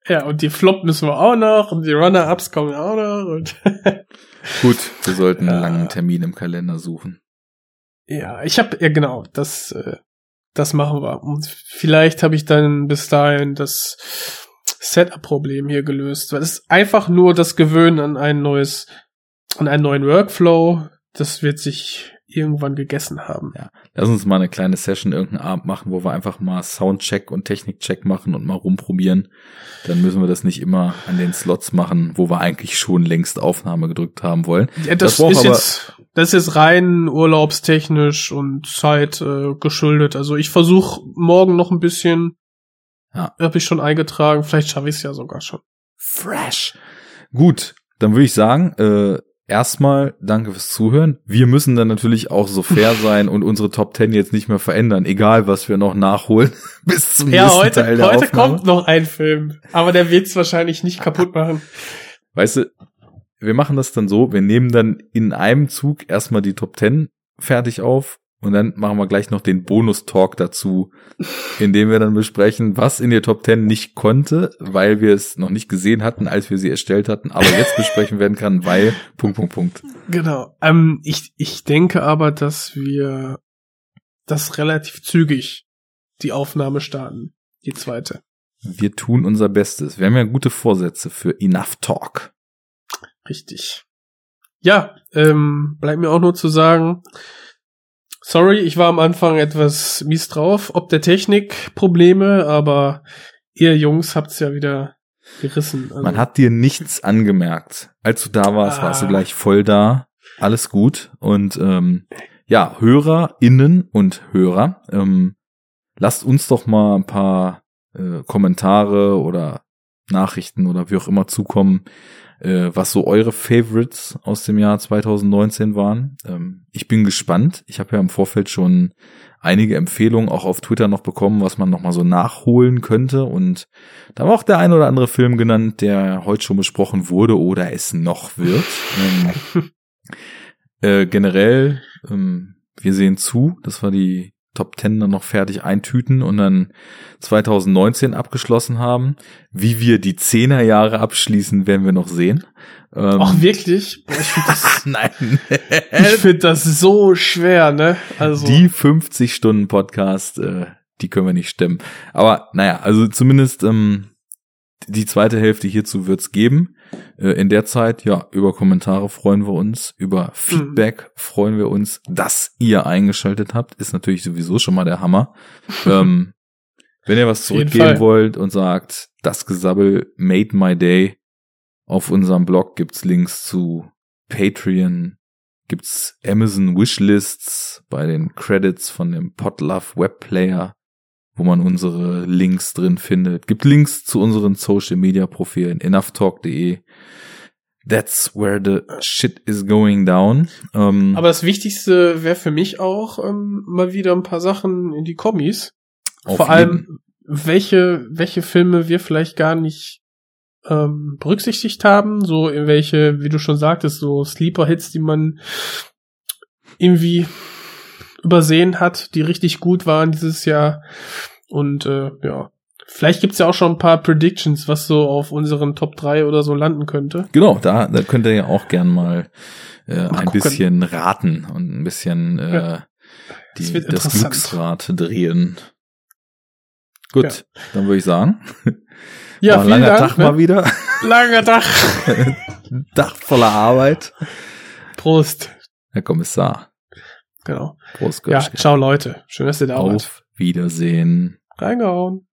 ja, und die Flop müssen wir auch noch und die Runner-Ups kommen auch noch und Gut, wir sollten Ja. einen langen Termin im Kalender suchen. ja, ich habe ja genau, das äh, das machen wir und vielleicht habe ich dann bis dahin das Setup-Problem hier gelöst. Weil es ist einfach nur das Gewöhnen an ein neues, an einen neuen Workflow. Das wird sich irgendwann gegessen haben. Ja. Lass uns mal eine kleine Session irgendeinen Abend machen, wo wir einfach mal Soundcheck und Technikcheck machen und mal rumprobieren. Dann müssen wir das nicht immer an den Slots machen, wo wir eigentlich schon längst Aufnahme gedrückt haben wollen. Ja, das, braucht ist jetzt, das ist rein urlaubstechnisch und Zeit äh, geschuldet. Also ich versuche morgen noch ein bisschen. Ja. Habe ich schon eingetragen. Vielleicht schaffe ich es ja sogar schon. Fresh. Gut, dann würde ich sagen, äh, erstmal danke fürs Zuhören. Wir müssen dann natürlich auch so fair sein und unsere Top 10 jetzt nicht mehr verändern, egal was wir noch nachholen bis zum Ja, nächsten heute, Teil der heute Aufnahme. kommt noch ein Film, aber der wird's wahrscheinlich nicht kaputt machen. Weißt du, wir machen das dann so, wir nehmen dann in einem Zug erstmal die Top 10 fertig auf und dann machen wir gleich noch den Bonus-Talk dazu, in dem wir dann besprechen, was in der Top 10 nicht konnte, weil wir es noch nicht gesehen hatten, als wir sie erstellt hatten, aber jetzt besprechen werden kann, weil, Punkt, Punkt, Punkt. Genau. Ähm, ich, ich denke aber, dass wir das relativ zügig die Aufnahme starten. Die zweite. Wir tun unser Bestes. Wir haben ja gute Vorsätze für Enough Talk. Richtig. Ja, ähm, bleibt mir auch nur zu sagen, sorry, ich war am Anfang etwas mies drauf, ob der Technik Probleme, aber ihr Jungs habt's ja wieder gerissen. Also, Man hat dir nichts angemerkt. Als du da warst, warst du Ah. gleich voll da. Alles gut. Und ähm, ja, HörerInnen und Hörer, ähm, lasst uns doch mal ein paar äh, Kommentare oder Nachrichten oder wie auch immer zukommen, äh, was so eure Favorites aus dem Jahr 2019 waren. Ähm, ich bin gespannt. Ich habe ja im Vorfeld schon einige Empfehlungen auch auf Twitter noch bekommen, was man noch mal so nachholen könnte. Und da war auch der ein oder andere Film genannt, der heute schon besprochen wurde oder es noch wird. ähm, äh, generell, ähm, wir sehen zu, dass wir die Top Ten dann noch fertig eintüten und dann 2019 abgeschlossen haben. Wie wir die Zehnerjahre abschließen, werden wir noch sehen. Ähm, Ach, wirklich? Ich finde das, nein. ich find das so schwer, ne? Also, Die 50 Stunden Podcast, äh, die können wir nicht stemmen. Aber naja, also zumindest ähm, die zweite Hälfte hierzu wird's geben. Äh, in der Zeit, ja, über Kommentare freuen wir uns, über Feedback freuen wir uns, dass ihr eingeschaltet habt, ist natürlich sowieso schon mal der Hammer. ähm, wenn ihr was zurückgeben wollt und sagt, das Gesabbel made my day, auf unserem Blog gibt's Links zu Patreon, gibt's Amazon Wishlists bei den Credits von dem Podlove Webplayer, wo man unsere Links drin findet. Gibt Links zu unseren Social Media Profilen enoughtalk.de. That's where the shit is going down. Ähm, aber das Wichtigste wäre für mich auch ähm, mal wieder ein paar Sachen in die Kommis. Vor allem, welche, welche Filme wir vielleicht gar nicht ähm, berücksichtigt haben, so in welche, wie du schon sagtest, so Sleeper-Hits, die man irgendwie übersehen hat, die richtig gut waren dieses Jahr. Und äh, ja, vielleicht gibt's ja auch schon ein paar Predictions, was so auf unseren Top 3 oder so landen könnte. Genau, da, da könnt ihr ja auch gern mal äh, ein gucken. bisschen raten und ein bisschen äh, Ja. die, Das wird das. Glücksrad drehen. Gut, Ja. dann würde ich sagen, Ja, langer Dank. Tag ne? mal wieder. Langer Tag. Tag voller Arbeit. Prost. Herr Kommissar. Genau. Prost, Ja, ciao Leute. Schön, dass ihr da wart. Auf Wiedersehen. Reingehauen.